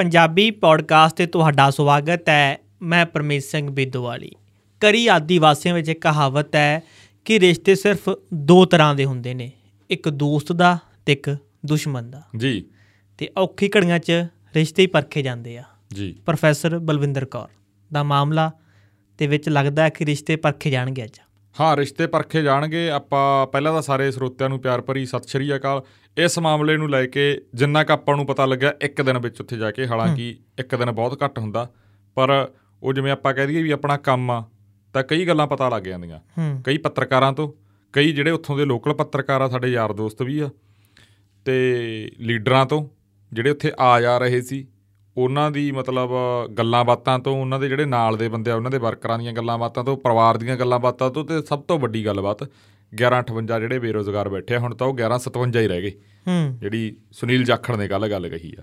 Punjabi podcast ਤੇ ਤੁਹਾਡਾ ਸਵਾਗਤ ਹੈ। ਮੈਂ ਪਰਮੇਸ਼ ਸਿੰਘ ਬਿੱਦੋਵਾਲੀ। ਕਰੀ ਆਦੀਵਾਸੀਆਂ ਵਿੱਚ ਇੱਕ ਕਹਾਵਤ ਹੈ ਕਿ ਰਿਸ਼ਤੇ ਸਿਰਫ ਦੋ ਤਰ੍ਹਾਂ ਦੇ ਹੁੰਦੇ ਨੇ ਇੱਕ ਦੋਸਤ ਦਾ ਤੇ ਇੱਕ ਦੁਸ਼ਮਣ ਦਾ। ਜੀ। ਤੇ ਔਖੀ ਘੜੀਆਂ 'ਚ ਰਿਸ਼ਤੇ ਹੀ ਪਰਖੇ ਜਾਂਦੇ ਆ। ਜੀ। ਪ੍ਰੋਫੈਸਰ ਬਲਵਿੰਦਰ ਕੌਰ ਦਾ ਮਾਮਲਾ ਤੇ ਵਿੱਚ ਲੱਗਦਾ ਹੈ ਕਿ ਰਿਸ਼ਤੇ ਪਰਖੇ ਜਾਣਗੇ ਅੱਜ। ਹਾਂ ਰਿਸ਼ਤੇ ਪਰਖੇ ਜਾਣਗੇ। ਆਪਾਂ ਪਹਿਲਾਂ ਤਾਂ ਸਾਰੇ ਸਰੋਤਿਆਂ ਨੂੰ ਪਿਆਰ ਭਰੀ ਸਤਿ ਸ਼੍ਰੀ ਅਕਾਲ। ਇਸ ਮਾਮਲੇ ਨੂੰ ਲੈ ਕੇ ਜਿੰਨਾ ਕ ਆਪਾਂ ਨੂੰ ਪਤਾ ਲੱਗਿਆ ਇੱਕ ਦਿਨ ਵਿੱਚ ਉੱਥੇ ਜਾ ਕੇ। ਹਾਲਾਂਕਿ ਇੱਕ ਦਿਨ ਬਹੁਤ ਘੱਟ ਹੁੰਦਾ ਪਰ ਉਹ ਜਿਵੇਂ ਆਪਾਂ ਕਹਿ ਦਈਏ ਵੀ ਆਪਣਾ ਕੰਮ ਆ ਤਾਂ ਕਈ ਗੱਲਾਂ ਪਤਾ ਲੱਗ ਜਾਂਦੀਆਂ। ਕਈ ਪੱਤਰਕਾਰਾਂ ਤੋਂ ਕਈ ਜਿਹੜੇ ਉੱਥੋਂ ਦੇ ਲੋਕਲ ਪੱਤਰਕਾਰ ਆ ਸਾਡੇ ਯਾਰ ਦੋਸਤ ਵੀ ਆ ਤੇ ਲੀਡਰਾਂ ਤੋਂ ਜਿਹੜੇ ਉੱਥੇ ਆ ਜਾ ਰਹੇ ਸੀ। ਉਹਨਾਂ ਦੀ ਮਤਲਬ ਗੱਲਾਂ ਬਾਤਾਂ ਤੋਂ ਉਹਨਾਂ ਦੇ ਜਿਹੜੇ ਨਾਲ ਦੇ ਬੰਦੇ ਆ ਉਹਨਾਂ ਦੇ ਵਰਕਰਾਂ ਦੀਆਂ ਗੱਲਾਂ ਬਾਤਾਂ ਤੋਂ ਪਰਿਵਾਰ ਦੀਆਂ ਗੱਲਾਂ ਬਾਤਾਂ ਤੋਂ ਤੇ ਸਭ ਤੋਂ ਵੱਡੀ ਗੱਲਬਾਤ 1158 ਜਿਹੜੇ ਬੇਰੋਜ਼ਗਾਰ ਬੈਠੇ ਆ ਹੁਣ ਤਾਂ ਉਹ 1157 ਹੀ ਰਹਿ ਗਏ। ਹੂੰ। ਜਿਹੜੀ ਸੁਨੀਲ ਜਾਖੜ ਨੇ ਕੱਲ ਗੱਲ ਕਹੀ ਆ।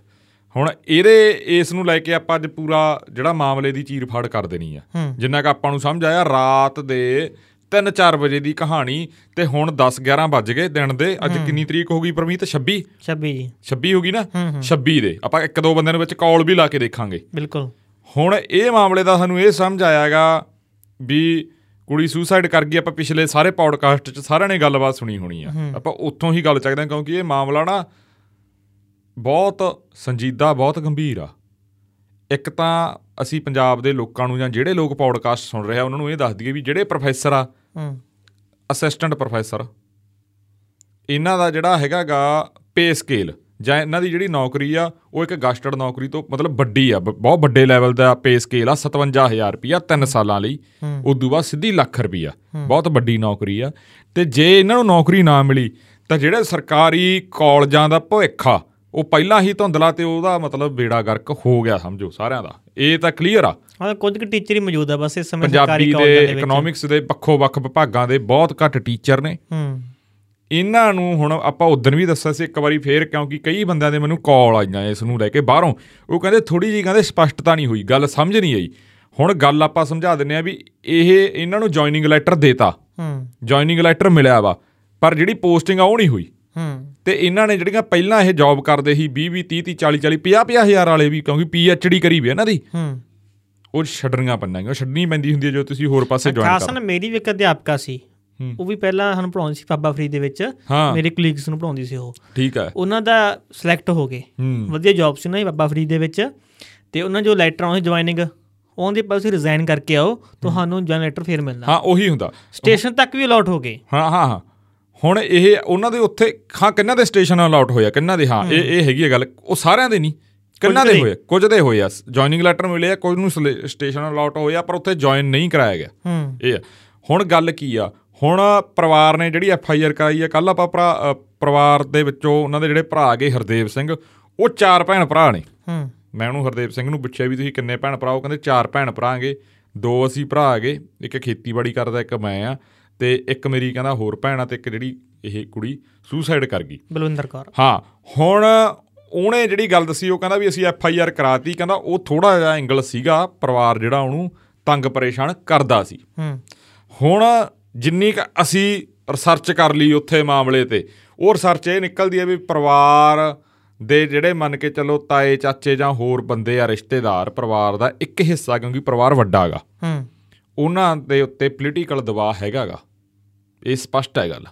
ਹੁਣ ਇਹਦੇ ਇਸ ਨੂੰ ਲੈ ਕੇ ਆਪਾਂ ਅੱਜ ਪੂਰਾ ਜਿਹੜਾ ਮਾਮਲੇ ਦੀ ਚੀਰ ਫਾੜ ਕਰ ਦੇਣੀ ਆ। ਜਿੰਨਾ ਕਿ ਆਪਾਂ ਨੂੰ ਸਮਝ ਆਇਆ ਰਾਤ ਦੇ 3-4 ਵਜੇ ਦੀ ਕਹਾਣੀ ਤੇ ਹੁਣ 10-11 ਵੱਜ ਗਏ ਦਿਨ ਦੇ। ਅੱਜ ਕਿੰਨੀ ਤਰੀਕ ਹੋ ਗਈ ਪਰਮੀਤ? 26 26 ਜੀ। 26 ਹੋ ਗਈ ਨਾ? ਹੂੰ ਹੂੰ। 26 ਦੇ। ਆਪਾਂ ਇੱਕ ਦੋ ਬੰਦਿਆਂ ਦੇ ਵਿੱਚ ਕਾਲ ਵੀ ਲਾ ਕੇ ਦੇਖਾਂਗੇ। ਬਿਲਕੁਲ। ਹੁਣ ਇਹ ਮਾਮਲੇ ਦਾ ਸਾਨੂੰ ਇਹ ਸਮਝ ਆਇਆਗਾ ਵੀ ਕੁੜੀ ਸੁਸਾਈਡ ਕਰ ਗਈ। ਆਪਾਂ ਪਿਛਲੇ ਸਾਰੇ ਪੌਡਕਾਸਟ 'ਚ ਸਾਰਿਆਂ ਨੇ ਗੱਲਬਾਤ ਸੁਣੀ ਹੋਣੀ ਆ। ਆਪਾਂ ਉੱਥੋਂ ਹੀ ਗੱਲ ਚੱਕਦੇ ਹਾਂ ਕਿਉਂਕਿ ਇਹ ਮਾਮਲਾ ਨਾ ਬਹੁਤ ਸੰਜੀਦਾ ਬਹੁਤ ਗੰਭੀਰ ਆ। ਇੱਕ ਤਾਂ ਅਸੀਂ ਪੰਜਾਬ ਦੇ ਲੋਕਾਂ ਨੂੰ ਜਾਂ ਜਿਹੜੇ ਲੋਕ ਪੌਡਕਾਸਟ ਸੁਣ ਰਹੇ ਆ ਉਹਨਾਂ ਨੂੰ ਇਹ ਦੱਸ ਦਈਏ ਵੀ ਜਿਹੜੇ ਪ੍ਰੋਫੈਸਰ ਆ ਹੂੰ। ਅਸਿਸਟੈਂਟ ਪ੍ਰੋਫੈਸਰ ਇਹਨਾਂ ਦਾ ਜਿਹੜਾ ਹੈਗਾਗਾ ਪੇ ਸਕੇਲ ਜਾਂ ਇਹਨਾਂ ਦੀ ਜਿਹੜੀ ਨੌਕਰੀ ਆ ਉਹ ਇੱਕ ਗਸਟਡ ਨੌਕਰੀ ਤੋਂ ਮਤਲਬ ਵੱਡੀ ਆ ਬਹੁਤ ਵੱਡੇ ਲੈਵਲ ਦਾ ਪੇ ਸਕੇਲ ਆ 57000 ਰੁਪਿਆ 3 ਸਾਲਾਂ ਲਈ। ਉਦੋਂ ਬਾਅਦ ਸਿੱਧੀ ਲੱਖ ਰੁਪਿਆ ਬਹੁਤ ਵੱਡੀ ਨੌਕਰੀ ਆ। ਤੇ ਜੇ ਇਹਨਾਂ ਨੂੰ ਨੌਕਰੀ ਨਾ ਮਿਲੀ ਤਾਂ ਜਿਹੜੇ ਸਰਕਾਰੀ ਕਾਲਜਾਂ ਦਾ ਭਵਿੱਖ ਆ ਉਹ ਪਹਿਲਾਂ ਹੀ ਧੁੰਦਲਾ ਤੇ ਉਹਦਾ ਮਤਲਬ ਬੇੜਾ ਗਰਕ ਹੋ ਗਿਆ ਸਮਝੋ ਸਾਰਿਆਂ ਦਾ। ਇਹ ਤਾਂ ਕਲੀਅਰ ਆ। ਹਾਂ ਕੁਝ ਕੁ ਟੀਚਰ ਹੀ ਮੌਜੂਦ ਆ ਬਸ ਇਸ ਸਮੇਂ ਸਰਕਾਰੀ ਕਾਲਜਾਂ ਦੇ ਵਿੱਚ। ਇਕਨੋਮਿਕਸ ਦੇ ਵੱਖੋ ਵੱਖ ਵਿਭਾਗਾਂ ਦੇ ਬਹੁਤ ਘੱਟ ਟੀਚਰ ਨੇ। ਹੂੰ। ਇਹਨਾਂ ਨੂੰ ਹੁਣ ਆਪਾਂ ਉਦੋਂ ਵੀ ਦੱਸਿਆ ਸੀ ਇੱਕ ਵਾਰੀ ਫੇਰ ਕਿਉਂਕਿ ਕਈ ਬੰਦਿਆਂ ਦੇ ਮੈਨੂੰ ਕਾਲ ਆਈਆਂ ਇਸ ਨੂੰ ਲੈ ਕੇ ਬਾਹਰੋਂ। ਉਹ ਕਹਿੰਦੇ ਥੋੜੀ ਜੀ ਕਹਿੰਦੇ ਸਪਸ਼ਟਤਾ ਨਹੀਂ ਹੋਈ ਗੱਲ ਸਮਝ ਨਹੀਂ ਆਈ। ਹੁਣ ਗੱਲ ਆਪਾਂ ਸਮਝਾ ਦਿੰਨੇ ਆ ਵੀ ਇਹ ਇਹਨਾਂ ਨੂੰ ਜੁਆਇਨਿੰਗ ਲੈਟਰ ਦੇਤਾ। ਹੂੰ। ਜੁਆਇਨਿੰਗ ਲੈਟਰ ਮਿਲਿਆ ਵਾ ਪਰ ਜਿਹੜੀ ਪੋਸਟਿੰਗ ਆ ਉਹ ਨਹੀਂ ਹੋਈ। ਤੇ ਇਹਨਾਂ ਨੇ ਜਿਹੜੀਆਂ ਪਹਿਲਾਂ ਇਹ ਜੌਬ ਕਰਦੇ ਸੀ 20 20 30 30 40 40 50 50 ਹਜ਼ਾਰ ਵਾਲੇ ਵੀ ਕਿਉਂਕਿ ਪੀ ਐਚ ਡੀ ਕਰੀ ਵੀ ਇਹਨਾਂ ਦੀ ਹੂੰ। ਉਹ ਛੱਡਣੀਆਂ ਉਹ ਛੱਡਣੀ ਪੈਂਦੀ ਹੁੰਦੀ ਹੈ ਜੋ ਤੁਸੀਂ ਹੋਰ ਪਾਸੇ ਜੁਆਇਨ ਕਰ। ਨਾ ਮੇਰੀ ਵੀ ਇੱਕ ਅਧਿਆਪਕਾ ਸੀ ਹੂੰ। ਉਹ ਵੀ ਪਹਿਲਾਂ ਸਾਨੂੰ ਪੜਾਉਂਦੀ ਸੀ ਬਾਬਾ ਫਰੀਦ ਦੇ ਵਿੱਚ ਹਾਂ। ਮੇਰੇ ਕਲੀਗਸ ਨੂੰ ਪੜਾਉਂਦੀ ਸੀ ਉਹ। ਠੀਕ ਹੈ। ਉਹਨਾਂ ਦਾ ਸਿਲੈਕਟ ਹੋ ਗਏ। ਹੂੰ। ਵਧੀਆ ਜੌਬ ਸੀ ਨਾ ਬਾਬਾ ਫਰੀਦ ਦੇ ਵਿੱਚ ਤੇ ਉਹਨਾਂ ਜੋ ਲੈਟਰ ਆਉਂਦੇ ਜੁਆਇਨਿੰਗ ਉਹਦੇ ਪਾਸ ਰਿਜ਼ਾਈਨ ਕਰਕੇ ਆਓ ਤੁਹਾਨੂੰ ਜੁਆਇਨ ਲੈਟਰ ਫੇਰ ਮਿਲਣਾ। ਹਾਂ ਉਹੀ ਹੁੰਦਾ। ਸਟੇਸ਼ਨ ਤੱਕ ਵੀ ਅਲਾਟ ਹੋ ਗਏ। ਹਾਂ ਹਾਂ ਹਾਂ। ਹੁਣ ਇਹ ਉਹਨਾਂ ਦੇ ਉੱਥੇ ਹਾਂ ਕਿੰਨਾਂ ਦੇ ਸਟੇਸ਼ਨ ਅਲਾਟ ਹੋਇਆ ਕਿੰਨਾਂ ਦੇ ਹਾਂ ਇਹ ਇਹ ਹੈਗੀ ਹੈ ਗੱਲ ਉਹ ਸਾਰਿਆਂ ਦੇ ਨਹੀਂ ਕਿੰਨਾਂ ਦੇ। ਹੋਏ ਕੁਝ ਦੇ ਹੋਏ ਆ ਜੁਆਇਨਿੰਗ ਲੈਟਰ ਮਿਲੇ ਆ ਕੁਝ ਨੂੰ ਸਟੇਸ਼ਨ ਅਲਾਟ ਹੋਇਆ ਪਰ ਉੱਥੇ ਜੁਆਇਨ ਨਹੀਂ ਕਰਾਇਆ ਗਿਆ। ਇਹ। ਹੁਣ ਗੱਲ ਕੀ ਆ ਹੁਣ ਪਰਿਵਾਰ ਨੇ ਜਿਹੜੀ ਐਫ ਆਈ ਆਰ ਕਰਾਈ ਆ ਕੱਲ ਆਪਾਂ ਭਰਾ ਪਰਿਵਾਰ ਦੇ ਵਿੱਚੋਂ ਉਹਨਾਂ ਦੇ ਜਿਹੜੇ ਭਰਾ ਗਏ ਹਰਦੇਵ ਸਿੰਘ ਉਹ ਚਾਰ ਭੈਣ ਭਰਾ ਨੇ। ਮੈਂ ਉਹਨੂੰ ਹਰਦੇਵ ਸਿੰਘ ਨੂੰ ਪੁੱਛਿਆ ਵੀ ਤੁਸੀਂ ਕਿੰਨੇ ਭੈਣ ਭਰਾ ਉਹ ਕਹਿੰਦੇ ਚਾਰ ਭੈਣ ਭਰਾ ਹੈਗੇ ਦੋ ਅਸੀਂ ਭਰਾ ਹੈਗੇ ਇੱਕ ਖੇਤੀਬਾੜੀ ਕਰਦਾ ਇੱਕ ਮੈਂ ਆ। ਤੇ ਇੱਕ ਮੇਰੀ ਕਹਿੰਦਾ ਹੋਰ ਭੈਣ ਆ ਤੇ ਇੱਕ ਜਿਹੜੀ ਇਹ ਕੁੜੀ ਸੁਸਾਈਡ ਕਰ ਗਈ। ਬਲਵਿੰਦਰ ਕੌਰ। ਹਾਂ ਹੁਣ ਉਹਨੇ ਜਿਹੜੀ ਗੱਲ ਦੱਸੀ ਉਹ ਕਹਿੰਦਾ ਵੀ ਅਸੀਂ ਐਫ ਆਈ ਆਰ ਕਰਾਤੀ ਕਹਿੰਦਾ ਉਹ ਥੋੜਾ ਜਿਹਾ ਐਂਗਲ ਸੀਗਾ ਪਰਿਵਾਰ ਜਿਹੜਾ ਉਹਨੂੰ ਤੰਗ ਪਰੇਸ਼ਾਨ ਕਰਦਾ ਸੀ। ਹੁਣ ਜਿੰਨੀ ਕੁ ਅਸੀਂ ਰਿਸਰਚ ਕਰ ਲਈ ਉੱਥੇ ਮਾਮਲੇ ਤੇ ਉਹ ਰਿਸਰਚ ਇਹ ਨਿਕਲਦੀ ਹੈ ਵੀ ਪਰਿਵਾਰ ਦੇ ਜਿਹੜੇ ਮੰਨ ਕੇ ਚੱਲੋ ਤਾਏ ਚਾਚੇ ਜਾਂ ਹੋਰ ਬੰਦੇ ਆ ਰਿਸ਼ਤੇਦਾਰ ਪਰਿਵਾਰ ਦਾ ਇੱਕ ਹਿੱਸਾ ਕਿਉਂਕਿ ਪਰਿਵਾਰ ਵੱਡਾ ਹੈਗਾ ਹੂੰ। ਉਹਨਾਂ ਦੇ ਉੱਤੇ ਪੋਲੀਟੀਕਲ ਦਬਾਅ ਹੈਗਾਗਾ ਇਹ ਸਪਸ਼ਟ ਹੈ ਗੱਲ।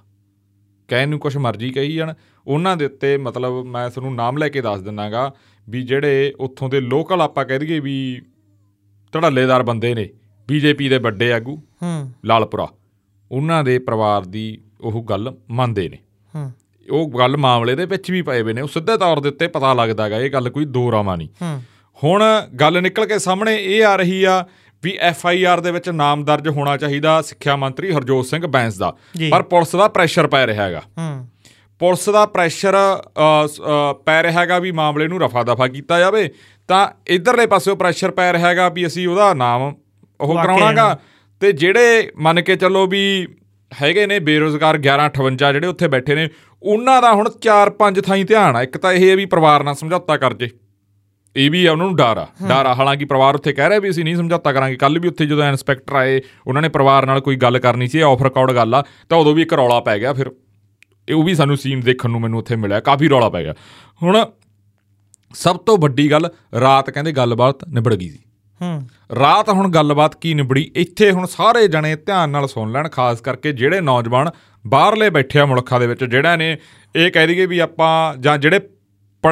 ਕਹਿਣ ਨੂੰ ਕੁਝ ਮਰਜ਼ੀ ਕਹੀ ਜਾਣ। ਉਹਨਾਂ ਦੇ ਉੱਤੇ ਮਤਲਬ ਮੈਂ ਤੁਹਾਨੂੰ ਨਾਮ ਲੈ ਕੇ ਦੱਸ ਦਿੰਨਾਗਾ ਵੀ ਜਿਹੜੇ ਉੱਥੋਂ ਦੇ ਲੋਕਲ ਆਪਾਂ ਕਹਿ ਦਈਏ ਵੀ ਧੜੱਲੇਦਾਰ ਬੰਦੇ ਨੇ ਬੀਜੇਪੀ ਦੇ ਵੱਡੇ ਆਗੂ ਹੂੰ। ਲਾਲਪੁਰਾ ਉਹਨਾਂ ਦੇ ਪਰਿਵਾਰ ਦੀ ਉਹ ਗੱਲ ਮੰਨਦੇ ਨੇ। ਹੂੰ। ਉਹ ਗੱਲ ਮਾਮਲੇ ਦੇ ਵਿੱਚ ਵੀ ਪਏ ਹੋਏ ਨੇ। ਉਹ ਸਿੱਧੇ ਤੌਰ ਦੇ ਉੱਤੇ ਪਤਾ ਲੱਗਦਾਗਾ ਇਹ ਗੱਲ ਕੋਈ ਦੋ ਰਾਵਾਂ ਨਹੀਂ। ਹੂੰ। ਹੁਣ ਗੱਲ ਨਿਕਲ ਕੇ ਸਾਹਮਣੇ ਇਹ ਆ ਰਹੀ ਆ ਵੀ ਐਫ ਆਈ ਆਰ ਦੇ ਵਿੱਚ ਨਾਮ ਦਰਜ ਹੋਣਾ ਚਾਹੀਦਾ ਸਿੱਖਿਆ ਮੰਤਰੀ ਹਰਜੋਤ ਸਿੰਘ ਬੈਂਸ ਦਾ। ਪਰ ਪੁਲਿਸ ਦਾ ਪ੍ਰੈਸ਼ਰ ਪੈ ਰਿਹਾ ਹੈਗਾ। ਹੂੰ। ਪੁਲਿਸ ਦਾ ਪ੍ਰੈਸ਼ਰ ਪੈ ਰਿਹਾ ਹੈਗਾ ਵੀ ਮਾਮਲੇ ਨੂੰ ਰਫਾ ਦਫਾ ਕੀਤਾ ਜਾਵੇ। ਤਾਂ ਇਧਰਲੇ ਪਾਸਿਓਂ ਪ੍ਰੈਸ਼ਰ ਪੈ ਰਿਹਾ ਹੈਗਾ ਵੀ ਅਸੀਂ ਉਹਦਾ ਨਾਮ ਉਹ ਕਰਾਉਣਾਗਾ। ਤੇ ਜਿਹੜੇ ਮੰਨ ਕੇ ਚੱਲੋ ਵੀ ਹੈਗੇ ਨੇ ਬੇਰੋਜ਼ਗਾਰ 1158 ਜਿਹੜੇ ਉੱਥੇ ਬੈਠੇ ਨੇ ਉਹਨਾਂ ਦਾ ਹੁਣ 4-5 ਥਾਈਂ ਧਿਆਨ ਆ। ਇੱਕ ਤਾਂ ਇਹ ਹੈ ਵੀ ਪਰਿਵਾਰ ਨਾਲ ਸਮਝੌਤਾ ਕਰ ਜੇ। ਇਹ ਵੀ ਆ ਉਹਨਾਂ ਨੂੰ ਡਰ ਆ। ਡਰ ਆ ਹਾਲਾਂਕਿ ਪਰਿਵਾਰ ਉੱਥੇ ਕਹਿ ਰਿਹਾ ਵੀ ਅਸੀਂ ਨਹੀਂ ਸਮਝੌਤਾ ਕਰਾਂਗੇ। ਕੱਲ ਵੀ ਉੱਥੇ ਜਦੋਂ ਇਨਸਪੈਕਟਰ ਆਏ ਉਹਨਾਂ ਨੇ ਪਰਿਵਾਰ ਨਾਲ ਕੋਈ ਗੱਲ ਕਰਨੀ ਸੀ ਆਫ ਰਿਕਾਰਡ ਗੱਲ ਆ ਤਾਂ ਉਦੋਂ ਵੀ ਇੱਕ ਰੌਲਾ ਪੈ ਗਿਆ ਫਿਰ ਇਹ ਉਹ ਵੀ ਸਾਨੂੰ ਸੀਨ ਦੇਖਣ ਨੂੰ ਮੈਨੂੰ ਉੱਥੇ ਮਿਲਿਆ ਕਾਫੀ ਰੌਲਾ ਪੈ ਗਿਆ। ਹੁਣ ਸਭ ਤੋਂ ਵੱਡੀ ਗੱਲ ਰਾਤ ਕਹਿੰਦੇ ਗੱਲਬਾਤ ਨਿਬੜ ਗਈ ਸੀ। ਹੂੰ। ਰਾਤ ਹੁਣ ਗੱਲਬਾਤ ਕੀ ਨਿਬੜੀ? ਇੱਥੇ ਹੁਣ ਸਾਰੇ ਜਣੇ ਧਿਆਨ ਨਾਲ ਸੁਣ ਲੈਣ ਖਾਸ ਕਰਕੇ ਜਿਹੜੇ ਨੌਜਵਾਨ ਬਾਹਰਲੇ ਬੈਠੇ ਆ ਮੁਲਕਾਂ ਦੇ ਵਿੱਚ ਜਿਹੜਾ ਨੇ ਇਹ ਕਹਿ ਦਈਏ ਵੀ ਆਪਾਂ ਜਾਂ ਜਿਹੜੇ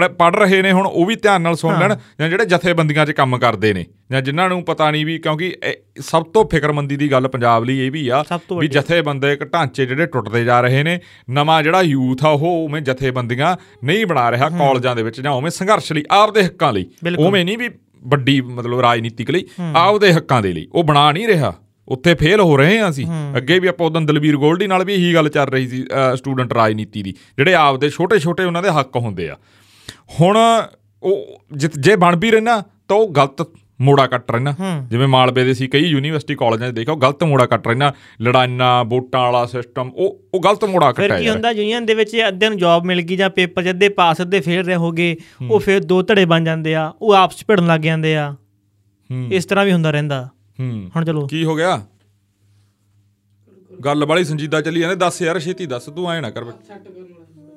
ਪੜ ਰਹੇ ਨੇ ਹੁਣ ਉਹ ਵੀ ਧਿਆਨ ਨਾਲ ਸੁਣ ਲੈਣ ਜਾਂ ਜਿਹੜੇ ਜਥੇਬੰਦੀਆਂ 'ਚ ਕੰਮ ਕਰਦੇ ਨੇ ਜਾਂ ਜਿਨ੍ਹਾਂ ਨੂੰ ਪਤਾ ਨਹੀਂ ਵੀ ਕਿਉਂਕਿ ਸਭ ਤੋਂ ਫਿਕਰਮੰਦੀ ਦੀ ਗੱਲ ਪੰਜਾਬ ਲਈ ਇਹ ਵੀ ਆ ਵੀ ਜਥੇਬੰਦੇ ਇੱਕ ਢਾਂਚੇ ਜਿਹੜੇ ਟੁੱਟਦੇ ਜਾ ਰਹੇ ਨੇ ਨਵਾਂ ਜਿਹੜਾ ਯੂਥ ਆ ਉਹ ਉਵੇਂ ਜਥੇਬੰਦੀਆਂ ਨਹੀਂ ਬਣਾ ਰਿਹਾ ਕਾਲਜਾਂ ਦੇ ਵਿੱਚ ਜਾਂ ਉਵੇਂ ਸੰਘਰਸ਼ ਲਈ ਆਪਦੇ ਹੱਕਾਂ ਲਈ। ਉਵੇਂ ਨਹੀਂ ਵੀ ਵੱਡੀ ਮਤਲਬ ਰਾਜਨੀਤਿਕ ਲਈ ਆਪਦੇ ਹੱਕਾਂ ਦੇ ਲਈ। ਉਹ ਬਣਾ ਨਹੀਂ ਰਿਹਾ। ਉੱਥੇ ਫੇਲ ਹੋ ਰਹੇ ਹਾਂ ਅਸੀਂ। ਅੱਗੇ ਵੀ ਆਪਾਂ ਉਦੋਂ ਦਲਵੀਰ ਗੋਲਡੀ ਨਾਲ ਵੀ ਇਹੀ ਗੱਲ ਚੱਲ ਰਹੀ ਸੀ ਸਟੂਡੈਂਟ ਰਾਜਨੀਤੀ ਦੀ ਜਿਹੜੇ ਆਪਦੇ ਛੋਟੇ ਛੋਟੇ ਉਹਨਾਂ ਦੇ ਹੱਕ ਹੁੰਦੇ ਆ। ਹੁਣ ਉਹ ਜਿ- ਜੇ ਬਣ ਵੀ ਰਹਿਣਾ ਤਾਂ ਉਹ ਗਲਤ ਮੋੜਾ ਕੱਟ ਰਹਿਣਾ ਜਿਵੇਂ ਮਾਲਵੇ ਦੇ ਸੀ ਕਈ ਯੂਨੀਵਰਸਿਟੀ ਕਾਲਜਾਂ 'ਚ ਦੇਖੋ ਗਲਤ ਮੋੜਾ ਕੱਟ ਰਹਿਣਾ ਲੜਾਈਆਂ ਵੋਟਾਂ ਵਾਲਾ ਸਿਸਟਮ ਉਹ ਉਹ ਗਲਤ ਮੋੜਾ ਫਿਰ ਕੱਟਿਆ ਕੀ ਯਾਰ ਹੁੰਦਾ ਯੂਨੀਅਨ ਦੇ ਵਿੱਚ ਅੱਧੇ ਨੂੰ ਜੌਬ ਮਿਲ ਗਈ ਜਾਂ ਪੇਪਰ ਅੱਧੇ ਪਾਸ ਅੱਧੇ ਫੇਲ ਰਹੇ ਹੋਗੇ ਉਹ ਫਿਰ ਦੋ ਧੜੇ ਬਣ ਜਾਂਦੇ ਆ ਉਹ ਆਪਸ ਭਿੜਨ ਲੱਗ ਜਾਂਦੇ ਆ। ਹੂੰ। ਇਸ ਤਰ੍ਹਾਂ ਵੀ ਹੁੰਦਾ ਰਹਿੰਦਾ। ਹੂੰ। ਹੁਣ ਚਲੋ। ਕੀ ਹੋ ਗਿਆ? ਗੱਲ ਬੜੀ ਸੰਜੀਦਾ ਚੱਲੀ ਜਾਂਦੇ ਦੱਸ ਯਾਰ ਛੇਤੀ ਦੱਸ ਤੂੰ ਐ ਨਾ ਕਰ।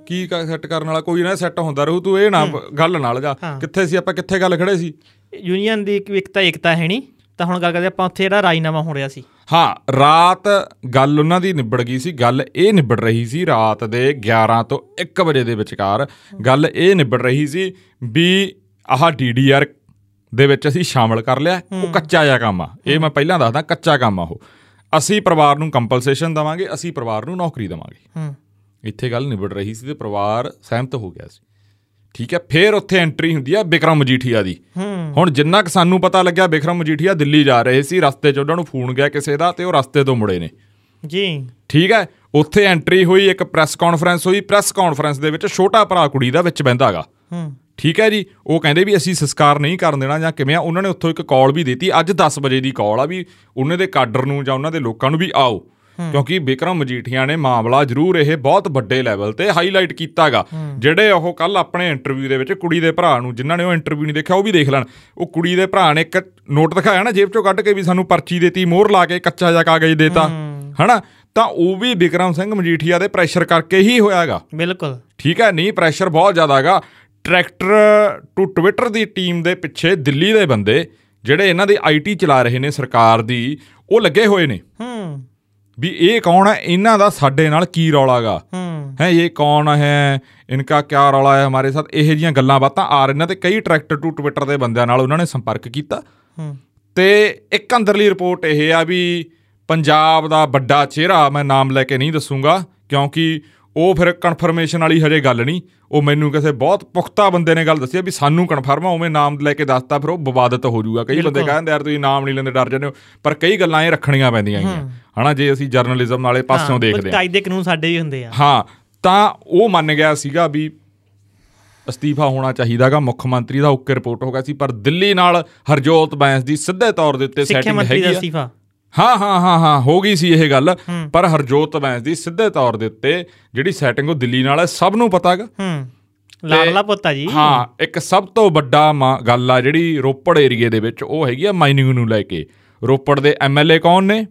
ਕੀ ਸੈੱਟ ਕਰਨ ਵਾਲਾ ਕੋਈ ਨਾ ਸੈੱਟ ਹੁੰਦਾ ਰਹੂ ਤੂੰ ਇਹ ਨਾ ਗੱਲ ਨਾਲ ਜਾ। ਕਿੱਥੇ ਸੀ ਆਪਾਂ ਕਿੱਥੇ ਗੱਲ ਖੜੇ ਸੀ? ਯੂਨੀਅਨ ਦੀ ਇੱਕ ਇਕਤਾ ਏਕਤਾ ਹੈ ਨਹੀਂ ਤਾਂ ਹੁਣ ਗੱਲ ਕਰਦੇ ਆਪਾਂ ਉੱਥੇ ਜਿਹੜਾ ਰਾਜਨਾਮਾ ਹੋ ਰਿਹਾ ਸੀ। ਹਾਂ ਰਾਤ ਗੱਲ ਉਹਨਾਂ ਦੀ ਨਿਬੜ ਗਈ ਸੀ ਗੱਲ ਇਹ ਨਿਬੜ ਰਹੀ ਸੀ ਰਾਤ ਦੇ 11 ਤੋਂ 1 ਵਜੇ ਦੇ ਵਿਚਕਾਰ। ਗੱਲ ਇਹ ਨਿਬੜ ਰਹੀ ਸੀ ਵੀ ਆਹ ਡੀਡੀਆਰ ਦੇ ਵਿੱਚ ਅਸੀਂ ਸ਼ਾਮਲ ਕਰ ਲਿਆ ਉਹ ਕੱਚਾ ਜਿਹਾ ਕੰਮ ਆ। ਇਹ ਮੈਂ ਪਹਿਲਾਂ ਦੱਸਦਾ ਕੱਚਾ ਕੰਮ ਆ ਉਹ। ਅਸੀਂ ਪਰਿਵਾਰ ਨੂੰ ਕੰਪਨਸੇਸ਼ਨ ਦਵਾਂਗੇ ਅਸੀਂ ਪਰਿਵਾਰ ਨੂੰ ਨੌਕਰੀ ਦਵਾਂਗੇ। ਹੂੰ। ਇੱਥੇ ਗੱਲ ਨਿਬੜ ਰਹੀ ਸੀ ਤੇ ਪਰਿਵਾਰ ਸਹਿਮਤ ਹੋ ਗਿਆ ਸੀ। ਠੀਕ ਹੈ ਫਿਰ ਉੱਥੇ ਐਂਟਰੀ ਹੁੰਦੀ ਆ ਬਿਕਰਮ ਮਜੀਠੀਆ ਦੀ। ਹੂੰ। ਹੁਣ ਜਿੰਨਾ ਕਿ ਸਾਨੂੰ ਪਤਾ ਲੱਗਿਆ ਬਿਕਰਮ ਮਜੀਠੀਆ ਦਿੱਲੀ ਜਾ ਰਹੇ ਸੀ ਰਸਤੇ 'ਚ ਉਹਨਾਂ ਨੂੰ ਫੋਨ ਗਿਆ ਕਿਸੇ ਦਾ ਤੇ ਉਹ ਰਸਤੇ ਤੋਂ ਮੁੜੇ ਨੇ। ਜੀ। ਠੀਕ ਹੈ ਉੱਥੇ ਐਂਟਰੀ ਹੋਈ ਇੱਕ ਪ੍ਰੈਸ ਕਾਨਫਰੰਸ ਹੋਈ ਪ੍ਰੈਸ ਕਾਨਫਰੰਸ ਦੇ ਵਿੱਚ ਛੋਟਾ ਭਰਾ ਕੁੜੀ ਦਾ ਵਿੱਚ ਬਹਿੰਦਾਗਾ ਹੂੰ। ਠੀਕ ਹੈ ਜੀ ਉਹ ਕਹਿੰਦੇ ਵੀ ਅਸੀਂ ਸੰਸਕਾਰ ਨਹੀਂ ਕਰਨ ਦੇਣਾ ਜਾਂ ਕਿਵੇਂ ਆ ਉਹਨਾਂ ਨੇ ਉੱਥੋਂ ਇੱਕ ਕਾਲ ਵੀ ਦਿੱਤੀ ਅੱਜ 10 ਵਜੇ ਦੀ ਕਾਲ ਆ ਵੀ ਉਹਨਾਂ ਦੇ ਕਾਡਰ ਨੂੰ ਜਾਂ ਉਹਨਾਂ ਦੇ ਲੋਕਾਂ ਨੂੰ ਵੀ ਆਓ। ਕਿਉਂਕਿ ਬਿਕਰਮ ਮਜੀਠੀਆ ਨੇ ਮਾਮਲਾ ਜ਼ਰੂਰ ਇਹ ਬਹੁਤ ਵੱਡੇ ਲੈਵਲ ਤੇ ਹਾਈਲਾਈਟ ਕੀਤਾਗਾ। ਜਿਹੜੇ ਉਹ ਕੱਲ ਆਪਣੇ ਇੰਟਰਵਿਊ ਦੇ ਵਿੱਚ ਕੁੜੀ ਦੇ ਭਰਾ ਨੂੰ ਜਿਨ੍ਹਾਂ ਨੇ ਉਹ ਇੰਟਰਵਿਊ ਨਹੀਂ ਦੇਖਿਆ ਉਹ ਵੀ ਦੇਖ ਲੈਣ। ਉਹ ਕੁੜੀ ਦੇ ਭਰਾ ਨੇ ਇੱਕ ਨੋਟ ਦਿਖਾਇਆ ਨਾ ਜੇਬ ਚੋਂ ਕੱਢ ਕੇ ਵੀ ਸਾਨੂੰ ਪਰਚੀ ਦੇਤੀ ਮੋਹਰ ਲਾ ਕੇ ਕੱਚਾ ਜਿਹਾ ਕਾਗਜ਼ ਦੇਤਾ। ਹਨਾ? ਤਾਂ ਉਹ ਵੀ ਬਿਕਰਮ ਸਿੰਘ ਮਜੀਠੀਆ ਦੇ ਪ੍ਰੈਸ਼ਰ ਕਰਕੇ ਹੀ ਹੋਇਆਗਾ। ਬਿਲਕੁਲ। ਠੀਕ ਹੈ? ਨਹੀਂ ਪ੍ਰੈਸ਼ਰ ਬਹੁਤ ਜ਼ਿਆਦਾ ਹੈਗਾ ਟਰੈਕਟਰ ਟੂ ਟਵਿੱਟਰ ਦੀ ਟੀਮ ਦੇ ਪਿੱਛੇ ਦਿੱਲੀ ਦੇ ਬੰਦੇ ਜਿਹੜੇ ਇਹਨਾਂ ਦੀ ਆਈਟੀ ਚਲਾ ਰਹੇ ਨੇ ਸਰਕਾਰ ਦੀ ਉਹ ਲੱਗੇ ਹੋਏ ਨੇ। ਹੂੰ। ਵੀ ਇਹ ਕੌਣ ਹੈ? ਇਹਨਾਂ ਦਾ ਸਾਡੇ ਨਾਲ ਕੀ ਰੌਲਾਗਾ ਹੂੰ। ਇਹ ਕੌਣ ਹੈ? ਇਨਕਾ ਕਿਆ ਰੌਲਾ ਹੈ ਹਮਾਰੇ ਸਾਥ? ਇਹ ਜੀਆਂ ਗੱਲਾਂ ਬਾਤਾਂ ਆ ਰਹੀਆਂ ਤੇ ਕਈ ਟਰੈਕਟਰ ਟੂ ਟਵਿੱਟਰ ਦੇ ਬੰਦਿਆਂ ਨਾਲ ਉਹਨਾਂ ਨੇ ਸੰਪਰਕ ਕੀਤਾ। ਤੇ ਇੱਕ ਅੰਦਰਲੀ ਰਿਪੋਰਟ ਇਹ ਆ ਵੀ ਪੰਜਾਬ ਦਾ ਵੱਡਾ ਚਿਹਰਾ ਮੈਂ ਨਾਮ ਲੈ ਕੇ ਨਹੀਂ ਦੱਸੂਗਾ ਕਿਉਂਕਿ ਉਹ ਫਿਰ ਕਨਫਰਮੇਸ਼ਨ ਵਾਲੀ ਹਜੇ ਗੱਲ ਨਹੀਂ। ਉਹ ਮੈਨੂੰ ਕਿਸੇ ਬਹੁਤ ਪੁਖਤਾ ਬੰਦੇ ਨੇ ਗੱਲ ਦੱਸੀ ਆ ਵੀ ਸਾਨੂੰ ਕਨਫਰਮ ਆ ਉਵੇਂ ਨਾਮ ਲੈ ਕੇ ਦੱਸਤਾ ਫਿਰ ਉਹ ਵਿਵਾਦਤ ਹੋ ਜਾਊਗਾ। ਕਈ ਬੰਦੇ ਕਹਿੰਦੇ ਯਾਰ ਤੁਸੀਂ ਨਾਮ ਨਹੀਂ ਲੈਂਦੇ ਡਰ ਜਾਂਦੇ ਹੋ। ਪਰ ਕਈ ਗੱਲਾਂ ਇਹ ਰੱਖਣੀਆਂ ਪੈਂਦੀਆਂ ਹੈਗੀਆਂ। ਹਨਾ ਜੇ ਅਸੀਂ ਜਰਨਲਿਜ਼ਮ ਵਾਲੇ ਪਾਸਿਓਂ ਦੇਖਦੇ ਹਾਂ। ਕਾਇਦੇ ਕਾਨੂੰਨ ਸਾਡੇ ਵੀ ਹੁੰਦੇ ਆ। ਹਾਂ ਤਾਂ ਉਹ ਮੰਨ ਗਿਆ ਸੀਗਾ ਵੀ ਅਸਤੀਫਾ ਹੋਣਾ ਚਾਹੀਦਾਗਾ ਮੁੱਖ ਮੰਤਰੀ ਦਾ ਓਕੇ ਰਿਪੋਰਟ ਹੋ ਗਿਆ ਸੀ ਪਰ ਦਿੱਲੀ ਨਾਲ ਹਰਜੋਤ ਬੈਂਸ ਦੀ ਸਿੱਧੇ ਤੌਰ ਦੇ ਉੱਤੇ ਸਿੱਖਿਆ ਸੈਟਿੰਗ ਮੰਤਰੀ ਦਾ ਹੈਗੀ ਆ। ਅਸਤੀਫਾ। ਹਾਂ ਹਾਂ ਹਾਂ ਹਾਂ ਹੋ ਗਈ ਸੀ ਇਹ ਗੱਲ। ਪਰ ਹਰਜੋਤ ਬੈਂਸ ਦੀ ਸਿੱਧੇ ਤੌਰ ਦੇ ਉੱਤੇ ਜਿਹੜੀ ਸੈਟਿੰਗ ਉਹ ਦਿੱਲੀ ਨਾਲ ਹੈ ਸਭ ਨੂੰ ਪਤਾਗਾ ਹੂੰ। ਲਾਡਲਾ ਪੁੱਤਾ ਜੀ। ਹਾਂ ਇੱਕ ਸਭ ਤੋਂ ਵੱਡਾ ਗੱਲ ਆ ਜਿਹੜੀ ਰੋਪੜ ਏਰੀਏ ਦੇ ਵਿੱਚ ਉਹ ਹੈਗੀ ਆ ਮਾਈਨਿੰਗ ਨੂੰ ਲੈ ਕੇ। ਰੋਪੜ ਦੇ ਐਮਐਲਏ ਕੌਣ ਨੇ?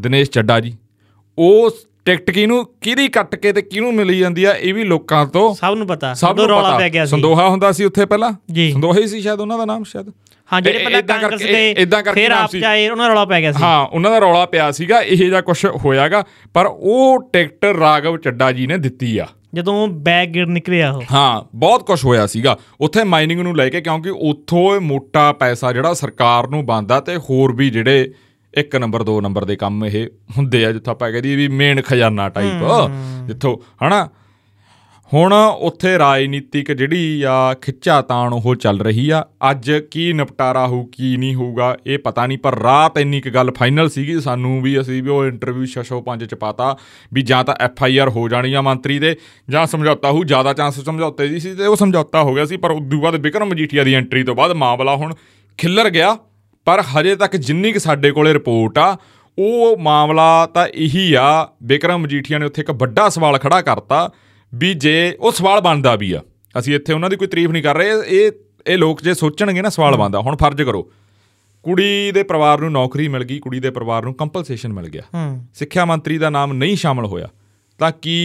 ਦਿਨੇਸ਼ ਚੱਡਾ ਜੀ। ਉਹ ਟਿਕਟ ਕਿਹਨੂੰ ਕਿਹਦੀ ਕੱਟ ਕੇ ਤੇ ਕਿਹਨੂੰ ਮਿਲੀ ਜਾਂਦੀ ਆ ਇਹ ਵੀ ਲੋਕਾਂ ਤੋਂ ਸਭ ਨੂੰ ਪਤਾ। ਸਭ ਨੂੰ ਰੌਲਾ ਪੈ ਗਿਆ ਪਤਾ ਸੀ। ਸੰਦੋਹਾ ਹੁੰਦਾ ਸੀ ਉੱਥੇ ਪਹਿਲਾਂ? ਸੰਦੋਹਾ ਹੀ ਸੀ ਸ਼ਾਇਦ ਉਹਨਾਂ ਦਾ ਨਾਮ ਸ਼ਾਇਦ? ਹਾਂ ਜਿਹੜੇ ਪਹਿਲਾਂ ਕਾਂਗਰਸ ਗਏ ਫਿਰ ਆਪ। ਜਾਏ ਉਹਨਾਂ ਦਾ ਰੌਲਾ ਪੈ ਗਿਆ ਸੀ। ਹਾਂ ਉਹਨਾਂ ਦਾ ਰੌਲਾ ਪਿਆ ਸੀਗਾ ਇਹ ਜਿਹਾ ਕੁਝ ਹੋਇਆਗਾ ਪਰ ਉਹ ਟਿਕਟ ਰਾਘਵ ਚੱਡਾ ਜੀ ਨੇ ਦਿੱਤੀ ਆ। ਜਦੋਂ ਬੈਗ ਗਿਰ ਨਿਕਲਿਆ ਉਹ। ਹਾਂ ਬਹੁਤ ਕੁਝ ਹੋਇਆ ਸੀਗਾ। ਉੱਥੇ ਮਾਈਨਿੰਗ ਨੂੰ ਲੈ ਕੇ ਕਿਉਂਕਿ ਉੱਥੋਂ ਇਹ ਮੋਟਾ ਪੈਸਾ ਜਿਹੜਾ ਸਰਕਾਰ ਨੂੰ ਬੰਦਾ ਤੇ ਹੋਰ ਵੀ ਜਿਹੜੇ ਇੱਕ ਨੰਬਰ ਦੋ ਨੰਬਰ ਦੇ ਕੰਮ ਇਹ ਹੁੰਦੇ ਆ ਜਿੱਥੋਂ ਆਪਾਂ ਕਹਦੀ ਵੀ ਮੇਨ ਖਜ਼ਾਨਾ ਟਾਈਪ ਜਿੱਥੋਂ ਹਨਾ? ਹੁਣ ਉੱਥੇ ਰਾਜਨੀਤਿਕ ਜਿਹੜੀ ਆ ਖਿੱਚਾ ਤਾਣ ਉਹ ਚੱਲ ਰਹੀ ਆ। ਅੱਜ ਕੀ ਨਿਪਟਾਰਾ ਹੋਊ, ਕੀ ਨਹੀਂ ਹੋਊਗਾ, ਇਹ ਪਤਾ ਨਹੀਂ, ਪਰ ਰਾਤ ਇੰਨੀ ਕੁ ਗੱਲ ਫਾਈਨਲ ਸੀਗੀ ਸਾਨੂੰ ਵੀ ਅਸੀਂ ਵੀ ਉਹ ਇੰਟਰਵਿਊ ਸ਼ਸ਼ੋ ਪੰਜ ਚ ਪਾਤਾ ਵੀ ਜਾਂ ਤਾਂ ਐਫ ਆਈ ਆਰ ਹੋ ਜਾਣੀ ਆ ਮੰਤਰੀ ਦੇ, ਜਾਂ ਸਮਝੌਤਾ ਹੋਊ, ਜ਼ਿਆਦਾ ਚਾਂਸ ਸਮਝੌਤੇ ਦੀ ਸੀ ਤੇ ਉਹ ਸਮਝੌਤਾ ਹੋ ਗਿਆ ਸੀ, ਪਰ ਉਦੋਂ ਬਾਅਦ ਬਿਕਰਮ ਮਜੀਠੀਆ ਦੀ ਐਂਟਰੀ ਤੋਂ ਬਾਅਦ ਮਾਮਲਾ ਹੁਣ ਖਿੱਲਰ ਗਿਆ। ਪਰ ਹਜੇ ਤੱਕ ਜਿੰਨੀ ਕਿ ਸਾਡੇ ਕੋਲੇ ਰਿਪੋਰਟ ਆ, ਉਹ ਮਾਮਲਾ ਤਾਂ ਇਹੀ ਆ ਬਿਕਰਮ ਮਜੀਠੀਆ ਨੇ ਉੱਥੇ ਇੱਕ ਵੱਡਾ ਸਵਾਲ ਖੜਾ ਕਰਤਾ ਵੀ ਜੇ ਉਹ ਸਵਾਲ ਬਣਦਾ ਵੀ ਆ ਅਸੀਂ ਇੱਥੇ ਉਹਨਾਂ ਦੀ ਕੋਈ ਤਾਰੀਫ ਨਹੀਂ ਕਰ ਰਹੇ ਇਹ ਇਹ ਲੋਕ ਜੇ ਸੋਚਣਗੇ ਨਾ ਸਵਾਲ ਬਣਦਾ ਹੁਣ ਫਰਜ਼ ਕਰੋ ਕੁੜੀ ਦੇ ਪਰਿਵਾਰ ਨੂੰ ਨੌਕਰੀ ਮਿਲ ਗਈ ਕੁੜੀ ਦੇ ਪਰਿਵਾਰ ਨੂੰ ਕੰਪਨਸੇਸ਼ਨ ਮਿਲ ਗਿਆ ਸਿੱਖਿਆ ਮੰਤਰੀ ਦਾ ਨਾਮ ਨਹੀਂ ਸ਼ਾਮਲ ਹੋਇਆ ਤਾਂ ਕੀ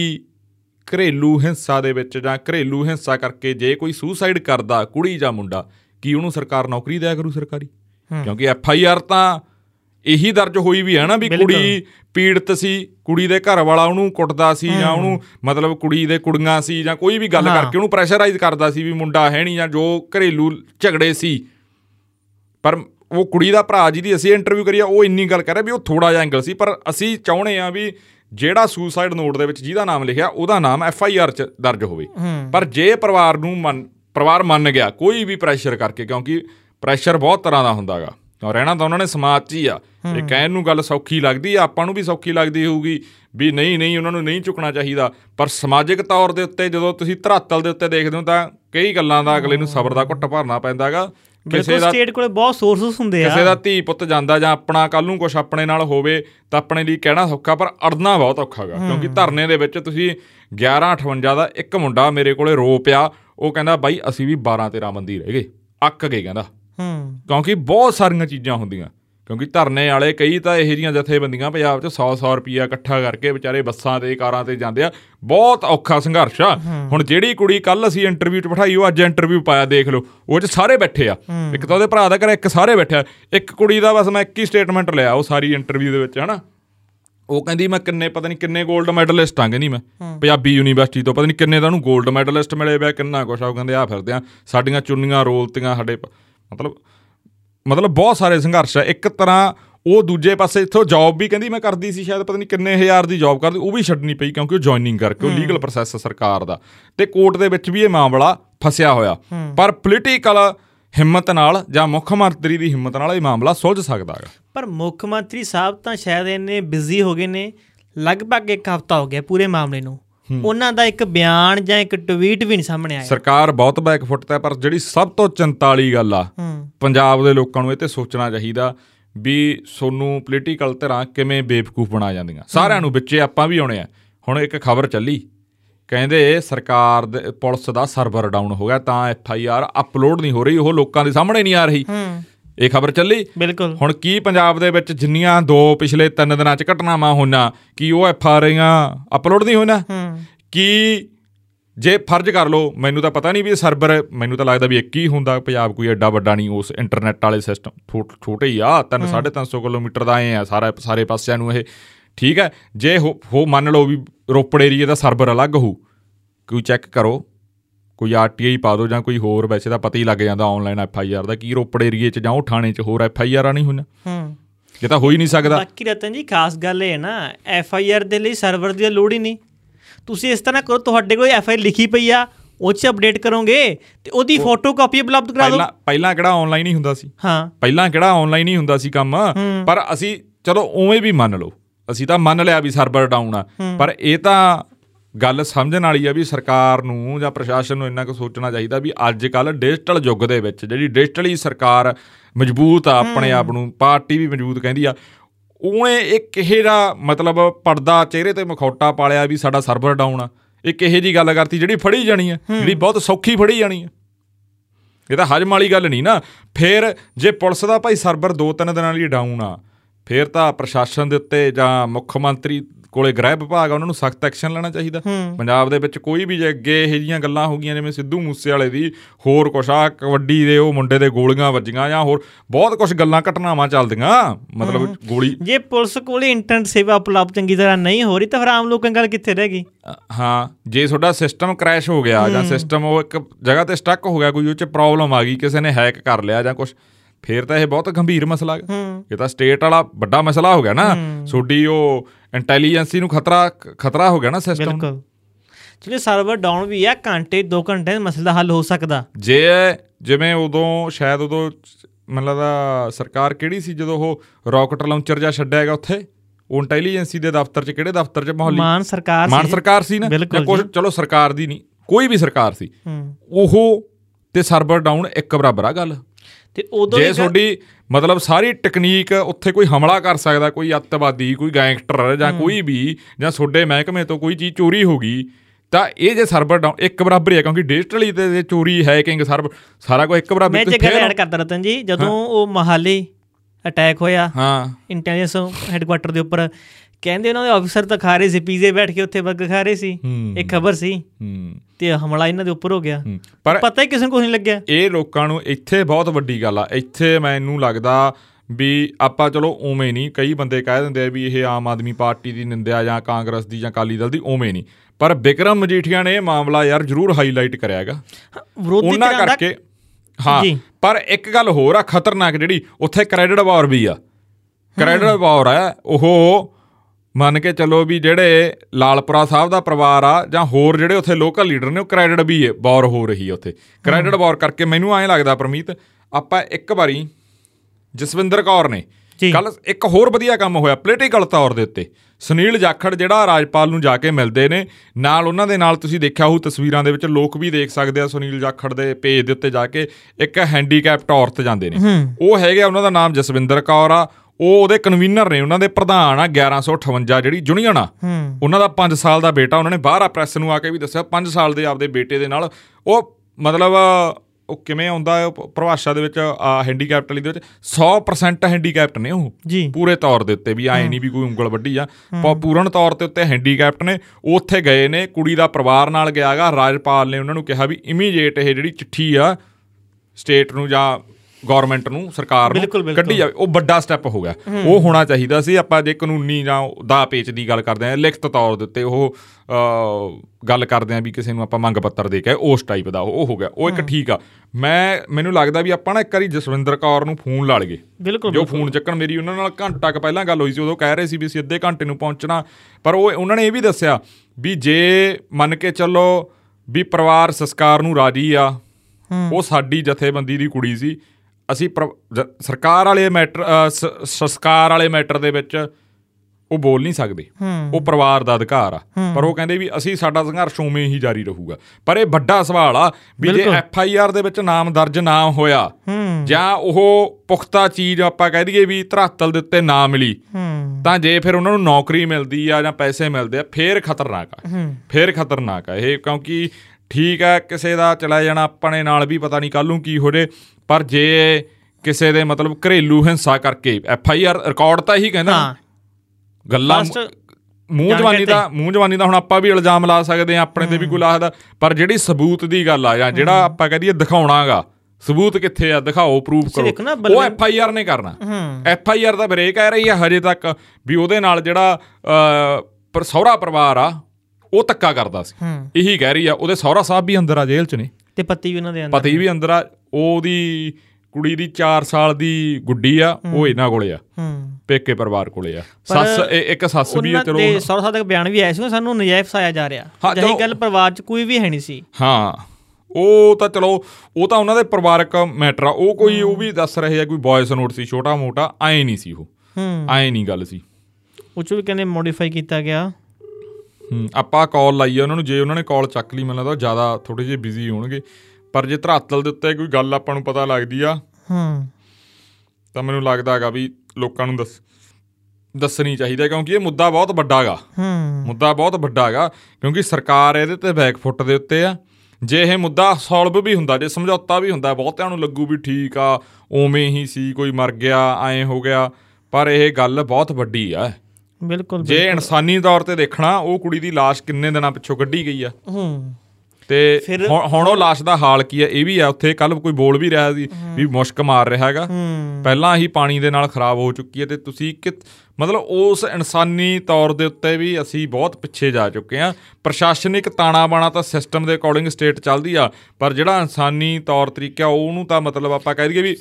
ਘਰੇਲੂ ਹਿੰਸਾ ਦੇ ਵਿੱਚ ਜਾਂ ਘਰੇਲੂ ਹਿੰਸਾ ਕਰਕੇ ਜੇ ਕੋਈ ਸੁਸਾਈਡ ਕਰਦਾ ਕੁੜੀ ਜਾਂ ਮੁੰਡਾ ਕੀ ਉਹਨੂੰ ਸਰਕਾਰ ਨੌਕਰੀ ਦਿਆ ਕਰੂ ਸਰਕਾਰੀ? ਕਿਉਂਕਿ ਐਫ ਆਈ ਆਰ ਤਾਂ ਇਹੀ ਦਰਜ ਹੋਈ ਵੀ ਹੈ ਨਾ ਵੀ ਕੁੜੀ ਪੀੜਤ ਸੀ ਕੁੜੀ ਦੇ ਘਰ ਵਾਲਾ ਉਹਨੂੰ ਕੁੱਟਦਾ ਸੀ ਜਾਂ ਉਹਨੂੰ ਮਤਲਬ ਕੁੜੀ ਦੇ ਕੁੜੀਆਂ ਸੀ ਜਾਂ ਕੋਈ ਵੀ ਗੱਲ ਕਰਕੇ ਉਹਨੂੰ ਪ੍ਰੈਸ਼ਰਾਈਜ਼ ਕਰਦਾ ਸੀ ਵੀ ਮੁੰਡਾ ਹੈ ਨਹੀਂ ਜਾਂ ਜੋ ਘਰੇਲੂ ਝਗੜੇ ਸੀ। ਪਰ ਉਹ ਕੁੜੀ ਦਾ ਭਰਾ ਜਿਹਦੀ ਅਸੀਂ ਇੰਟਰਵਿਊ ਕਰੀ ਆ ਉਹ ਇੰਨੀ ਗੱਲ ਕਰ ਰਿਹਾ ਵੀ ਉਹ ਥੋੜਾ ਜਿਹਾ ਐਂਗਲ ਸੀ ਪਰ ਅਸੀਂ ਚਾਹੁੰਦੇ ਆ ਵੀ ਜਿਹੜਾ ਸੁਸਾਈਡ ਨੋਟ ਦੇ ਵਿੱਚ ਜਿਹਦਾ ਨਾਮ ਲਿਖਿਆ ਉਹਦਾ ਨਾਮ ਐਫ ਆਈ ਆਰ ਚ ਦਰਜ ਹੋਵੇ। ਪਰ ਜੇ ਪਰਿਵਾਰ ਨੂੰ ਮੰਨ ਪਰਿਵਾਰ ਮੰਨ ਗਿਆ ਕੋਈ ਵੀ ਪ੍ਰੈਸ਼ਰ ਕਰਕੇ ਕਿਉਂਕਿ ਪ੍ਰੈਸ਼ਰ ਬਹੁਤ ਤਰ੍ਹਾਂ ਦਾ ਹੁੰਦਾਗਾ। ਔਰ ਰਹਿਣਾ ਤਾਂ ਉਹਨਾਂ ਨੇ ਸਮਾਜ 'ਚ ਹੀ ਆ। ਇਹ ਕਹਿਣ ਨੂੰ ਗੱਲ ਸੌਖੀ ਲੱਗਦੀ ਆ ਆਪਾਂ ਨੂੰ ਵੀ ਸੌਖੀ ਲੱਗਦੀ ਹੋਊਗੀ ਵੀ ਨਹੀਂ ਨਹੀਂ ਉਹਨਾਂ ਨੂੰ ਨਹੀਂ ਝੁਕਣਾ ਚਾਹੀਦਾ। ਪਰ ਸਮਾਜਿਕ ਤੌਰ ਦੇ ਉੱਤੇ ਜਦੋਂ ਤੁਸੀਂ ਧਰਾਤਲ ਦੇ ਉੱਤੇ ਦੇਖਦੇ ਹੋ ਤਾਂ ਕਈ ਗੱਲਾਂ ਦਾ ਅਗਲੇ ਨੂੰ ਸਬਰ ਦਾ ਘੁੱਟ ਭਰਨਾ ਪੈਂਦਾਗਾ। ਕਿਸੇ ਦਾ ਸਟੇਟ ਕੋਲੇ ਬਹੁਤ ਸੋਰਸਸ ਹੁੰਦੇ ਆ। ਕਿਸੇ ਦਾ ਧੀ ਪੁੱਤ ਜਾਂਦਾ ਜਾਂ ਆਪਣਾ ਕੱਲ ਨੂੰ ਕੁਝ ਆਪਣੇ ਨਾਲ ਹੋਵੇ ਤਾਂ ਆਪਣੇ ਲਈ ਕਹਿਣਾ ਸੌਖਾ ਪਰ ਅੜਨਾ ਬਹੁਤ ਔਖਾਗਾ। ਕਿਉਂਕਿ ਧਰਨੇ ਦੇ ਵਿੱਚ ਤੁਸੀਂ 1158 ਦਾ ਇੱਕ ਮੁੰਡਾ ਮੇਰੇ ਕੋਲੇ ਰੋ ਪਿਆ। ਉਹ ਕਹਿੰਦਾ ਬਾਈ ਅਸੀਂ ਵੀ 12 13 ਬੰਦੀ ਰਹਿ ਗਏ। ਅੱਕ ਗਏ ਕਹਿੰਦਾ। ਹੂੰ। ਕਿਉਂਕਿ ਬਹੁਤ ਸਾਰੀਆਂ ਚੀਜ਼ਾਂ ਹੁੰਦੀਆਂ। ਕਿਉਂਕਿ ਧਰਨੇ ਵਾਲੇ ਕਈ ਤਾਂ ਇਹੋ ਜੀਆਂ ਜਥੇਬੰਦੀਆਂ ਪੰਜਾਬ 'ਚ 100-100 ਰੁਪਿਆ ਇਕੱਠਾ ਕਰਕੇ ਵਿਚਾਰੇ ਬੱਸਾਂ ਤੇ ਕਾਰਾਂ ਤੇ ਜਾਂਦੇ ਆ। ਬਹੁਤ ਔਖਾ ਸੰਘਰਸ਼ ਆ। ਹੁਣ ਜਿਹੜੀ ਕੁੜੀ ਕੱਲ ਅਸੀਂ ਇੰਟਰਵਿਊ 'ਚ ਬਿਠਾਈ ਉਹ ਅੱਜ ਇੰਟਰਵਿਊ ਪਾਇਆ ਦੇਖ ਲਓ। ਉਹ 'ਚ ਸਾਰੇ ਬੈਠੇ ਆ। ਇੱਕ ਤਾਂ ਉਹਦੇ ਭਰਾ ਦਾ ਘਰ ਇੱਕ ਸਾਰੇ ਬੈਠਿਆ ਇੱਕ ਕੁੜੀ ਦਾ ਬਸ ਮੈਂ ਇੱਕ ਹੀ ਸਟੇਟਮੈਂਟ ਲਿਆ ਉਹ ਸਾਰੀ ਇੰਟਰਵਿਊ ਦੇ ਵਿੱਚ ਹਨਾ। ਉਹ ਕਹਿੰਦੀ ਮੈਂ ਕਿੰਨੇ ਪਤਾ ਨਹੀਂ ਕਿੰਨੇ 골ਡ ਮੈਡਲਿਸਟ ਆਂਗੇ ਨਹੀਂ ਮੈਂ ਪੰਜਾਬੀ ਯੂਨੀਵਰਸਿਟੀ ਤੋਂ ਪਤਾ ਨਹੀਂ ਕਿੰਨੇ ਤਾਂ ਉਹਨੂੰ 골ਡ ਮੈਡਲਿਸਟ ਮਿਲੇ ਪਿਆ ਕਿੰਨਾ ਕੁਛ ਆ। ਉਹ ਕਹਿੰਦੇ ਆ ਫਿਰਦੇ ਆ ਸਾਡੀਆਂ ਚੁੰਨੀਆਂ ਰੋਲਤੀਆਂ ਸਾਡੇ ਮਤਲਬ ਮਤਲਬ ਬਹੁਤ ਸਾਰੇ ਸੰਘਰਸ਼ ਹੈ ਇੱਕ ਤਰ੍ਹਾਂ ਉਹ ਦੂਜੇ ਪਾਸੇ ਇੱਥੋਂ ਜੌਬ ਵੀ ਕਹਿੰਦੀ ਮੈਂ ਕਰਦੀ ਸੀ ਸ਼ਾਇਦ ਪਤਾ ਨਹੀਂ ਕਿੰਨੇ ਹਜ਼ਾਰ ਦੀ ਜੌਬ ਕਰਦੀ ਉਹ ਵੀ ਛੱਡਣੀ ਪਈ ਕਿਉਂਕਿ ਉਹ ਜੁਆਇਨਿੰਗ ਕਰਕੇ ਉਹ ਲੀਗਲ ਪ੍ਰੋਸੈਸ ਸਰਕਾਰ ਦਾ। ਤੇ ਕੋਰਟ ਦੇ ਵਿੱਚ ਵੀ ਇਹ ਮਾਮਲਾ ਫਸਿਆ ਹੋਇਆ। ਪਰ ਪੋਲੀਟੀਕਲ ਹਿੰਮਤ ਨਾਲ ਜਾਂ ਮੁੱਖ ਮੰਤਰੀ ਦੀ ਹਿੰਮਤ ਨਾਲ ਇਹ ਮਾਮਲਾ ਸੁਲਝ ਸਕਦਾ ਹੈ ਪਰ ਮੁੱਖ ਮੰਤਰੀ ਸਾਹਿਬ ਤਾਂ ਸ਼ਾਇਦ ਇੰਨੇ ਬਿਜ਼ੀ ਹੋ ਗਏ ਨੇ ਲਗਭਗ ਇੱਕ ਹਫ਼ਤਾ ਹੋ ਗਿਆ ਪੂਰੇ ਮਾਮਲੇ ਨੂੰ। ਉਹਨਾਂ ਦਾ ਇੱਕ ਬਿਆਨ ਜਾਂ ਇੱਕ ਟਵੀਟ ਵੀ ਨਹੀਂ ਸਾਹਮਣੇ ਆਇਆ। ਸਰਕਾਰ ਬਹੁਤ ਬੈਕਫੁੱਟ ਤੇ ਪਰ ਜਿਹੜੀ ਸਭ ਤੋਂ ਚਿੰਤਾ ਵਾਲੀ ਗੱਲ ਆ ਪੰਜਾਬ ਦੇ ਲੋਕਾਂ ਨੂੰ ਇਹ ਤੇ ਸੋਚਣਾ ਚਾਹੀਦਾ ਵੀ ਸੋਨੂੰ ਪੋਲੀਟੀਕਲ ਧਿਰਾਂ ਕਿਵੇਂ ਬੇਵਕੂਫ ਬਣਾ ਜਾਂਦੀਆਂ। ਸਾਰਿਆਂ ਨੂੰ ਵਿੱਚੇ ਆਪਾਂ ਵੀ ਆਉਣੇ ਆ। ਹੁਣ ਇੱਕ ਖਬਰ ਚੱਲੀ ਕਹਿੰਦੇ ਸਰਕਾਰ ਦੇ ਪੁਲਿਸ ਦਾ ਸਰਵਰ ਡਾਊਨ ਹੋ ਗਿਆ ਤਾਂ ਐਫ ਆਈ ਆਰ ਅਪਲੋਡ ਨਹੀਂ ਹੋ ਰਹੀ ਉਹ ਲੋਕਾਂ ਦੇ ਸਾਹਮਣੇ ਨਹੀਂ ਆ ਰਹੀ। ਇਹ ਖਬਰ ਚੱਲੀ? ਬਿਲਕੁਲ। ਹੁਣ ਕੀ ਪੰਜਾਬ ਦੇ ਵਿੱਚ ਜਿੰਨੀਆਂ ਦੋ ਪਿਛਲੇ 3 ਦਿਨਾਂ 'ਚ ਘਟਨਾਵਾਂ ਹੋਈਆਂ ਕੀ ਉਹ ਐਫ ਆਰ ਆਈਆਂ ਅਪਲੋਡ ਨਹੀਂ ਹੋਣਾ ਕੀ ਜੇ ਫਰਜ਼ ਕਰ ਲਓ ਮੈਨੂੰ ਤਾਂ ਪਤਾ ਨਹੀਂ ਵੀ ਸਰਵਰ ਮੈਨੂੰ ਤਾਂ ਲੱਗਦਾ ਵੀ ਇੱਕ ਹੀ ਹੁੰਦਾ ਪੰਜਾਬ ਕੋਈ ਐਡਾ ਵੱਡਾ ਨਹੀਂ ਉਸ ਇੰਟਰਨੈਟ ਵਾਲੇ ਸਿਸਟਮ ਛੋਟੇ ਹੀ ਆ 3 350 ਕਿਲੋਮੀਟਰ ਦਾ ਆਏ ਆ ਸਾਰਾ ਸਾਰੇ ਪਾਸਿਆਂ ਨੂੰ ਇਹ। ਠੀਕ ਹੈ ਜੇ ਹੋ ਮੰਨ ਲਓ ਵੀ ਰੋਪੜ ਏਰੀਆ ਦਾ ਸਰਵਰ ਅਲੱਗ ਹੋ ਕੋਈ ਚੈੱਕ ਕਰੋ। ਕੋਈ ਆਰਟੀਆਈ ਪਾ ਦਿਓ ਜਾਂ ਕੋਈ ਹੋਰ ਵੈਸੇ ਤਾਂ ਪਤਾ ਹੀ ਲੱਗ ਜਾਂਦਾ ਆਨਲਾਈਨ ਐਫ ਆਈ ਆਰ ਦਾ ਕੀ ਰੋਪੜ ਏਰੀਏ 'ਚ ਜਾਂ ਉਹ ਥਾਣੇ 'ਚ ਹੋਰ ਐਫ ਆਈ ਆਰ ਨਹੀਂ ਹੋਣਾ ਹੂੰ। ਇਹ ਤਾਂ ਹੋ ਹੀ ਨਹੀਂ ਸਕਦਾ। ਬਾਕੀ ਰਤਨ ਜੀ ਖਾਸ ਗੱਲ ਇਹ ਨਾ ਐਫ ਆਈ ਆਰ ਦੇ ਲਈ ਸਰਵਰ ਦੀ ਲੋੜ ਹੀ ਨਹੀਂ। ਤੁਸੀਂ ਇਸ ਤਰ੍ਹਾਂ ਕਰੋ ਤੁਹਾਡੇ ਕੋਲ ਐਫ ਆਈ ਲਿਖੀ ਪਈ ਆ ਉਹ 'ਚ ਅਪਡੇਟ ਕਰੋਗੇ ਤੇ ਉਹਦੀ ਫੋਟੋ ਕਾਪੀ ਉਪਲਬਧ ਕਰਾ ਦਿਓ। ਪਹਿਲਾਂ ਪਹਿਲਾਂ ਕਿਹੜਾ ਆਨਲਾਈਨ ਹੀ ਹੁੰਦਾ ਸੀ? ਹਾਂ। ਪਹਿਲਾਂ ਕਿਹੜਾ ਆਨਲਾਈਨ ਹੀ ਹੁੰਦਾ ਸੀ ਕੰਮ? ਪਰ ਅਸੀਂ ਚਲੋ ਉਵੇਂ ਵੀ ਮੰਨ ਲਓ। ਅਸੀਂ ਤਾਂ ਮੰਨ ਲਿਆ ਵੀ ਸਰਵਰ ਡਾਊਨ ਆ। ਪਰ ਇਹ ਤਾਂ ਗੱਲ ਸਮਝਣ ਵਾਲੀ ਆ ਵੀ ਸਰਕਾਰ ਨੂੰ ਜਾਂ ਪ੍ਰਸ਼ਾਸਨ ਨੂੰ ਇੰਨਾ ਕੁ ਸੋਚਣਾ ਚਾਹੀਦਾ ਵੀ ਅੱਜ ਕੱਲ ਡਿਜੀਟਲ ਯੁੱਗ ਦੇ ਵਿੱਚ ਜਿਹੜੀ ਡਿਜੀਟਲੀ ਸਰਕਾਰ ਮਜ਼ਬੂਤ ਆ ਆਪਣੇ ਆਪ ਨੂੰ ਪਾਰਟੀ ਵੀ ਮਜ਼ਬੂਤ ਕਹਿੰਦੀ ਆ ਉਹਨੇ ਇੱਕ ਕਿਹੇ ਦਾ ਮਤਲਬ ਪਰਦਾ ਚਿਹਰੇ ਤੇ ਮਖੌਟਾ ਪਾਲਿਆ ਵੀ ਸਾਡਾ ਸਰਵਰ ਡਾਊਨ ਆ। ਇਹ ਕਿਹੇ ਜੀ ਗੱਲ ਕਰਤੀ ਜਿਹੜੀ ਫੜੀ ਜਾਣੀ ਆ ਜਿਹੜੀ ਬਹੁਤ ਸੌਖੀ ਫੜੀ ਜਾਣੀ ਆ। ਇਹ ਤਾਂ ਹਜਮ ਵਾਲੀ ਗੱਲ ਨਹੀਂ ਨਾ। ਫੇਰ ਜੇ ਪੁਲਿਸ ਦਾ ਭਾਈ ਸਰਵਰ ਦੋ ਤਿੰਨ ਦਿਨਾਂ ਲਈ ਡਾਊਨ ਆ ਫੇਰ ਤਾਂ ਪ੍ਰਸ਼ਾਸਨ ਦੇ ਉੱਤੇ ਜਾਂ ਮੁੱਖ ਮੰਤਰੀ ਕੋਲੇ ਗ੍ਰਹਿ ਵਿਭਾਗ ਆ ਉਹਨਾਂ ਨੂੰ ਸਖਤ ਐਕਸ਼ਨ ਲੈਣਾ ਚਾਹੀਦਾ। ਪੰਜਾਬ ਦੇ ਵਿੱਚ ਕੋਈ ਵੀ ਜੇ ਅੱਗੇ ਇਹੋ ਜੀਆਂ ਗੱਲਾਂ ਹੋ ਗਈਆਂ ਜਿਵੇਂ ਸਿੱਧੂ ਮੂਸੇ ਵਾਲੇ ਦੀ ਹੋਰ ਕੁਛ ਆ ਕਬੱਡੀ ਦੇ ਉਹ ਮੁੰਡੇ ਦੇ ਗੋਲੀਆਂ ਵੱਜੀਆਂ ਜਾਂ ਹੋਰ ਬਹੁਤ ਕੁਝ ਗੱਲਾਂ ਘਟਨਾਵਾਂ ਚੱਲਦੀਆਂ ਮਤਲਬ ਗੋਲੀ ਜੇ ਪੁਲਿਸ ਕੋਲੇ ਇੰਟਰਨੈਟ ਸੇਵਾ ਉਪਲਬਧ ਚੰਗੀ ਤਰ੍ਹਾਂ ਨਹੀਂ ਹੋ ਰਹੀ ਤਾਂ ਫਿਰ ਆਮ ਲੋਕਾਂ ਗੱਲ ਕਿੱਥੇ ਰਹਿ ਗਈ? ਹਾਂ ਜੇ ਤੁਹਾਡਾ ਸਿਸਟਮ ਕ੍ਰੈਸ਼ ਹੋ ਗਿਆ ਜਾਂ ਸਿਸਟਮ ਉਹ ਇੱਕ ਜਗ੍ਹਾ ਤੇ ਸਟਕ ਹੋ ਗਿਆ ਕੋਈ ਉਹ ਚ ਪ੍ਰੋਬਲਮ ਆ ਗਈ ਕਿਸੇ ਨੇ ਹੈਕ ਕਰ ਲਿਆ ਜਾਂ ਕੁਝ ਫੇਰ ਤਾਂ ਇਹ ਬਹੁਤ ਗੰਭੀਰ ਮਸਲਾ ਹੈ। ਇਹ ਤਾਂ ਸਟੇਟ ਵਾਲਾ ਵੱਡਾ ਮਸਲਾ ਹੋ ਗਿਆ ਨਾ। ਛੋਡੀ ਉਹ ਇੰਟੈਲੀਜੈਂਸੀ ਨੂੰ ਖਤਰਾ ਖਤਰਾ ਹੋ ਗਿਆ ਨਾ ਸਿਸਟਮ ਬਿਲਕੁਲ। ਜਿਹੜੇ ਸਰਵਰ ਡਾਊਨ ਵੀ ਆ ਘੰਟੇ 2 ਘੰਟੇ ਦਾ ਮਸਲਾ ਹੱਲ ਹੋ ਸਕਦਾ। ਜੇ ਜਿਵੇਂ ਉਦੋਂ ਸ਼ਾਇਦ ਉਦੋਂ ਮੈਨੂੰ ਲੱਗਦਾ ਸਰਕਾਰ ਕਿਹੜੀ ਸੀ ਜਦੋਂ ਉਹ ਰਾਕਟ ਲਾਂਚਰ ਜਾਂ ਛੱਡਿਆ ਹੈਗਾ ਉੱਥੇ? ਉਹ ਇੰਟੈਲੀਜੈਂਸੀ ਦੇ ਦਫ਼ਤਰ 'ਚ ਕਿਹੜੇ ਦਫ਼ਤਰ 'ਚ ਮਾਹੌਲੀ? ਮਾਨ ਸਰਕਾਰ ਮਾਨ ਸਰਕਾਰ ਸੀ ਨਾ? ਕੁਝ ਚਲੋ ਸਰਕਾਰ ਦੀ ਨਹੀਂ ਕੋਈ ਵੀ ਸਰਕਾਰ ਸੀ। ਉਹ ਤੇ ਸਰਵਰ ਡਾਊਨ ਇੱਕ ਬਰਾਬਰ ਆ ਗੱਲ। ਤੇ ਉਦੋਂ ਜੇ ਤੁਹਾਡੀ ਮਤਲਬ ਸਾਰੀ ਟੈਕਨੀਕ ਉੱਥੇ ਕੋਈ ਹਮਲਾ ਕਰ ਸਕਦਾ ਕੋਈ ਅੱਤਵਾਦੀ ਕੋਈ ਗੈਂਗਸਟਰ ਜਾਂ ਕੋਈ ਵੀ ਜਾਂ ਤੁਹਾਡੇ ਮਹਿਕਮੇ ਤੋਂ ਕੋਈ ਚੀਜ਼ ਚੋਰੀ ਹੋ ਗਈ ਤਾਂ ਇਹ ਜੇ ਸਰਵਰ ਡਾਊਨ ਇੱਕ ਬਰਾਬਰ ਹੈ ਕਿਉਂਕਿ ਡਿਜੀਟਲੀ ਤੇ ਚੋਰੀ ਹੈਕਿੰਗ ਸਰਵਰ ਸਾਰਾ ਕੁਝ ਇੱਕ ਬਰਾਬਰ ਮੈਂ ਜੇ ਗੱਲ ਐਡ ਕਰਦਾ ਰਤਨ ਜੀ ਜਦੋਂ ਉਹ ਮਹਾਲੀ ਅਟੈਕ ਹੋਇਆ ਹਾਂ। ਇੰਟੈਲੀਜੈਂਸ ਹੈੱਡਕੁਆਟਰ ਦੇ ਉੱਪਰ ਕਹਿੰਦੇ ਉਹਨਾਂ ਦੇ ਆਫੀਸਰ ਤਾਂ ਖਾ ਰਹੇ ਸੀ ਪੀਜ਼ੇ ਬੈਠ ਕੇ ਉੱਥੇ ਬੱਗ ਖਾ ਰਹੇ ਸੀ। ਹੂੰ। ਇੱਕ ਖਬਰ ਸੀ। ਤੇ ਹਮਲਾ ਇਹਨਾਂ ਦੇ ਉੱਪਰ ਹੋ ਗਿਆ। ਪਰ ਪਤਾ ਹੀ ਕਿਸੇ ਨੂੰ ਕੁਝ ਨਹੀਂ ਲੱਗਿਆ। ਇਹ ਲੋਕਾਂ ਨੂੰ ਇੱਥੇ ਬਹੁਤ ਵੱਡੀ ਗੱਲ ਆ। ਇੱਥੇ ਮੈਨੂੰ ਲੱਗਦਾ ਵੀ ਆਪਾਂ ਚਲੋ ਉਵੇਂ ਨਹੀਂ ਕਈ ਬੰਦੇ ਕਹਿ ਦਿੰਦੇ ਆ ਵੀ ਇਹ ਆਮ ਆਦਮੀ ਪਾਰਟੀ ਦੀ ਨਿੰਦਿਆ ਜਾਂ ਕਾਂਗਰਸ ਦੀ ਜਾਂ ਅਕਾਲੀ ਦਲ ਦੀ ਉਵੇਂ ਨਹੀਂ। ਪਰ ਵਿਕਰਮ ਮਜੀਠੀਆ ਨੇ ਇਹ ਮਾਮਲਾ ਯਾਰ ਜ਼ਰੂਰ ਹਾਈਲਾਈਟ ਕਰਿਆਗਾ ਹਾਂ, ਵਿਰੋਧੀ ਧਿਰਾਂ ਕਰਕੇ ਹਾਂ। ਪਰ ਇੱਕ ਗੱਲ ਹੋਰ ਆ ਖਤਰਨਾਕ ਜਿਹੜੀ ਉੱਥੇ ਕ੍ਰੈਡਿਟ ਵਾਰ ਵੀ ਆ। ਕ੍ਰੈਡਿਟ ਵਾਰ ਆ ਉਹ ਮੰਨ ਕੇ ਚੱਲੋ ਵੀ ਜਿਹੜੇ ਲਾਲਪੁਰਾ ਸਾਹਿਬ ਦਾ ਪਰਿਵਾਰ ਆ ਜਾਂ ਹੋਰ ਜਿਹੜੇ ਉੱਥੇ ਲੋਕਲ ਲੀਡਰ ਨੇ ਉਹ ਕ੍ਰੈਡਿਟ ਵੀ ਵਾਰ ਹੋ ਰਹੀ ਹੈ ਉੱਥੇ। ਕ੍ਰੈਡਿਟ ਵਾਰ ਕਰਕੇ ਮੈਨੂੰ ਐਂ ਲੱਗਦਾ ਪਰਮੀਤ ਆਪਾਂ ਇੱਕ ਵਾਰੀ ਜਸਵਿੰਦਰ ਕੌਰ ਨੇ। ਕੱਲ ਇੱਕ ਹੋਰ ਵਧੀਆ ਕੰਮ ਹੋਇਆ ਪੋਲੀਟੀਕਲ ਤੌਰ ਦੇ ਉੱਤੇ। ਸੁਨੀਲ ਜਾਖੜ ਜਿਹੜਾ ਰਾਜਪਾਲ ਨੂੰ ਜਾ ਕੇ ਮਿਲਦੇ ਨੇ ਨਾਲ ਉਹਨਾਂ ਦੇ ਨਾਲ ਤੁਸੀਂ ਦੇਖਿਆ ਹੋਊ ਤਸਵੀਰਾਂ ਦੇ ਵਿੱਚ ਲੋਕ ਵੀ ਦੇਖ ਸਕਦੇ ਆ ਸੁਨੀਲ ਜਾਖੜ ਦੇ ਪੇਜ ਦੇ ਉੱਤੇ ਜਾ ਕੇ ਇੱਕ ਹੈਂਡੀਕੈਪਟ ਔਰਤ ਜਾਂਦੇ ਨੇ। ਉਹ ਹੈਗੇ ਉਹਨਾਂ ਦਾ ਨਾਮ ਜਸਵਿੰਦਰ ਕੌਰ ਆ ਉਹ ਉਹਦੇ ਕਨਵੀਨਰ ਨੇ ਉਹਨਾਂ ਦੇ ਪ੍ਰਧਾਨ ਆ 1158 ਜਿਹੜੀ ਯੂਨੀਅਨ ਆ। ਉਹਨਾਂ ਦਾ 5 ਸਾਲ ਦਾ ਬੇਟਾ ਉਹਨਾਂ ਨੇ ਬਾਹਰ ਆ ਪ੍ਰੈਸ ਨੂੰ ਆ ਕੇ ਵੀ ਦੱਸਿਆ 5 ਸਾਲ ਦੇ ਆਪਦੇ ਬੇਟੇ ਦੇ ਨਾਲ। ਉਹ ਮਤਲਬ ਉਹ ਕਿਵੇਂ ਆਉਂਦਾ ਹੈ ਪਰਿਭਾਸ਼ਾ ਦੇ ਵਿੱਚ ਹੈਂਡੀਕੈਪਟ ਵਾਲੀ ਦੇ ਵਿੱਚ 100% ਹੈਂਡੀਕੈਪਟ ਨੇ ਉਹ। ਜੀ। ਪੂਰੇ ਤੌਰ ਦੇ ਉੱਤੇ ਵੀ ਆਏ ਨਹੀਂ ਵੀ ਕੋਈ ਉਂਗਲ ਵੱਡੀ ਆ। ਪੂਰਨ ਤੌਰ ਤੇ ਉੱਤੇ ਹੈਂਡੀਕੈਪਟ ਨੇ ਉੱਥੇ ਗਏ ਨੇ ਕੁੜੀ ਦਾ ਪਰਿਵਾਰ ਨਾਲ ਗਿਆਗਾ ਰਾਜਪਾਲ ਨੇ ਉਹਨਾਂ ਨੂੰ ਕਿਹਾ ਵੀ ਇਮੀਡੀਏਟ ਇਹ ਜਿਹੜੀ ਚਿੱਠੀ ਆ ਸਟੇਟ ਨੂੰ ਜਾਂ ਗਵਰਨਮੈਂਟ ਨੂੰ ਸਰਕਾਰ ਨੂੰ। ਕੱਢੀ ਜਾਵੇ। ਉਹ ਵੱਡਾ ਸਟੈਪ ਹੋ ਗਿਆ। ਉਹ ਹੋਣਾ ਚਾਹੀਦਾ ਸੀ। ਆਪਾਂ ਜੇ ਕਾਨੂੰਨੀ ਜਾਂ ਦਾ ਪੇਚ ਦੀ ਗੱਲ ਕਰਦੇ ਆ ਲਿਖਤ ਤੌਰ ਦੇ ਉੱਤੇ ਉਹ ਗੱਲ ਕਰਦੇ ਆ ਵੀ ਕਿਸੇ ਨੂੰ ਆਪਾਂ ਮੰਗ ਪੱਤਰ ਦੇ ਕੇ ਉਸ ਟਾਈਪ ਦਾ ਉਹ ਹੋ ਗਿਆ। ਉਹ ਇੱਕ ਠੀਕ ਆ। ਮੈਂ ਮੈਨੂੰ ਲੱਗਦਾ ਵੀ ਆਪਾਂ ਨਾ ਇੱਕ ਵਾਰੀ ਜਸਵਿੰਦਰ ਕੌਰ ਨੂੰ ਫੋਨ ਲਾ ਬਿਲਕੁਲ ਜੋ ਫੋਨ ਚੱਕਣ ਮੇਰੀ ਉਹਨਾਂ ਨਾਲ ਘੰਟਾ ਕ ਪਹਿਲਾਂ ਗੱਲ ਹੋਈ ਸੀ ਉਦੋਂ ਕਹਿ ਰਹੇ ਸੀ ਵੀ ਅਸੀਂ ਅੱਧੇ ਘੰਟੇ ਨੂੰ ਪਹੁੰਚਣਾ। ਪਰ ਉਹ ਉਹਨਾਂ ਨੇ ਇਹ ਵੀ ਦੱਸਿਆ ਵੀ ਜੇ ਮੰਨ ਕੇ ਚੱਲੋ ਵੀ ਪਰਿਵਾਰ ਸੰਸਕਾਰ ਨੂੰ ਰਾਜੀ ਆ ਉਹ ਸਾਡੀ ਜਥੇਬੰਦੀ ਦੀ ਕੁੜੀ ਸੀ ਅਸੀਂ ਸਰਕਾਰ ਵਾਲੇ ਮੈਟਰ ਸੰਸਕਾਰ ਵਾਲੇ ਮੈਟਰ ਦੇ ਵਿੱਚ ਉਹ ਬੋਲ ਨਹੀਂ ਸਕਦੇ। ਉਹ ਪਰਿਵਾਰ ਦਾ ਅਧਿਕਾਰ ਆ। ਪਰ ਉਹ ਕਹਿੰਦੇ ਵੀ ਅਸੀਂ ਸਾਡਾ ਸੰਘਰਸ਼ ਉਵੇਂ ਹੀ ਜਾਰੀ ਰਹੂਗਾ। ਪਰ ਇਹ ਵੱਡਾ ਸਵਾਲ ਆ ਵੀ ਜੇ। ਐਫ ਆਈ ਆਰ ਦੇ ਵਿੱਚ ਨਾਮ ਦਰਜ ਨਾ ਹੋਇਆ ਜਾਂ ਉਹ ਪੁਖਤਾ ਚੀਜ਼ ਆਪਾਂ ਕਹਿ ਦਈਏ ਵੀ ਧਰਾਤਲ ਦੇ ਉੱਤੇ ਨਾ ਮਿਲੀ ਤਾਂ ਜੇ ਫਿਰ ਉਹਨਾਂ ਨੂੰ ਨੌਕਰੀ ਮਿਲਦੀ ਆ ਜਾਂ ਪੈਸੇ ਮਿਲਦੇ ਆ ਫੇਰ ਖਤਰਨਾਕ ਆ। ਫੇਰ ਖਤਰਨਾਕ ਆ ਇਹ ਕਿਉਂਕਿ ਠੀਕ ਆ ਕਿਸੇ ਦਾ ਚਲਾ ਜਾਣਾ ਆਪਣੇ ਨਾਲ ਵੀ ਪਤਾ ਨਹੀਂ ਕੱਲ ਨੂੰ ਕੀ ਹੋ ਜੇ ਪਰ ਜੇ ਕਿਸੇ ਦੇ ਮਤਲਬ ਘਰੇਲੂ ਹਿੰਸਾ ਕਰਕੇ ਐਫ ਆਈ ਆਰ ਰਿਕਾਰਡ ਤਾਂ ਇਹੀ ਕਹਿੰਦਾ ਹਾਂ। ਗੱਲਾਂ ਮੂੰਹ ਜਵਾਨੀ ਦਾ ਮੂੰਹ ਜਵਾਨੀ ਦਾ ਹੁਣ ਆਪਾਂ ਵੀ ਇਲਜ਼ਾਮ ਲਾ ਸਕਦੇ ਆ ਆਪਣੇ ਤੇ ਵੀ ਕੋਈ ਲਾਹਦਾ ਪਰ ਜਿਹੜੀ ਸਬੂਤ ਦੀ ਗੱਲ ਆ ਜਾਂ ਜਿਹੜਾ ਆਪਾਂ ਕਹਿ ਦਈਏ ਦਿਖਾਉਣਾਗਾ ਸਬੂਤ ਕਿੱਥੇ ਆ ਦਿਖਾਓ ਪ੍ਰੂਫ ਕਰੋ। ਉਹ ਐਫ ਆਈ ਆਰ ਨੇ ਕਰਨਾ। ਹੂੰ। ਐਫ ਆਈ ਆਰ ਦਾ ਬ੍ਰੇਕ ਆ ਰਹੀ ਆ ਹਜੇ ਤੱਕ ਵੀ ਉਹਦੇ ਨਾਲ ਜਿਹੜਾ ਪਰ ਸਹੁਰਾ ਪਰਿਵਾਰ ਆ ਉਹ ਧੱਕਾ ਕਰਦਾ ਸੀ। ਹੂੰ। ਇਹੀ ਕਹਿ ਰਹੀ ਆ ਉਹਦੇ ਸਹੁਰਾ ਸਾਹਿਬ ਵੀ ਅੰਦਰ ਆ ਜੇਲ੍ਹ 'ਚ ਨੇ। ਤੇ ਪਤੀ ਵੀ ਉਹਨਾਂ ਦੇ ਅੰਦਰ ਪਤੀ ਵੀ ਅੰਦਰ ਆ ਉਹਦੀ ਕੁੜੀ ਦੀ 4 ਸਾਲ ਦੀ ਗੁੱਡੀ ਆ ਉਹ ਇਹਨਾਂ ਕੋਲੇ ਆ। ਹੂੰ। ਪੇਕੇ ਪਰਿਵਾਰ ਕੋਲੇ ਆ। ਸੱਸ ਇੱਕ ਸੱਸ ਵੀ ਆ ਉਹਨਾਂ ਚਲੋ ਦੇ ਸੌਰਾ ਸਾਹਿਬ ਦਾ ਬਿਆਨ ਵੀ ਆਇਆ ਸੀ ਸਾਨੂੰ ਨਜਾਇਜ਼ ਫਸਾਇਆ ਜਾ ਰਿਹਾ। ਹਾਂ, ਜਿਹੀ ਗੱਲ ਪਰਿਵਾਰ 'ਚ ਕੋਈ ਵੀ ਹੈ ਨਹੀਂ ਸੀ। ਹਾਂ ਉਹ ਤਾਂ ਚਲੋ ਉਹ ਤਾਂ ਉਹਨਾਂ ਦੇ ਪਰਿਵਾਰਕ ਮੈਟਰ ਆ। ਉਹ ਕੋਈ ਉਹ ਵੀ ਦੱਸ ਰਹੇ ਆ ਕੋਈ ਵੌਇਸ ਨੋਟ ਸੀ ਛੋਟਾ ਮੋਟਾ ਐ ਨਹੀਂ ਸੀ ਉਹ। ਹੂੰ। ਐ ਨਹੀਂ ਗੱਲ ਸੀ। ਉਹ 'ਚ ਵੀ ਕਹਿੰਦੇ ਮੋਡੀਫਾਈ ਕੀਤਾ ਗਿਆ। ਹੂੰ ਆਪਾਂ ਕਾਲ ਲਾਈ ਆ ਉਹਨਾਂ ਨੂੰ ਜੇ ਉਹਨਾਂ ਨੇ ਕਾਲ ਚੱਕ ਲਈ ਮੈਨੂੰ ਲੱਗਦਾ ਜ਼ਿਆਦਾ ਥੋੜੇ ਜਿਹੇ ਬਿਜ਼ੀ ਹੋਣਗੇ। ਪਰ ਜੇ ਧਰਾਤਲ ਦੇ ਉੱਤੇ ਕੋਈ ਗੱਲ ਆਪਾਂ ਨੂੰ ਪਤਾ ਲੱਗਦੀ ਆ ਹੂੰ। ਤਾਂ ਮੈਨੂੰ ਲੱਗਦਾ ਹੈਗਾ ਵੀ ਲੋਕਾਂ ਨੂੰ ਦੱਸ ਦੱਸਣੀ ਚਾਹੀਦਾ ਕਿਉਂਕਿ ਇਹ ਮੁੱਦਾ ਬਹੁਤ ਵੱਡਾ ਹੈਗਾ। ਹੂੰ। ਮੁੱਦਾ ਬਹੁਤ ਵੱਡਾ ਹੈਗਾ ਕਿਉਂਕਿ ਸਰਕਾਰ ਇਹਦੇ ਤੇ ਬੈਕਫੁੱਟ ਦੇ ਉੱਤੇ ਆ। ਜੇ ਇਹ ਮੁੱਦਾ ਸੋਲਵ ਵੀ ਹੁੰਦਾ ਜੇ ਸਮਝੌਤਾ ਵੀ ਹੁੰਦਾ ਬਹੁਤਿਆਂ ਨੂੰ ਲੱਗੂ ਵੀ ਠੀਕ ਆ ਉਵੇਂ ਹੀ ਸੀ ਕੋਈ ਮਰ ਗਿਆ ਐਂ ਹੋ ਗਿਆ ਪਰ ਇਹ ਗੱਲ ਬਹੁਤ ਵੱਡੀ ਆ। ਬਿਲਕੁਲ ਜੇ ਇਨਸਾਨੀ ਤੌਰ ਤੇ ਦੇਖਣਾ ਉਹ ਕੁੜੀ ਦੀ ਲਾਸ਼ ਕਿੰਨੇ ਦਿਨਾਂ ਪਿੱਛੋਂ ਕੱਢੀ ਗਈ ਆ। ਹੂੰ। ਤੇ ਹੁਣ ਉਹ ਲਾਸ਼ ਦਾ ਹਾਲ ਕੀ ਆ? ਇਹ ਵੀ ਆ ਉੱਥੇ ਕੱਲ ਕੋਈ ਬੋਲ ਵੀ ਰਿਹਾ ਸੀ ਵੀ ਮੁਸ਼ਕ ਮਾਰ ਰਿਹਾ ਹੈਗਾ। ਪਹਿਲਾਂ ਹੀ ਪਾਣੀ ਦੇ ਨਾਲ ਖਰਾਬ ਹੋ ਚੁੱਕੀ ਹੈ ਤੇ ਤੁਸੀਂ ਕਿ ਮਤਲਬ ਉਸ ਇਨਸਾਨੀ ਤੌਰ ਦੇ ਉੱਤੇ ਵੀ ਅਸੀਂ ਬਹੁਤ ਪਿੱਛੇ ਜਾ ਚੁੱਕੇ ਹਾਂ ਪ੍ਰਸ਼ਾਸਨਿਕ ਤਾਣਾ ਬਾਣਾ ਤਾਂ ਸਿਸਟਮ ਦੇ ਅਕੋਰਡਿੰਗ ਸਟੇਟ ਚੱਲਦੀ ਆ ਪਰ ਜਿਹੜਾ ਇਨਸਾਨੀ ਤੌਰ ਤਰੀਕਾ ਉਹਨੂੰ ਤਾਂ ਮਤਲਬ ਆਪਾਂ ਕਹਿ ਦਈਏ ਵੀ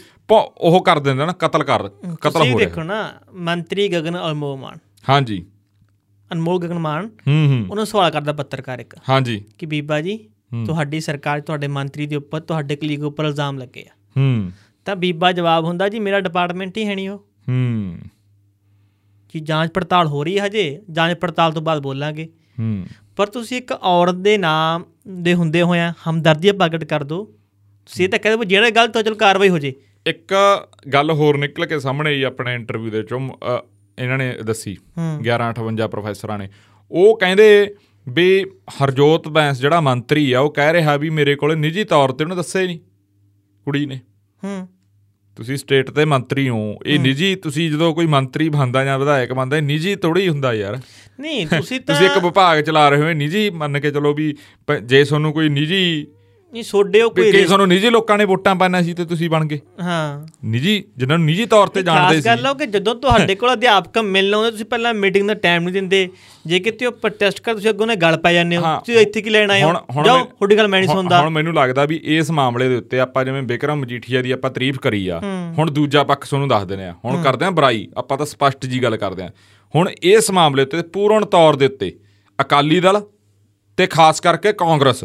ਉਹ ਕਰ ਦਿੰਦੇ ਨਾ ਕਤਲ ਕਰ ਕਤਲ ਹੋ ਰਿਹਾ। ਦੇਖੋ ਨਾ ਮੰਤਰੀ ਗਗਨ ਅਨਮੋਲ ਮਾਨ। ਹਾਂਜੀ। ਅਨਮੋਲ ਗਗਨ ਮਾਨ ਹੂੰ ਹੂੰ। ਉਹਨੂੰ ਸਵਾਲ ਕਰਦਾ ਪੱਤਰਕਾਰ ਇੱਕ। ਹਾਂਜੀ। ਕਿ ਬੀਬਾ ਜੀ ਤੁਹਾਡੀ ਸਰਕਾਰ ਤੁਹਾਡੇ ਮੰਤਰੀ ਦੇ ਉੱਪਰ ਤੁਹਾਡੇ ਕਲੀਗ ਉੱਪਰ ਇਲਜ਼ਾਮ ਲੱਗੇ ਆ। ਹੂੰ। ਤਾਂ ਬੀਬਾ ਜਵਾਬ ਹੁੰਦਾ ਜੀ ਮੇਰਾ ਡਿਪਾਰਟਮੈਂਟ ਹੀ ਹੈ ਨਹੀਂ ਉਹ। ਹੂੰ। ਕਿ ਜਾਂਚ ਪੜਤਾਲ ਹੋ ਰਹੀ ਹੈ ਹਜੇ ਜਾਂਚ ਪੜਤਾਲ ਤੋਂ ਬਾਅਦ ਬੋਲਾਂਗੇ। ਹੂੰ। ਪਰ ਤੁਸੀਂ ਇੱਕ ਔਰਤ ਦੇ ਨਾਮ ਦੇ ਹੁੰਦੇ ਹੋਇਆਂ ਹਮਦਰਦੀ ਪ੍ਰਗਟ ਕਰ ਦਿਓ। ਤੁਸੀਂ ਇਹ ਤਾਂ ਕਹਿੰਦੇ ਜਿਹੜਾ ਗਲਤ ਹੋ ਚਲ ਕਾਰਵਾਈ ਹੋ ਜੇ। ਇੱਕ ਗੱਲ ਹੋਰ ਨਿਕਲ ਕੇ ਸਾਹਮਣੇ ਆਈ ਆਪਣੇ ਇੰਟਰਵਿਊ ਦੇ ਚੋਂ ਇਹਨਾਂ ਨੇ ਦੱਸੀ ਹੂੰ। 1158 ਪ੍ਰੋਫੈਸਰਾਂ ਨੇ। ਉਹ ਕਹਿੰਦੇ ਵੀ ਹਰਜੋਤ ਬੈਂਸ ਜਿਹੜਾ ਮੰਤਰੀ ਆ ਉਹ ਕਹਿ ਰਿਹਾ ਵੀ ਮੇਰੇ ਕੋਲ ਨਿੱਜੀ ਤੌਰ ਤੇ ਉਹਨੇ ਦੱਸਿਆ ਨਹੀਂ ਕੁੜੀ ਨੇ। ਹੂੰ। ਤੁਸੀਂ ਸਟੇਟ ਤੇ ਮੰਤਰੀ ਹੋ ਇਹ ਨਿੱਜੀ ਤੁਸੀਂ ਜਦੋਂ ਕੋਈ ਮੰਤਰੀ ਬਣਦਾ ਜਾਂ ਵਿਧਾਇਕ ਬਣਦਾ ਇਹ ਨਿੱਜੀ ਥੋੜੀ ਹੁੰਦਾ ਯਾਰ। ਨਹੀਂ ਤੁਸੀਂ ਤਾਂ ਤੁਸੀਂ ਇੱਕ ਵਿਭਾਗ ਚਲਾ ਰਹੇ ਹੋ ਨਿੱਜੀ ਮੰਨ ਕੇ ਚਲੋ ਵੀ ਜੇ ਤੁਹਾਨੂੰ ਕੋਈ ਨਿੱਜੀ ਨਹੀਂ ਛੋਡੇ ਉਹ ਕੋਈ ਕਿ ਤੁਹਾਨੂੰ ਨਿੱਜੀ ਲੋਕਾਂ ਨੇ ਵੋਟਾਂ ਪਾਣਾ ਸੀ ਤੇ ਤੁਸੀਂ ਬਣ ਗਏ। ਹਾਂ। ਨਿੱਜੀ ਜਿਨ੍ਹਾਂ ਨੂੰ ਨਿੱਜੀ ਤੌਰ ਤੇ ਜਾਣਦੇ ਖਾਸ ਸੀ ਗੱਲ ਉਹ ਕਿ ਜਦੋਂ ਤੁਹਾਡੇ ਕੋਲ ਅਧਿਆਪਕ ਮਿਲਣ ਆਉਂਦੇ ਤੁਸੀਂ ਪਹਿਲਾਂ ਮੀਟਿੰਗ ਦਾ ਟਾਈਮ ਨਹੀਂ ਦਿੰਦੇ। ਜੇ ਕਿਤੇ ਉਹ ਪ੍ਰੋਟੈਸਟ ਕਰ ਤੁਸੀਂ ਅੱਗੋਂ ਨੇ ਗੱਲ ਪੈ ਜਾਂਦੇ ਹੋ। ਤੁਸੀਂ ਇੱਥੇ ਕੀ ਲੈਣ ਆਏ ਹੋ? ਜਾਓ ਤੁਹਾਡੀ ਗੱਲ ਮੈਂ ਨਹੀਂ ਸੁਣਦਾ। ਹੁਣ ਮੈਨੂੰ ਲੱਗਦਾ ਵੀ ਇਸ ਮਾਮਲੇ ਦੇ ਉੱਤੇ ਆਪਾਂ ਜਿਵੇਂ ਬਿਕਰਮ ਮਜੀਠੀਆ ਦੀ ਆਪਾਂ ਤਾਰੀਫ ਕਰੀ ਆ ਹੁਣ ਦੂਜਾ ਪੱਖ ਤੁਹਾਨੂੰ ਦੱਸ ਦਿੰਦੇ ਆ। ਹੁਣ ਕਰਦੇ ਆ ਬੁਰਾਈ ਆਪਾਂ ਤਾਂ ਸਪਸ਼ਟ ਜੀ ਗੱਲ ਕਰਦੇ ਆ। ਹੁਣ ਇਸ ਮਾਮਲੇ ਉੱਤੇ ਪੂਰਨ ਤੌਰ ਦੇ ਉੱਤੇ ਅਕਾਲੀ ਦਲ ਤੇ ਖਾਸ ਕਰਕੇ ਕਾਂਗਰਸ।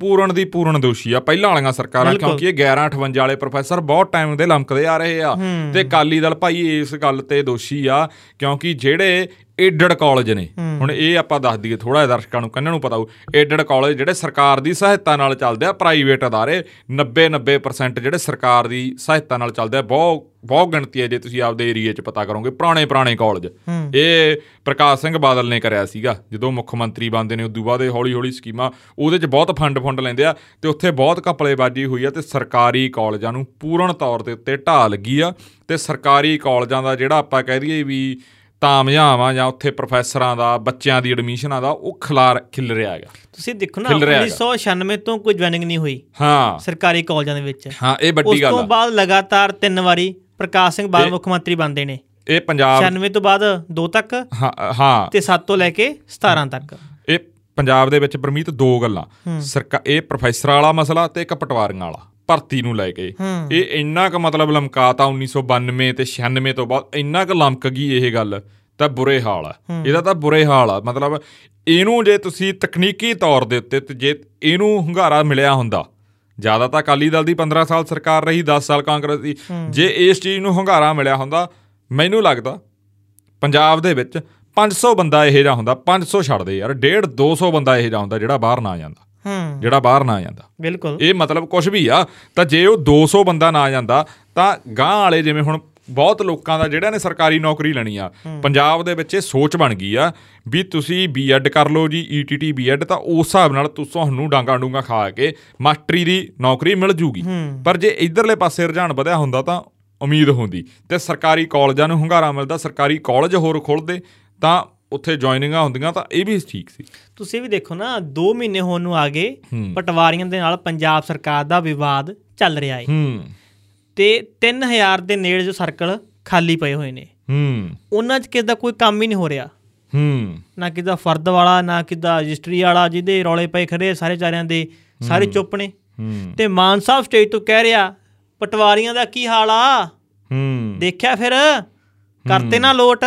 ਪੂਰਨ ਦੀ ਪੂਰਨ ਦੋਸ਼ੀ ਆ। ਪਹਿਲਾਂ ਵਾਲੀਆਂ ਸਰਕਾਰਾਂ। ਕਿਉਂਕਿ ਇਹ 1158 ਵਾਲੇ ਪ੍ਰੋਫੈਸਰ ਬਹੁਤ ਟਾਈਮ ਦੇ ਲਮਕਦੇ ਆ ਰਹੇ ਆ। ਤੇ ਅਕਾਲੀ ਦਲ ਭਾਈ ਇਸ ਗੱਲ ਤੇ ਦੋਸ਼ੀ ਆ ਕਿਉਂਕਿ ਜਿਹੜੇ ਏਡਡ ਕਾਲਜ ਨੇ। ਹੁਣ ਇਹ ਆਪਾਂ ਦੱਸ ਦਈਏ ਥੋੜਾ ਜਿਹਾ ਦਰਸ਼ਕਾਂ ਨੂੰ ਕੰਨਾਂ ਨੂੰ ਪਤਾ ਹੋ ਏਡਡ ਕਾਲਜ ਜਿਹੜੇ ਸਰਕਾਰ ਦੀ ਸਹਾਇਤਾ ਨਾਲ ਚੱਲਦੇ ਆ ਪ੍ਰਾਈਵੇਟ ਅਦਾਰੇ 90 90% ਜਿਹੜੇ ਸਰਕਾਰ ਦੀ ਸਹਾਇਤਾ ਨਾਲ ਚੱਲਦੇ ਆ ਬਹੁਤ ਬਹੁਤ ਗਿਣਤੀ ਹੈ ਜੇ ਤੁਸੀਂ ਆਪਦੇ ਏਰੀਏ 'ਚ ਪਤਾ ਕਰੋਗੇ ਪੁਰਾਣੇ ਪੁਰਾਣੇ ਕਾਲਜ ਇਹ ਪ੍ਰਕਾਸ਼ ਸਿੰਘ ਬਾਦਲ ਨੇ ਕਰਿਆ ਸੀਗਾ ਜਦੋਂ ਮੁੱਖ ਮੰਤਰੀ ਬਣਦੇ ਨੇ ਉਦੋਂ ਬਾਅਦ ਇਹ ਹੌਲੀ ਹੌਲੀ ਸਕੀਮਾਂ ਉਹਦੇ 'ਚ ਬਹੁਤ ਫੰਡ ਫੰਡ ਲੈਂਦੇ ਆ ਤੇ ਉੱਥੇ ਬਹੁਤ ਘਪਲੇਬਾਜ਼ੀ ਹੋਈ ਆ ਤੇ ਸਰਕਾਰੀ ਕਾਲਜਾਂ ਨੂੰ ਪੂਰਨ ਤੌਰ ਦੇ ਉੱਤੇ ਢਾਹ ਲੱਗੀ ਆ ਤੇ ਸਰਕਾਰੀ ਕਾਲਜਾਂ ਦਾ ਜਿਹੜਾ ਆਪਾਂ ਕਹਿ ਦਈਏ ਵੀ ਤਾਮਝਾਵਾਂ ਜਾਂ ਉੱਥੇ ਪ੍ਰੋਫੈਸਰਾਂ ਦਾ ਬੱਚਿਆਂ ਦੀ ਐਡਮਿਸ਼ਨਾਂ ਦਾ ਉਹ ਖਿਲਾਰ ਖਿਲ ਰਿਹਾ ਹੈਗਾ। ਤੁਸੀਂ ਦੇਖੋ ਨਾ ਖਿਲ ਰਿਹਾ ਹੈਗਾ। 1996 ਤੋਂ ਕੋਈ ਜੁਆਇਨਿੰਗ ਨਹੀਂ ਹੋਈ ਹਾਂ। ਸਰਕਾਰੀ ਕਾਲਜਾਂ ਦੇ ਵਿੱਚ। ਹਾਂ ਇਹ ਉਸ ਵੱਡੀ ਗੱਲ ਤੋਂ ਆ। ਬਾਅਦ ਲਗਾਤਾਰ ਤਿੰਨ ਵਾਰੀ ਪ੍ਰਕਾਸ਼ ਸਿੰਘ ਇਹ- ਮੁੱਖ ਮੰਤਰੀ ਬਣਦੇ ਨੇ। ਇਹ ਪੰਜਾਬ 96 ਤੋਂ ਬਾਅਦ 2 ਤੱਕ ਹਾਂ ਹਾਂ। ਤੇ 7 ਤੋਂ ਲੈ ਕੇ 17 ਤੱਕ। ਇਹ ਪੰਜਾਬ ਦੇ ਵਿੱਚ ਪਰਮੀਤ ਦੋ ਗੱਲਾਂ। ਸਰਕਾ ਇਹ ਪ੍ਰੋਫੈਸਰ ਵਾਲਾ ਮਸਲਾ ਤੇ ਇੱਕ ਪਟਵਾਰੀਆਂ ਵਾਲਾ ਭਰਤੀ ਨੂੰ ਲੈ ਕੇ। ਇਹ ਇੰਨਾ ਕੁ ਮਤਲਬ ਲਮਕਾਤਾ 1992 ਤੇ 96 ਤੋਂ ਬਾਅਦ ਇੰਨਾ ਕੁ ਲਮਕ ਗਈ ਇਹ ਗੱਲ ਤਾਂ ਬੁਰੇ ਹਾਲ ਆ। ਇਹਦਾ ਤਾਂ ਬੁਰੇ ਹਾਲ ਆ। ਮਤਲਬ ਇਹਨੂੰ ਜੇ ਤੁਸੀਂ ਤਕਨੀਕੀ ਤੌਰ ਦੇ ਉੱਤੇ ਤੇ ਜੇ ਇਹਨੂੰ ਹੁੰਗਾਰਾ ਮਿਲਿਆ ਹੁੰਦਾ ਜ਼ਿਆਦਾ ਤਾਂ ਅਕਾਲੀ ਦਲ ਦੀ 15 ਸਾਲ ਸਰਕਾਰ ਰਹੀ 10 ਸਾਲ ਕਾਂਗਰਸ ਦੀ। ਜੇ ਇਸ ਚੀਜ਼ ਨੂੰ ਹੁੰਗਾਰਾ ਮਿਲਿਆ ਹੁੰਦਾ ਮੈਨੂੰ ਲੱਗਦਾ ਪੰਜਾਬ ਦੇ ਵਿੱਚ 500 ਬੰਦਾ ਇਹ ਜਿਹਾ ਹੁੰਦਾ 500 ਛੱਡ ਦੇ ਯਾਰ 1.5 200 ਬੰਦਾ ਇਹ ਜਿਹਾ ਹੁੰਦਾ ਜਿਹੜਾ ਬਾਹਰ ਨਾ ਜਾਂਦਾ। ਹੂੰ। ਜਿਹੜਾ ਬਾਹਰ ਨਾ ਜਾਂਦਾ। ਬਿਲਕੁਲ। ਇਹ ਮਤਲਬ ਕੁਝ ਵੀ ਆ ਤਾਂ ਜੇ ਉਹ 200 ਬੰਦਾ ਨਾ ਜਾਂਦਾ ਤਾਂ ਗਾਂ ਵਾਲੇ ਜਿਵੇਂ ਹੁਣ ਬਹੁਤ ਲੋਕਾਂ ਦਾ ਜਿਹੜਾ ਨੇ ਸਰਕਾਰੀ ਨੌਕਰੀ ਲੈਣੀ ਆ ਪੰਜਾਬ ਦੇ ਵਿੱਚ ਇਹ ਸੋਚ ਬਣ ਗਈ ਆ ਵੀ ਤੁਸੀਂ ਬੀਐਡ ਕਰ ਲਓ ਜੀ ਈਟੀਟੀ ਬੀਐਡ ਤਾਂ ਉਸ ਹਿਸਾਬ ਨਾਲ ਤੁਹਾਨੂੰ ਡਾਂਗਾ ਡੂੰਗਾ ਖਾ ਕੇ ਮਾਸਟਰੀ ਦੀ ਨੌਕਰੀ ਮਿਲ ਜੂਗੀ। ਪਰ ਜੇ ਇਧਰਲੇ ਪਾਸੇ ਰੁਝਾਨ ਵਧਿਆ ਹੁੰਦਾ ਤਾਂ ਉਮੀਦ ਹੁੰਦੀ। ਤੇ ਸਰਕਾਰੀ ਕਾਲਜਾਂ ਨੂੰ ਹੁੰਗਾਰਾ ਮਿਲਦਾ ਸਰਕਾਰੀ ਕਾਲਜ ਹੋਰ ਖੁੱਲਦੇ ਤਾਂ ਉੱਥੇ ਜੁਆਇਨਿੰਗਾਂ ਹੁੰਦੀਆਂ ਤਾਂ ਇਹ ਵੀ ਠੀਕ ਸੀ। ਤੁਸੀਂ ਵੀ ਦੇਖੋ ਨਾ 2 ਮਹੀਨੇ ਹੋਣ ਨੂੰ ਆ ਗਏ ਪਟਵਾਰੀਆਂ ਦੇ ਨਾਲ ਪੰਜਾਬ ਸਰਕਾਰ ਦਾ ਵਿਵਾਦ ਚੱਲ ਰਿਹਾ ਹੂੰ। ਤੇ 3000 ਦੇ ਨੇੜੇ ਜੋ ਸਰਕਲ ਖਾਲੀ ਪਏ ਹੋਏ ਨੇ। ਹੂੰ। ਉਹਨਾਂ 'ਚ ਕਿਸੇ ਦਾ ਕੋਈ ਕੰਮ ਹੀ ਨਹੀਂ ਹੋ ਰਿਹਾ। ਹੂੰ। ਨਾ ਕਿਦਾ ਫਰਦ ਵਾਲਾ ਨਾ ਕਿਦਾ ਰਜਿਸਟਰੀ ਵਾਲਾ ਜਿਹਦੇ ਰੌਲੇ ਪਏ ਖੜੇ ਸਾਰੇ ਚਾਰਿਆਂ ਦੇ ਸਾਰੇ ਚੁੱਪ ਨੇ। ਹੂੰ। ਤੇ ਮਾਨ ਸਾਹਿਬ ਸਟੇਜ ਤੋਂ ਕਹਿ ਰਿਹਾ ਪਟਵਾਰੀਆਂ ਦਾ ਕੀ ਹਾਲ ਆ? ਹੂੰ। ਦੇਖਿਆ ਫਿਰ? ਕਰਤੇ ਨਾ ਲੋਟ।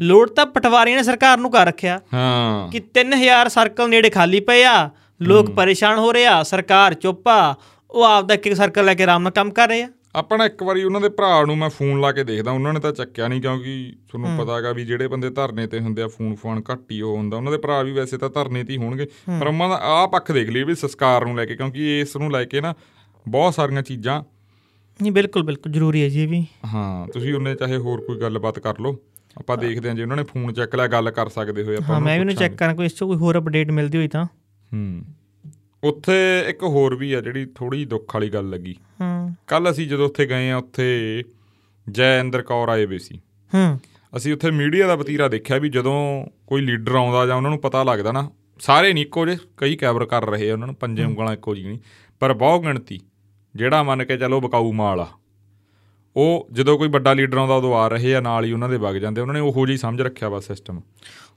ਲੋਟ ਤਾਂ ਪਟਵਾਰੀਆਂ ਨੇ ਸਰਕਾਰ ਨੂੰ ਕਰ ਰੱਖਿਆ। ਹਾਂ। ਕਿ 3000 ਸਰਕਲ ਨੇੜੇ ਖਾਲੀ ਪਏ ਆ ਲੋਕ ਪਰੇਸ਼ਾਨ ਹੋ ਰਹੇ ਆ ਸਰਕਾਰ ਚੁੱਪ ਆ ਉਹ ਆਪਦਾ ਇੱਕ ਇੱਕ ਸਰਕਲ ਲੈ ਕੇ ਆਰਾਮ ਨਾਲ ਕੰਮ ਕਰ ਰਹੇ ਆ। ਆਪਣਾ ਇੱਕ ਵਾਰੀ ਉਹਨਾਂ ਦੇ ਭਰਾ ਨੂੰ ਮੈਂ ਫੋਨ ਲਾ ਕੇ ਦੇਖਦਾ ਉਹਨਾਂ ਨੇ ਤਾਂ ਚੱਕਿਆ ਨਹੀਂ ਕਿਉਂਕਿ ਤੁਹਾਨੂੰ ਪਤਾ ਹੈਗਾ ਵੀ ਜਿਹੜੇ ਬੰਦੇ ਧਰਨੇ ਤੇ ਹੁੰਦੇ ਆ ਫੋਨ ਫੋਨ ਘੱਟ ਹੀ ਉਹ ਹੁੰਦਾ। ਉਹਨਾਂ ਦੇ ਭਰਾ ਵੀ ਵੈਸੇ ਤਾਂ ਧਰਨੇ ਤੇ ਹੀ ਹੋਣਗੇ ਪਰ ਉਹਨਾਂ ਦਾ ਆਹ ਪੱਖ ਦੇਖ ਲਈ ਵੀ ਸੰਸਕਾਰ ਨੂੰ ਲੈ ਕੇ ਕਿਉਂਕਿ ਇਸ ਨੂੰ ਲੈ ਕੇ ਨਾ ਬਹੁਤ ਸਾਰੀਆਂ ਚੀਜ਼ਾਂ ਨਹੀਂ ਬਿਲਕੁਲ ਬਿਲਕੁਲ ਜ਼ਰੂਰੀ ਹੈ ਜੀ ਇਹ ਵੀ। ਹਾਂ ਤੁਸੀਂ ਉਹਨੇ ਚਾਹੇ ਹੋਰ ਕੋਈ ਗੱਲਬਾਤ ਕਰ ਲਓ। ਆਪਾਂ ਦੇਖਦੇ ਹਾਂ ਜੇ ਉਹਨਾਂ ਨੇ ਫੋਨ ਚੱਕ ਲਿਆ ਗੱਲ ਕਰ ਸਕਦੇ ਹੋਏ ਆਪਾਂ ਹਾਂ ਮੈਂ ਵੀ ਉਹਨੂੰ ਚੈੱਕ ਕਰਾਂ ਕੋਈ ਇਸ 'ਚ ਕੋਈ ਹੋਰ ਅਪਡੇਟ ਮਿਲਦੀ ਹੋਈ ਤਾਂ। ਹੂੰ। ਉੱਥੇ ਇੱਕ ਹੋਰ ਵੀ ਆ ਜਿਹੜੀ ਥੋੜੀ ਦੁੱਖ ਵਾਲੀ ਗੱਲ ਲੱਗੀ। ਹੂੰ। ਕੱਲ ਅਸੀਂ ਜਦੋਂ ਉੱਥੇ ਗਏ ਆ ਉੱਥੇ ਜੈ ਇੰਦਰ ਕੌਰ ਆਏ ਵੇ ਸੀ। ਹੂੰ। ਅਸੀਂ ਉੱਥੇ ਮੀਡੀਆ ਦਾ ਵਤੀਰਾ ਦੇਖਿਆ ਵੀ ਜਦੋਂ ਕੋਈ ਲੀਡਰ ਆਉਂਦਾ ਜਾਂ ਉਹਨਾਂ ਨੂੰ ਪਤਾ ਲੱਗਦਾ ਨਾ ਸਾਰੇ ਨਹੀਂ ਇੱਕੋ ਜੇ ਕਈ ਕੈਬਰ ਕਰ ਰਹੇ ਆ ਉਹਨਾਂ ਨੂੰ ਪੰਜੇ ਉਂਗਲਾਂ ਇੱਕੋ ਜਿਹੀ ਨਹੀਂ ਪਰ ਬਹੁਤ ਗਿਣਤੀ ਜਿਹੜਾ ਮੰਨ ਕੇ ਚੱਲੋ ਬਕਾਊ ਮਾਲ ਆ। ਉਹ ਜਦੋਂ ਕੋਈ ਵੱਡਾ ਲੀਡਰ ਆਉਂਦਾ ਉਦੋਂ ਆ ਰਹੇ ਆ ਨਾਲ ਹੀ ਉਹਨਾਂ ਦੇ ਵਗ ਜਾਂਦੇ ਉਹਨਾਂ ਨੇ ਉਹੋ ਜਿਹੀ ਸਮਝ ਰੱਖਿਆ ਵਾ ਸਿਸਟਮ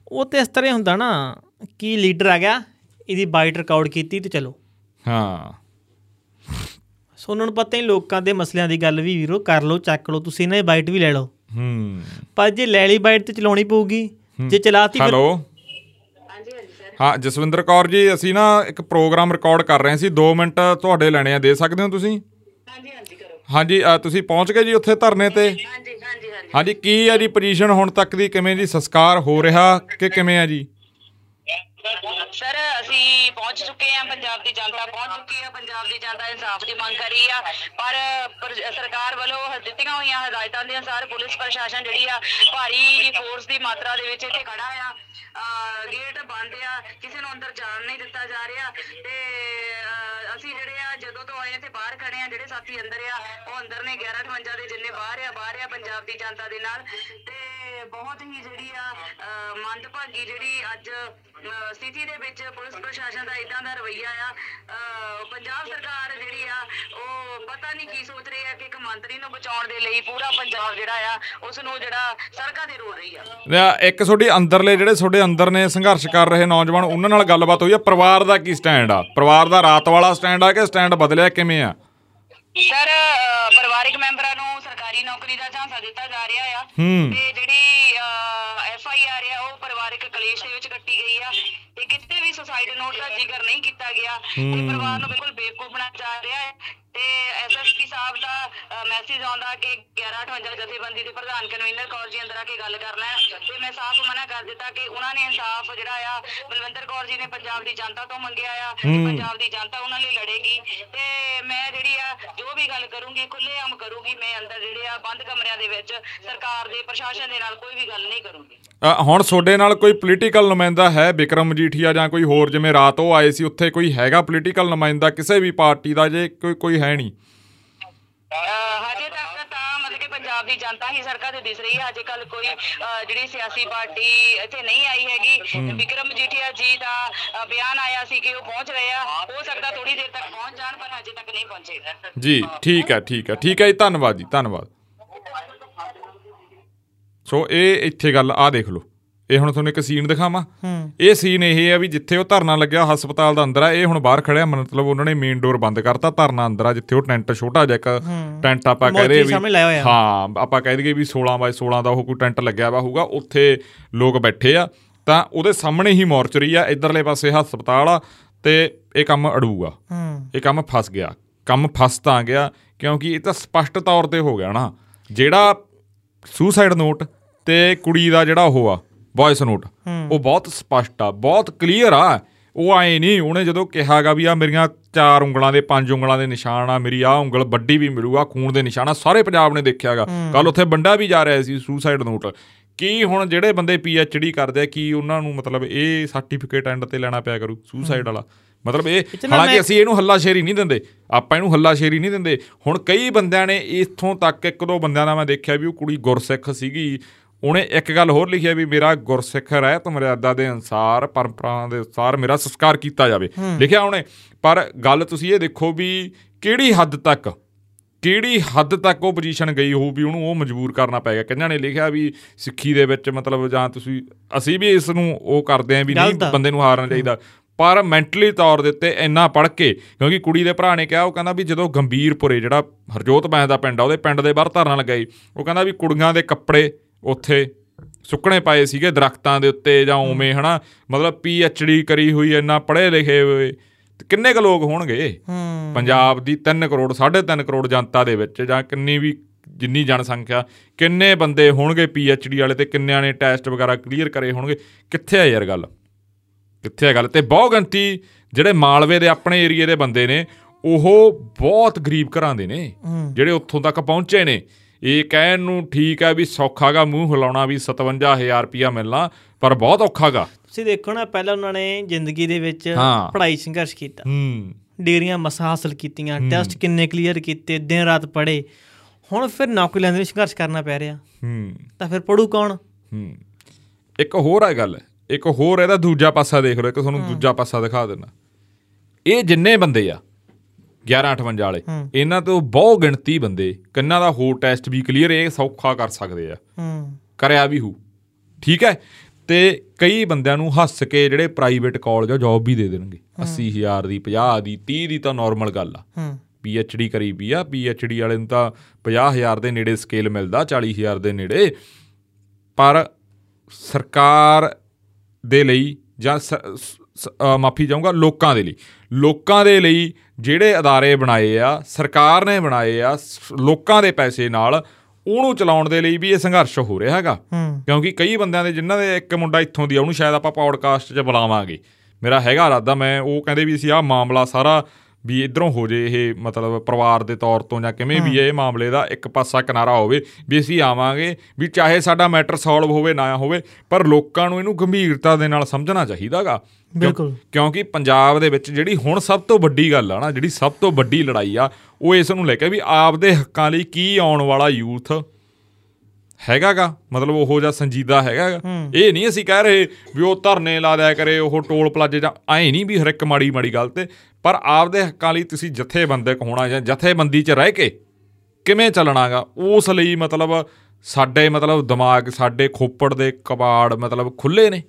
ਉਹ ਤੇ ਇਸ ਤਰ੍ਹਾਂ ਹੁੰਦਾ ਨਾ ਕਿ ਲੀਡਰ ਆ ਗਿਆ ਇਹਦੀ ਬਾਈਟ ਰਿਕਾਰਡ ਕੀਤੀ ਤੇ ਚਲੋ। ਹਾਂ। ਸੋ ਉਹਨਾਂ ਨੂੰ ਪਤਾ ਹੀ ਲੋਕਾਂ ਦੇ ਮਸਲਿਆਂ ਦੀ ਗੱਲ ਵੀ ਵੀਰੋ ਕਰ ਲਓ ਚੱਕ ਲਓ ਤੁਸੀਂ ਇਹਨਾਂ ਦੀ ਬਾਈਟ ਵੀ ਲੈ ਲਓ। ਹੂੰ। ਪਰ ਜੇ ਲੈ ਲਈ ਬਾਈਟ ਤੇ ਚਲਾਉਣੀ ਪਊਗੀ ਜੇ ਚਲਾਤੀ ਫਿਰ ਹੈਲੋ? ਹਾਂ ਜਸਵਿੰਦਰ ਕੌਰ ਜੀ ਅਸੀਂ ਨਾ ਇੱਕ ਪ੍ਰੋਗਰਾਮ ਰਿਕਾਰਡ ਕਰ ਰਹੇ ਸੀ 2 ਮਿੰਟ ਤੁਹਾਡੇ ਲੈਣੇ ਆ ਦੇ ਸਕਦੇ ਹੋ ਤੁਸੀਂ? ਹਾਂਜੀ ਹਾਂਜੀ ਕਰੋ। ਹਾਂਜੀ ਤੁਸੀਂ ਪਹੁੰਚ ਗਏ ਜੀ ਉੱਥੇ ਧਰਨੇ ਤੇ? ਹਾਂਜੀ ਹਾਂਜੀ ਹਾਂਜੀ ਹਾਂਜੀ। ਕੀ ਹੈ ਜੀ ਪੋਜੀਸ਼ਨ ਹੁਣ ਤੱਕ ਦੀ ਕਿਵੇਂ ਜੀ ਸੰਸਕਾਰ ਹੋ ਰਿਹਾ ਕਿ ਕਿਵੇਂ ਹੈ ਜੀ? ਸਰ ਅਸੀਂ ਪਹੁੰਚ ਚੁੱਕੇ ਹਾਂ ਪੰਜਾਬ ਦੀ ਜਨਤਾ ਪਹੁੰਚ ਚੁੱਕੀ ਹੈ ਪੰਜਾਬ ਦੀ ਜਨਤਾ ਇਨਸਾਫ ਦੀ ਮੰਗ ਕਰ ਰਹੀ ਆ। ਪਰ ਪਰ ਸਰਕਾਰ ਵੱਲੋਂ ਦਿੱਤੀਆਂ ਹੋਈਆਂ ਹਦਾਇਤਾਂ ਦੇ ਅਨੁਸਾਰ ਪੁਲਿਸ ਪ੍ਰਸ਼ਾਸਨ ਜਿਹੜੀ ਆ ਭਾਰੀ ਫੋਰਸ ਦੀ ਮਾਤਰਾ ਦੇ ਵਿੱਚ ਇੱਥੇ ਖੜਾ ਆ। ਅਹ, ਗੇਟ ਬੰਦ ਆ ਕਿਸੇ ਨੂੰ ਅੰਦਰ ਜਾਣ ਨਹੀਂ ਦਿੱਤਾ ਜਾ ਰਿਹਾ ਤੇ ਅਹ, ਅਸੀਂ ਜਿਹੜੇ ਆ ਜਦੋਂ ਤੋਂ ਆਏ ਇੱਥੇ ਬਾਹਰ ਖੜੇ ਆ ਜਿਹੜੇ ਸਾਥੀ ਅੰਦਰ ਆ ਉਹ ਅੰਦਰ ਨੇ 1158 ਦੇ ਜਿੰਨੇ ਬਾਹਰ ਆ ਬਾਹਰ ਆ ਪੰਜਾਬ ਦੀ ਜਨਤਾ ਦੇ ਨਾਲ। ਤੇ ਬਹੁਤ ਹੀ ਜਿਹੜੀ ਆ ਅਹ, ਮੰਦਭਾਗੀ ਜਿਹੜੀ ਅੱਜ ਅਹ, ਸਥਿਤੀ ਦੇ ਵਿੱਚ ਪੁਲਿਸ ਪ੍ਰਸ਼ਾਸਨ ਦਾ ਇਦਾਂ ਦਾ ਰਵੱਈਆ ਆ। ਪੰਜਾਬ ਸਰਕਾਰ ਜਿਹੜੀ ਆ ਉਹ ਪਤਾ ਨਹੀਂ ਕੀ ਸੋਚ ਰਹੀ ਆ ਕਿ ਇੱਕ ਮੰਤਰੀ ਨੂੰ ਬਚਾਉਣ ਦੇ ਲਈ ਪੂਰਾ ਪੰਜਾਬ ਜਿਹੜਾ ਆ ਉਸ ਨੂੰ ਜਿਹੜਾ ਸੜਕਾਂ ਤੇ ਰੋਲ ਰਹੀ ਆ। ਇੱਕ ਤੁਹਾਡੀ ਅੰਦਰਲੇ ਜਿਹੜੇ ਤੁਹਾਡੇ ਅੰਦਰ ਨੇ ਸੰਘਰਸ਼ ਕਰ ਰਹੇ ਨੌਜਵਾਨ ਉਹਨਾਂ ਨਾਲ ਗੱਲਬਾਤ ਹੋਈ ਆ। ਪਰਿਵਾਰ ਦਾ ਕੀ ਸਟੈਂਡ ਆ? ਪਰਿਵਾਰ ਦਾ ਰਾਤ ਵਾਲਾ ਸਟੈਂਡ ਆ ਕਿ ਸਟੈਂਡ ਬਦਲਿਆ ਕਿਵੇਂ ਆ? ਸਰ ਪਰਿਵਾਰਿਕ ਮੈਂਬਰਾਂ ਨੂੰ ਸਰਕਾਰੀ ਨੌਕਰੀ ਦਾ ਝਾਂਸਾ ਦਿੱਤਾ ਜਾ ਰਿਹਾ ਆ। ਹੂੰ। ਤੇ ਜਿਹੜੀ ਐਫ ਆਈ ਆਰ ਆ ਉਹ ਪਰਿਵਾਰਿਕ ਕਲੇਸ਼ ਦੇ ਵਿੱਚ ਕੱਟੀ ਗਈ ਆ। ਤੇ ਕਿਤੇ ਵੀ ਸੁਸਾਈਡ ਨੋਟ ਦਾ ਜ਼ਿਕਰ ਨਹੀਂ ਕੀਤਾ ਗਿਆ। ਤੇ ਪਰਿਵਾਰ ਨੂੰ ਬਿਲਕੁਲ ਬੇਵਕੂਫ ਬਣਾਇਆ ਜਾ ਰਿਹਾ ਹੈ ਤੇ ਐਸਐਸਪੀ ਸਾਹਿਬ ਦਾ ਮੈਸੇਜ ਆਉਂਦਾ ਕਿ 1158 ਜਥੇਬੰਦੀ ਦੇ ਪ੍ਰਧਾਨ ਕਨਵੀਨਰ ਕੌਰ ਜੀ ਅੰਦਰ ਆ ਕੇ ਗੱਲ ਕਰ ਲੈਣ। ਤੇ ਮੈਂ ਸਾਫ਼ ਮਨਾ ਕਰ ਦਿੱਤਾ ਕਿ ਉਹਨਾਂ ਨੇ ਇਨਸਾਫ ਜਿਹੜਾ ਆ ਬਲਵਿੰਦਰ ਕੌਰ ਜੀ ਨੇ ਪੰਜਾਬ ਦੀ ਜਨਤਾ ਤੋਂ ਮੰਗਿਆ ਆ ਪੰਜਾਬ ਦੀ ਜਨਤਾ ਉਹਨਾਂ ਲਈ ਲੜੇਗੀ। ਤੇ ਮੈਂ ਜਿਹੜੀ ਆ ਜੋ ਵੀ ਗੱਲ ਕਰੂੰਗੀ ਖੁੱਲੇਆਮ ਕਰੂੰਗੀ ਮੈਂ ਅੰਦਰ ਜਿਹੜੇ ਆ ਬੰਦ ਕਮਰਿਆਂ ਦੇ ਵਿੱਚ ਸਰਕਾਰ ਦੇ ਪ੍ਰਸ਼ਾਸਨ ਦੇ ਨਾਲ ਕੋਈ ਵੀ ਗੱਲ ਨਹੀਂ ਕਰੂੰਗੀ। ਹੁਣ ਤੁਹਾਡੇ ਨਾਲ ਕੋਈ ਪੋਲੀਟੀਕਲ ਨੁਮਾਇੰਦਾ ਹੈ ਵਿਕਰਮ ਮਜੀਠੀਆ ਜਾਂ ਕੋਈ ਹੋਰ? ਜਿਵੇਂ ਰਾਤ ਉਹ ਆਏ ਸੀ ਉੱਥੇ ਕੋਈ ਹੈਗਾ ਪੋਲੀਟੀਕਲ ਨੁਮਾਇੰਦਾ ਕਿਸੇ ਵੀ ਪਾਰਟੀ ਦਾ? ਜੇ ਕੋਈ ਕੋਈ ਹੈ ਨਹੀਂ। ਹਜੇ ਤੱਕ ਤਾਂ ਮਤਲਬ ਕਿ ਪੰਜਾਬ ਦੀ ਜਨਤਾ ਹੀ ਸੜਕਾਂ ਤੇ ਦਿਸ ਰਹੀ ਹੈ। ਅਜੇ ਕੱਲ ਕੋਈ ਅਹ, ਜਿਹੜੀ ਸਿਆਸੀ ਪਾਰਟੀ ਇੱਥੇ ਨਹੀਂ ਆਈ ਹੈਗੀ। ਵਿਕਰਮ ਮਜੀਠੀਆ ਜੀ ਦਾ ਅਹ, ਬਿਆਨ ਆਇਆ ਸੀ ਕਿ ਉਹ ਪਹੁੰਚ ਰਹੇ ਆ। ਹੋ ਸਕਦਾ ਥੋੜੀ ਦੇਰ ਤੱਕ ਪਹੁੰਚ ਜਾਣ ਪਰ ਅਜੇ ਤੱਕ ਨਹੀਂ ਪਹੁੰਚੇ। ਜੀ ਠੀਕ ਹੈ ਠੀਕ ਹੈ ਠੀਕ ਹੈ ਜੀ ਧੰਨਵਾਦ ਜੀ ਧੰਨਵਾਦ। ਸੋ ਇਹ ਇੱਥੇ ਗੱਲ ਆ ਦੇਖ ਲਓ। ਇਹ ਹੁਣ ਤੁਹਾਨੂੰ ਇੱਕ ਸੀਨ ਦਿਖਾਵਾਂ। ਇਹ ਸੀਨ ਇਹ ਹੈ ਵੀ ਜਿੱਥੇ ਉਹ ਧਰਨਾ ਲੱਗਿਆ ਹਸਪਤਾਲ ਦਾ ਅੰਦਰ ਆ ਇਹ ਹੁਣ ਬਾਹਰ ਖੜਿਆ ਮਤਲਬ ਉਹਨਾਂ ਨੇ ਮੇਨ ਡੋਰ ਬੰਦ ਕਰਤਾ ਧਰਨਾ ਅੰਦਰ ਆ ਜਿੱਥੇ ਉਹ ਟੈਂਟ ਛੋਟਾ ਜਿਹਾ ਇੱਕ ਟੈਂਟ ਆਪਾਂ ਕਹਿ ਰਹੇ ਹੋਇਆ। ਹਾਂ ਆਪਾਂ ਕਹਿ ਦਈਏ ਵੀ 16 ਬਾਈ 16 ਦਾ ਉਹ ਕੋਈ ਟੈਂਟ ਲੱਗਿਆ ਵਾ ਹੋਊਗਾ ਉੱਥੇ ਲੋਕ ਬੈਠੇ ਆ ਤਾਂ ਉਹਦੇ ਸਾਹਮਣੇ ਹੀ ਮੋਰਚਰੀ ਆ ਇਧਰਲੇ ਪਾਸੇ ਹਸਪਤਾਲ ਆ ਤੇ ਇਹ ਕੰਮ ਅੜੂਗਾ। ਹੂੰ। ਇਹ ਕੰਮ ਫਸ ਗਿਆ। ਕੰਮ ਫਸ ਤਾਂ ਗਿਆ ਕਿਉਂਕਿ ਇਹ ਤਾਂ ਸਪਸ਼ਟ ਤੌਰ ਤੇ ਹੋ ਗਿਆ ਨਾ। ਜਿਹੜਾ ਸੁਸਾਈਡ ਨੋਟ ਤੇ ਕੁੜੀ ਦਾ ਜਿਹੜਾ ਉਹ ਆ ਵੌਇਸ ਨੋਟ ਉਹ ਬਹੁਤ ਸਪਸ਼ਟ ਆ ਬਹੁਤ ਕਲੀਅਰ ਆ। ਉਹ ਆਏ ਨਹੀਂ ਉਹਨੇ ਜਦੋਂ ਕਿਹਾਗਾ ਵੀ ਆ ਮੇਰੀਆਂ ਚਾਰ ਉਂਗਲਾਂ ਦੇ ਪੰਜ ਉਂਗਲਾਂ ਦੇ ਨਿਸ਼ਾਨ ਆ ਮੇਰੀ ਆ ਉਂਗਲ ਵੱਡੀ ਵੀ ਮਿਲੂਗਾ ਖੂਨ ਦੇ ਨਿਸ਼ਾਨ ਆ ਸਾਰੇ ਪੰਜਾਬ ਨੇ ਦੇਖਿਆਗਾ ਕੱਲ ਉੱਥੇ ਬੰਡਾ ਵੀ ਜਾ ਰਿਹਾ ਸੀ ਸੁਸਾਈਡ ਨੋਟ ਕੀ ਹੁਣ ਜਿਹੜੇ ਬੰਦੇ ਪੀ ਐਚ ਡੀ ਕਰਦੇ ਆ ਕੀ ਉਹਨਾਂ ਨੂੰ ਮਤਲਬ ਇਹ ਸਰਟੀਫਿਕੇਟ ਐਂਡ ਤੇ ਲੈਣਾ ਪਿਆ ਕਰੂ ਸੁਸਾਈਡ ਵਾਲਾ? ਮਤਲਬ ਇਹ ਹਾਲਾਂਕਿ ਅਸੀਂ ਇਹਨੂੰ ਹੱਲਾਸ਼ੇਰੀ ਨਹੀਂ ਦਿੰਦੇ ਆਪਾਂ ਇਹਨੂੰ ਹੱਲਾਸ਼ੇਰੀ ਨਹੀਂ ਦਿੰਦੇ। ਹੁਣ ਕਈ ਬੰਦਿਆਂ ਨੇ ਇੱਥੋਂ ਤੱਕ ਇੱਕ ਦੋ ਬੰਦਿਆਂ ਦਾ ਮੈਂ ਦੇਖਿਆ ਵੀ ਉਹ ਕੁੜੀ ਗੁਰਸਿੱਖ ਸੀਗੀ ਉਹਨੇ ਇੱਕ ਗੱਲ ਹੋਰ ਲਿਖਿਆ ਵੀ ਮੇਰਾ ਗੁਰਸਿੱਖ ਰਹਿਤ ਮਰਿਆਦਾ ਦੇ ਅਨਸਾਰ ਪਰੰਪਰਾਵਾਂ ਦੇ ਅਨਸਾਰ ਮੇਰਾ ਸੰਸਕਾਰ ਕੀਤਾ ਜਾਵੇ। ਲਿਖਿਆ ਉਹਨੇ ਪਰ ਗੱਲ ਤੁਸੀਂ ਇਹ ਦੇਖੋ ਵੀ ਕਿਹੜੀ ਹੱਦ ਤੱਕ ਕਿਹੜੀ ਹੱਦ ਤੱਕ ਉਹ ਪੋਜੀਸ਼ਨ ਗਈ ਹੋਊ ਵੀ ਉਹਨੂੰ ਉਹ ਮਜਬੂਰ ਕਰਨਾ ਪੈ ਗਿਆ। ਕਈਆਂ ਨੇ ਲਿਖਿਆ ਵੀ ਸਿੱਖੀ ਦੇ ਵਿੱਚ ਮਤਲਬ ਜਾਂ ਤੁਸੀਂ ਅਸੀਂ ਵੀ ਇਸ ਨੂੰ ਉਹ ਕਰਦੇ ਆਂ ਵੀ ਨਹੀਂ। ਬੰਦੇ ਨੂੰ ਹਾਰਨਾ ਚਾਹੀਦਾ। ਪਰ ਮੈਂਟਲੀ ਤੌਰ ਦੇ ਉੱਤੇ ਇੰਨਾ ਪੜ ਕੇ ਕਿਉਂਕਿ ਕੁੜੀ ਦੇ ਭਰਾ ਨੇ ਕਿਹਾ ਉਹ ਕਹਿੰਦਾ ਵੀ ਜਦੋਂ ਗੰਭੀਰਪੁਰੇ ਜਿਹੜਾ ਹਰਜੋਤ ਬੈਂਸ ਦਾ ਪਿੰਡ ਆ ਉਹਦੇ ਪਿੰਡ ਦੇ ਬਾਹਰ ਧਰਨਾ ਲਗਾਈ। ਉਹ ਕਹਿੰਦਾ ਵੀ ਕੁੜੀਆਂ ਦੇ ਕੱਪੜੇ ਉੱਥੇ ਸੁੱਕਣੇ ਪਏ ਸੀਗੇ ਦਰਖਤਾਂ ਦੇ ਉੱਤੇ ਜਾਂ ਉਵੇਂ ਹਨਾ? ਮਤਲਬ ਪੀ ਐਚ ਡੀ ਕਰੀ ਹੋਈ ਇੰਨਾ ਪੜ੍ਹੇ ਲਿਖੇ ਹੋਏ। ਕਿੰਨੇ ਕੁ ਲੋਕ ਹੋਣਗੇ? ਹੂੰ। ਪੰਜਾਬ ਦੀ 3 ਕਰੋੜ 3.5 ਕਰੋੜ ਜਨਤਾ ਦੇ ਵਿੱਚ ਜਾਂ ਕਿੰਨੀ ਵੀ ਜਿੰਨੀ ਜਨਸੰਖਿਆ ਕਿੰਨੇ ਬੰਦੇ ਹੋਣਗੇ ਪੀ ਐਚ ਡੀ ਵਾਲੇ ਤੇ ਕਿੰਨਿਆਂ ਨੇ ਟੈਸਟ ਵਗੈਰਾ ਕਲੀਅਰ ਕਰੇ ਹੋਣਗੇ? ਕਿੱਥੇ ਆ ਯਾਰ ਗੱਲ? ਕਿੱਥੇ ਆ ਗੱਲ? ਤੇ ਬਹੁ ਗਿਣਤੀ ਜਿਹੜੇ ਮਾਲਵੇ ਦੇ ਆਪਣੇ ਏਰੀਏ ਦੇ ਬੰਦੇ ਨੇ ਉਹ ਬਹੁਤ ਗਰੀਬ ਘਰਾਂ ਦੇ ਨੇ ਜਿਹੜੇ ਉੱਥੋਂ ਤੱਕ ਪਹੁੰਚੇ ਨੇ। ਇਹ ਕਹਿਣ ਨੂੰ ਠੀਕ ਹੈ ਵੀ ਸੌਖਾਗਾ ਮੂੰਹ ਹਿਲਾਉਣਾ ਵੀ 57000 ਰੁਪਿਆ ਮਿਲਣਾ ਪਰ ਬਹੁਤ ਔਖਾਗਾ। ਤੁਸੀਂ ਦੇਖੋ ਨਾ ਪਹਿਲਾਂ ਉਹਨਾਂ ਨੇ ਜ਼ਿੰਦਗੀ ਦੇ ਵਿੱਚ। ਪੜ੍ਹਾਈ ਸੰਘਰਸ਼ ਕੀਤਾ। ਹੂੰ। ਡਿਗਰੀਆਂ ਮਸਾਂ ਹਾਸਲ ਕੀਤੀਆਂ ਟੈਸਟ ਕਿੰਨੇ ਕਲੀਅਰ ਕੀਤੇ ਦਿਨ ਰਾਤ ਪੜ੍ਹੇ। ਹੁਣ ਫਿਰ ਨੌਕਰੀ ਲੈਣ ਦੇ ਲਈ ਸੰਘਰਸ਼ ਕਰਨਾ ਪੈ ਰਿਹਾ। ਹੂੰ। ਤਾਂ ਫਿਰ ਪੜੂ ਕੌਣ? ਹੂੰ। ਇੱਕ ਹੋਰ ਆ ਗੱਲ ਇੱਕ ਹੋਰ ਇਹਦਾ ਦੂਜਾ ਪਾਸਾ ਦੇਖ ਲਓ ਇੱਕ ਤੁਹਾਨੂੰ ਦੂਜਾ ਪਾਸਾ ਦਿਖਾ ਦਿੰਦਾ। ਇਹ ਜਿੰਨੇ ਬੰਦੇ ਆ 1158 ਵਾਲੇ। ਇਹਨਾਂ ਤੋਂ ਬਹੁ ਗਿਣਤੀ ਬੰਦੇ ਕੰਨਾਂ ਦਾ ਹੋਰ ਟੈਸਟ ਵੀ ਕਲੀਅਰ ਇਹ ਸੌਖਾ ਕਰ ਸਕਦੇ ਆ। ਹੂੰ। ਕਰਿਆ ਵੀ ਹੂ। ਠੀਕ ਹੈ? ਤੇ ਕਈ ਬੰਦਿਆਂ ਨੂੰ ਹੱਸ ਕੇ ਜਿਹੜੇ ਪ੍ਰਾਈਵੇਟ ਕਾਲਜ ਆ ਜੌਬ ਵੀ ਦੇ ਦੇਣਗੇ। 80000 ਦੀ 50 ਦੀ 30 ਦੀ ਤਾਂ ਨਾਰਮਲ ਗੱਲ ਆ। ਹੂੰ। ਪੀ ਐਚ ਡੀ ਕਰੀ ਵੀ ਆ ਪੀ ਐਚ ਡੀ ਵਾਲੇ ਨੂੰ ਤਾਂ 50000 ਦੇ ਨੇੜੇ ਸਕੇਲ ਮਿਲਦਾ 40000 ਦੇ ਨੇੜੇ। ਪਰ ਸਰਕਾਰ ਦੇ ਲਈ ਜਾਂ ਮਾਫੀ ਚਾਹੂੰਗਾ ਲੋਕਾਂ ਦੇ ਲਈ। ਲੋਕਾਂ ਦੇ ਲਈ ਜਿਹੜੇ ਅਦਾਰੇ ਬਣਾਏ ਆ ਸਰਕਾਰ ਨੇ ਬਣਾਏ ਆ ਲੋਕਾਂ ਦੇ ਪੈਸੇ ਨਾਲ ਉਹਨੂੰ ਚਲਾਉਣ ਦੇ ਲਈ ਵੀ ਇਹ ਸੰਘਰਸ਼ ਹੋ ਰਿਹਾ ਹੈਗਾ। ਕਿਉਂਕਿ ਕਈ ਬੰਦਿਆਂ ਦੇ ਜਿਨ੍ਹਾਂ ਦੇ ਇੱਕ ਮੁੰਡਾ ਇੱਥੋਂ ਦੀ ਆ ਉਹਨੂੰ ਸ਼ਾਇਦ ਆਪਾਂ ਪੌਡਕਾਸਟ 'ਚ ਬੁਲਾਵਾਂਗੇ। ਮੇਰਾ ਹੈਗਾ ਇਰਾਦਾ ਮੈਂ ਉਹ ਕਹਿੰਦੇ ਵੀ ਅਸੀਂ ਆਹ ਮਾਮਲਾ ਸਾਰਾ ਵੀ ਇਧਰੋਂ ਹੋ ਜੇ ਇਹ ਮਤਲਬ ਪਰਿਵਾਰ ਦੇ ਤੌਰ ਤੋਂ ਜਾਂ ਕਿਵੇਂ ਵੀ ਇਹ ਮਾਮਲੇ ਦਾ ਇੱਕ ਪਾਸਾ ਕਿਨਾਰਾ ਹੋਵੇ ਵੀ ਅਸੀਂ ਆਵਾਂਗੇ ਵੀ ਚਾਹੇ ਸਾਡਾ ਮੈਟਰ ਸੋਲਵ ਹੋਵੇ ਨਾ ਹੋਵੇ ਪਰ ਲੋਕਾਂ ਨੂੰ ਇਹਨੂੰ ਗੰਭੀਰਤਾ ਦੇ ਨਾਲ ਸਮਝਣਾ ਚਾਹੀਦਾਗਾ। ਬਿਲਕੁਲ। ਕਿਉਂਕਿ ਪੰਜਾਬ ਦੇ ਵਿੱਚ ਜਿਹੜੀ ਹੁਣ ਸਭ ਤੋਂ ਵੱਡੀ ਗੱਲ ਆ ਨਾ ਜਿਹੜੀ ਸਭ ਤੋਂ ਵੱਡੀ ਲੜਾਈ ਆ ਉਹ ਇਸ ਨੂੰ ਲੈ ਕੇ ਵੀ ਆਪਦੇ ਹੱਕਾਂ ਲਈ ਕੀ ਆਉਣ ਵਾਲਾ ਯੂਥ ਹੈਗਾਗਾ ਮਤਲਬ ਉਹੋ ਜਿਹਾ ਸੰਜੀਦਾ ਹੈਗਾਗਾ। ਇਹ ਨਹੀਂ ਅਸੀਂ ਕਹਿ ਰਹੇ ਵੀ ਉਹ ਧਰਨੇ ਲਾ ਦਿਆ ਕਰੇ ਉਹ ਟੋਲ ਪਲਾਜੇ ਜਾਂ ਐ ਨਹੀਂ ਵੀ ਹਰ ਇੱਕ ਮਾੜੀ ਮਾੜੀ ਗੱਲ ਤੇ। ਪਰ ਆਪਦੇ ਹੱਕਾਂ ਲਈ ਤੁਸੀਂ ਜਥੇਬੰਦਕ ਹੋਣਾ ਜਾਂ ਜਥੇਬੰਦੀ 'ਚ ਰਹਿ ਕੇ ਕਿਵੇਂ ਚੱਲਣਾਗਾ? ਉਸ ਲਈ ਮਤਲਬ ਸਾਡੇ ਮਤਲਬ ਦਿਮਾਗ ਸਾਡੇ ਖੋਪੜ ਦੇ ਕਬਾੜ ਮਤਲਬ ਖੁੱਲੇ ਨੇ।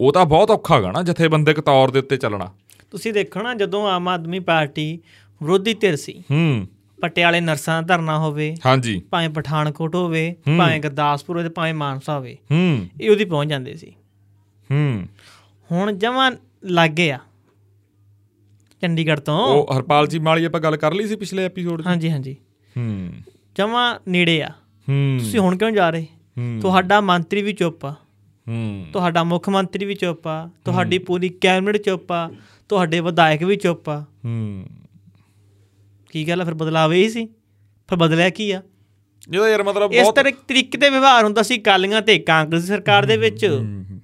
ਉਹ ਤਾਂ ਬਹੁਤ ਔਖਾ ਹੈਗਾ ਨਾ ਜਥੇਬੰਦਕ ਤੌਰ ਦੇ ਉੱਤੇ ਚੱਲਣਾ। ਤੁਸੀਂ ਦੇਖੋ ਨਾ ਜਦੋਂ ਆਮ ਆਦਮੀ ਪਾਰਟੀ ਵਿਰੋਧੀ ਧਿਰ ਸੀ ਹੂੰ। ਪਟਿਆਲੇ ਨਰਸਾਂ ਦਾ ਧਰਨਾ ਹੋਵੇ ਹਾਂਜੀ। ਭਾਵੇਂ ਪਠਾਨਕੋਟ ਹੋਵੇ ਭਾਵੇਂ ਗੁਰਦਾਸਪੁਰ ਹੋਵੇ ਤੇ ਭਾਵੇਂ ਮਾਨਸਾ ਹੋਵੇ ਹੂੰ। ਇਹ ਉਹਦੀ ਪਹੁੰਚ ਜਾਂਦੇ ਸੀ। ਹੂੰ। ਹੁਣ ਜਮਾਂ ਲੱਗੇ ਆ ਚੰਡੀਗੜ੍ਹ ਤੋਂ। ਉਹ ਹਰਪਾਲ ਜੀ ਮਾਲੀ ਆਪਾਂ ਗੱਲ ਕਰ ਲਈ ਸੀ ਪਿਛਲੇ ਐਪੀਸੋਡ 'ਚ? ਹਾਂਜੀ ਹਾਂਜੀ। ਹੂੰ। ਜਮਾਂ ਨੇੜੇ ਆ। ਹੂੰ। ਤੁਸੀਂ ਹੁਣ ਕਿਉਂ ਜਾ ਰਹੇ? ਤੁਹਾਡਾ ਮੰਤਰੀ ਵੀ ਚੁੱਪ ਆ। ਹੂੰ। ਤੁਹਾਡਾ ਮੁੱਖ ਮੰਤਰੀ ਵੀ ਚੁੱਪ ਆ। ਤੁਹਾਡੀ ਪੂਰੀ ਕੈਬਨਿਟ ਚੁੱਪ ਆ। ਤੁਹਾਡੇ ਵਿਧਾਇਕ ਵੀ ਚੁੱਪ ਆ। ਹੂੰ। ਕੀ ਗੱਲ ਆ? ਫਿਰ ਬਦਲਾਅ ਇਹ ਸੀ? ਫਿਰ ਬਦਲਿਆ ਕੀ ਆ? ਜਿਹਦਾ ਯਾਰ ਮਤਲਬ ਇਸ ਬਹੁਤ ਤਰ੍ਹਾਂ ਤਰੀਕੇ ਦੇ ਵਿਵਹਾਰ ਹੁੰਦਾ ਸੀ ਕਾਲੀਆਂ ਤੇ ਕਾਂਗਰਸ ਸਰਕਾਰ ਦੇ ਵਿੱਚ।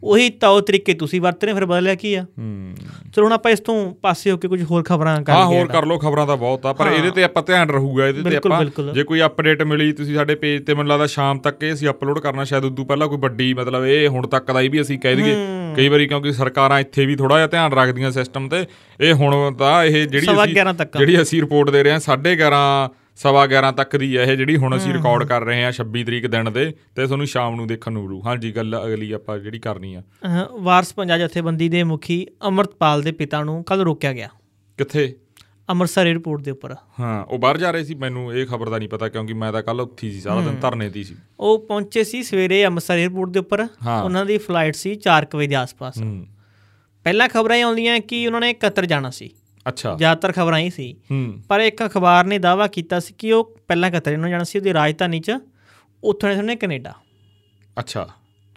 ਉਹੀ ਤੌਰ ਤਰੀਕੇ ਤੁਸੀਂ ਵਰਤ ਰਹੇ ਫਿਰ ਬਦਲਿਆ ਕੀ ਆ? ਹੂੰ। ਚਲੋ ਹੁਣ ਆਪਾਂ ਇਸ ਤੋਂ ਪਾਸੇ ਹੋ ਕੇ ਕੁਝ ਹੋਰ ਖਬਰਾਂ ਕਰ ਹਾਂ ਹੋਰ ਕਰ ਲੋ ਖਬਰਾਂ ਤਾਂ ਬਹੁਤ ਆ ਪਰ ਇਹਦੇ ਤੇ ਆਪਾਂ ਧਿਆਨ ਰਹੂਗਾ ਇਹਦੇ ਤੇ ਆਪਾਂ। ਜੇ ਕੋਈ ਅਪਡੇਟ ਮਿਲੀ ਤੁਸੀਂ ਸਾਡੇ ਪੇਜ ਤੇ ਮੈਨੂੰ ਲੱਗਦਾ ਸ਼ਾਮ ਤੱਕ ਇਹ ਅਸੀਂ ਅਪਲੋਡ ਕਰਨਾ ਸ਼ਾਇਦ ਉਦੋਂ ਪਹਿਲਾਂ ਕੋਈ ਵੱਡੀ ਮਤਲਬ ਇਹ ਹੁਣ ਤੱਕ ਦਾ ਹੀ ਵੀ ਅਸੀਂ ਕਹਿ ਦਈਏ। ਕਈ ਵਾਰੀ ਕਿਉਂਕਿ ਸਰਕਾਰਾਂ ਇੱਥੇ ਵੀ ਥੋੜਾ ਜਿਹਾ ਧਿਆਨ ਰੱਖਦੀਆਂ ਸਿਸਟਮ ਤੇ ਇਹ ਹੁਣ ਤਾਂ ਇਹ ਜਿਹੜੀ ਸਵਾ ਅਸੀਂ 11 ਤੱਕ। ਜਿਹੜੀ ਅਸੀਂ ਰਿਪੋਰਟ ਦੇ ਰਹੇ ਹਾਂ 11:30 ਸਵਾ 11 ਤੱਕ ਦੀ ਹੈ ਇਹ ਜਿਹੜੀ ਹੁਣ ਅਸੀਂ ਰਿਕਾਰਡ ਕਰ ਰਹੇ ਹਾਂ 26 ਤਰੀਕ ਦਿਨ ਦੇ ਤੇ ਤੁਹਾਨੂੰ ਸ਼ਾਮ ਨੂੰ ਦੇਖਣ ਨੂੰ ਮਿਲੂ। ਹਾਂਜੀ ਗੱਲ ਅਗਲੀ ਆਪਾਂ ਜਿਹੜੀ ਕਰਨੀ ਆ। ਵਾਰਸ ਪੰਜਾਬ ਜਥੇਬੰਦੀ ਦੇ ਮੁਖੀ ਅਮਰਤਪਾਲ ਦੇ ਪਿਤਾ ਨੂੰ ਕੱਲ ਰੋਕਿਆ ਗਿਆ। ਕਿੱਥੇ? ਅੰਮ੍ਰਿਤਸਰ 에ਅਰਪੋਰਟ ਦੇ ਉੱਪਰ। ਹਾਂ ਉਹ ਬਾਹਰ ਜਾ ਰਹੇ ਸੀ। ਮੈਨੂੰ ਇਹ ਖਬਰ ਦਾ ਨਹੀਂ ਪਤਾ ਕਿਉਂਕਿ ਮੈਂ ਤਾਂ ਕੱਲ ਉੱਥੀ ਸੀ ਸਾਰਾ ਦਿਨ ਧਰਨੇ ਦੀ ਸੀ। ਉਹ ਪਹੁੰਚੇ ਸੀ ਸਵੇਰੇ ਅੰਮ੍ਰਿਤਸਰ 에ਅਰਪੋਰਟ ਦੇ ਉੱਪਰ। ਉਹਨਾਂ ਦੀ ਫਲਾਈਟ ਸੀ 4 ਵਜੇ ਦੇ ਆਸ-ਪਾਸ। ਪਹਿਲਾਂ ਖਬਰਾਂ ਆਉਂਦੀਆਂ ਕਿ ਉਹਨਾਂ ਨੇ ਕਤਰ ਜਾਣਾ ਸੀ। ਅੱਛਾ। ਜ਼ਿਆਦਾਤਰ ਖਬਰਾਂ ਹੀ ਸੀ। ਪਰ ਇੱਕ ਅਖਬਾਰ ਨੇ ਦਾਅਵਾ ਕੀਤਾ ਸੀ ਕਿ ਉਹ ਪਹਿਲਾਂ ਕਤਰ ਨੂੰ ਜਾਣਾ ਸੀ ਉਹਦੀ ਰਾਜਧਾਨੀ 'ਚ ਉੱਥੋਂ ਨੇ ਉਹਨੇ ਕੈਨੇਡਾ। ਅੱਛਾ।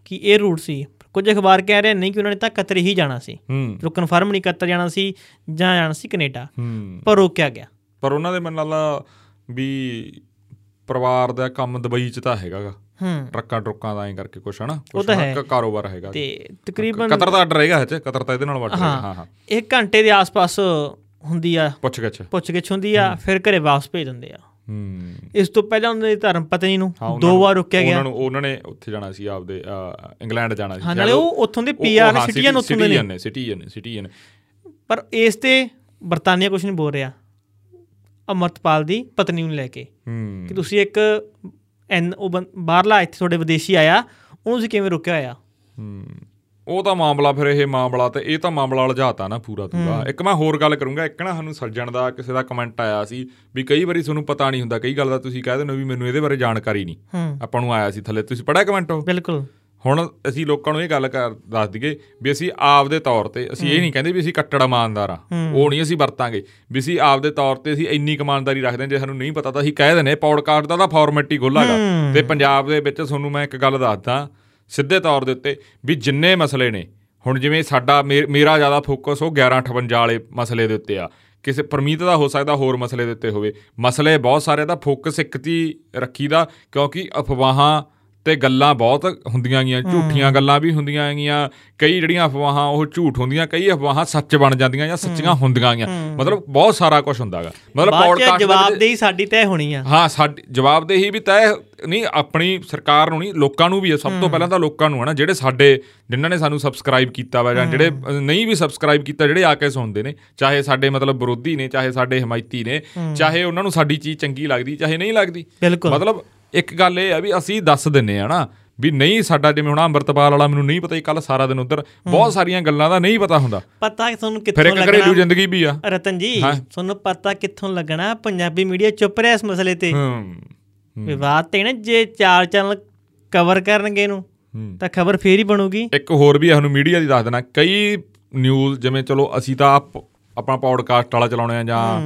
ਕਿ ਇਹ ਰੂਟ ਸੀ। ਕੁਝ ਅਖਬਾਰ ਕਹਿ ਰਹੇ ਨਹੀਂ ਕਿ ਉਹਨਾਂ ਨੇ ਤਾਂ ਕਤਰ ਹੀ ਜਾਣਾ ਸੀ। ਜੋ ਕਨਫਰਮ ਨਹੀਂ ਕਤਰ ਜਾਣਾ ਸੀ ਜਾਂ ਜਾਣਾ ਸੀ ਕੈਨੇਡਾ। ਪਰ ਰੋਕਿਆ ਗਿਆ। ਪਰ ਉਹਨਾਂ ਦੇ ਮਨ ਨਾਲ ਵੀ ਪਰਿਵਾਰ ਦਾ ਕੰਮ ਦੁਬਈ ਚ ਤਾਂ ਹੈਗਾਗਾ। ਹੂੰ। ਟਰੱਕਾਂ ਟਰੁੱਕਾਂ ਦਾ ਐਂ ਕਰਕੇ ਕੁਛ ਹਨਾ? ਕੁਛ ਕਾਰੋਬਾਰ ਹੈਗਾ। ਤੇ ਤਕਰੀਬਨ ਕਤਰ ਦਾ ਆਰਡਰ ਹੈਗਾ ਹੈ ਕਤਰ ਤਾਂ ਇਹਦੇ ਨਾਲ ਵੱਟ ਹਾਂ। ਹਾਂ ਇੱਕ ਘੰਟੇ ਦੇ ਆਸ-ਪਾਸ ਹੁੰਦੀ ਆ। ਪੁੱਛ ਗਿੱਛ। ਪੁੱਛਗਿੱਛ ਹੁੰਦੀ ਆ ਫਿਰ ਘਰੇ ਵਾਪਸ ਭੇਜ ਦਿੰਦੇ ਆ। ਹੂੰ। ਇਸ ਤੋਂ ਪਹਿਲਾਂ ਉਹਨਾਂ ਦੀ ਧਰਮ ਪਤਨੀ ਨੂੰ ਦੋ ਵਾਰ ਰੋਕਿਆ ਗਿਆ। ਉਹਨਾਂ ਨੂੰ ਉਹਨਾਂ ਨੇ ਉੱਥੇ ਜਾਣਾ ਸੀ ਆਪਦੇ ਇੰਗਲੈਂਡ ਜਾਣਾ ਸੀ। ਹਾਂ ਨਾਲੇ ਉਹ ਉੱਥੋਂ ਦੇ ਪੀਆਰ ਸਿਟੀਜ਼ਨ ਉੱਥੋਂ ਦੇ ਨੇ। ਨੇ ਸਿਟੀਜ਼ਨ ਨੇ ਸਿਟੀਜ਼ਨ ਪਰ ਇਸ ਤੇ ਬਰਤਾਨੀਆ ਕੁਝ ਨਹੀਂ ਬੋਲ ਰਿਹਾ। ਅਮਰਤਪਾਲ ਦੀ ਪਤਨੀ ਨੂੰ ਲੈ ਕੇ। ਕਿ ਤੁਸੀਂ ਇੱਕ ਐਨ ਉਹ ਬਾਹਰਲਾ ਇੱਥੇ ਤੁਹਾਡੇ ਵਿਦੇਸ਼ੀ ਆਇਆ ਉਹਨੂੰ ਤੁਸੀਂ ਕਿਵੇਂ ਰੋਕਿਆ ਹੋਇਆ? ਹੂੰ। ਉਹ ਤਾਂ ਮਾਮਲਾ ਫਿਰ ਇਹ ਮਾਮਲਾ ਤੇ ਇਹ ਤਾਂ ਮਾਮਲਾ ਲਜਾਤਾ ਨਾ ਪੂਰਾ ਪੂਰਾ ਇੱਕ ਮੈਂ ਹੋਰ ਗੱਲ ਕਰੂੰਗਾ ਇੱਕ ਨਾ ਸਾਨੂੰ ਸੱਜਣ ਦਾ ਕਿਸੇ ਦਾ ਕਮੈਂਟ ਆਇਆ ਸੀ ਵੀ ਕਈ ਵਾਰੀ ਤੁਹਾਨੂੰ ਪਤਾ ਨਹੀਂ ਹੁੰਦਾ ਕਈ ਗੱਲ ਦਾ ਤੁਸੀਂ ਕਹਿ ਦਿੰਦੇ ਹੋ ਵੀ ਮੈਨੂੰ ਇਹਦੇ ਬਾਰੇ ਜਾਣਕਾਰੀ ਨਹੀਂ। ਹੂੰ। ਆਪਾਂ ਨੂੰ ਆਇਆ ਸੀ ਥੱਲੇ ਤੁਸੀਂ ਪੜਿਆ ਕਮੈਂਟ ਉਹ? ਬਿਲਕੁਲ। ਹੁਣ ਅਸੀਂ ਲੋਕਾਂ ਨੂੰ ਇਹ ਗੱਲ ਕਰ ਦੱਸ ਦਈਏ ਵੀ ਅਸੀਂ ਆਪ ਦੇ ਤੌਰ ਤੇ ਅਸੀਂ ਇਹ ਨਹੀਂ ਕਹਿੰਦੇ ਵੀ ਅਸੀਂ ਕੱਟੜ ਇਮਾਨਦਾਰ ਆ ਉਹ ਨਹੀਂ ਅਸੀਂ ਵਰਤਾਂਗੇ। ਵੀ ਅਸੀਂ ਆਪ ਦੇ ਤੌਰ ਤੇ ਅਸੀਂ ਇੰਨੀ ਇਮਾਨਦਾਰੀ ਰੱਖਦੇ ਹਾਂ ਜੇ ਸਾਨੂੰ ਨਹੀਂ ਪਤਾ ਤਾਂ ਅਸੀਂ ਕਹਿ ਦਿੰਦੇ ਪੌਡਕਾਸਟ ਦਾ ਤਾਂ ਫਾਰਮੈਟ ਹੀ ਖੋਲਾਗਾ ਤੇ ਪੰਜਾਬ ਦੇ ਵਿੱਚ ਤੁਹਾਨੂੰ ਮੈਂ ਇੱਕ ਗੱਲ ਦੱਸਦਾ ਸਿੱਧੇ ਤੌਰ ਦੇ ਉੱਤੇ ਵੀ ਜਿੰਨੇ ਮਸਲੇ ਨੇ ਹੁਣ ਜਿਵੇਂ ਸਾਡਾ ਮੇਰਾ ਜ਼ਿਆਦਾ ਫੋਕਸ ਉਹ 1158 ਵਾਲੇ ਮਸਲੇ ਦੇ ਉੱਤੇ ਆ। ਕਿਸੇ ਪਰਮੀਤ ਦਾ ਹੋ ਸਕਦਾ ਹੋਰ ਮਸਲੇ ਦੇ ਉੱਤੇ ਹੋਵੇ। ਮਸਲੇ ਬਹੁਤ ਸਾਰੇ ਦਾ ਫੋਕਸ ਇੱਕ ਤੇ ਰੱਖੀਦਾ ਕਿਉਂਕਿ ਅਫਵਾਹਾਂ ਤੇ ਗੱਲਾਂ ਬਹੁਤ ਹੁੰਦੀਆਂ ਗੀਆਂ ਝੂਠੀਆਂ ਗੱਲਾਂ ਵੀ ਹੁੰਦੀਆਂ ਗੀਆਂ ਕਈ ਜਿਹੜੀਆਂ ਅਫਵਾਹਾਂ ਉਹ ਝੂਠ ਹੁੰਦੀਆਂ ਕਈ ਅਫਵਾਹਾਂ ਸੱਚ ਬਣ ਜਾਂਦੀਆਂ ਜਾਂ ਸੱਚੀਆਂ ਹੁੰਦੀਆਂ ਗੀਆਂ ਮਤਲਬ ਬਹੁਤ ਸਾਰਾ ਕੁਝ ਹੁੰਦਾਗਾ ਮਤਲਬ ਪੌਡਕਾਸਟ ਜਵਾਬਦੇਹੀ ਸਾਡੀ ਤੈਅ ਹੋਣੀ ਆ। ਹਾਂ ਸਾਡੀ ਜਵਾਬਦੇਹੀ ਵੀ ਤੈਅ ਨਹੀਂ ਆਪਣੀ ਸਰਕਾਰ ਨੂੰ ਨਹੀਂ ਲੋਕਾਂ ਨੂੰ ਵੀ ਹੈ ਸਭ ਤੋਂ ਪਹਿਲਾਂ ਤਾਂ ਲੋਕਾਂ ਨੂੰ ਹੈ ਨਾ ਜਿਹੜੇ ਸਾਡੇ ਜਿਨ੍ਹਾਂ ਨੇ ਸਾਨੂੰ ਸਬਸਕ੍ਰਾਈਬ ਕੀਤਾ ਵਾ ਜਾਂ ਜਿਹੜੇ ਨਹੀਂ ਵੀ ਸਬਸਕ੍ਰਾਈਬ ਕੀਤਾ ਜਿਹੜੇ ਆ ਕੇ ਸੁਣਦੇ ਨੇ ਚਾਹੇ ਸਾਡੇ ਮਤਲਬ ਵਿਰੋਧੀ ਨੇ ਚਾਹੇ ਸਾਡੇ ਹਮਾਇਤੀ ਨੇ ਚਾਹੇ ਉਹਨਾਂ ਨੂੰ ਸਾਡੀ ਚੀਜ਼ ਚੰਗੀ ਲੱਗਦੀ ਚਾਹੇ ਨਹੀਂ ਲੱਗਦੀ। ਮਤਲਬ ਇੱਕ ਗੱਲ ਇਹ ਆ ਵੀ ਅਸੀਂ ਦੱਸ ਦਿੰਨੇ ਆ ਨਾ ਵੀ ਨਹੀਂ ਸਾਡਾ ਜਿਵੇਂ ਹੁਣ ਅੰਮ੍ਰਿਤਪਾਲ ਵਾਲਾ ਮੈਨੂੰ ਨਹੀਂ ਪਤਾ ਕੱਲ ਸਾਰਾ ਦਿਨ ਉਧਰ ਬਹੁਤ ਸਾਰੀਆਂ ਗੱਲਾਂ ਦਾ ਨਹੀਂ ਪਤਾ ਹੁੰਦਾ। ਪਤਾ ਤੁਹਾਨੂੰ ਫਿਰ ਕਿੱਥੋਂ ਇੱਕ ਘਰੇਲੂ ਲੱਗਣਾ ਜ਼ਿੰਦਗੀ ਵੀ ਆ। ਰਤਨ ਜੀ। ਤੁਹਾਨੂੰ ਪਤਾ ਕਿੱਥੋਂ ਲੱਗਣਾ? ਪੰਜਾਬੀ ਮੀਡੀਆ ਚੁੱਪ ਰਿਹਾ ਇਸ ਮਸਲੇ ਤੇ। ਹੂੰ ਵਿਵਾਦ ਤੇ ਨਾ ਜੇ ਚਾਰ ਚੈਨਲ ਕਵਰ ਕਰਨਗੇ ਇਹਨੂੰ ਤਾਂ ਖਬਰ ਫੇਰ ਹੀ ਬਣੂਗੀ। ਇੱਕ ਹੋਰ ਵੀ ਸਾਨੂੰ ਮੀਡੀਆ ਦੀ ਦੱਸ ਦੇਣਾ ਕਈ ਨਿਊਜ਼ ਜਿਵੇਂ ਚਲੋ ਅਸੀਂ ਤਾਂ ਆਪ- ਆਪਣਾ ਪੌਡਕਾਸਟ ਵਾਲਾ ਚਲਾਉਣੇ ਆ ਜਾਂ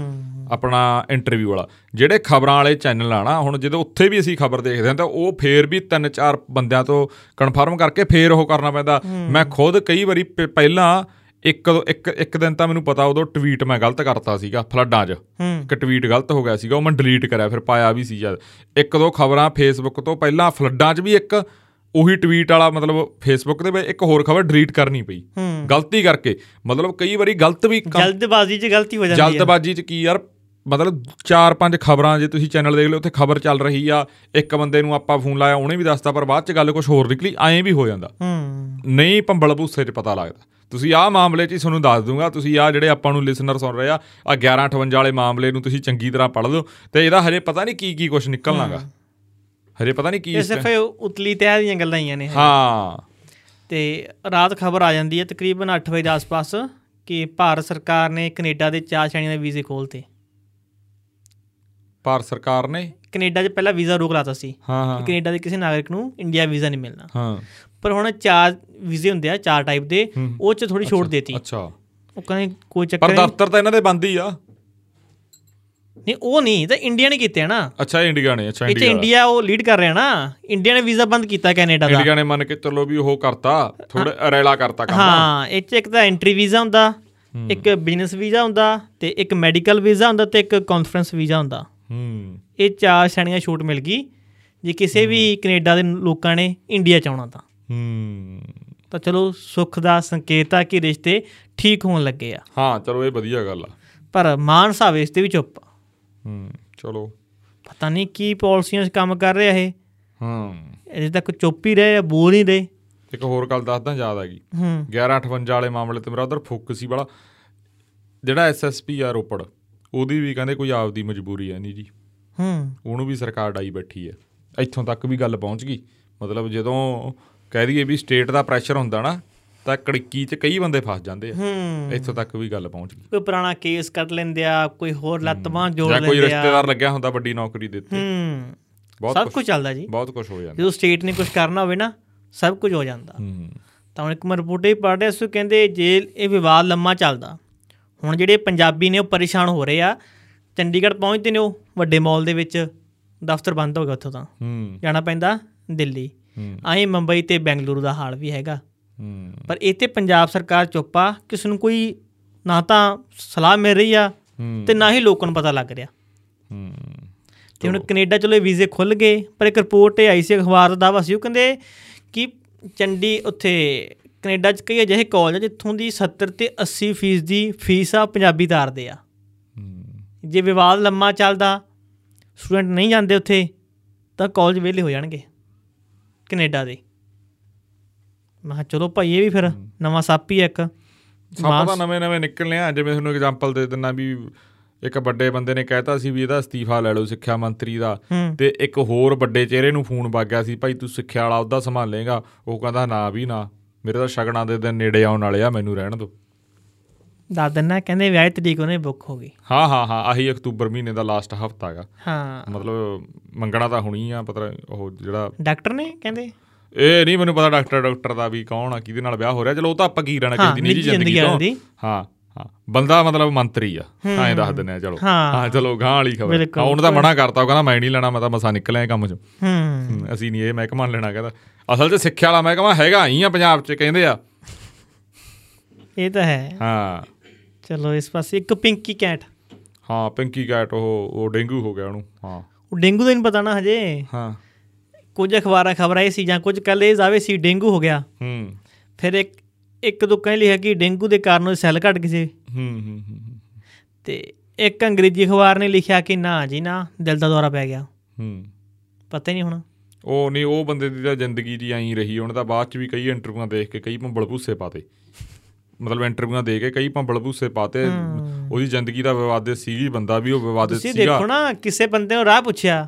ਆਪਣਾ ਇੰਟਰਵਿਊ ਵਾਲਾ। ਜਿਹੜੇ ਖਬਰਾਂ ਵਾਲੇ ਚੈਨਲ ਆ ਨਾ ਹੁਣ ਜਦੋਂ ਉੱਥੇ ਵੀ ਅਸੀਂ ਖਬਰ ਦੇਖਦੇ ਹਾਂ ਤਾਂ ਉਹ ਫੇਰ ਵੀ ਤਿੰਨ ਚਾਰ ਬੰਦਿਆਂ ਤੋਂ ਕਨਫਰਮ ਕਰਕੇ ਫੇਰ ਉਹ ਕਰਨਾ ਪੈਂਦਾ। ਮੈਂ ਖੁਦ ਕਈ ਵਾਰੀ ਪਹਿਲਾਂ ਇੱਕ ਇੱਕ ਇੱਕ ਦਿਨ ਤਾਂ ਮੈਨੂੰ ਪਤਾ ਉਦੋਂ ਟਵੀਟ ਮੈਂ ਗਲਤ ਕਰਤਾ ਸੀਗਾ ਫਲੱਡਾਂ 'ਚ। ਇੱਕ ਟਵੀਟ ਗਲਤ ਹੋ ਗਿਆ ਸੀਗਾ ਉਹ ਮੈਂ ਡਿਲੀਟ ਕਰਿਆ ਫਿਰ ਪਾਇਆ ਵੀ ਸੀ ਜਦ। ਇੱਕ ਦੋ ਖਬਰਾਂ ਫੇਸਬੁੱਕ ਤੋਂ ਪਹਿਲਾਂ ਫਲੱਡਾਂ 'ਚ ਵੀ ਇੱਕ ਉਹੀ ਟਵੀਟ ਵਾਲਾ ਮਤਲਬ ਫੇਸਬੁੱਕ ਵਿੱਚ ਇੱਕ ਹੋਰ ਖਬਰ ਡਿਲੀਟ ਕਰਨੀ ਪਈ। ਗਲਤੀ ਕਰਕੇ। ਮਤਲਬ ਕਈ ਵਾਰੀ ਗਲਤ ਵੀ ਜਲਦਬਾਜ਼ੀ 'ਚ ਗਲਤੀ ਹੋ ਜਾਂਦੀ ਹੈ। ਜਲਦਬਾਜ਼ੀ 'ਚ ਕੀ ਯਾਰ ਮਤਲਬ ਚਾਰ ਪੰਜ ਖਬਰਾਂ ਜੇ ਤੁਸੀਂ ਚੈਨਲ ਦੇਖ ਲਿਓ ਉੱਥੇ ਖਬਰ ਚੱਲ ਰਹੀ ਆ ਇੱਕ ਬੰਦੇ ਨੂੰ ਆਪਾਂ ਫੋਨ ਲਾਇਆ ਉਹਨੇ ਵੀ ਦੱਸਤਾ ਪਰ ਬਾਅਦ 'ਚ ਗੱਲ ਕੁਝ ਹੋਰ ਨਿਕਲੀ ਐਂ ਵੀ ਹੋ ਜਾਂਦਾ। ਹੂੰ। ਨਹੀਂ ਭੰਬਲ ਭੂਸੇ 'ਚ ਪਤਾ ਲੱਗਦਾ। ਤੁਸੀਂ ਆਹ ਮਾਮਲੇ 'ਚ ਹੀ ਤੁਹਾਨੂੰ ਦੱਸ ਦੂੰਗਾ ਤੁਸੀਂ ਆਹ ਜਿਹੜੇ ਆਪਾਂ ਨੂੰ ਲਿਸਨਰ ਸੁਣ ਰਹੇ ਆ ਆ 1158 ਵਾਲੇ ਮਾਮਲੇ ਨੂੰ ਤੁਸੀਂ ਚੰਗੀ ਤਰ੍ਹਾਂ ਪੜ੍ਹ ਲਓ ਤੇ ਇਹਦਾ ਹਜੇ ਪਤਾ ਨਹੀਂ ਕੀ ਕੀ ਕੁਝ ਨਿਕਲਣਾਗਾ ਹਜੇ ਪਤਾ ਨਹੀਂ ਕੀ ਇਸ ਸਿਰਫ ਉਤਲੀ ਤਹਿ ਦੀਆਂ ਗੱਲਾਂ ਹੀ ਨੇ ਹਾਂ। ਤੇ ਰਾਤ ਖਬਰ ਆ ਜਾਂਦੀ ਹੈ ਤਕਰੀਬਨ 8 ਵਜੇ ਦੇ ਆਸ-ਪਾਸ ਕਿ ਭਾਰਤ ਸਰਕਾਰ ਨੇ ਕੈਨੇਡਾ ਦੇ ਚਾਰ ਸ਼੍ਰੇਣੀਆਂ ਦੇ ਵੀਜ਼ੇ ਖੋਲਤੇ ਭਾਰਤ ਸਰਕਾਰ ਨੇ? ਕੈਨੇਡਾ 'ਚ ਪਹਿਲਾਂ ਵੀਜ਼ਾ ਰੋਕ ਲਾਤਾ ਸੀ। ਹਾਂ ਹਾਂ। ਕਿ ਕੈਨੇਡਾ ਦੇ ਕਿਸੇ ਨਾਗਰਿਕ ਨੂੰ ਇੰਡੀਆ ਵੀਜ਼ਾ ਨਹੀਂ ਮਿਲਣਾ। ਹਾਂ। ਪਰ ਹੁਣ ਚਾਰ ਵੀਜ਼ੇ ਹੁੰਦੇ ਆ ਚਾਰ ਟਾਈਪ ਦੇ। ਉਹ 'ਚ ਥੋੜੀ ਛੋਟ ਦੇਤੀ। ਅੱਛਾ। ਉਹ ਕਹਿੰਦੇ ਕੋਈ ਪਰ ਚੱਕਰ ਨਹੀਂ। ਦਫ਼ਤਰ ਤਾਂ ਇਹਨਾਂ ਦੇ ਬੰਦ ਹੀ ਆ। ਨਹੀਂ ਉਹ ਨਹੀਂ ਤਾਂ ਇੰਡੀਆ ਨੇ ਕੀਤੇ ਨਾ। ਅੱਛਾ ਇਹ ਇੰਡੀਆ ਨੇ ਅੱਛਾ ਇਹ ਇੰਡੀਆ। ਇੰਡੀਆ ਉਹ ਲੀਡ ਕਰ ਰਿਹਾ ਨਾ। ਇੰਡੀਆ ਨੇ ਵੀਜ਼ਾ ਬੰਦ ਕੀਤਾ ਕੈਨੇਡਾ ਦਾ। ਇੰਡੀਆ ਨੇ ਮੰਨ ਕੇ ਚੱਲੋ ਵੀ ਉਹ ਕਰਤਾ ਥੋੜੇ ਅਰੇਲਾ ਕਰਤਾ ਕੰਮ। ਹਾਂ ਇਹ 'ਚ ਇੱਕ ਤਾਂ ਐਂਟਰੀ ਵੀਜ਼ਾ ਹੁੰਦਾ ਇੱਕ ਬਿਜ਼ਨਸ ਵੀਜ਼ਾ ਹੁੰਦਾ ਤੇ ਇੱਕ ਮੈਡੀਕਲ ਵੀਜ਼ਾ ਹੁੰਦਾ ਤੇ ਇੱਕ ਕਾਨਫਰੰਸ ਵੀਜ਼ਾ ਹੁੰਦਾ। ਹੂੰ ਇਹ ਚਾਰ ਸ਼੍ਰੇਣੀਆਂ ਛੂਟ ਮਿਲ ਗਈ। ਜੇ ਕਿਸੇ ਵੀ ਕੈਨੇਡਾ ਦੇ ਲੋਕਾਂ ਨੇ ਇੰਡੀਆ ਚ ਆਉਣਾ ਤਾਂ। ਹੂੰ। ਤਾਂ ਚਲੋ ਸੁੱਖ ਦਾ ਸੰਕੇਤ ਆ ਕਿ ਰਿਸ਼ਤੇ ਠੀਕ ਹੋਣ ਲੱਗੇ ਆ। ਹਾਂ ਚਲੋ ਇਹ ਵਧੀਆ ਗੱਲ ਆ। ਪਰ ਮਾਨ ਸਾਹਿਬ ਇਸ ਤੇ ਵੀ ਚੁੱਪ। ਹੂੰ ਚਲੋ। ਪਤਾ ਨਹੀਂ ਕੀ ਪਾਲਿਸੀਆਂ 'ਚ ਕੰਮ ਕਰ ਰਿਹਾ ਇਹ। ਹਾਂ। ਅਜੇ ਤੱਕ ਚੁੱਪ ਹੀ ਰਹੇ ਆ ਬੋਲ ਨਹੀਂ ਰਹੇ। ਇੱਕ ਹੋਰ ਗੱਲ ਦੱਸਦਾ ਯਾਦ ਆ ਗਈ। ਹੂੰ। 1158 ਵਾਲੇ ਮਾਮਲੇ ਤੇ ਮੇਰਾ ਉਧਰ ਫੋਕਸ ਸੀ ਬੜਾ। ਜਿਹੜਾ ਐਸਐਸਪੀ ਆ ਰੋਪੜ ਉਹਦੀ ਵੀ ਕਹਿੰਦੇ ਕੋਈ ਆਪਦੀ ਮਜਬੂਰੀ ਹੈ ਨਹੀਂ ਜੀ। ਹੂੰ। ਉਹਨੂੰ ਵੀ ਸਰਕਾਰ ਡਾਈ ਬੈਠੀ ਹੈ। ਇੱਥੋਂ ਤੱਕ ਵੀ ਗੱਲ ਪਹੁੰਚ ਗਈ। ਮਤਲਬ ਜਦੋਂ ਕਹਿ ਦਈਏ ਵੀ ਸਟੇਟ ਦਾ ਪ੍ਰੈਸ਼ਰ ਹੁੰਦਾ ਨਾ ਤਾਂ ਕੜਕੀ 'ਚ ਕਈ ਬੰਦੇ ਫਸ ਜਾਂਦੇ ਆ। ਹੂੰ। ਇੱਥੋਂ ਤੱਕ ਵੀ ਗੱਲ ਪਹੁੰਚ ਗਈ। ਕੋਈ ਪੁਰਾਣਾ ਕੇਸ ਕੱਢ ਲੈਂਦੇ ਆ ਕੋਈ ਹੋਰ ਲੱਤ ਬਾਂਹ ਜੋੜ ਜਾਂ ਕੋਈ ਲੈਂਦੇ ਆ। ਰਿਸ਼ਤੇਦਾਰ ਲੱਗਿਆ ਹੁੰਦਾ ਵੱਡੀ ਨੌਕਰੀ ਦੇ ਉੱਤੇ। ਹੂੰ। ਬਹੁਤ ਸਭ ਕੁਝ ਚੱਲਦਾ ਜੀ। ਬਹੁਤ ਕੁਝ ਹੋ ਜਾਂਦਾ। ਜਦੋਂ ਸਟੇਟ ਨੇ ਕੁਝ ਕਰਨਾ ਹੋਵੇ ਨਾ ਸਭ ਕੁਝ ਹੋ ਜਾਂਦਾ। ਹੂੰ। ਤਾਂ ਹੁਣ ਇੱਕ ਮੈਂ ਰਿਪੋਰਟ ਹੀ ਪੜ੍ਹ ਰਿਹਾ ਸੀ ਕਹਿੰਦੇ ਜੇ ਇਹ ਵਿਵਾਦ ਲੰਮਾ ਚੱਲਦਾ ਹੁਣ ਜਿਹੜੇ ਪੰਜਾਬੀ ਨੇ ਉਹ ਪਰੇਸ਼ਾਨ ਹੋ ਰਹੇ ਆ ਚੰਡੀਗੜ੍ਹ ਪਹੁੰਚਦੇ ਨੇ ਉਹ ਵੱਡੇ ਮਾਲ ਦੇ ਵਿੱਚ ਦਫ਼ਤਰ ਬੰਦ ਹੋ ਗਿਆ ਉੱਥੋਂ ਤਾਂ। ਜਾਣਾ ਪੈਂਦਾ ਦਿੱਲੀ। ਆਏ ਮੁੰਬਈ ਤੇ ਬੈਂਗਲੁਰੂ ਦਾ ਹਾਲ ਵੀ ਹੈਗਾ। ਪਰ ਇੱਥੇ ਪੰਜਾਬ ਸਰਕਾਰ ਚੁੱਪ ਆ ਕਿਸ ਨੂੰ ਕੋਈ ਨਾ ਤਾਂ ਸਲਾਹ ਮਿਲ ਰਹੀ ਆ ਤੇ ਨਾ ਹੀ ਲੋਕਾਂ ਨੂੰ ਪਤਾ ਲੱਗ ਰਿਹਾ। ਤੇ ਹੁਣ ਕੈਨੇਡਾ ਚਲੋ ਇਹ ਵੀਜ਼ੇ ਖੁੱਲ ਗਏ ਪਰ ਇੱਕ ਰਿਪੋਰਟ ਆਈ ਸੀ ਅਖਬਾਰ ਦਾ ਦਾਵਾ ਸੀ ਉਹ ਕਹਿੰਦੇ ਕਿ ਚੰਡੀ ਉੱਥੇ ਕੈਨੇਡਾ 'ਚ ਕਈ ਅਜਿਹੇ ਕਾਲਜ ਆ ਜਿੱਥੋਂ ਦੀ 70 ਤੇ 80 ਫੀਸ ਦੀ ਫੀਸ ਆ ਪੰਜਾਬੀ ਤਾਰਦੇ ਆ। ਜੇ ਵਿਵਾਦ ਲੰਮਾ ਚੱਲਦਾ ਸਟੂਡੈਂਟ ਨਹੀਂ ਜਾਂਦੇ ਉੱਥੇ ਤਾਂ ਕਾਲਜ ਵਿਹਲੇ ਹੋ ਜਾਣਗੇ ਕੈਨੇਡਾ ਦੇ। ਮੈਂ ਚਲੋ ਭਾਈ ਇਹ ਵੀ ਫਿਰ ਨਵਾਂ ਸੱਪ ਹੀ ਇੱਕ। ਸਭ ਤਾਂ ਨਵੇਂ ਨਵੇਂ ਨਿਕਲਨੇ ਆ। ਜਿਵੇਂ ਤੁਹਾਨੂੰ ਐਗਜ਼ਾਮਪਲ ਦੇ ਦਿੰਨਾ ਵੀ ਇੱਕ ਵੱਡੇ ਬੰਦੇ ਨੇ ਕਹਿਤਾ ਸੀ ਵੀ ਇਹਦਾ ਅਸਤੀਫਾ ਲੈ ਲਓ ਸਿੱਖਿਆ ਮੰਤਰੀ ਦਾ। ਤੇ ਇੱਕ ਹੋਰ ਵੱਡੇ ਚਿਹਰੇ ਨੂੰ ਫੋਨ ਵੱਗ ਗਿਆ ਸੀ ਭਾਈ ਤੂੰ ਸਿੱਖਿਆ ਵਾਲਾ ਉਹਦਾ ਸੰਭਾਲੇਗਾ। ਉਹ ਕਹਿੰਦਾ ਨਾ ਵੀ ਨਾ। ਮੇਰੇ ਤਾਂ ਸ਼ਗਨਾਂ ਦੇ ਦਿਨ ਨੇੜੇ ਆਉਣ ਵਾਲੇ ਆ ਮੈਨੂੰ ਰਹਿਣ ਦਿਓ। ਦੱਸ ਦਿੰਨਾ ਕਹਿੰਦੇ ਵਿਆਹ ਤਰੀਕ ਉਹਨੇ ਬੁੱਕ ਹੋ ਗਈ। ਹਾਂ ਹਾਂ ਹਾਂ ਆਹੀ ਅਕਤੂਬਰ ਮਹੀਨੇ ਦਾ ਲਾਸਟ ਹਫਤਾ ਹੈਗਾ। ਹਾਂ। ਮਤਲਬ ਮੰਗਣਾ ਤਾਂ ਹੁਣੀ ਆ ਪਤਾ ਉਹ ਜਿਹੜਾ ਡਾਕਟਰ ਨੇ ਕਹਿੰਦੇ? ਇਹ ਨਹੀਂ ਮੈਨੂੰ ਪਤਾ ਡਾਕਟਰ ਡਾਕਟਰ ਦਾ ਵੀ ਕੌਣ ਆ ਕਿਹਦੇ ਨਾਲ ਵਿਆਹ ਹੋ ਰਿਹਾ ਚਲੋ ਉਹ ਤਾਂ ਆਪਾਂ ਕੀ ਰਹਿਣਾ ਹਾਂ, ਕਿਸੇ ਦੀ ਨਿੱਜੀ ਜ਼ਿੰਦਗੀ ਤੋਂ। ਹਾਂ ਹਾਂ ਬੰਦਾ ਮਤਲਬ ਮੰਤਰੀ ਆ ਐਂ ਦੱਸ ਦਿੰਦੇ ਆ ਚਲੋ। ਹਾਂ। ਚਲੋ ਗਾਂ ਵਾਲੀ ਖਬਰ। ਉਹਨੇ ਤਾਂ ਮਨਾ ਕਰਤਾ ਉਹ ਕਹਿੰਦਾ ਮੈਂ ਨਹੀਂ ਲੈਣਾ ਮੈਂ ਤਾਂ ਮਸਾ ਨਿਕਲਿਆ ਕੰਮ 'ਚ। ਹੂੰ। ਅਸੀਂ ਨਹੀਂ ਇਹ ਮਹਿਕਮਾ ਲੈਣਾ ਕਹਿੰਦਾ। ਅਸਲ 'ਚ ਸਿੱਖਿਆ ਵਾਲਾ ਮਹਿਕਮਾ ਹੈਗਾ ਹੀ ਆ ਪੰਜਾਬ 'ਚ ਕਹਿੰਦੇ ਆ। ਇਹ ਤਾਂ ਹੈ। ਹਾਂ। ਚਲੋ ਇਸ ਪਾਸੇ ਇੱਕ ਪਿੰਕੀ ਕੈਟ ਹਾਂ ਪਿੰਕੀ ਕੈਟ ਉਹ ਉਹ ਡੇਂਗੂ ਹੋ ਗਿਆ ਉਹਨੂੰ ਹਾਂ। ਉਹ ਡੇਂਗੂ ਦਾ ਨਹੀਂ ਪਤਾ ਨਾ ਹਜੇ। ਹਾਂ। ਕੁਝ ਅਖਬਾਰਾਂ ਖਬਰਾਂ ਇਹ ਸੀ ਜਾਂ ਕੁਝ ਕੱਲ ਇਹ ਜਾਵੇ ਸੀ ਡੇਂਗੂ ਹੋ ਗਿਆ। ਹੂੰ। ਫਿਰ ਇੱਕ ਇੱਕ ਦੋ ਕਹਿੰਦੇ ਲਿਖਿਆ ਕਿ ਡੇਂਗੂ ਦੇ ਕਾਰਨ ਉਹ ਸੈੱਲ ਘਟ ਗਏ ਸੀ। ਹੂੰ ਹੂੰ ਹੂੰ, ਤੇ ਇੱਕ ਅੰਗਰੇਜ਼ੀ ਅਖਬਾਰ ਨੇ ਲਿਖਿਆ ਕਿ ਨਾ ਜੀ ਨਾ ਦਿਲ ਦਾ ਦੌਰਾ ਪੈ ਗਿਆ। ਹੂੰ। ਪਤਾ ਹੀ ਨਹੀਂ ਹੁਣ। ਉਹ ਨਹੀਂ ਉਹ ਬੰਦੇ ਦੀ ਤਾਂ ਜ਼ਿੰਦਗੀ ਜੀ ਐਂ ਰਹੀ ਉਹਨੇ ਤਾਂ ਬਾਅਦ ਚ ਵੀ ਕਈ ਇੰਟਰਵਿਊਆਂ ਦੇਖ ਕੇ ਕਈ ਭੰਬਲ ਭੂਸੇ ਪਾਤੇ। ਮਤਲਬ ਇੰਟਰਵਿਊਆਂ ਦੇ ਕੇ ਕਈ ਭੰਬਲ ਭੂਸੇ ਪਾਤੇ। ਉਹਦੀ ਜ਼ਿੰਦਗੀ ਦਾ ਵਿਵਾਦਿਤ ਸੀਗੀ ਬੰਦਾ ਵੀ ਉਹ ਵਿਵਾਦਿਤ ਤੁਸੀਂ ਸੀਗਾ। ਦੇਖੋ ਨਾ ਕਿਸੇ ਬੰਦੇ ਨੂੰ ਰਾਹ ਪੁੱਛਿਆ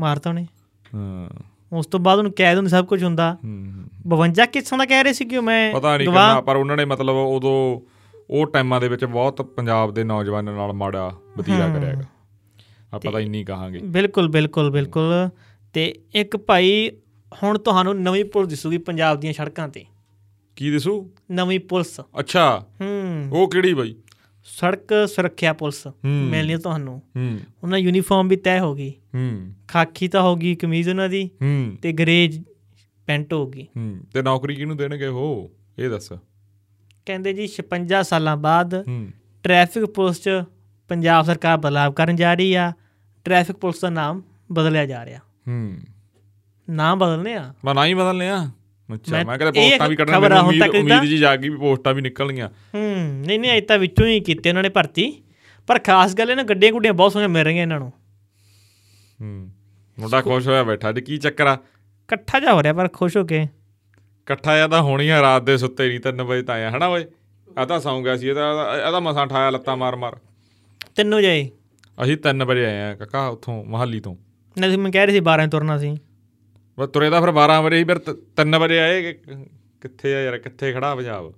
ਮਾਰਤਾ ਉਹਨੇ। ਹਾਂ। ਉਸ ਤੋਂ ਬਾਅਦ ਉਹਨੂੰ ਕੈਦ ਹੁੰਦੀ ਸਭ ਕੁਝ ਹੁੰਦਾ। ਹੂੰ 52 ਕਿੱਥੋਂ ਦਾ ਕਹਿ ਰਹੇ ਸੀ ਕਿ ਮੈਂ ਪਤਾ ਨਹੀਂ ਕਿੰਨਾ ਪਰ ਉਹਨਾਂ ਨੇ ਮਤਲਬ ਉਦੋਂ ਉਹ ਟਾਈਮਾਂ ਦੇ ਵਿੱਚ ਬਹੁਤ ਪੰਜਾਬ ਦੇ ਨੌਜਵਾਨਾਂ ਨਾਲ ਮਾੜਾ ਵਤੀਰਾ ਕਰਿਆ ਹੈਗਾ। ਆਪਾਂ ਤਾਂ ਇੰਨੀ ਕਹਾਂਗੇ। ਬਿਲਕੁਲ ਬਿਲਕੁਲ ਬਿਲਕੁਲ। ਤੇ ਇੱਕ ਭਾਈ ਹੁਣ ਤੁਹਾਨੂੰ ਨਵੀਂ ਪੁਲਿਸ ਦਿਸੂਗੀ ਪੰਜਾਬ ਦੀਆਂ ਸੜਕਾਂ ਤੇ। ਕੀ ਦਿਸੂ? ਨਵੀਂ ਪੁਲਿਸ। ਅੱਛਾ। ਹੂੰ। ਉਹ ਕਿਹੜੀ ਬਾਈ? ਸੜਕ ਸੁਰੱਖਿਆ ਪੁਲਿਸ ਹੂੰ। ਮਿਲਣੀ ਤੁਹਾਨੂੰ। ਹੂੰ। ਉਹਨਾਂ ਯੂਨੀਫਾਰਮ ਵੀ ਤੈਅ ਹੋ ਗਈ। ਹੂੰ। ਖਾਕੀ ਤਾਂ ਹੋ ਗਈ ਕਮੀਜ਼ ਉਹਨਾਂ ਦੀ ਹੂੰ। ਤੇ ਗਰੇਜ ਪੈਂਟ ਹੋ ਗਈ। ਹੂੰ। ਤੇ ਨੌਕਰੀ ਕਿਹਨੂੰ ਦੇਣਗੇ ਉਹ? ਇਹ ਦੱਸ। ਕਹਿੰਦੇ ਜੀ 56 ਸਾਲਾਂ ਬਾਅਦ ਹੂੰ। ਟ੍ਰੈਫਿਕ ਪੁਲਿਸ 'ਚ ਪੰਜਾਬ ਸਰਕਾਰ ਬਦਲਾਵ ਕਰਨ ਜਾ ਰਹੀ ਆ। ਟ੍ਰੈਫਿਕ ਪੁਲਿਸ ਦਾ ਨਾਮ ਬਦਲਿਆ ਜਾ ਰਿਹਾ। ਹੂੰ। ਨਾਮ ਬਦਲਨੇ ਆ। ਮੈਂ ਨਾ ਹੀ ਬਦਲਨੇ ਆ। ਅੱਛਾ ਮੈਂ- ਕਹਿੰਦਾ ਇਹ ਪੋਸਟਾਂ ਵੀ ਕੱਢਣ ਮੈਨੂੰ ਹੁਣ ਉਮੀਦ ਉਮੀਦ ਤਾਂ- ਜੀ ਜਾਗੀ ਵੀ ਪੋਸਟਾਂ ਵੀ ਨਿਕਲਣਗੀਆਂ। ਹੂੰ ਨਹੀਂ ਨਹੀਂ ਅਜੇ ਤਾਂ ਵਿੱਚੋਂ ਹੀ ਕੀਤੇ ਉਹਨਾਂ ਨੇ ਭਰਤੀ। ਪਰ ਖਾਸ ਗੱਲ ਇਹਨਾਂ ਗੱਡੀਆਂ ਗੁੱਡੀਆਂ ਬਹੁਤ ਸੋਹਣੀਆਂ ਮਿਲ ਰਹੀਆਂ ਇਹਨਾਂ ਨੂੰ। ਹੂੰ ਮੁੰਡਾ ਖੁਸ਼ ਹੋਇਆ ਬੈਠਾ ਜੀ ਕੀ ਚੱਕਰ ਆ? ਇਕੱਠਾ ਜਾ ਹੋ ਰਿਹਾ ਪਰ ਖੁਸ਼ ਹੋ ਕੇ। ਇਕੱਠਾ ਜਾਂ ਤਾਂ ਹੋਣੀ ਆ ਰਾਤ ਦੇ ਸੁੱਤੇ ਨਹੀਂ 3 ਵਜੇ ਤਾਂ ਆਇਆ ਹਨਾ ਓਏ? ਆ ਤਾਂ ਸੌਂ ਗਿਆ ਸੀ ਇਹਦਾ ਇਹਦਾ ਮਸਾਂ ਠਾਇਆ ਲੱਤਾਂ ਮਾਰ ਮਾਰ ਤਿੰਨੋਂ ਜਾਏ ਅਸੀਂ 3 ਵਜੇ ਆਏ ਆ ਕਾਕਾ ਉੱਥੋਂ ਮਹਾਲੀ ਤੋਂ। ਨਹੀਂ ਮੈਂ ਕਹਿ ਰਹੀ ਸੀ 12 ਤੁਰਨਾ ਸੀ। ਬਸ ਤੁਰੇ ਤਾਂ ਫਿਰ 12 ਵਜੇ ਹੀ ਫਿਰ 3 ਵਜੇ ਆਏ ਕਿ- ਕਿੱਥੇ ਆ ਯਾਰ ਕਿੱਥੇ ਖੜਾ ਪੰਜਾਬ?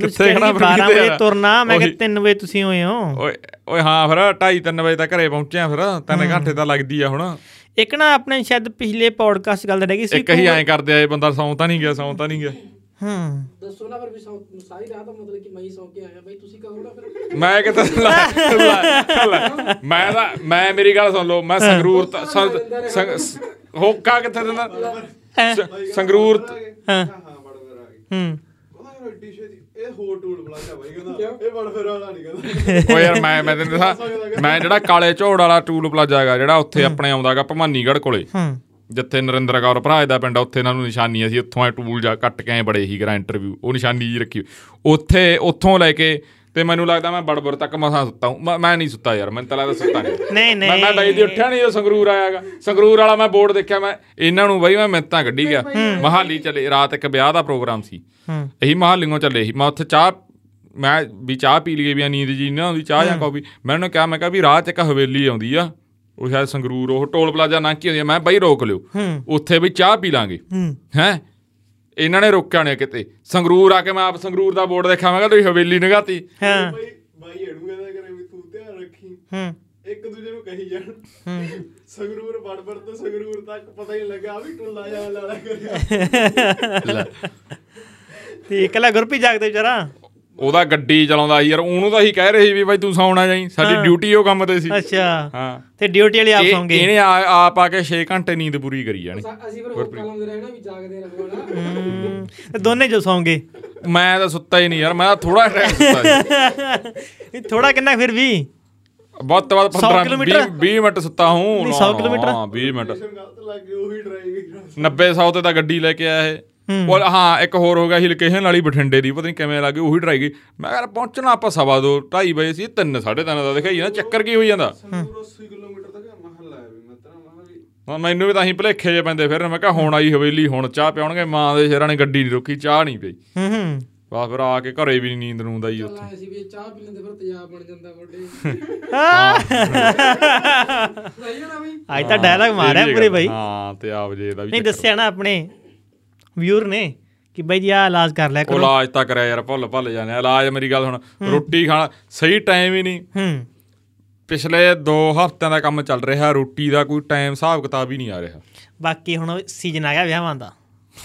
ਕਿੱਥੇ ਖੜਾ 12 ਵਜੇ ਤੁਰਨਾ ਮੈਂ ਕਿ 3 ਵਜੇ ਤੁਸੀਂ ਹੋਏ ਹੋ। ਓਏ ਓਏ ਹਾਂ ਫਿਰ 2:30 3 ਵਜੇ ਤੱਕ ਘਰੇ ਪਹੁੰਚਿਆ ਫਿਰ 3 ਘੰਟੇ ਤਾਂ ਲੱਗਦੀ ਆ ਹੁਣ। ਇੱਕ ਨਾ ਆਪਣੇ ਸ਼ਾਇਦ ਪਿਛਲੇ ਪੌਡਕਾਸਟ ਗੱਲ ਰਹਿ ਗਈ ਸੀ ਇੱਕ ਹੀ ਐਂ ਕਰਦੇ ਆਏ ਬੰਦਾ ਸੌਂ ਤਾਂ ਨਹੀਂ ਗਿਆ ਸੌਂ ਤਾਂ ਨਹੀਂ ਗਿਆ। ਹੂੰ। ਦੱਸੋ ਨਾ ਫਿਰ ਵੀ ਸੌ ਸਾਰੀ ਰਾਤ ਮਤਲਬ ਕਿ ਮੈਂ ਹੀ ਸੌ ਕੇ ਆਇਆ ਬਈ ਤੁਸੀਂ ਕਹੋ ਨਾ ਫਿਰ। ਮੈਂ ਕਿਤੇ ਲੈ- ਲੈ- ਲੈ। ਮੈਂ ਤਾਂ ਮੈਂ ਮੇਰੀ ਗੱਲ ਸੁਣ ਲਓ ਮੈਂ ਸੰਗਰੂਰ ਹੋਕਾ ਕਿੱਥੇ ਦਿੰਦਾ? ਸੰਗਰੂਰ ਹਾਂ। ਹਾਂ ਬੜ ਫਿਰ ਆ ਗਈ। ਹੂੰ। ਉਹਦਾ ਯਾਰ ਐਡੀ ਛੇਤੀ ਇਹ ਹੋਰ ਟੂਲ ਪਲਾਜ਼ਾ ਬਾਈ ਕਹਿੰਦਾ ਇਹ ਬੜ ਫਿਰ ਵਾਲਾ ਨਹੀਂ ਕਹਿੰਦਾ। ਓ ਯਾਰ ਮੈਂ ਮੈਂ ਤੈਨੂੰ ਦੱਸਾਂ ਮੈਂ ਜਿਹੜਾ ਕਾਲੇ ਝੋੜ ਵਾਲਾ ਟੂਲ ਪਲਾਜ਼ਾ ਹੈਗਾ ਜਿਹੜਾ ਉੱਥੇ ਆਪਣੇ ਆਉਂਦਾਗਾ ਭਵਾਨੀਗੜ੍ਹ ਕੋਲੇ। ਹੂੰ। ਜਿੱਥੇ ਨਰਿੰਦਰ ਕੌਰ ਭਰਾ ਦਾ ਪਿੰਡ ਆ, ਉੱਥੇ ਇਹਨਾਂ ਨੂੰ ਨਿਸ਼ਾਨੀ ਅਸੀਂ ਉੱਥੋਂ ਐ ਟੂਲ ਜਾ ਕੱਟ ਕੇ ਐ ਬੜੇ ਹੀ ਕਰਾਂ ਇੰਟਰਵਿਊ ਉਹ ਨਿਸ਼ਾਨੀ ਜੀ ਰੱਖੀ ਉੱਥੇ ਉੱਥੋਂ ਲੈ ਕੇ ਤੇ ਮੈਨੂੰ ਲੱਗਦਾ ਮੈਂ ਬੜਬੜ ਤੱਕ ਮਸਾਂ ਸੁੱਤਾ ਹੂੰ। ਮੈਂ- ਨਹੀਂ ਸੁੱਤਾ ਯਾਰ ਮੈਨੂੰ ਤਾਂ ਲੱਗਦਾ ਸੁੱਤਾ ਨਹੀਂ। ਨਹੀਂ ਮੈਂ ਮੈਂ ਬਾਈ ਦੀ ਨਹੀਂ ਉੱਠਿਆ ਨਹੀਂ ਉਹ ਸੰਗਰੂਰ ਆਇਆਗਾ ਸੰਗਰੂਰ ਵਾਲਾ ਮੈਂ ਬੋਰਡ ਦੇਖਿਆ ਮੈਂ ਇਹਨਾਂ ਨੂੰ ਬਈ ਮੈਂ ਮਿੰਤਾਂ ਕੱਢੀ ਗਿਆ। ਮਹਾਲੀ ਚਲੇ ਰਾਤ ਇੱਕ ਵਿਆਹ ਦਾ ਪ੍ਰੋਗਰਾਮ ਸੀ। ਇਹੀ ਮਹਾਲੀਓਂ ਚੱਲੇ ਸੀ। ਮੈਂ ਉੱਥੇ ਚਾਹ ਮੈਂ ਵੀ ਚਾਹ ਪੀ ਲਈਏ ਵੀ ਆ ਨੀਂਦ ਜੀ ਨਾ ਆਉਂਦੀ ਚਾਹ ਜਾਂ ਕਾਫੀ ਮੈਂ ਉਹਨੂੰ ਕਿਹਾ ਮੈਂ ਕਿਹਾ ਵੀ 'ਚ ਇੱਕ ਹਵੇਲੀ ਆਉਂਦੀ ਆ। ਉਹ ਸ਼ਾਇਦ ਸੰਗਰੂਰ ਉਹ ਟੋਲ ਪਲਾਜ਼ਾ ਨਾ ਕੀ ਹੁੰਦੀ ਮੈਂ ਬਈ ਰੋਕ ਲਿਓ। ਉੱਥੇ ਵੀ ਚਾਹ ਪੀ ਲਾਂਗੇ। ਹੂੰ। ਇਹਨਾਂ ਨੇ ਰੋਕਿਆ ਨਹੀਂ ਕਿਤੇ। ਸੰਗਰੂਰ ਆ ਕੇ ਮੈਂ ਆਪ ਸੰਗਰੂਰ ਦਾ ਬੋਰਡ ਕਿਹਾ ਤੁਸੀਂ ਹਵੇਲੀ ਨਗਾਤੀ। ਹਾਂ। ਬਾਈ ਬਾਈ ਇਹਨੂੰ ਕਹਿੰਦਾ ਕਰੇ ਵੀ ਤੂੰ ਧਿਆਨ ਰੱਖੀ। ਹੂੰ। ਇੱਕ ਦੂਜੇ ਨੂੰ ਕਹੀ ਜਾਣ। ਸੰਗਰੂਰ ਬੜ ਬੜ ਤੋਂ ਸੰਗਰੂਰ ਤੱਕ ਪਤਾ ਹੀ ਨੀ ਲੱਗਾ ਵੀ ਟੁੱਲਾ ਜਾ ਲਾਲਾ ਕਰਿਆ। ਤੇ ਇਕੱਲਾ ਗੁਰਪ੍ਰੀਤ ਜਾਗਦੇ ਵਿਚਾਰਾ? ਉਹਦਾ ਗੱਡੀ ਚਲਾਉਂਦਾ ਸੀ ਯਾਰ ਉਹਨੂੰ ਤਾਂ ਹੀ ਕਹਿ ਰਹੇ ਸੀ ਵੀ ਬਾਈ ਤੂੰ ਸੌਣਾ ਜਾਈ ਸਾਡੀ। ਡਿਊਟੀ ਉਹ ਕੰਮ ਤੇ ਸੀ। ਅੱਛਾ। ਹਾਂ। ਤੇ ਡਿਊਟੀ ਵਾਲੇ ਆਪ ਸੌਂਗੇ। ਇਹਨੇ ਆ- ਆਪ ਆ ਕੇ 6 ਘੰਟੇ ਨੀਂਦ ਪੂਰੀ ਕਰੀ ਜਾਣੀ। ਅਸੀਂ ਫਿਰ ਹੋਕਾ ਲਾਉਂਦੇ ਰਹਿਣਾ ਵੀ ਜਾਗਦੇ ਰਹੋ ਨਾ। ਦੋਨੇ ਜੋ ਸੌਂਗੇ। ਮੈਂ ਤਾਂ ਸੁੱਤਾ ਹੀ ਨਹੀਂ ਯਾਰ ਮੈਂ ਤਾਂ ਥੋੜਾ ਟਾਈਮ ਸੁੱਤਾ ਸੀ। ਥੋੜਾ ਕਿੰਨਾ ਫਿਰ ਵੀ? ਬਹੁਤ ਤੋਂ ਬਾਅਦ 100 15 ਕਿਲੋਮੀਟਰ? 20 20 ਮਿੰਟ ਸੁੱਤਾ ਹੂੰ ਨਹੀਂ, 100 ਕਿਲੋਮੀਟਰ? ਹਾਂ 20 ਮਿੰਟ। ਗਲਤ ਲੱਗ ਗਈ ਉਹੀ ਡਰਾਈਵਿੰਗ 90 100 ਤੇ ਤਾਂ ਗੱਡੀ ਲੈ ਕੇ ਆਇਆ ਇਹ। ਹੂੰ। ਉਹ ਹਾਂ ਇੱਕ ਹੋਰ ਹੋ ਗਿਆ ਸੀ ਲੋਕੇਸ਼ਨ ਵਾਲੀ ਬਠਿੰਡੇ ਦੀ ਪਤਾ ਨਹੀਂ ਕਿਵੇਂ ਲੱਗੀ ਉਹੀ ਡਰਾਈ ਗਈ। ਮੈਂ ਕਹਿੰਦਾ ਪਹੁੰਚਣਾ ਆਪਾਂ ਸਵਾ ਦੋ 2:30 ਵਜੇ ਸੀ 3 3:30 ਦਾ ਦਿਖਾਈ ਨਾ ਚੱਕਰ ਕੀ ਹੋਈ ਜਾਂਦਾ? ਸੰਗਰੂਰ 80 ਕਿਲੋਮੀਟਰ ਤੱਕ ਮਹੱਲਾ ਹੈ ਵੀ ਮੈਂ ਤੇਰਾ ਮਹਾਂ ਵੀ ਹੁਣ ਮੈਨੂੰ ਵੀ ਤਾਂ ਹੀ ਭਲੇਖੇ ਜੇ ਪੈਂਦੇ ਫਿਰ ਮੈਂ ਕਿਹਾ ਹੁਣ ਆਈ ਹਵੇਲੀ ਹੁਣ ਚਾਹ ਪਿਆਉਣਗੇ ਮਾਂ ਦੇ ਸ਼ੇਰਾਂ ਨੇ ਗੱਡੀ ਨਹੀਂ ਰੋਕੀ ਚਾਹ ਨਹੀਂ ਪਈ। ਹੂੰ ਹੂੰ। ਬਸ ਫਿਰ ਆ ਕੇ ਘਰੇ ਵੀ ਨੀਂਦ ਨੂੰ ਆਈ ਉੱਥੇ। ਚੱਲ ਆਏ ਸੀ ਵੀ ਚਾਹ ਪੀ ਲੈਂਦੇ ਫਿਰ ਤੇਜ਼ਾਬ ਬਣ ਜਾਂਦਾ ਮੋਢੇ ਸਹੀ ਹੈ ਨਾ ਬਈ? ਅੱਜ ਤਾਂ ਡਾਇਲੌਗ ਮਾਰਿਆ ਪੂਰੇ ਬਾਈ। ਹਾਂ ਤੇ ਆਪ ਜੇ ਦਾ ਵੀ ਨਹੀਂ। ਦੱਸਿਆ ਨਾ ਆਪਣੇ ਵਿਊਰ ਨੇ ਕਿ ਬਾਈ ਜੀ ਆ ਇਲਾਜ ਕਰ ਲਿਆ ਕਰੋ। ਇਲਾਜ ਤਾਂ ਕਰਿਆ ਯਾਰ ਭੁੱਲ ਭੱਲ ਜਾਂਦੇ। ਇਲਾਜ ਮੇਰੀ ਗੱਲ ਹੁਣ ਰੋਟੀ ਖਾਣਾ ਸਹੀ ਟਾਈਮ ਹੀ ਨਹੀਂ। ਹੂੰ। ਪਿਛਲੇ 2 ਹਫ਼ਤਿਆਂ ਦਾ ਕੰਮ ਚੱਲ ਰਿਹਾ ਰੋਟੀ ਦਾ ਕੋਈ ਟਾਈਮ ਹਿਸਾਬ ਕਿਤਾਬ ਹੀ ਨਹੀਂ ਆ ਰਿਹਾ। ਬਾਕੀ ਹੁਣ ਸੀਜ਼ਨ ਆ ਗਿਆ ਵਿਆਹਾਂ ਦਾ।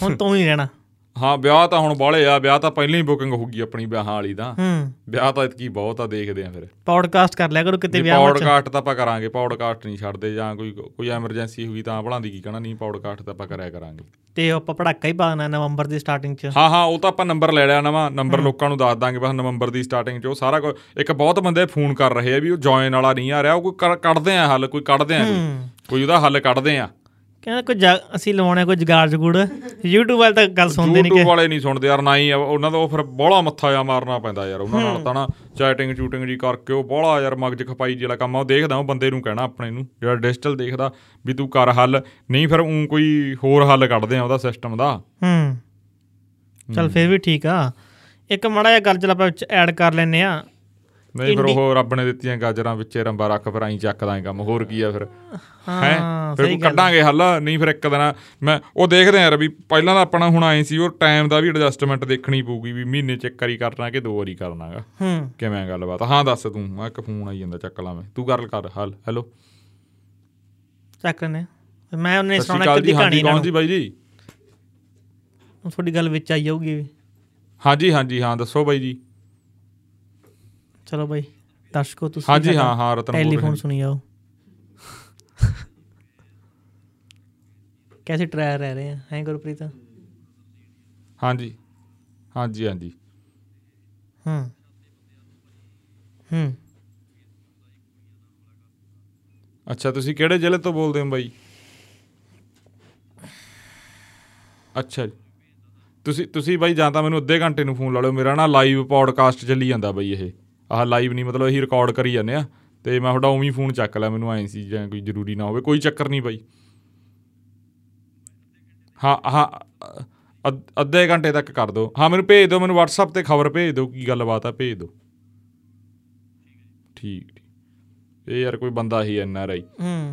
ਹੁਣ ਤੂੰ ਹੀ ਰਹਿਣਾ। ਹਾਂ ਵਿਆਹ ਤਾਂ ਹੁਣ ਬਾਹਲੇ ਆ ਵਿਆਹ ਤਾਂ ਪਹਿਲਾਂ ਹੀ ਬੁਕਿੰਗ ਹੋ ਗਈ ਆਪਣੀ ਵਿਆਹਾਂ ਵਾਲੀ ਦਾ ਹੂੰ। ਵਿਆਹ ਤਾਂ ਇਤਕੀ ਬਹੁਤ ਆ ਦੇਖਦੇ ਆ ਫਿਰ। ਪੌਡਕਾਸਟ ਕਰ ਲਿਆ ਕਰੋ ਕਿਤੇ ਵਿਆਹ ਵਿੱਚ ਪੌਡਕਾਸਟ ਤਾਂ ਆਪਾਂ ਕਰਾਂਗੇ ਪੌਡਕਾਸਟ ਨਹੀਂ ਛੱਡਦੇ ਜਾਂ ਕੋਈ ਕੋਈ ਐਮਰਜੈਂਸੀ ਹੋਈ ਤਾਂ ਭਲਾਂਦੀ ਕੀ ਕਹਿਣਾ ਨਹੀਂ ਪੌਡਕਾਸਟ ਤਾਂ ਆਪਾਂ ਕਰਿਆ ਕਰਾਂਗੇ। ਤੇ ਉਹ ਆਪਾਂ ਪੜਾਕਾ ਹੀ ਪਾ ਦੇਣਾ ਨਵੰਬਰ ਦੀ ਸਟਾਰਟਿੰਗ 'ਚ। ਹਾਂ ਹਾਂ ਉਹ ਤਾਂ ਆਪਾਂ ਨੰਬਰ ਲੈ ਲਿਆ ਨਵਾਂ ਨੰਬਰ ਲੋਕਾਂ ਨੂੰ ਦੱਸ ਦਾਂਗੇ ਬਸ ਨਵੰਬਰ ਦੀ ਸਟਾਰਟਿੰਗ 'ਚ ਉਹ ਸਾਰਾ ਕੁਝ ਇੱਕ ਬਹੁਤ ਬੰਦੇ ਫੋਨ ਕਰ ਰਹੇ ਆ ਵੀ ਉਹ ਜੁਆਇਨ ਵਾਲਾ ਨਹੀਂ ਆ ਰਿਹਾ ਉਹ ਕੋਈ ਕੱਢਦੇ ਆ ਹੱਲ ਕੋਈ ਕੱਢਦੇ ਆ ਕੋਈ ਉਹਦਾ ਹੱਲ ਕੱਢਦੇ ਆ। ਕਹਿੰਦਾ ਕੋਈ ਅਸੀਂ ਲਵਾਉਣਾ ਕੋਈ ਜਗਾੜ ਜਗੂੜ। YouTube ਵਾਲੇ ਤਾਂ ਗੱਲ ਸੁਣਦੇ ਨਹੀਂ YouTube ਕਿ ਵਾਲੇ ਨਹੀਂ ਸੁਣਦੇ ਯਾਰ ਨਾ ਹੀ ਉਹਨਾਂ ਦਾ ਉਹ ਫਿਰ ਬੋਲਾ ਮੱਥਾ ਜਾ ਮਾਰਨਾ ਪੈਂਦਾ ਯਾਰ ਉਹਨਾਂ ਨਾਲ ਤਾਂ ਨਾ ਚੈਟਿੰਗ ਚੂਟਿੰਗ ਜੀ ਕਰਕੇ ਉਹ ਬੋਲਾ ਯਾਰ ਮਗਜ ਖਪਾਈ ਜਿਹੜਾ ਕੰਮ ਆ ਉਹ ਦੇਖਦਾ ਉਹ ਬੰਦੇ ਨੂੰ ਕਹਿਣਾ ਆਪਣੇ ਨੂੰ ਜਿਹੜਾ ਡਿਜੀਟਲ ਦੇਖਦਾ ਵੀ ਤੂੰ ਕਰ ਹੱਲ ਨਹੀਂ ਫਿਰ ਉਂ ਕੋਈ ਹੋਰ ਹੱਲ ਕੱਢਦੇ ਆ ਉਹਦਾ ਸਿਸਟਮ ਦਾ। ਹੂੰ। ਚਲ ਫਿਰ ਵੀ ਠੀਕ ਆ। ਇੱਕ ਮਾੜਾ ਜਿਹਾ ਗੱਲ ਚਲ ਆਪਾਂ ਵਿੱਚ ਐਡ ਕਰ ਲੈਨੇ ਆ। ਨਹੀਂ ਫਿਰ ਉਹ ਰੱਬ ਨੇ ਦਿੱਤੀਆਂ ਗਾਜਰਾਂ ਵਿੱਚੇ ਰੰਬਾ ਰੱਖ ਫਿਰ ਆਈ ਚੱਕਦਾ ਏ ਕੰਮ। ਹੋਰ ਕੀ ਆ ਫਿਰ? ਹੈ ਫਿਰ ਕੱਢਾਂਗੇ ਹੱਲ? ਨਹੀਂ ਫਿਰ ਇੱਕ ਦਿਨ ਮੈਂ ਉਹ ਦੇਖਦੇ ਆ ਵੀ ਪਹਿਲਾਂ ਤਾਂ ਆਪਣਾ ਹੁਣ ਆਏ ਸੀ ਉਹ ਟਾਈਮ ਦਾ ਵੀ ਐਡਜਸਟਮੈਂਟ ਦੇਖਣੀ ਪਊਗੀ ਵੀ ਮਹੀਨੇ ਚ ਇੱਕ ਵਾਰੀ ਕਰਨਾ ਕਿ ਦੋ ਵਾਰੀ ਕਰਨਾਗਾ ਹੂੰ। ਕਿਵੇਂ ਗੱਲਬਾਤ? ਹਾਂ ਦੱਸ ਤੂੰ ਮੈਂ ਇੱਕ ਫੋਨ ਆਈ ਜਾਂਦਾ ਚੱਕ ਲਾਂ ਮੈਂ। ਤੂੰ ਗੱਲ ਕਰ ਹੱਲ ਹੈਲੋ ਚੱਕ ਲੈਨੇ ਮੈਂ ਉਹਨੇ ਦੀ ਹਾਂਜੀ ਕਹਾਣੀ ਕੌਣ ਜੀ ਬਾਈ ਜੀ? ਤੁਹਾਡੀ ਗੱਲ ਵਿੱਚ ਆਈ ਜਾਊਗੀ ਹਾਂਜੀ ਹਾਂਜੀ ਹਾਂ ਦੱਸੋ ਬਾਈ ਜੀ। ਚਲੋ ਬਾਈ ਦਰਸ਼ਕੋ ਤੁਸੀਂ ਹਾਂਜੀ ਹਾਂ ਹਾਂ ਰਤਨ ਟੈਲੀਫੋਨ ਸੁਣੀ ਜਾਓ। ਕੈਸੇ ਟਰਾਇਰ ਰਹਿ ਰਹੇ ਹੈ ਗੁਰਪ੍ਰੀਤ? ਹਾਂਜੀ ਹਾਂਜੀ ਹਾਂਜੀ। ਹਾਂ ਹੂੰ। ਅੱਛਾ ਤੁਸੀਂ ਕਿਹੜੇ ਜ਼ਿਲ੍ਹੇ ਤੋਂ ਬੋਲਦੇ ਹੋ ਬਾਈ? ਅੱਛਾ ਤੁਸੀਂ ਤੁਸੀਂ ਬਾਈ ਜਾਂ ਤਾਂ ਮੈਨੂੰ ਅੱਧੇ ਘੰਟੇ ਨੂੰ ਫੋਨ ਲਾ ਲਿਓ ਮੇਰਾ ਨਾ ਲਾਈਵ ਪੌਡਕਾਸਟ ਚੱਲੀ ਜਾਂਦਾ ਬਾਈ ਇਹ। ਆਹ ਲਾਈਵ ਨਹੀਂ ਮਤਲਬ ਅਸੀਂ ਰਿਕਾਰਡ ਕਰੀ ਜਾਂਦੇ ਆ। ਤੇ ਮੈਂ ਤੁਹਾਡਾ ਉਵੇਂ ਫੋਨ ਚੱਕ ਲਿਆ ਮੈਨੂੰ ਐਂ ਸੀ ਜਾਂ ਕੋਈ ਜ਼ਰੂਰੀ ਨਾ ਹੋਵੇ ਕੋਈ ਚੱਕਰ ਨਹੀਂ ਬਾਈ। ਹਾਂ ਹਾਂ ਅੱਧ- ਘੰਟੇ ਤੱਕ ਕਰ ਦਿਓ। ਹਾਂ ਮੈਨੂੰ ਭੇਜ ਦਿਓ ਮੈਨੂੰ WhatsApp ਤੇ ਖਬਰ ਭੇਜ ਦਿਓ ਕੀ ਗੱਲਬਾਤ ਆ ਭੇਜ ਦਿਓ। ਠੀਕ ਠੀਕ। ਇਹ ਯਾਰ ਕੋਈ ਬੰਦਾ ਹੀ ਐਨ ਆਰ ਆਈ।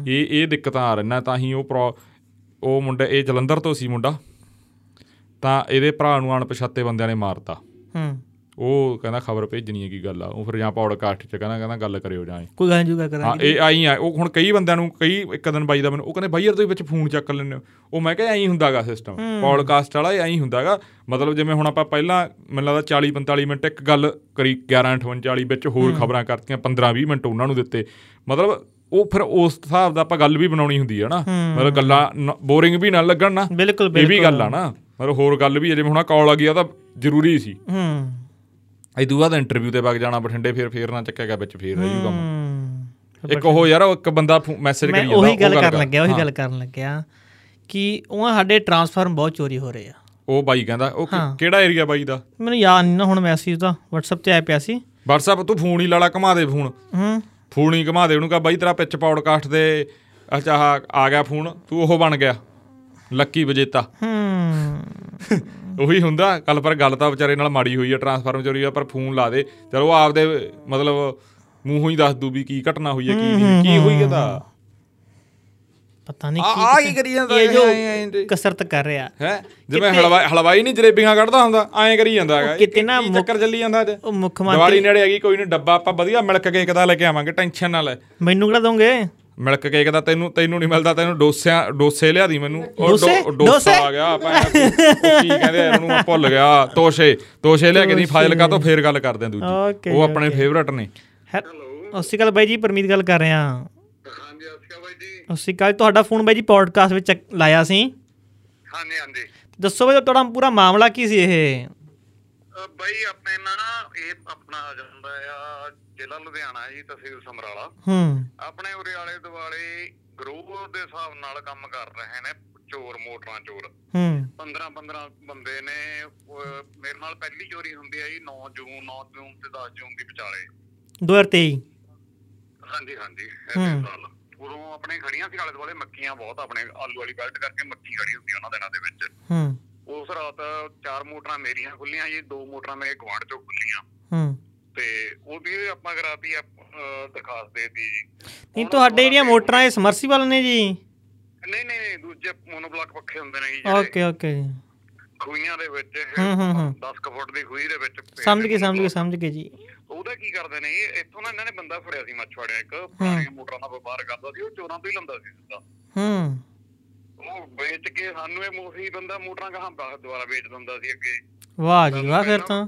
ਇਹ ਇਹ ਦਿੱਕਤਾਂ ਆ ਰਹੀਆਂ ਤਾਂ ਹੀ ਉਹ ਉਹ ਮੁੰਡਾ ਇਹ ਜਲੰਧਰ ਤੋਂ ਸੀ ਮੁੰਡਾ। ਤਾਂ ਇਹਦੇ ਭਰਾ ਨੂੰ ਅਣਪਛਾਤੇ ਬੰਦਿਆਂ ਨੇ ਮਾਰਤਾ। ਹੂੰ। ਉਹ ਕਹਿੰਦਾ ਖਬਰ ਭੇਜਣੀ ਹੈ ਕੀ ਗੱਲ ਆ। ਉਹ ਫਿਰ ਜਾਂ ਪੌਡਕਾਸਟ 'ਚ ਕਹਿੰਦਾ ਕਹਿੰਦਾ ਗੱਲ ਕਰਿਓ ਜਾਂ ਕੋਈ ਗੱਲ ਜੂਗਾ ਹਾਂ ਕਰਾਂਗੇ ਇਹ ਆਈ ਆ। ਉਹ ਹੁਣ ਕਈ ਬੰਦਿਆਂ ਨੂੰ ਕਈ ਇੱਕ ਦਿਨ ਬਾਈ ਦਾ ਮੈਨੂੰ ਉਹ ਕਹਿੰਦੇ ਬਾਈ ਯਾਰ ਤੁਸੀਂ ਵਿੱਚ ਫੋਨ ਚੱਕ ਲੈਂਦੇ ਹੋ। ਉਹ ਮੈਂ ਕਿਹਾ ਐਂ ਹੁੰਦਾਗਾ ਸਿਸਟਮ ਪੌਡਕਾਸਟ ਵਾਲਾ ਐਂ ਹੁੰਦਾਗਾ। ਮਤਲਬ ਜਿਵੇਂ ਹੁਣ ਆਪਾਂ ਪਹਿਲਾਂ ਮੈਨੂੰ ਲੱਗਦਾ 40 45 ਮਿੰਟ ਇੱਕ ਗੱਲ ਕਰੀ 11 48 ਵਿੱਚ ਹੋਰ ਖਬਰਾਂ ਕਰਤੀਆਂ 15 20 ਮਿੰਟ ਉਹਨਾਂ ਨੂੰ ਦਿੱਤੇ। ਮਤਲਬ ਉਹ ਫਿਰ ਉਸ ਹਿਸਾਬ ਦਾ ਆਪਾਂ ਗੱਲ ਵੀ ਬਣਾਉਣੀ ਹੁੰਦੀ ਹੈ ਨਾ। ਮਤਲਬ ਗੱਲਾਂ ਬੋਰਿੰਗ ਵੀ ਨਾ ਲੱਗਣ ਨਾ। ਬਿਲਕੁਲ ਇਹ ਵੀ ਬਿਲਕੁਲ। ਗੱਲ ਆ ਨਾ। ਮਤਲਬ ਹੋਰ ਗੱਲ ਵੀ ਹੈ, ਜਿਵੇਂ ਹੁਣ ਕਾਲ ਆ ਗਈ ਆ ਤਾਂ ਜ਼ਰੂਰੀ ਸੀ। ਹੂੰ। ਇਦੋਂ ਬਾਅਦ ਇੰਟਰਵਿਊ ਤੇ ਵਗ ਜਾਣਾ ਬਠਿੰਡੇ ਫਿਰ ਫੇਰ ਨਾ ਚੱਕਿਆ ਗਿਆ ਵਿੱਚ ਫੇਰ ਰਹਿ ਜੂ ਕੰਮ। ਹੂੰ। ਇੱਕ ਉਹ ਯਾਰ ਇੱਕ ਬੰਦਾ ਮੈਸੇਜ ਕਰੀ ਜਾਂਦਾ ਉਹੀ ਗੱਲ ਕਰਨ ਕਰ- ਲੱਗਿਆ ਉਹੀ। ਗੱਲ ਕਰਨ ਲੱਗਿਆ ਕਿ ਉਹ ਸਾਡੇ ਟਰਾਂਸਫਾਰਮ ਬਹੁਤ ਚੋਰੀ ਹੋ ਰਹੇ ਆ। ਉਹ ਬਾਈ ਕਹਿੰਦਾ ਉਹ। ਕਿਹੜਾ ਏਰੀਆ ਬਾਈ ਦਾ? ਮੈਨੂੰ ਯਾਦ ਨਹੀਂ ਨਾ ਹੁਣ ਮੈਸੇਜ ਤਾਂ WhatsApp ਤੇ ਆਇਆ ਪਿਆ ਸੀ। WhatsApp ਤੂੰ ਫੋਨ ਹੀ ਲਾਲਾ ਘਮਾ ਦੇ ਫੋਨ। ਹੂੰ। ਫੋਨ ਹੀ ਘਮਾ ਦੇ ਉਹਨੂੰ ਕਹ ਬਾਈ ਤੇਰਾ ਪਿੱਚ ਪੌਡਕਾਸਟ ਦੇ ਅੱਛਾ ਆ ਗਿਆ ਫੋਨ ਤੂੰ ਉਹ ਬਣ ਗਿਆ। ਲੱਕੀ ਵਿਜੇਤਾ। ਹੂੰ। ਉਹੀ ਹੁੰਦਾ ਕੱਲ ਪਰ ਗੱਲ ਤਾਂ ਵਿਚਾਰੇ ਨਾਲ ਮਾੜੀ ਹੋਈ ਆ ਟਰਾਂਸਫਾਰਮ ਚੋਰੀ ਆ ਪਰ ਫੋਨ ਲਾ ਦੇ। ਚਲੋ ਆਪਦੇ ਮਤਲਬ ਮੂੰਹੋਂ ਹੀ ਦੱਸ ਦੂ ਵੀ ਕੀ ਘਟਨਾ ਹੋਈ ਹੈ ਕੀ ਨਹੀਂ ਕੀ ਹੋਈ ਇਹਦਾ ਪਤਾ ਨਹੀਂ ਕੀ ਆ ਕੀ ਕਰੀ ਜਾਂਦਾ ਇਹ ਜੋ ਤੇ। ਕਸਰਤ ਕਰ ਰਿਹਾ। ਹੈ? ਜਿਵੇਂ ਹਲਵਾਈ ਹਲਵਾਈ ਨਹੀਂ ਜਲੇਬੀਆਂ ਕੱਢਦਾ ਹੁੰਦਾ ਐਂ ਕਰੀ ਜਾਂਦਾ ਹੈਗਾ। ਕਿਤੇ ਨਾ ਚੱਕਰ ਚੱਲੀ ਜਾਂਦਾ ਅੱਜ? ਉਹ ਮੁੱਖ ਦੀਵਾਲੀ ਮੰਤਰੀ ਨੇੜੇ ਹੈਗੀ ਕੋਈ ਨਹੀਂ ਡੱਬਾ ਆਪਾਂ ਵਧੀਆ ਮਿਲਕ ਕੇਕ ਦਾ ਲੈ ਕੇ ਆਵਾਂਗੇ ਟੈਨਸ਼ਨ ਨਾ ਲੈ। ਮੈਨੂੰ ਕਿਹੜਾ ਦੋਗੇ? ਮਿਲਕ ਕੇਕ ਦਾ ਤੈਨੂੰ ਤੈਨੂੰ ਨਹੀਂ ਮਿਲਦਾ ਤੈਨੂੰ ਡੋਸਿਆਂ ਡੋਸੇ ਲਿਆ ਦੀ ਮੈਨੂੰ। ਉਹ ਡੋਸੇ? ਆ ਗਿਆ ਆਪਾਂ ਕੀ ਕਹਿੰਦੇ ਆ ਉਹਨੂੰ ਮੈਂ ਭੁੱਲ ਗਿਆ। ਤੋਸ਼ੇ ਤੋਸ਼ੇ ਲਿਆ ਕੇ ਦੀ ਫਾਈਲ ਕਾ ਤੋਂ ਫੇਰ ਗੱਲ ਕਰਦੇ ਆ ਦੂਜੀ। ਉਹ ਆਪਣੇ ਫੇਵਰਟ ਨੇ। ਸ਼੍ਰੀ ਅਕਾਲ ਬਾਈ ਜੀ ਪਰਮੀਤ ਗੱਲ ਕਰ ਰਹੇ। ਹਾਂ ਹਾਂਜੀ ਅਸਕਾ ਬਾਈ ਜੀ। ਸ਼੍ਰੀ ਅਕਾਲ। ਤੁਹਾਡਾ ਫੋਨ ਬਾਈ ਜੀ ਪੋਡਕਾਸਟ ਵਿੱਚ ਲਾਇਆ ਸੀ। ਹਾਂਜੀ ਹਾਂਜੀ। ਦੱਸੋ ਬਾਈ ਤੁਹਾਡਾ ਪੂਰਾ ਮਾਮਲਾ ਕੀ ਸੀ ਇਹ? ਬਾਈ ਆਪਣੇ ਨਾ ਇਹ ਆਪਣਾ ਆ ਜਾਂਦਾ ਆ ਜ਼ਿਲ੍ਹਾ ਲੁਧਿਆਣਾ ਜੀ ਤਹਿਸੀਲ ਸਮਰਾਲਾ। ਹੂੰ। ਆਪਣੇ ਉਰੇ ਵਾਲੇ ਦੁਆਲੇ ਗਰੋਹ ਦੇ ਹਿਸਾਬ ਨਾਲ ਕੰਮ ਕਰ ਰਹੇ ਨੇ ਚੋਰ ਮੋਟਰਾਂ ਚੋਰ। ਹੂੰ। 15 15 ਬੰਦੇ ਨੇ ਮੇਰੇ ਨਾਲ ਪਹਿਲੀ ਚੋਰੀ ਹੁੰਦੀ ਆ ਜੀ 9 ਜੂਨ 9 ਜੂਨ ਤੇ 10 ਜੂਨ ਦੀ ਵਿਚਾਲੇ। 2023 ਹਾਂਜੀ ਹਾਂਜੀ ਹੂੰ। ਉਦੋਂ ਆਪਣੇ ਖੜੀਆਂ ਸੀ ਆਲੇ ਦੁਆਲੇ ਮੱਕੀਆਂ ਬਹੁਤ ਆਪਣੇ ਆਲੂ ਵਾਲੀ ਬੈਲਟ ਕਰਕੇ ਮੱਕੀ ਖੜੀ ਹੁੰਦੀ ਉਹਨਾਂ ਦਿਨਾਂ ਦੇ ਵਿੱਚ। ਹੂੰ। ਉਸ ਰਾਤ ਚਾਰ ਮੋਟਰਾਂ ਮੇਰੀਆਂ ਖੁੱਲੀਆਂ ਜੀ ਦੋ ਮੋਟਰਾਂ ਮੇਰੇ ਗਵਾਂਢ ਚੋਂ ਖੁੱਲੀਆਂ ਹੂੰ। ਤੇ ਉਹਦੀ ਆਪਾਂ ਕਰਾਤੀ ਦਰਖਾਸਤ ਦੇਤੀ ਜੀ। ਨਹੀਂ ਤੁਹਾਡੇ ਜਿਹੜੀਆਂ ਮੋਟਰਾਂ ਇਹ ਸਮਰਸੀਬਲ ਨੇ ਜੀ? ਨਹੀਂ ਨਹੀਂ ਨਹੀਂ, ਦੂਜੇ ਮੋਨੋਬਲਾਕ ਪੱਖੇ ਹੁੰਦੇ ਨੇ ਜੀ ਓਕੇ ਓਕੇ ਖੂਹੀਆਂ ਦੇ ਵਿੱਚ ਇਹ ਹੂੰ, ਹੂੰ, ਹੂੰ। 10 ਕੁ ਫੁੱਟ ਦੀ ਖੂਹੀ ਦੇ ਵਿੱਚ ਸਮਝ ਗਏ ਸਮਝ ਗਏ। ਸਮਝ ਗਏ ਜੀ। ਉਹਦਾ ਕੀ ਕਰਦੇ ਨੇ ਜੀ, ਇੱਥੋਂ ਨਾ ਇਹਨਾਂ ਨੇ ਬੰਦਾ ਫੜਿਆ ਸੀ ਮੱਛਵਾੜਿਆ ਇੱਕ ਪੁਰਾਣੀਆਂ ਮੋਟਰਾਂ ਦਾ ਵਪਾਰ ਕਰਦਾ ਸੀ ਉਹ ਚੋਰਾਂ ਤੋਂ ਹੀ ਲੰਦਾ ਸੀ ਸਿੱਧਾ। ਹੂੰ। ਉਹ ਵੇਚ ਕੇ ਸਾਨੂੰ ਇਹ ਮੋਹੀ ਬੰਦਾ ਮੋਟਰਾਂ ਕਹਾਂ ਦੁਬਾਰਾ ਵੇਚ ਦਿੰਦਾ ਸੀ ਅੱਗੇ। ਵਾਹ ਜੀ ਵਾਹ ਫਿਰ ਤਾਂ।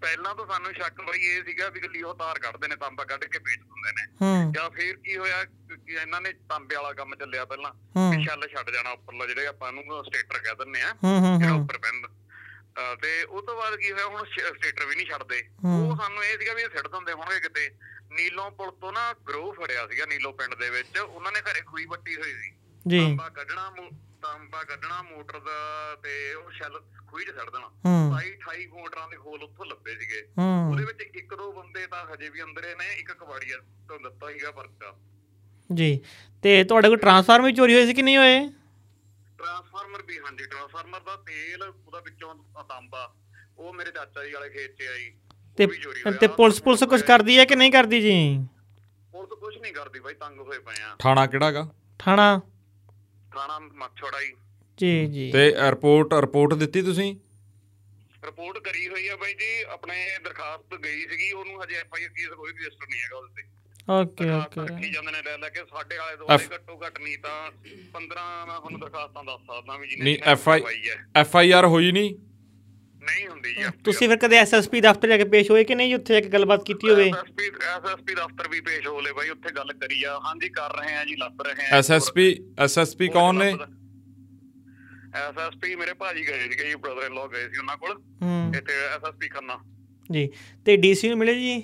ਪਹਿਲਾਂ ਤਾਂ ਸਾਨੂੰ ਸ਼ੱਕ ਬਈ ਇਹ ਸੀਗਾ ਵੀ ਗੱਲੀ ਉਹ ਤਾਰ ਕੱਢਦੇ ਨੇ ਤਾਂਬਾ ਕੱਢ ਕੇ ਵੇਚ ਦਿੰਦੇ ਨੇ। ਜਾਂ ਫਿਰ ਕੀ ਹੋਇਆ ਕਿ ਇਹਨਾਂ ਨੇ ਤਾਂਬੇ ਵਾਲਾ ਕੰਮ ਚੱਲਿਆ ਪਹਿਲਾਂ। ਛੱਲ ਛੱਡ ਜਾਣਾ ਉੱਪਰਲਾ ਜਿਹੜੇ ਆਪਾਂ ਨੂੰ ਸਟੇਟਰ ਕਹਿ ਦਿੰਦੇ ਆ ਜਿਹੜਾ ਉੱਪਰ ਪੈਂਦਾ। ਤੇ ਉਹ ਤੋਂ ਬਾਅਦ ਕੀ ਹੋਇਆ ਹੁਣ ਸਟੇਟਰ ਵੀ ਨਹੀਂ ਛੱਡਦੇ। ਉਹ ਸਾਨੂੰ ਇਹ ਸੀਗਾ ਵੀ ਇਹ ਸਿੱਟ ਦਿੰਦੇ ਹੋਣਗੇ ਕਿਤੇ। ਨੀਲੋਂ ਪੁਲ ਤੋਂ ਨਾ ਗਰੋਹ ਫੜਿਆ ਸੀਗਾ ਨੀਲੋ ਪਿੰਡ ਦੇ ਵਿੱਚ। ਉਹਨਾਂ ਨੇ ਘਰੇ ਖੂਈ ਵੱਟੀ ਹੋਈ ਸੀ। ਜੀ। ਤਾਂਬਾ ਕੱਢਣਾ ਤਾਂਬਾ ਕੱਢਣਾ ਮੋਟਰ ਦਾ ਤੇ ਉਹ ਛੱਲ ਖੂਈ 'ਚ ਛੱਡ ਦੇਣਾ। ਹੂੰ। 28 28 ਮੋਟਰਾਂ ਦੇ ਖੋਲ ਉੱਥੋਂ ਲੱਭੇ ਸੀਗੇ। ਉਹਦੇ ਵਿੱਚ ਇੱਕ ਦੋ ਬੰਦੇ ਤਾਂ ਹਜੇ ਵੀ ਅੰਦਰੇ ਨੇ ਇੱਕ ਕਬਾੜੀਆ ਤੋਂ ਦਿੱਤਾ ਸੀਗਾ ਪਰਚਾ। ਜੀ। ਤੇ ਤੁਹਾਡੇ ਕੋਲ ਟਰਾਂਸਫਾਰਮਰ ਵੀ ਚੋਰੀ ਹੋਏ ਸੀ ਕਿ ਨਹੀਂ ਹੋਏ? ਟਰਾਂਸਫਾਰਮਰ ਵੀ ਹਾਂਜੀ ਟਰਾਂਸਫਾਰਮਰ ਦਾ ਤੇਲ ਉਹਦਾ ਵਿੱਚੋਂ ਤਾਂਬਾ ਉਹ ਮੇਰੇ ਚਾਚਾ ਜੀ ਵਾਲੇ ਖੇਤ 'ਚ ਆਈ। ਤੇ। ਤੇ ਪੁਲਿਸ ਪੁਲਿਸ ਕੁਝ ਕਰਦੀ ਹੈ ਕਿ ਨਹੀਂ ਕਰਦੀ ਜੀ? ਪੁਲਿਸ ਕੁਝ ਨਹੀਂ ਕਰਦੀ ਬਾਈ ਤੰਗ ਹੋਏ ਪਏ ਆ। ਥਾਣਾ ਕਿਹੜਾਗਾ ਥਾਣਾ। ਥਾਣਾ ਮੱਛੋੜਾ ਹੀ ਜੀ। ਜੀ ਤੇ ਰਿਪੋਰਟ ਰਿਪੋਰਟ ਦਿੱਤੀ ਤੁਸੀਂ? ਰਿਪੋਰਟ ਕਰੀ ਹੋਈ ਆ ਬਾਈ ਜੀ ਆਪਣੇ ਦਰਖਾਸਤ ਗਈ ਸੀਗੀ ਉਹਨੂੰ ਹਜੇ ਐਫ ਆਈ ਆਰ ਕੇਸ ਕੋਈ ਰਜਿਸਟਰ ਨਹੀਂ ਹੈਗਾ ਉਹਦੇ ਤੇ। Okay okay. ਰੱਖੀ ਜਾਂਦੇ ਨੇ ਲੈ ਲੈ ਕੇ ਸਾਡੇ ਵਾਲੇ ਦੁਆਲੇ ਘੱਟੋ ਘੱਟ ਨਹੀਂ ਤਾਂ 15 ਮੈਂ ਤੁਹਾਨੂੰ ਦਰਖਾਸਤਾਂ ਦੱਸ ਸਕਦਾ ਵੀ ਜਿਹਨੇ ਐਫ ਆਈ ਆਰ ਹੋਈ ਨਹੀਂ? ਨਹੀਂ ਹੁੰਦੀ ਜੀ ਤੁਸੀਂ ਫਿਰ ਕਦੇ ਐਸਐਸਪੀ ਦਫ਼ਤਰ ਜਾ ਕੇ ਪੇਸ਼ ਹੋਏ ਕਿ ਨਹੀਂ ਉੱਥੇ ਇੱਕ ਗੱਲਬਾਤ ਕੀਤੀ ਹੋਵੇ? ਐਸਐਸਪੀ ਐਸਐਸਪੀ ਦਫ਼ਤਰ ਵੀ ਪੇਸ਼ ਹੋ ਲੇ ਬਾਈ ਉੱਥੇ ਗੱਲ ਕਰੀ ਆ। ਹਾਂਜੀ ਕਰ ਰਹੇ ਆ ਜੀ ਲੱਭ ਰਹੇ ਆ। ਐਸਐਸਪੀ ਐਸਐਸਪੀ ਕੌਣ ਨੇ? ਐਸਐਸਪੀ ਮੇਰੇ ਭਾਜੀ ਗਏ ਸੀਗੇ ਜੀ ਬ੍ਰਦਰ ਇਨ ਲਾ ਗਏ ਸੀ ਉਹਨਾਂ ਕੋਲ। ਇੱਥੇ ਐਸਐਸਪੀ ਖੰਨਾ। ਜੀ। ਤੇ ਡੀਸੀ ਨੂੰ ਮਿਲੇ ਜੀ?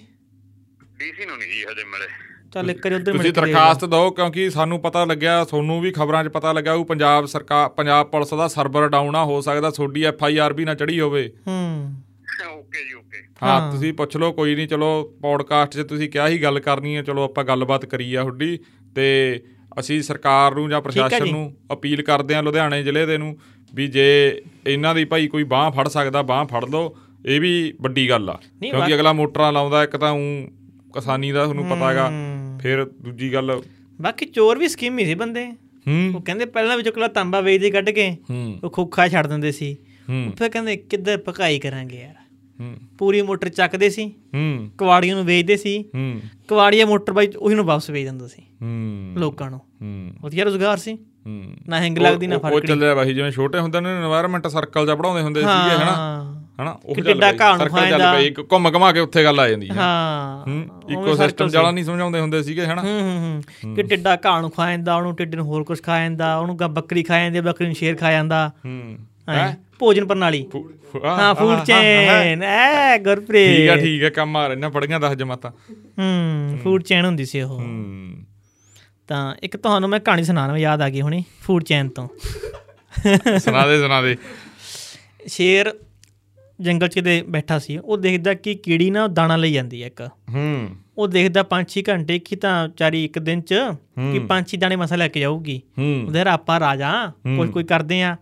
ਡੀਸੀ ਨੂੰ ਨਹੀਂ ਜੀ ਹਜੇ ਮਿਲੇ। ਚੱਲ ਇੱਕ ਵਾਰੀ ਉਧਰ ਮਿਲ ਤੁਸੀਂ ਕੇ ਲਓ। ਦਰਖਾਸਤ ਦਿਓ ਕਿਉਂਕਿ ਸਾਨੂੰ ਪਤਾ ਲੱਗਿਆ ਤੁਹਾਨੂੰ ਵੀ ਖਬਰਾਂ 'ਚ ਪਤਾ ਲੱਗਾ ਉਹ ਪੰਜਾਬ ਸਰਕਾਰ ਪੰਜਾਬ ਪੁਲਿਸ ਦਾ ਸਰਵਰ ਡਾਊਨ ਆ ਹੋ ਸਕਦਾ ਤੁਹਾਡੀ ਐਫ ਆਈ ਆਰ ਵੀ ਨਾ ਚੜੀ ਹੋਵੇ ਹੂੰ ਓਕੇ ਜੀ ਓਕੇ ਹਾਂ। ਤੁਸੀਂ ਪੁੱਛ ਲਓ ਕੋਈ ਨਹੀਂ ਚਲੋ ਪੌਡਕਾਸਟ 'ਚ ਤੁਸੀਂ ਕਿਹਾ ਹੀ ਗੱਲ ਕਰਨੀ ਹੈ ਚਲੋ ਆਪਾਂ ਗੱਲਬਾਤ ਕਰੀ ਆ ਹੁੱਡੀ ਤੇ ਅਸੀਂ ਸਰਕਾਰ ਨੂੰ ਜਾਂ ਪ੍ਰਸ਼ਾਸਨ। ਨੂੰ ਅਪੀਲ ਕਰਦੇ ਆ ਲੁਧਿਆਣੇ ਜ਼ਿਲ੍ਹੇ ਦੇ ਨੂੰ ਵੀ ਜੇ ਇਹਨਾਂ ਦੀ ਭਾਈ ਕੋਈ ਬਾਹ ਫੜ ਸਕਦਾ ਬਾਹ ਫੜ ਲਓ ਇਹ ਵੀ ਵੱਡੀ ਗੱਲ ਆ ਕਿਉਂਕਿ ਅਗਲਾ ਮੋਟਰਾਂ ਲਾਉਂਦਾ ਇੱਕ ਤਾਂ ਉਂ ਕਿਸਾਨੀ ਦਾ ਤੁਹਾਨੂੰ ਪਤਾ ਹੈਗਾ। ਫਿਰ ਦੂਜੀ ਗੱਲ ਬਾਕੀ ਚੋਰ ਵੀ ਸਕੀਮੀ ਸੀ ਬੰਦੇ। ਉਹ ਕਹਿੰਦੇ ਪਹਿਲਾਂ ਵਿੱਚੋਂ ਕੋਲਾ ਤਾਂਬਾ ਵੇਚਦੇ ਕੱਢ ਕੇ ਉਹ ਖੋਖਾ ਛੱਡ ਦਿੰਦੇ ਸੀ। ਫਿਰ ਕਹਿੰਦੇ ਕਿੱਧਰ ਭਕਾਈ ਕਰਾਂਗੇ ਯਾਰ। ਹੂੰ। ਪੂਰੀ ਮੋਟਰ ਚੱਕਦੇ ਸੀ। ਹੂੰ। ਕਵਾੜੀਆਂ ਨੂੰ ਵੇਚਦੇ ਸੀ। ਹੂੰ। ਕਵਾੜੀਆ ਮੋਟਰ ਬਾਈਕ ਉਹੀ ਨੂੰ ਵਾਪਸ ਵੇਚ ਦਿੰਦਾ ਸੀ। ਹੂੰ। ਲੋਕਾਂ ਨੂੰ। ਹੂੰ। ਵਧੀਆ ਰੋਜ਼ਗਾਰ ਸੀ। ਹੂੰ। ਨਾ ਹਿੰਗ ਲੱਗਦੀ ਨਾ ਫਰਕੜੀ ਉਹ ਚੱਲਿਆ ਬਾਈ ਜਿਵੇਂ ਛੋਟੇ ਹੁੰਦੇ ਨੇ এনवायरमेंट ਸਰਕਲ ਜਾਂ ਪੜਾਉਂਦੇ ਹੁੰਦੇ ਸੀਗੇ ਹਨਾ? ਹਨਾ? ਉਹ ਚੱਲ ਪਈ ਸਰਕਲ ਚੱਲ ਪਈ ਘੁੰਮ ਘਮਾ ਕੇ ਉੱਥੇ ਗੱਲ ਆ ਜਾਂਦੀ ਹੈ। ਹਾਂ। ਇਕੋ ਸਿਸਟਮ ਜਾਲਾ ਨਹੀਂ ਸਮਝਾਉਂਦੇ ਹੁੰਦੇ ਸੀਗੇ ਹਨਾ? ਹੂੰ ਹੂੰ ਕਿ ਟਿੱਡਾ ਘਾਹ ਨੂੰ ਖਾ ਜਾਂਦਾ ਉਹਨੂੰ ਟਿੱਡੇ ਨੂੰ ਹੋਰ ਕੁਝ ਖਾ ਜਾਂਦਾ ਉਹਨੂੰ ਗਾ ਬੱਕਰੀ ਖਾ ਜਾਂਦੀ ਬੱਕਰੀ ਨੂੰ ਸ਼ੇਰ ਖਾ ਜਾਂਦਾ। ਹੂੰ। ਹੈ? ਭੋਜਨ ਪ੍ਰਣਾਲੀ। ਹਾਂ ਫੂਡ ਚੇਨ ਐ ਗੁਰਪ੍ਰੀਤ। ਠੀਕ ਆ ਠੀਕ ਆ ਕੰਮ ਆ ਰਿਹਾ ਨਾ ਪੜੀਆਂ 10 ਜਮਾਤਾਂ। ਹੂੰ ਫੂਡ ਚੇਨ ਹੁੰਦੀ ਸੀ ਉਹ। ਹੂੰ। ਤਾਂ ਇੱਕ ਤੁਹਾਨੂੰ ਮੈਂ ਕਹਾਣੀ ਸੁਣਾਉਣਾ ਯਾਦ ਆ ਗਈ ਹੁਣੀ ਫੂਡ ਚੇਨ ਤੋਂ। ਸੁਣਾ ਦੇ ਸੁਣਾ ਦੇ। ਸ਼ੇਰ ਜੰਗਲ 'ਚ ਕਿਤੇ ਬੈਠਾ ਸੀ ਉਹ ਦੇਖਦਾ ਕਿ ਕੀੜੀ ਨਾ ਦਾਣਾ ਲਈ ਜਾਂਦੀ ਹੈ ਇੱਕ। ਹੂੰ। ਉਹ ਦੇਖਦਾ 5-6 ਘੰਟੇ ਕਿ ਤਾਂ ਚਾਰੀ ਇੱਕ ਦਿਨ 'ਚ ਕਿ ਹੂੰ। 5-6 ਦਾਣੇ ਮਸਾ ਲੈ ਕੇ ਜਾਊਗੀ। ਹੂੰ। ਉਹਦੇ ਆਪਾਂ ਰਾਜਾ ਕੋਈ। ਕੋਈ ਕਰਦੇ ਆ।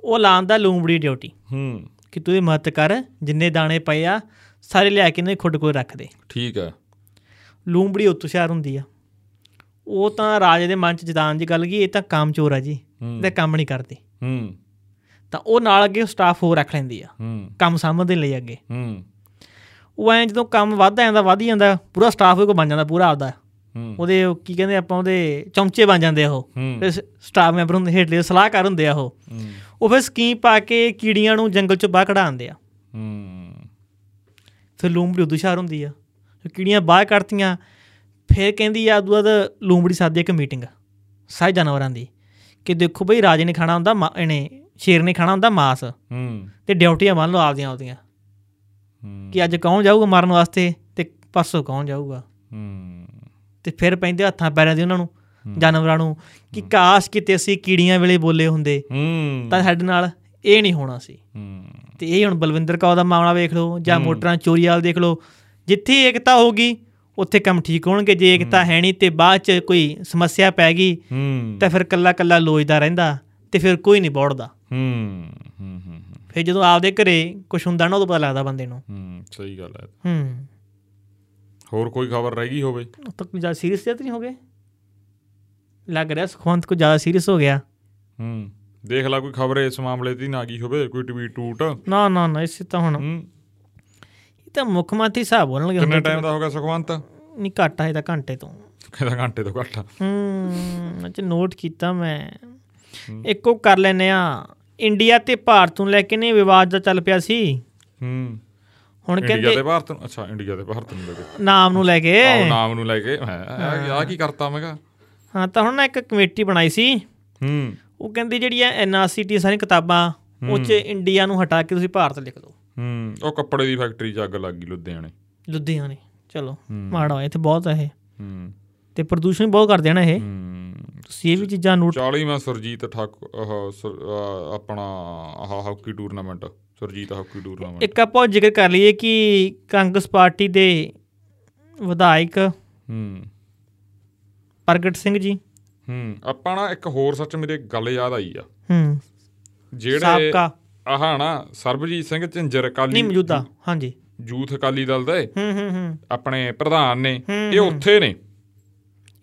ਉਹ ਲਾਉਂਦਾ ਲੂੰਬੜੀ ਡਿਊਟੀ। ਹੂੰ। ਕਿ ਤੂੰ ਇਹ ਮਦਦ ਕਰ ਜਿੰਨੇ ਦਾਣੇ ਪਏ ਆ ਸਾਰੇ ਲਿਆ ਕੇ ਨੇ ਖੁੱਡ ਕੋਲ ਰੱਖ ਦੇ। ਠੀਕ ਆ। ਲੂੰਬੜੀ ਉੱਤੋਂ ਹੁਸ਼ਿਆਰ ਹੁੰਦੀ ਆ। ਉਹ ਤਾਂ ਰਾਜੇ ਦੇ ਮਨ 'ਚ ਜਤਾਨ ਦੀ ਗੱਲ ਗਈ ਇਹ ਤਾਂ ਕਾਮਚੋਰ ਆ ਜੀ ਇਹਦਾ ਕੰਮ ਨਹੀਂ ਕਰਦੇ। ਹੂੰ। ਤਾਂ ਉਹ ਨਾਲ ਅੱਗੇ ਸਟਾਫ ਹੋਰ ਰੱਖ ਲੈਂਦੀ ਆ ਕੰਮ ਸਾਂਭਣ ਲਈ ਅੱਗੇ। ਹੂੰ। ਉਹ ਐਂ ਜਦੋਂ ਕੰਮ ਵੱਧਦਾ ਜਾਂਦਾ ਵੱਧ ਜਾਂਦਾ ਪੂਰਾ ਸਟਾਫ ਉਹਦੇ ਕੋਲ ਬਣ ਜਾਂਦਾ ਪੂਰਾ ਆਪਦਾ। ਉਹਦੇ ਉਹ ਕੀ ਕਹਿੰਦੇ ਆਪਾਂ ਉਹਦੇ ਚਮਚੇ ਬਣ ਜਾਂਦੇ ਆ ਉਹ। ਫਿਰ ਸਟਾਫ ਮੈਂਬਰ ਹੁੰਦੇ ਹੇਠਲੇ ਸਲਾਹਕਾਰ ਹੁੰਦੇ ਆ ਉਹ। ਉਹ ਫਿਰ ਸਕੀਮ ਪਾ ਕੇ ਕੀੜੀਆਂ ਨੂੰ ਜੰਗਲ ਚੋਂ ਬਾਹਰ ਕਢਾਉਂਦੇ ਆ। ਹੂੰ। ਫਿਰ ਲੂੰਬੜੀ ਉਦੋਂ ਹੁਸ਼ਿਆਰ ਹੁੰਦੀ ਆ। ਕੀੜੀਆਂ ਬਾਹਰ ਕੱਢਤੀਆਂ ਫਿਰ ਕਹਿੰਦੀ ਆ ਉਦੋਂ ਬਾਅਦ ਲੂੰਬੜੀ ਸਾਦੀ ਇੱਕ ਮੀਟਿੰਗ ਸਾਰੇ ਜਾਨਵਰਾਂ ਦੀ ਕਿ ਦੇਖੋ ਬਈ ਰਾਜੇ ਨੇ ਖਾਣਾ ਹੁੰਦਾ ਇਹਨੇ ਸ਼ੇਰ ਨੇ ਖਾਣਾ ਹੁੰਦਾ ਮਾਸ ਹੂੰ। ਤੇ ਡਿਊਟੀਆਂ ਮੰਨ ਲਓ ਆਪਦੀਆਂ ਆਪਦੀਆਂ। ਹੂੰ। ਕਿ ਅੱਜ ਕੌਣ ਜਾਊਗਾ ਮਾਰਨ ਵਾਸਤੇ ਤੇ ਪਰਸੋਂ ਕੌਣ ਜਾਊਗਾ? ਹੂੰ। ਤੇ ਫਿਰ ਪੈਂਦੇ ਹੱਥਾਂ ਪੈਰਾਂ ਦੇ ਉਹਨਾਂ ਨੂੰ ਜਾਨਵਰਾਂ ਨੂੰ ਕਿ ਕਾਸ਼ ਕਿਤੇ ਅਸੀਂ ਕੀੜੀਆਂ ਵੇਲੇ ਬੋਲੇ ਹੁੰਦੇ ਹੂੰ। ਤਾਂ ਸਾਡੇ ਨਾਲ ਇਹ ਨਹੀਂ ਹੋਣਾ ਸੀ। ਹੂੰ। ਤੇ ਇਹ ਹੁਣ ਬਲਵਿੰਦਰ ਕੌਰ ਦਾ ਮਾਮਲਾ ਵੇਖ ਲਓ ਜਾਂ ਮੋਟਰਾਂ ਚੋਰੀ ਵਾਲ ਦੇਖ ਲਓ ਜਿੱਥੇ ਏਕਤਾ ਹੋਗੀ ਉੱਥੇ ਕੰਮ ਠੀਕ ਹੋਣਗੇ ਜੇ ਏਕਤਾ ਹੈ। ਨਹੀਂ ਤੇ ਬਾਅਦ ਚ ਕੋਈ ਸਮੱਸਿਆ ਪੈ ਗਈ ਤਾਂ ਫਿਰ ਕੱਲਾ ਕੱਲਾ ਲੋਚਦਾ ਰਹਿੰਦਾ ਤੇ ਫਿਰ ਕੋਈ ਨਹੀਂ ਬੋੜਦਾ। ਹੂੰ ਹੂੰ ਹੂੰ ਫਿਰ ਜਦੋਂ ਆਪਦੇ ਘਰੇ ਕੁਝ ਹੁੰਦਾ ਨਾ ਉਦੋਂ ਪਤਾ ਲੱਗਦਾ ਬੰਦੇ ਨੂੰ। ਹੂੰ ਸਹੀ ਗੱਲ ਹੈ। ਹੂੰ। ਹੋਰ ਕੋਈ ਖਬਰ ਰਹਿ ਗਈ ਹੋਵੇ? ਉਹ ਤਾਂ ਕੋਈ ਜ਼ਿਆਦਾ ਸੀਰੀਅਸ ਤਾਂ ਨਹੀਂ ਹੋ ਗਏ। ਲੱਗ ਰਿਹਾ ਸੁਖਵੰਤ ਕੋ ਜ਼ਿਆਦਾ ਸੀਰੀਅਸ ਹੋ ਗਿਆ। ਹੂੰ। ਦੇਖ ਲੈ ਕੋਈ ਖਬਰ ਇਸ ਮਾਮਲੇ ਦੀ ਨਾ ਗਈ ਹੋਵੇ ਕੋਈ ਟਵੀਟ ਟੂਟ। ਨਾ ਨਾ ਨਾ ਇਸੇ ਤਾਂ ਹੁਣ ਹੂੰ। ਇਹ ਤਾਂ ਮੁੱਖ ਮੰਤਰੀ ਸਾਹਿਬ ਬੋਲਣਗੇ ਕਿੰਨੇ ਟਾਈਮ ਦਾ ਹੋ ਗਿਆ ਸੁਖਵੰਤ? ਨਹੀਂ ਘੱਟ ਹੈ ਤਾਂ ਘੰਟੇ ਤੋਂ। ਕਿਹਦਾ ਘੰਟੇ ਤੋਂ ਘੱਟ ਹੂੰ ਅੱਜ ਨੋਟ ਕੀਤਾ ਮੈਂ। ਇੱਕੋ ਕਰ ਲੈਨੇ ਆ ਇੰਡੀਆ ਤੇ ਭਾਰਤ ਨੂੰ ਲੈ ਕੇ ਨੇ ਵਿਵਾਦ ਦਾ ਚੱਲ ਪਿਆ ਸੀ। ਹੂੰ। ਹੁਣ ਇੰਡੀਆ ਤੇ ਕਹਿੰਦੇ ਭਾਰਤ ਨੂੰ ਅੱਛਾ ਇੰਡੀਆ ਤੇ ਭਾਰਤ ਨੂੰ ਲੈ ਕੇ। ਨਾਮ ਨੂੰ ਲੈ ਕੇ। ਆਹ ਨਾਮ ਨੂੰ ਲੈ ਕੇ। ਆ ਕੀ ਕਰਤਾ ਮੈਂ ਕਿਹਾ। ਹਾਂ ਤਾਂ ਹੁਣ ਨਾ ਇੱਕ ਕਮੇਟੀ ਬਣਾਈ ਸੀ। ਹੂੰ। ਉਹ ਕਹਿੰਦੀ ਜਿਹੜੀ ਐ ਐਨਆਰਸੀਟੀ ਸਾਰੀਆਂ ਕਿਤਾਬਾਂ ਉਹ ਚ ਇੰਡੀਆ ਨੂੰ ਹਟਾ ਕੇ ਤੁਸੀਂ ਭਾਰਤ ਲਿਖ ਦਿਓ। ਹੂੰ। ਉਹ ਕੱਪੜੇ ਦੀ ਫੈਕਟਰੀ 'ਚ ਅੱਗ ਲੱਗ ਗਈ ਲੁਧਿਆਣੇ। ਲੁਧਿਆਣੇ ਚਲੋ। ਮਾੜਾ ਇੱਥੇ ਬਹੁਤ ਹੈ ਇਹ। ਹੂੰ। ਤੇ ਪ੍ਰਦੂਸ਼ਣ ਬਹੁਤ ਕਰਦੇ ਨੇ ਇਹ। ਹੂੰ। ਤੁਸੀਂ ਇਹ ਵੀ ਚੀਜ਼ਾਂ ਨੋਟ 40ਵਾਂ ਸੁਰਜੀਤ ਆਹ ਆਪਣਾ ਆਹ hockey tournament Surjit hockey tournament ਇੱਕ ਆਪਾਂ ਜ਼ਿਕਰ ਕਰ ਲਈਏ ਕਿ ਕਾਂਗਰਸ ਪਾਰਟੀ ਦੇ ਵਿਧਾਇਕ ਹੂੰ। ਪ੍ਰਗਟ ਸਿੰਘ ਜੀ। ਹੂੰ ਆਪਾਂ ਨਾ ਇੱਕ ਹੋਰ ਸੱਚ ਮੇਰੇ ਗੱਲ ਯਾਦ ਆਈ ਆ। ਹੂੰ। ਜਿਹੜੇ ਸਾਬਕਾ। ਆਹ ਨਾ ਸਰਬਜੀਤ ਸਿੰਘ ਝਿੰਜਰ ਅਕਾਲੀ ਨਹੀਂ ਮੌਜੂਦਾ ਹਾਂਜੀ। ਯੂਥ ਅਕਾਲੀ ਦਲ ਦੇ ਹੂੰ ਹੂੰ ਹੂੰ। ਆਪਣੇ ਪ੍ਰਧਾਨ ਨੇ ਇਹ ਉੱਥੇ ਨੇ।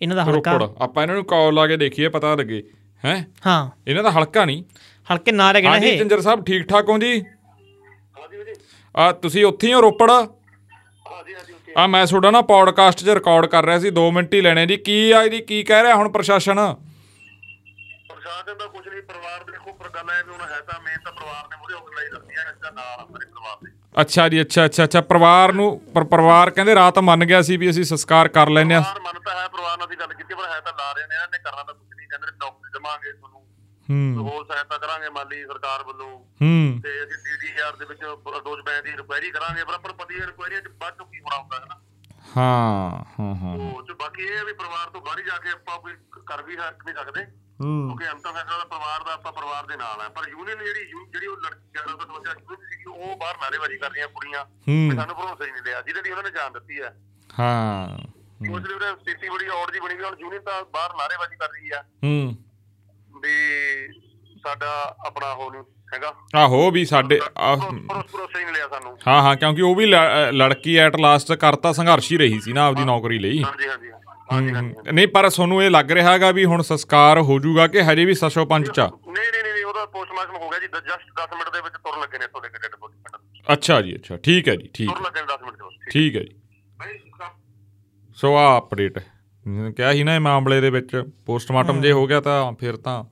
ਇਹਨਾਂ ਦਾ ਹਲਕਾ। ਆਪਾਂ ਇਹਨਾਂ ਨੂੰ ਕਾਲ ਲਾ ਕੇ ਦੇਖੀਏ ਪਤਾ ਲੱਗੇ। ਹੈ? ਹਾਂ। ਇਹਨਾਂ ਦਾ ਹਲਕਾ ਨਹੀਂ। ਹਲਕੇ ਨਾਂ ਰਹਿ ਗਏ ਨਾ ਹਾਂਜੀ ਇਹ। ਝਿੰਜਰ ਸਾਹਿਬ ਠੀਕ ਠਾਕ ਹੋ ਜੀ? ਆ ਤੁਸੀਂ ਉੱਥੇ ਹੀ ਹੋ ਰੋਪੜ? ਆ ਮੈਂ ਤੁਹਾਡਾ ਨਾ ਪੌਡਕਾਸਟ 'ਚ ਰਿਕਾਰਡ ਕਰ ਰਿਹਾ ਸੀ 2 ਮਿੰਟ ਹੀ ਲੈਣੇ ਜੀ। ਕੀ ਆ ਇਹਦੀ ਕੀ ਕਹਿ ਰਿਹਾ ਹੁਣ ਪ੍ਰਸ਼ਾਸਨ? ਪ੍ਰਸ਼ਾਸਨ ਦਾ ਕੁਝ ਨਹੀਂ ਪਰਿਵਾਰ ਦੇਖੋ ਪਰ ਗੱਲ ਹੈ ਵੀ ਹੁਣ ਹੈ ਤਾਂ ਮੇਨ ਤਾਂ ਪਰਿਵਾਰ ਨੇ ਮੂਹਰੇ ਹੋ ਕੇ ਲਈ ਦੱਸੀ ਹੈ ਇਸ ਦਾ ਨਾਲ ਆ ਮੇਰੇ ਪਰਿਵਾਰ ਦੇ। ਅੱਛਾ ਜੀ ਅੱਛਾ ਅੱਛਾ ਅੱਛਾ ਪਰਿਵਾਰ ਨੂੰ ਪਰ ਪਰਿਵਾਰ ਕਹਿੰਦੇ ਰਾਤ ਮੰਨ ਗਿਆ ਸੀ ਵੀ ਅਸੀਂ ਸੰਸਕਾਰ ਕਰ ਲੈਨੇ ਆ ਪਰਿਵਾਰ ਮੰਨਤਾ ਹੈ ਪਰਿਵਾਰ ਨਾਲ ਅਸੀਂ ਗੱਲ ਕੀਤੀ ਪਰ ਹੈ ਤਾਂ ਲਾ ਰਹੇ ਨੇ ਇਹਨਾਂ ਨੇ ਕਰਨਾ ਤਾਂ ਕੁਝ ਨਹੀਂ ਕਹਿੰਦੇ ਨੌਕਰੀ ਦੇਵਾਂਗੇ ਤੁਹਾਨੂੰ। ਹੂੰ। ਹੋਰ ਸਹਾਇਤਾ ਕਰਾਂਗੇ ਮਾਲੀ ਸਰਕਾਰ ਵੱਲੋਂ। ਹੂੰ। ਤੇ ਅਸੀਂ ਡੀਡੀਆਰ ਦੇ ਵਿੱਚ ਰੋਜ਼ ਬੈਂਕ ਦੀ ਇਨਕੁਆਇਰੀ ਕਰਾਂਗੇ ਪਰ ਨੂੰ ਪਤਾ ਇਨਕੁਆਇਰੀ ਚ ਬਾਅਦ ਕੀ ਹੋਣਾ ਹੁੰਦਾ ਹੈ ਨਾ ਹਾਂ ਹਾਂ ਹਾਂ। ਉਹ ਚ ਬਾਕੀ ਇਹ ਵੀ ਪਰਿਵਾਰ ਤੋਂ ਬਾਹਰ ਹੀ ਜਾ ਕੇ ਆਪਾਂ ਕੋਈ ਕਰ ਵੀ ਹੱਕ ਨਹੀਂ ਸਕਦੇ। ਹੂੰ। ਕਿਉਂਕਿ ਅੰਤਮ ਫੈਸਲਾ ਦਾ ਪਰਿਵਾਰ ਦਾ ਆਪਾਂ ਪਰਿਵਾਰ ਦੇ ਨਾਲ ਹੈ ਪਰ ਯੂਨੀਅਨ ਜਿਹੜੀ ਜਿਹੜੀ ਉਹ ਲੜਕੀ 11 ਤੋਂ 52 ਯੂਨੀਅਨ ਸੀਗੀ ਉਹ ਬਾਹਰ ਨਾਰੇਬਾਜ਼ੀ ਕਰ ਰਹੀਆਂ ਕੁੜੀਆਂ ਹੂੰ। ਸਾਨੂੰ ਭਰੋਸਾ ਹੀ ਨਹੀਂ ਲਿਆ ਜਿਹਦੇ ਲਈ ਉਹਨਾਂ ਨੇ ਜਾਨ ਦਿੱਤੀ ਹੈ। ਹਾਂ। ਉਸ ਲਈ ਉਹਨੇ ਸਥਿਤੀ ਬੜੀ ਔੜ ਜੀ ਬਣੀ ਵੀ ਹੁਣ ਯੂਨੀਅਨ ਤਾਂ ਬਾਹਰ ਨਾਰੇਬਾਜ਼ੀ ਕਰ ਰਹੀ ਆ। ਹੂੰ। ਵੀ ਸਾਡਾ ਆਪਣਾ ਉਹ ਨਹੀਂ ਹੈਗਾ। ਆਹੋ ਵੀ ਸਾਡੇ ਭਰੋਸਾ ਹੀ ਨਹੀਂ ਲਿਆ ਸਾਨੂੰ। ਹਾਂ ਹਾਂ ਕਿਉਂਕਿ ਉਹ ਵੀ ਲੜਕੀ ਐਟ ਲਾਸਟ ਕਰਤਾ ਸੰਘਰਸ਼ ਹੀ ਰਹੀ ਸੀ ਨਾ ਆਪਦੀ ਨੌਕਰੀ ਲਈ। ਹਾਂਜੀ ਹਾਂਜੀ। ਨਹੀਂ ਪਰ ਤੁਹਾਨੂੰ ਇਹ ਲੱਗ ਰਿਹਾ ਹੈਗਾ ਵੀ ਹੁਣ ਸੰਸਕਾਰ ਹੋ ਜਾਊਗਾ ਕਿ ਹਜੇ ਵੀ ਸਸ਼ੋ ਪੰਜ ਚ? ਨਹੀਂ ਨਹੀਂ ਨਹੀਂ ਉਹਦਾ ਪੋਸਟਮਾਰਟਮ ਹੋ ਗਿਆ ਜੀ। ਜਸਟ 10 ਮਿੰਟ ਦੇ ਵਿੱਚ ਤੁਰਨ ਲੱਗੇ ਨੇ ਤੁਹਾਡੇ ਡੈਡ ਬੋਡੀ ਅੱਛਾ ਜੀ ਅੱਛਾ। ਠੀਕ ਹੈ ਜੀ ਠੀਕ ਤੁਰਨ ਲੱਗੇ ਨੇ 10 ਮਿੰਟ ਦੇ ਵਿੱਚ। ਠੀਕ ਹੈ ਜੀ। ਸੋ ਆ ਅਪਡੇਟ ਕਿਹਾ ਸੀ ਨਾ ਇਹ ਮਾਮਲੇ ਦੇ ਵਿੱਚ ਪੋਸਟਮਾਰਟਮ ਜੇ ਹੋ। ਗਿਆ ਤਾਂ ਫਿਰ ਤਾਂ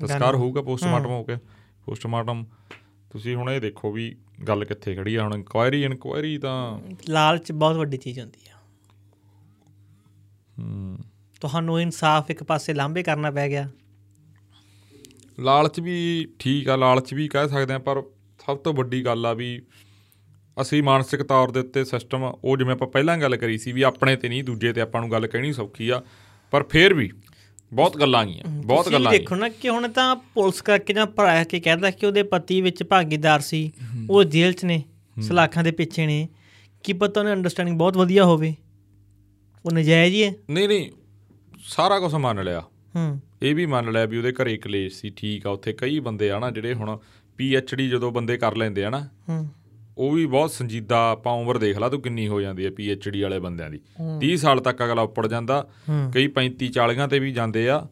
ਸੰਸਕਾਰ ਹੋਊਗਾ ਪੋਸਟਮਾਰਟਮ ਹੋ ਕੇ ਪੋਸਟਮਾਰਟਮ ਤੁਸੀਂ ਹੁਣ ਇਹ ਦੇਖੋ ਵੀ ਗੱਲ ਕਿੱਥੇ ਖੜੀ ਆ। ਹੁਣ ਇਨਕੁਆਇਰੀ ਇਨਕੁਆਇਰੀ ਤਾਂ ਲਾਲਚ ਬਹੁਤ ਵੱਡੀ ਚੀਜ਼ ਹੁੰਦੀ ਆ ਤੁਹਾਨੂੰ ਇਨਸਾਫ ਇੱਕ ਪਾਸੇ ਲਾਂਭੇ ਕਰਨਾ ਪੈ ਗਿਆ। ਲਾਲਚ ਵੀ ਠੀਕ ਆ ਲਾਲਚ ਵੀ ਕਹਿ ਸਕਦੇ ਆ ਪਰ ਸਭ ਤੋਂ ਵੱਡੀ ਗੱਲ ਆ ਵੀ ਅਸੀਂ ਮਾਨਸਿਕ ਤੌਰ ਦੇ ਉੱਤੇ ਸਿਸਟਮ ਉਹ ਜਿਵੇਂ ਆਪਾਂ ਪਹਿਲਾਂ ਗੱਲ ਕਰੀ ਸੀ ਵੀ ਆਪਣੇ ਤੇ ਨਹੀਂ ਦੂਜੇ ਤੇ ਆਪਾਂ ਨੂੰ ਗੱਲ ਕਹਿਣੀ ਸੌਖੀ ਆ ਪਰ ਫੇਰ ਵੀ ਬਹੁਤ ਗੱਲਾਂ ਗੀਆਂ ਬਹੁਤ ਗੱਲਾਂ ਦੇਖੋ ਨਾ ਕਿ ਹੁਣ ਤਾਂ ਪੁਲਿਸ ਕਰਕੇ ਜਾਂ ਭਰਾ ਕੇ ਕਹਿੰਦਾ ਕਿ ਉਹਦੇ ਪਤੀ ਵਿੱਚ ਭਾਗੀਦਾਰ ਸੀ ਉਹ ਜੇਲ੍ਹ 'ਚ ਨੇ ਸਲਾਖਾਂ ਦੇ ਪਿੱਛੇ ਨੇ ਕੀ ਪਤਾ ਉਹਨੇ ਅੰਡਰਸਟੈਂਡਿੰਗ ਬਹੁਤ ਵਧੀਆ ਹੋਵੇ। ਉਹ ਨਜਾਇਜ਼ ਹੀ ਹੈ। ਨਹੀਂ ਨਹੀਂ ਸਾਰਾ ਕੁਝ ਮੰਨ ਲਿਆ। ਹੂੰ। ਇਹ ਵੀ ਮੰਨ ਲਿਆ ਵੀ ਉਹਦੇ ਘਰੇ ਕਲੇਸ਼ ਸੀ ਠੀਕ ਆ ਉੱਥੇ ਕਈ ਬੰਦੇ ਆ ਨਾ ਜਿਹੜੇ ਹੁਣ ਪੀ ਐਚ ਡੀ ਜਦੋਂ ਬੰਦੇ ਕਰ ਲੈਂਦੇ ਆ ਨਾ ਹੂੰ। ਉਹ ਵੀ ਬਹੁਤ ਸੰਜੀਦਾ ਆਪਾਂ ਉਮਰ ਦੇਖ ਲਾ ਤੂੰ ਕਿੰਨੀ ਹੋ ਜਾਂਦੀ ਹੈ ਪੀ ਐਚ ਡੀ ਵਾਲੇ ਬੰਦਿਆਂ ਦੀ। 30 ਸਾਲ ਤੱਕ ਅਗਲਾ ਉੱਪਰ ਜਾਂਦਾ ਕਈ 35 40 ਤੇ ਵੀ ਜਾਂਦੇ ਆ।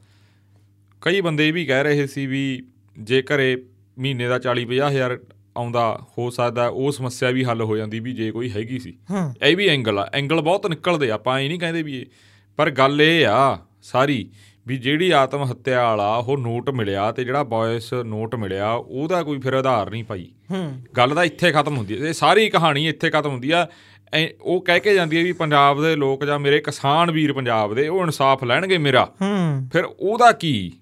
ਕਈ ਬੰਦੇ ਇਹ ਵੀ ਕਹਿ ਰਹੇ ਸੀ ਵੀ ਜੇ ਘਰੇ ਮਹੀਨੇ ਦਾ 40 50 ਹਜ਼ਾਰ ਆਉਂਦਾ ਹੋ ਸਕਦਾ ਉਹ ਸਮੱਸਿਆ ਵੀ ਹੱਲ ਹੋ ਜਾਂਦੀ ਵੀ ਜੇ ਕੋਈ ਹੈਗੀ ਸੀ। ਇਹ ਵੀ ਐਂਗਲ ਆ। ਐਂਗਲ ਬਹੁਤ ਨਿਕਲਦੇ ਆਪਾਂ ਇਹ ਨਹੀਂ ਕਹਿੰਦੇ ਵੀ ਇਹ। ਪਰ ਗੱਲ ਇਹ ਆ ਸਾਰੀ ਵੀ ਜਿਹੜੀ ਆਤਮ ਹੱਤਿਆ ਵਾਲਾ ਉਹ ਨੋਟ ਮਿਲਿਆ ਤੇ ਜਿਹੜਾ ਵੌਇਸ ਨੋਟ ਮਿਲਿਆ ਉਹਦਾ ਕੋਈ ਫਿਰ ਆਧਾਰ ਨਹੀਂ ਭਾਈ। ਗੱਲ ਤਾਂ ਇੱਥੇ ਖਤਮ ਹੁੰਦੀ ਹੈ ਇਹ ਸਾਰੀ ਕਹਾਣੀ ਇੱਥੇ ਖਤਮ ਹੁੰਦੀ ਆ। ਉਹ ਕਹਿ ਕੇ ਜਾਂਦੀ ਹੈ ਵੀ ਪੰਜਾਬ ਦੇ ਲੋਕ ਜਾਂ ਮੇਰੇ ਕਿਸਾਨ ਵੀਰ ਪੰਜਾਬ ਦੇ ਉਹ ਇਨਸਾਫ ਲੈਣਗੇ ਮੇਰਾ। ਫਿਰ ਉਹਦਾ ਕੀ?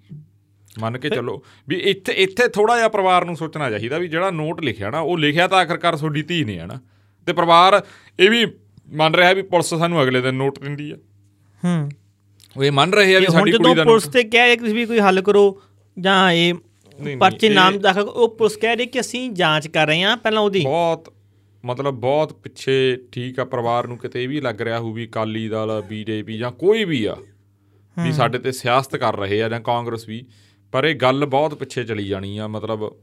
ਮੰਨ ਕੇ ਚੱਲੋ ਵੀ ਇੱਥੇ ਇੱਥੇ ਥੋੜਾ ਜਿਹਾ ਪਰਿਵਾਰ ਨੂੰ ਸੋਚਣਾ ਚਾਹੀਦਾ ਵੀ ਜਿਹੜਾ ਨੋਟ ਲਿਖਿਆ ਨਾ ਉਹ ਲਿਖਿਆ ਤਾਂ ਆਖਰਕਾਰ ਤੁਹਾਡੀ ਧੀ ਨੇ ਹੈ ਨਾ ਤੇ ਪਰਿਵਾਰ ਇਹ ਵੀ ਮੰਨ ਰਿਹਾ ਵੀ ਪੁਲਿਸ ਸਾਨੂੰ ਅਗਲੇ ਦਿਨ ਨੋਟ ਦਿੰਦੀ ਆ। ਹੂੰ। ਉਹ ਇਹ ਮੰਨ ਰਹੇ ਆ ਵੀ ਸਾਡੀ ਜਦੋਂ ਕੁੜੀ ਦਾ ਪੁਲਿਸ ਨੋਟ ਤੇ ਕਹਿ ਕਿ ਤੁਸੀਂ ਵੀ ਕੋਈ ਹੱਲ ਕਰੋ ਜਾਂ ਇਹ ਪਰਚੇ ਨਾਮ ਦਾਖਲ ਉਹ ਪੁਲਿਸ ਕਹਿ ਰਹੀ ਕਿ ਅਸੀਂ ਜਾਂਚ ਕਰ ਰਹੇ ਹਾਂ ਪਹਿਲਾਂ ਉਹਦੀ। ਬਹੁਤ ਮਤਲਬ ਬਹੁਤ ਪਿੱਛੇ ਠੀਕ ਆ ਪਰਿਵਾਰ ਨੂੰ ਕਿਤੇ ਇਹ ਵੀ ਲੱਗ ਰਿਹਾ ਹੋਊ ਵੀ ਅਕਾਲੀ ਦਲ ਬੀਜੇਪੀ ਜਾਂ ਕੋਈ ਵੀ ਆ ਵੀ ਸਾਡੇ ਤੇ ਸਿਆਸਤ ਕਰ ਰਹੇ ਆ ਜਾਂ ਕਾਂਗਰਸ ਵੀ। ਪਰ ਇਹ ਗੱਲ ਬਹੁਤ ਪਿੱਛੇ ਚਲੀ ਜਾਣੀ ਆ ਮਤਲਬ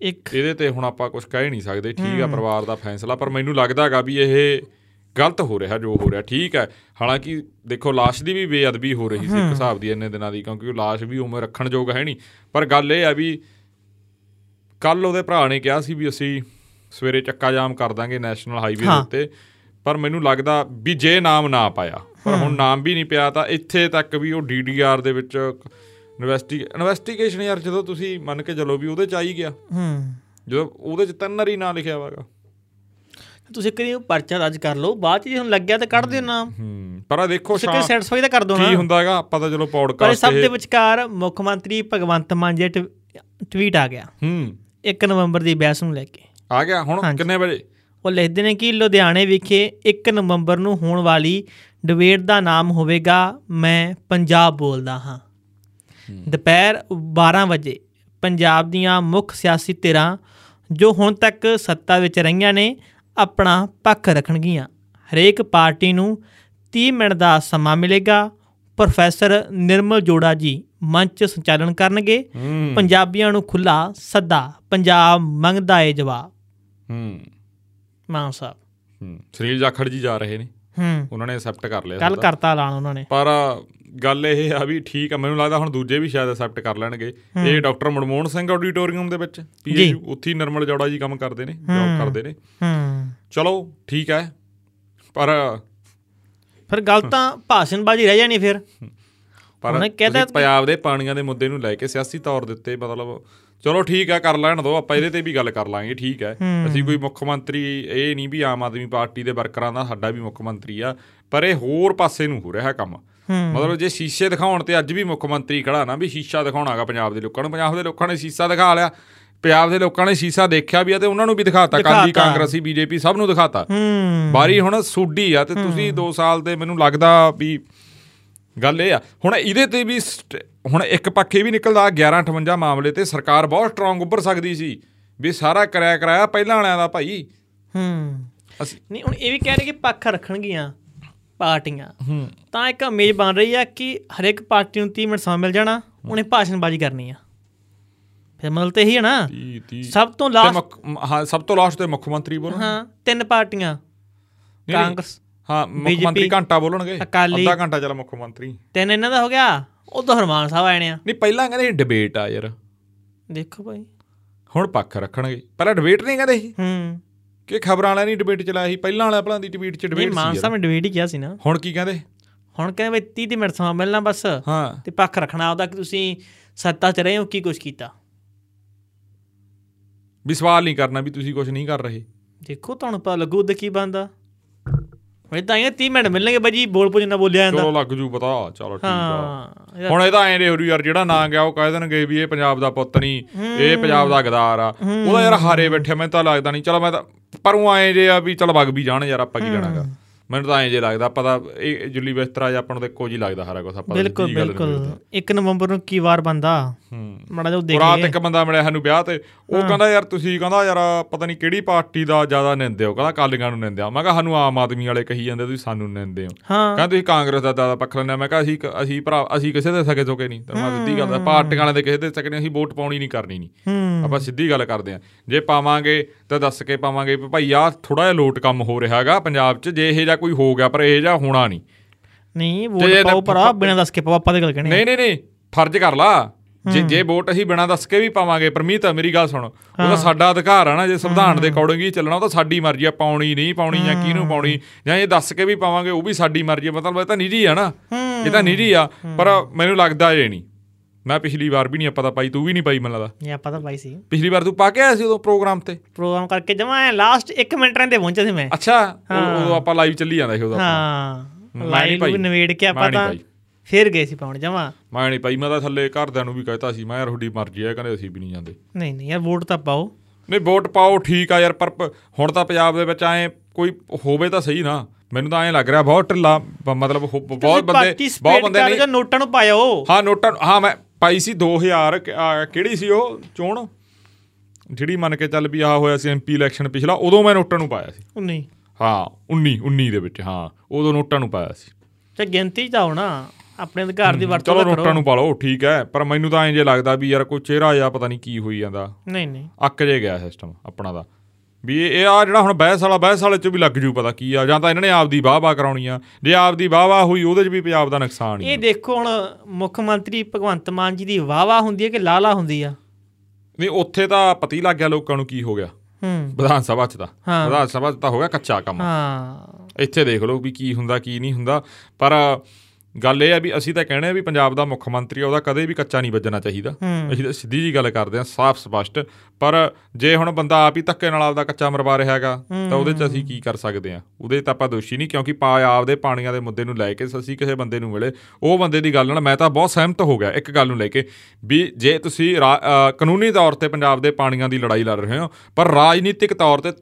ਇੱਕ ਇਹਦੇ ਤੇ ਹੁਣ ਆਪਾਂ ਕੁਝ ਕਹਿ ਨਹੀਂ ਸਕਦੇ ਠੀਕ ਆ ਪਰਿਵਾਰ ਦਾ ਫੈਸਲਾ ਪਰ ਮੈਨੂੰ ਲੱਗਦਾਗਾ ਵੀ ਇਹ ਗਲਤ ਹੋ ਰਿਹਾ ਜੋ ਹੋ ਰਿਹਾ ਠੀਕ ਹੈ। ਹਾਲਾਂਕਿ ਦੇਖੋ ਲਾਸ਼ ਦੀ ਵੀ ਬੇਅਦਬੀ ਹੋ ਰਹੀ ਸੀ ਇੱਕ ਹਿਸਾਬ ਦੀ ਇੰਨੇ ਦਿਨਾਂ ਦੀ ਕਿਉਂਕਿ ਉਹ ਲਾਸ਼ ਵੀ ਉਮਰ ਰੱਖਣ ਯੋਗ ਹੈ ਨਹੀਂ। ਪਰ ਗੱਲ ਇਹ ਆ ਵੀ ਕੱਲ ਉਹਦੇ ਭਰਾ ਨੇ ਕਿਹਾ ਸੀ ਵੀ ਅਸੀਂ ਸਵੇਰੇ ਚੱਕਾ ਜਾਮ ਕਰ ਦਾਂਗੇ ਨੈਸ਼ਨਲ ਹਾਈਵੇ। ਉੱਤੇ। ਪਰ ਮੈਨੂੰ ਲੱਗਦਾ ਵੀ ਜੇ ਨਾਮ ਨਾ ਪਾਇਆ ਪਰ ਹੁਣ ਨਾਮ ਵੀ ਨਹੀਂ ਪਿਆ ਤਾਂ ਇੱਥੇ ਤੱਕ ਵੀ ਉਹ ਡੀਡੀਆਰ ਦੇ ਵਿੱਚ ਇਨਵੈਸਟੀ ਇਨਵੈਸਟੀਗੇਸ਼ਨ ਯਾਰ ਜਦੋਂ ਤੁਸੀਂ ਮੰਨ ਕੇ ਚੱਲੋ ਵੀ ਉਹਦੇ ਚ ਆ ਹੀ ਗਿਆ। ਹੂੰ। ਜਦੋਂ ਉਹਦੇ ਚ ਤਿੰਨ ਵਾਰੀ ਨਾਂ ਲਿਖਿਆ ਹੋਵੇਗਾ ਤੁਸੀਂ ਕਰੀ ਪਰਚਾ ਦਰਜ ਕਰ ਲਓ ਬਾਅਦ ਚ ਜੇ ਹੁਣ ਲੱਗਿਆ ਤਾਂ ਕੱਢ ਦਿਓ ਨਾਮ। ਹੂੰ। ਪਰ ਆ ਦੇਖੋ ਸ਼ਾਮ ਸੈਟੀਸਫਾਈ ਤਾਂ ਕਰ ਦੋ ਨਾ ਕੀ ਹੁੰਦਾ ਹੈਗਾ ਆਪਾਂ ਤਾਂ ਚਲੋ ਪਰ ਪੌਡਕਾਸਟ ਸਭ ਦੇ ਵਿਚਕਾਰ ਮੁੱਖ ਮੰਤਰੀ ਭਗਵੰਤ ਮਾਨ ਜੀ ਟਵੀਟ ਆ ਗਿਆ। ਹੂੰ। 1 ਨਵੰਬਰ ਦੀ ਬਹਿਸ ਨੂੰ ਲੈ ਕੇ। ਆ ਗਿਆ ਹੁਣ। ਕਿੰਨੇ ਵਜੇ? ਉਹ ਲਿਖਦੇ ਨੇ ਕਿ ਲੁਧਿਆਣੇ ਵਿਖੇ 1 ਨਵੰਬਰ ਨੂੰ ਹੋਣ ਵਾਲੀ ਡਿਬੇਟ ਦਾ ਨਾਮ ਹੋਵੇਗਾ ਮੈਂ ਪੰਜਾਬ ਬੋਲਦਾ ਹਾਂ। ਦੁਪਹਿਰ 12 ਵਜੇ ਪੰਜਾਬ ਦੀਆਂ ਮੁੱਖ ਸਿਆਸੀ ਧਿਰਾਂ ਜੋ ਹੁਣ ਤੱਕ ਸੱਤਾ ਵਿੱਚ ਰਹੀਆਂ ਨੇ ਆਪਣਾ ਪੱਖ ਰੱਖਣਗੀਆਂ। ਹਰੇਕ ਪਾਰਟੀ ਨੂੰ 30 ਮਿੰਟ ਦਾ ਸਮਾਂ ਮਿਲੇਗਾ। ਪ੍ਰੋਫੈਸਰ ਨਿਰਮਲ ਜੋੜਾ ਜੀ ਮੰਚ ਸੰਚਾਲਨ ਕਰਨਗੇ। ਪੰਜਾਬੀਆਂ ਨੂੰ ਖੁੱਲਾ ਸੱਦਾ ਪੰਜਾਬ ਮੰਗਦਾ ਏ ਜਵਾਬ। ਹੂੰ। ਮਾਨ ਸਾਹਿਬ ਹੂੰ। ਸੁਨੀਲ ਜਾਖੜ ਜੀ ਜਾ ਰਹੇ ਨੇ। ਹੂੰ। ਉਹਨਾਂ ਨੇ ਐਕਸੈਪਟ ਕਰ ਲਿਆ ਕੱਲ। ਕਰਤਾ ਐਲਾਨ ਉਹਨਾਂ ਨੇ। ਪਰ ਗੱਲ ਇਹ ਆ ਵੀ ਠੀਕ ਆ ਮੈਨੂੰ ਲੱਗਦਾ ਹੁਣ ਦੂਜੇ ਵੀ ਸ਼ਾਇਦ ਐਕਸੈਪਟ ਕਰ ਲੈਣਗੇ। ਇਹ ਡਾਕਟਰ ਮਨਮੋਹਨ ਸਿੰਘ ਆਡੀਟੋਰੀਅਮ ਦੇ ਵਿੱਚ ਪੀਏਯੂ ਉੱਥੇ ਨਰਮਲ ਜੋੜਾ ਜੀ ਕੰਮ ਕਰਦੇ ਨੇ ਜੌਬ ਕਰਦੇ ਨੇ। ਹੂੰ। ਚਲੋ ਠੀਕ ਹੈ। ਪਰ ਫਿਰ ਗੱਲ ਤਾਂ ਭਾਸ਼ਣਬਾਜ਼ੀ ਰਹਿ ਜਾਣੀ ਫਿਰ। ਪਰ ਉਹਨੇ ਤੁਸੀਂ ਪੰਜਾਬ ਦੇ ਪਾਣੀਆਂ ਦੇ ਮੁੱਦੇ ਨੂੰ ਲੈ ਕੇ ਸਿਆਸੀ ਤੌਰ ਦੇ ਉੱਤੇ ਮਤਲਬ ਚਲੋ ਠੀਕ ਆ ਕਰ ਲੈਣ ਦੋ ਆਪਾਂ ਇਹਦੇ ਤੇ ਵੀ ਗੱਲ ਕਰ ਲਾਂਗੇ ਠੀਕ ਹੈ। ਅਸੀਂ ਕੋਈ ਮੁੱਖ ਮੰਤਰੀ ਇਹ ਨਹੀਂ ਵੀ ਆਮ ਆਦਮੀ ਪਾਰਟੀ ਦੇ ਵਰਕਰਾਂ ਦਾ ਸਾਡਾ ਵੀ ਮੁੱਖ ਮੰਤਰੀ ਆ ਪਰ ਇਹ ਹੋਰ ਪਾਸੇ ਨੂੰ ਹੋ ਰਿਹਾ ਕੰਮ। ਮਤਲਬ ਜੇ ਸ਼ੀਸ਼ੇ ਦਿਖਾਉਣ ਤੇ ਅੱਜ ਵੀ ਮੁੱਖ ਮੰਤਰੀ ਖੜਾ ਨਾ ਵੀ ਸ਼ੀਸ਼ਾ ਦਿਖਾਉਣਾਗਾ ਪੰਜਾਬ ਦੇ ਲੋਕਾਂ ਨੂੰ ਪੰਜਾਬ ਦੇ ਲੋਕਾਂ ਨੇ ਸ਼ੀਸ਼ਾ ਦਿਖਾ ਲਿਆ। ਪੰਜਾਬ ਦੇ ਲੋਕਾਂ ਨੇ ਸ਼ੀਸ਼ਾ ਦੇਖਿਆ ਵੀ ਆ ਤੇ ਉਹਨਾਂ ਨੂੰ ਵੀ ਦਿਖਾਤਾ ਦਿਖਾਤਾ। ਕਾਂਗਰਸੀ ਬੀਜੇਪੀ ਸਭ ਨੂੰ ਦਿਖਾਤਾ। ਹੂੰ। ਬਾਰੀ ਹੁਣ ਸੂਡੀ ਆ ਤੇ ਤੁਸੀਂ 2 ਸਾਲ ਤੇ ਮੈਨੂੰ ਲੱਗਦਾ ਵੀ ਗੱਲ ਇਹ ਆ। ਹੁਣ ਇਹਦੇ ਤੇ ਵੀ ਹੁਣ ਇੱਕ ਪੱਖੇ ਵੀ ਨਿਕਲਦਾ 1158 ਮਾਮਲੇ ਤੇ ਸਰਕਾਰ ਬਹੁਤ ਸਟਰੋਂਗ ਉੱਭਰ ਸਕਦੀ ਸੀ ਵੀ ਸਾਰਾ ਕਰਾਇਆ ਕਰਾਇਆ ਪਹਿਲਾਂ ਵਾਲਿਆਂ ਦਾ ਭਾਈ। ਹੂੰ। ਨਹੀਂ ਹੁਣ ਇਹ ਵੀ ਕਹਿ ਰਹੇ ਕਿ ਪੱਖ ਰੱਖਣਗੀਆਂ ਪਾਰਟੀਆਂ। ਤਾਂ ਇੱਕ ਇਮੇਜ ਬਣ ਰਹੀ ਆ ਕਿ ਹਰੇਕ ਪਾਰਟੀ ਨੂੰ 30 ਮਿੰਟ ਸਮਾਂ ਮਿਲ ਜਾਣਾ ਉਹਨੇ ਭਾਸ਼ਣਬਾਜ਼ੀ ਕਰਨੀ ਆ। ਫਿਰ ਮਤਲਬ ਤੇ ਇਹੀ ਹੈ ਨਾ। ਸਭ ਤੋਂ ਲਾਸਟ ਹਾਂ ਸਭ ਤੋਂ ਲਾਸਟ ਤੇ ਮੁੱਖ ਮੰਤਰੀ ਬੋਲਣ। ਹਾਂ ਤਿੰਨ ਪਾਰਟੀਆਂ। ਕਾਂਗਰਸ। ਹਾਂ ਮੁੱਖ ਮੰਤਰੀ ਘੰਟਾ ਬੋਲਣਗੇ। ਅੱਧਾ ਘੰਟਾ ਚੱਲ ਮੁੱਖ ਮੰਤਰੀ ਤਿੰਨ ਇਹਨਾਂ ਦਾ ਹੋ ਗਿਆ? ਉਦੋਂ ਹਰਮਾਨ ਸਾਹਿਬ ਆਏ ਨੇ ਆ। ਨਹੀਂ ਪਹਿਲਾਂ ਕਹਿੰਦੇ ਡਿਬੇਟ ਆ ਯਾਰ। ਦੇਖੋ ਭਾਈ। ਹੁਣ ਪੱਖ ਰੱਖਣਗੇ। ਪਹਿਲਾਂ ਡਿਬੇਟ ਨਹੀਂ ਕਹਿੰਦੇ ਸੀ? ਹੂੰ। ਕਿ ਖਬਰਾਂ ਵਾਲਿਆਂ ਨੇ ਡਿਬੇਟ ਚਲਾਇਆ ਸੀ? ਪਹਿਲਾਂ ਵਾਲਿਆਂ ਭਲਾਂ ਦੀ ਡਿਬੇਟ ਚ ਡਿਬੇਟ ਮਾਨ ਸੀ ਸਾਹਿਬ ਯਾਰ। ਨੇ ਡਿਬੇਟ ਹੀ ਕਿਹਾ ਸੀ ਨਾ। ਹੁਣ ਕੀ ਕਹਿੰਦੇ? ਹੁਣ ਕਹਿੰਦੇ ਬਈ 30 30 ਮਿੰਟ ਸਮਾਂ ਮਿਲਣਾ ਬਸ। ਹਾਂ। ਤੇ ਪੱਖ ਰੱਖਣਾ ਉਹਦਾ ਕਿ ਤੁਸੀਂ ਸੱਤਾ 'ਚ ਰਹੇ ਹੋ ਕੀ ਕੁਝ ਕੀਤਾ? ਵੀ ਸਵਾਲ ਨਹੀਂ ਕਰਨਾ ਵੀ ਤੁਸੀਂ ਕੁਝ ਨਹੀਂ ਕਰ ਰਹੇ। ਦੇਖੋ ਤੁਹਾਨੂੰ ਪਤਾ ਲੱਗੂ ਉਹਦੇ ਕੀ ਬੰਦਾ ਮੈਂ ਤਾਂ ਇਹ 30 ਮਿੰਟ ਮਿਲਣਗੇ ਬਾਜੀ ਬੋਲ ਪੋ ਜਿੰਨਾ ਬੋਲਿਆ ਜਾਂਦਾ। ਚਲੋ ਲੱਗ ਜੂ ਪਤਾ ਚਲੋ ਠੀਕ ਆ। ਹਾਂ ਹੁਣ ਇਹਦਾ ਐਂ ਦੇ ਹੋਰੂ ਯਾਰ ਜਿਹੜਾ ਨਾਂ ਗਿਆ ਉਹ ਕਹਿ ਦੇਣਗੇ ਵੀ ਇਹ ਪੰਜਾਬ ਦਾ ਪੁੱਤ ਨਹੀਂ ਇਹ ਪੰਜਾਬ ਦਾ ਗਦਾਰ ਆ। ਉਹਦਾ ਯਾਰ ਹਾਰੇ ਬੈਠੇ ਮੈਨੂੰ ਤਾਂ ਲੱਗਦਾ ਨਹੀਂ ਚਲੋ ਮੈਂ ਤਾਂ ਪਰ ਉਹ ਐਂ ਜੇ ਆ ਵੀ ਚਲ ਵਗ ਵੀ ਜਾਣ ਯਾਰ ਆਪਾਂ ਕੀ ਲੈਣਾਗਾ ਮੈਨੂੰ ਤਾਂ ਐਂ ਜੇ ਲੱਗਦਾ ਪਤਾ ਇਹ ਜੁਲੀ ਬਿਸਤਰਾ ਜਾਂ ਆਪਾਂ ਨੂੰ ਤਾਂ ਇੱਕੋ ਜੀ ਲੱਗਦਾ ਸਾਰਾ ਕੁਝ ਆਪਾਂ ਤਾਂ ਬਿਲਕੁਲ ਬਿਲਕੁਲ। ਨਿਬੇੜਦੇ। 1 ਨਵੰਬਰ ਨੂੰ ਕੀ ਵਾਰ ਬੰਦਾ ਹੂੰ। ਮਾੜਾ ਜਿਹਾ ਉਹ ਰਾਤ ਦੇਖੀਏ ਇੱਕ ਬੰਦਾ ਮਿਲਿਆ ਸਾਨੂੰ ਵਿਆਹ ਤੇ ਉਹ ਕਹਿੰਦਾ ਯਾਰ ਤੁਸੀਂ ਕਹਿੰਦਾ ਯਾਰ ਪਤਾ ਨਹੀਂ ਕਿਹੜੀ ਪਾਰਟੀ ਦਾ ਜ਼ਿਆਦਾ ਨਿੰਦੇ ਹੋ। ਕਹਿੰਦਾ ਕਾਲੀਆਂ ਨੂੰ ਨਿੰਦੇ ਆ। ਮੈਂ ਕਿਹਾ ਸਾਨੂੰ ਆਮ ਆਦਮੀ ਵਾਲੇ ਕਹੀ ਜਾਂਦੇ ਤੁਸੀਂ ਸਾਨੂੰ ਨਿੰਦੇ ਹੋ। ਕਹਿੰਦਾ ਤੁਸੀਂ ਕਾਂਗਰਸ ਦਾ ਜ਼ਿਆਦਾ ਪੱਖ ਆ ਮੈਂ ਕਿਹਾ ਅਸੀਂ ਅਸੀਂ ਭਰਾ ਅਸੀਂ ਕਿਸੇ ਦੇ ਸਕੇ ਚੋਕੇ ਨਹੀਂ। ਤਾਂ ਮੈਂ ਸਿੱਧੀ ਗੱਲ ਦਾ ਪਾਰਟੀਆਂ ਵਾਲੇ ਦੇ ਕਿਸੇ ਦੇ ਸਕੇ ਨਹੀਂ ਅਸੀਂ ਵੋਟ ਪਾਉਣੀ ਨਹੀਂ ਕਰਨੀ ਨਹੀਂ ਆਪਾਂ ਸਿੱਧੀ ਗੱਲ ਕਰਦੇ ਆ। ਜੇ ਪਾਵਾਂਗੇ ਤਾਂ ਦੱਸ ਕੇ ਪਾਵਾਂਗੇ ਭਾਈ ਆਹ ਥੋੜਾ ਜਿਹਾ ਲੋਟ ਕੰਮ ਹੋ ਰਿਹਾ ਹੈਗਾ ਪੰਜਾਬ 'ਚ। ਜੇ ਇਹ ਕੋਈ ਹੋ ਗਿਆ ਪਰ ਇਹ ਜਿਹਾ ਹੋਣਾ ਨਹੀਂ। ਨਹੀਂ ਜੇ ਵੋਟ ਪਾਓ ਭਰਾ ਬਿਨਾਂ ਦੱਸ ਕੇ ਪਾਓ ਆਪਾਂ ਦੇ ਗੱਲ ਕਹਿਣੀ ਨਹੀਂ ਨਹੀਂ ਨਹੀਂ ਫਰਜ਼ ਕਰ ਲਾ। ਜੇ ਜੇ ਵੋਟ ਅਸੀਂ ਬਿਨਾਂ ਦੱਸ ਕੇ ਵੀ ਪਾਵਾਂਗੇ ਪਰਮੀਤ ਮੇਰੀ ਗੱਲ ਸੁਣ। ਉਹ ਤਾਂ ਸਾਡਾ ਅਧਿਕਾਰ ਆ ਨਾ ਜੇ ਸੰਵਿਧਾਨ ਦੇ ਅਕੋਰਡਿੰਗ ਹੀ ਚੱਲਣਾ ਉਹ ਤਾਂ ਸਾਡੀ ਮਰਜ਼ੀ ਆ ਪਾਉਣੀ ਨਹੀਂ ਪਾਉਣੀ ਜਾਂ ਕਿਹਨੂੰ ਪਾਉਣੀ। ਜਾਂ ਇਹ ਦੱਸ ਕੇ ਵੀ ਪਾਵਾਂਗੇ ਉਹ ਵੀ ਸਾਡੀ ਮਰਜ਼ੀ ਮਤਲਬ ਇਹ ਤਾਂ ਨਿੱਜੀ ਆ ਨਾ। ਇਹ ਤਾਂ ਨਿੱਜੀ ਆ ਪਰ ਮੈਨੂੰ ਲੱਗਦਾ ਇਹ ਨਹੀਂ। ਮੈਂ ਪਿਛਲੀ ਵਾਰ ਵੀ ਨਹੀਂ ਆਪਾਂ ਤਾਂ ਪਾਈ ਤੂੰ ਵੀ ਨਹੀਂ ਪਾਈ ਮੈਨੂੰ ਲੱਗਦਾ। ਇਹ ਆਪਾਂ ਤਾਂ ਪਾਈ ਸੀ। ਪਿਛਲੀ ਵਾਰ ਤੂੰ ਪਾ ਕੇ ਆਇਆ ਸੀ ਉਦੋਂ ਪ੍ਰੋਗਰਾਮ ਤੇ? ਪ੍ਰੋਗਰਾਮ ਕਰਕੇ ਜਮਾ ਲਾਸਟ 1 ਮਿੰਟ ਰਹਿੰਦੇ ਪਹੁੰਚੇ ਸੀ ਮੈਂ। ਅੱਛਾ ਉਹ- ਉਦੋਂ ਆਪਾਂ ਲਾਈਵ ਚੱਲੀ ਜਾਂਦਾ ਸੀ ਉਦੋਂ ਹਾਂ ਨਹੀਂ ਲਾਈਵ ਨਵੇੜ ਕੇ ਆਪਾਂ ਨਹੀਂ ਤਾਂ। ਫੇਰ ਗਏ ਸੀ ਪਾਉਣ ਜਮਾ। ਮੈਂ ਨਹੀਂ ਪਾਈ ਮੈਂ ਤਾਂ ਥੱਲੇ ਘਰਦਿਆਂ ਨੂੰ ਵੀ ਕਹਿਤਾ ਸੀ ਮੈਂ ਯਾਰ ਤੁਹਾਡੀ ਮਰਜ਼ੀ ਹੈ ਕਹਿੰਦੇ ਅਸੀਂ ਵੀ ਨਹੀਂ ਜਾਂਦੇ। ਨਹੀਂ ਨਹੀਂ ਯਾਰ ਵੋਟ ਤਾਂ ਪਾਓ। ਨਹੀਂ ਵੋਟ ਪਾਓ ਠੀਕ ਆ ਯਾਰ ਪਰ ਹੁਣ ਤਾਂ ਪੰਜਾਬ ਦੇ ਵਿੱਚ ਐ ਕੋਈ ਹੋਵੇ ਤਾਂ ਸਹੀ ਨਾ। ਮੈਨੂੰ ਤਾਂ ਐਂ ਲੱਗ ਰਿਹਾ ਬਹੁਤ ਢਿੱਲਾ ਮਤਲਬ ਬਹੁਤ ਬੰਦੇ ਬਹੁਤ ਬੰਦੇ ਨਹੀਂ ਨਹੀਂ ਨੋਟਾਂ ਨੂੰ ਪਾਇਓ। ਹਾਂ ਨੋਟਾਂ ਹਾਂ ਮੈਂ ਪਾਈ ਸੀ 2000 ਕਿ- ਆ, ਕਿਹੜੀ ਸੀ ਉਹ? ਚੋਣ? ਜਿਹੜੀ ਮੰਨ ਕੇ ਚੱਲ ਵੀ ਆ ਹੋਇਆ ਸੀ ਐਮਪੀ ਇਲੈਕਸ਼ਨ ਪਿਛਲਾ ਉਦੋਂ ਮੈਂ ਨੋਟਾਂ ਨੂੰ ਪਾਇਆ ਸੀ। ਉਹ ਨਹੀਂ ਹਾਂ 19 19 ਦੇ ਵਿੱਚ ਹਾਂ ਉਦੋਂ ਨੋਟਾਂ ਨੂੰ ਪਾਇਆ ਸੀ। ਤੇ ਗਿਣਤੀ ਤਾਂ ਹੋਣਾ ਆਪਣੇ ਅਧਿਕਾਰ ਦੀ ਵਰਤੋਂ ਚਲੋ ਤਾਂ ਨੋਟਾਂ ਕਰੋ ਨੂੰ ਪਾ ਲਓ ਠੀਕ ਹੈ ਪਰ ਮੈਨੂੰ ਤਾਂ ਐਂ ਜੇ ਲੱਗਦਾ ਵੀ ਯਾਰ ਕੋਈ ਚਿਹਰਾ ਜਾਂ ਪਤਾ ਨਹੀਂ ਕੀ ਹੋਈ ਜਾਂਦਾ। ਨਹੀਂ ਨਹੀਂ। ਅੱਕ ਜੇ ਗਿਆ ਸਿਸਟਮ ਆਪਣਾ ਦਾ ਵੀ ਇਹ ਆ ਜਿਹੜਾ ਹੁਣ ਬਹਿਸ ਵਾਲਾ ਬਹਿਸ ਵਾਲੇ ਚ ਵੀ ਲੱਗ ਜੂ ਪਤਾ ਕੀ ਆ। ਜਾਂ ਤਾਂ ਇਹਨਾਂ ਨੇ ਆਪਦੀ ਵਾਹ-ਵਾਹ ਕਰਾਉਣੀ ਆ। ਜੇ ਆਪਦੀ ਵਾਹ-ਵਾਹ ਹੋਈ ਉਹਦੇ ਚ ਵੀ ਪੰਜਾਬ ਦਾ ਨੁਕਸਾਨ ਹੀ ਇਹ। ਦੇਖੋ ਹੁਣ ਮੁੱਖ ਮੰਤਰੀ ਭਗਵੰਤ ਮਾਨ ਜੀ ਦੀ ਵਾਵਾ ਹੁੰਦੀ ਹੈ ਕਿ ਲਾਲਾ ਹੁੰਦੀ ਆ? ਨਹੀਂ ਉੱਥੇ ਤਾਂ ਪਤਾ ਲੱਗ ਗਿਆ ਲੋਕਾਂ ਨੂੰ ਕੀ ਹੋ ਗਿਆ? ਹੂੰ। ਵਿਧਾਨ ਸਭਾ ਚ ਤਾਂ। ਵਿਧਾਨ ਸਭਾ ਚ ਤਾਂ ਹੋ ਗਿਆ ਕੱਚਾ ਕੰਮ। ਹਾਂ। ਇੱਥੇ ਦੇਖ ਲਓ ਵੀ ਕੀ ਹੁੰਦਾ ਕੀ ਨਹੀਂ ਹੁੰਦਾ। ਪਰ ਗੱਲ ਇਹ ਆ ਵੀ ਅਸੀਂ ਤਾਂ ਕਹਿੰਦੇ ਆ ਵੀ ਪੰਜਾਬ ਦਾ ਮੁੱਖ ਮੰਤਰੀ ਉਹਦਾ ਕਦੇ ਵੀ ਕੱਚਾ ਨਹੀਂ ਵੱਜਣਾ ਚਾਹੀਦਾ। ਅਸੀਂ ਤਾਂ ਸਿੱਧੀ ਜੀ ਗੱਲ ਕਰਦੇ ਆ ਸਾਫ਼ ਸਪਸ਼ਟ। ਪਰ ਜੇ ਹੁਣ ਬੰਦਾ ਆਪ ਹੀ ਧੱਕੇ ਨਾਲ ਆਪਦਾ ਕੱਚਾ ਮਰਵਾ ਰਿਹਾ ਹੈਗਾ ਤਾਂ ਉਹਦੇ 'ਚ ਅਸੀਂ ਕੀ ਕਰ ਸਕਦੇ ਆ ਉਹਦੇ ਤਾਂ ਆਪਾਂ ਦੋਸ਼ੀ ਨਹੀਂ ਕਿਉਂਕਿ ਪਾ ਆਪਦੇ ਪਾਣੀਆਂ ਦੇ ਮੁੱਦੇ ਨੂੰ ਲੈ ਕੇ ਅਸੀਂ ਕਿਸੇ ਬੰਦੇ ਨੂੰ ਮਿਲੇ ਉਹ ਬੰਦੇ ਦੀ ਗੱਲ ਨਾਲ ਮੈਂ ਤਾਂ ਬਹੁਤ ਸਹਿਮਤ ਹੋ ਗਿਆ ਇੱਕ ਗੱਲ ਨੂੰ ਲੈ ਕੇ। ਵੀ ਜੇ ਤੁਸੀਂ ਕਾਨੂੰਨੀ ਤੌਰ ਤੇ ਪੰਜਾਬ ਦੇ ਪਾਣੀਆਂ ਦੀ ਲੜਾਈ ਲੜ ਰਹੇ ਹੋ ਪਰ ਰਾਜਨੀਤਿਕ ਤੌਰ ਤੇ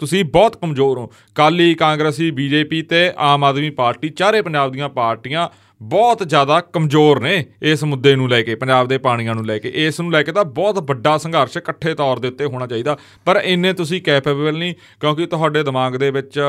ਤੁਸੀਂ ਬਹੁਤ ਕਮਜ਼ੋਰ ਹੋ। ਕਾਲੀ ਕਾਂਗਰਸੀ ਬੀਜੇਪੀ ਤੇ ਆਮ ਆਦਮੀ ਪਾਰਟੀ ਚਾਰੇ ਪੰਜਾਬ ਦੀਆਂ ਪਾਰਟੀਆਂ ਬਹੁਤ ਜ਼ਿਆਦਾ ਕਮਜ਼ੋਰ ਨੇ ਇਸ ਮੁੱਦੇ ਨੂੰ ਲੈ ਕੇ, ਪੰਜਾਬ ਦੇ ਪਾਣੀਆਂ ਨੂੰ ਲੈ ਕੇ। ਇਸ ਨੂੰ ਲੈ ਕੇ ਤਾਂ ਬਹੁਤ ਵੱਡਾ ਸੰਘਰਸ਼ ਇਕੱਠੇ ਤੌਰ ਦੇ ਉੱਤੇ ਹੋਣਾ ਚਾਹੀਦਾ। ਪਰ ਇੰਨੇ ਤੁਸੀਂ ਕੈਪੇਬਲ ਨਹੀਂ, ਕਿਉਂਕਿ ਤੁਹਾਡੇ ਦਿਮਾਗ ਦੇ ਵਿੱਚ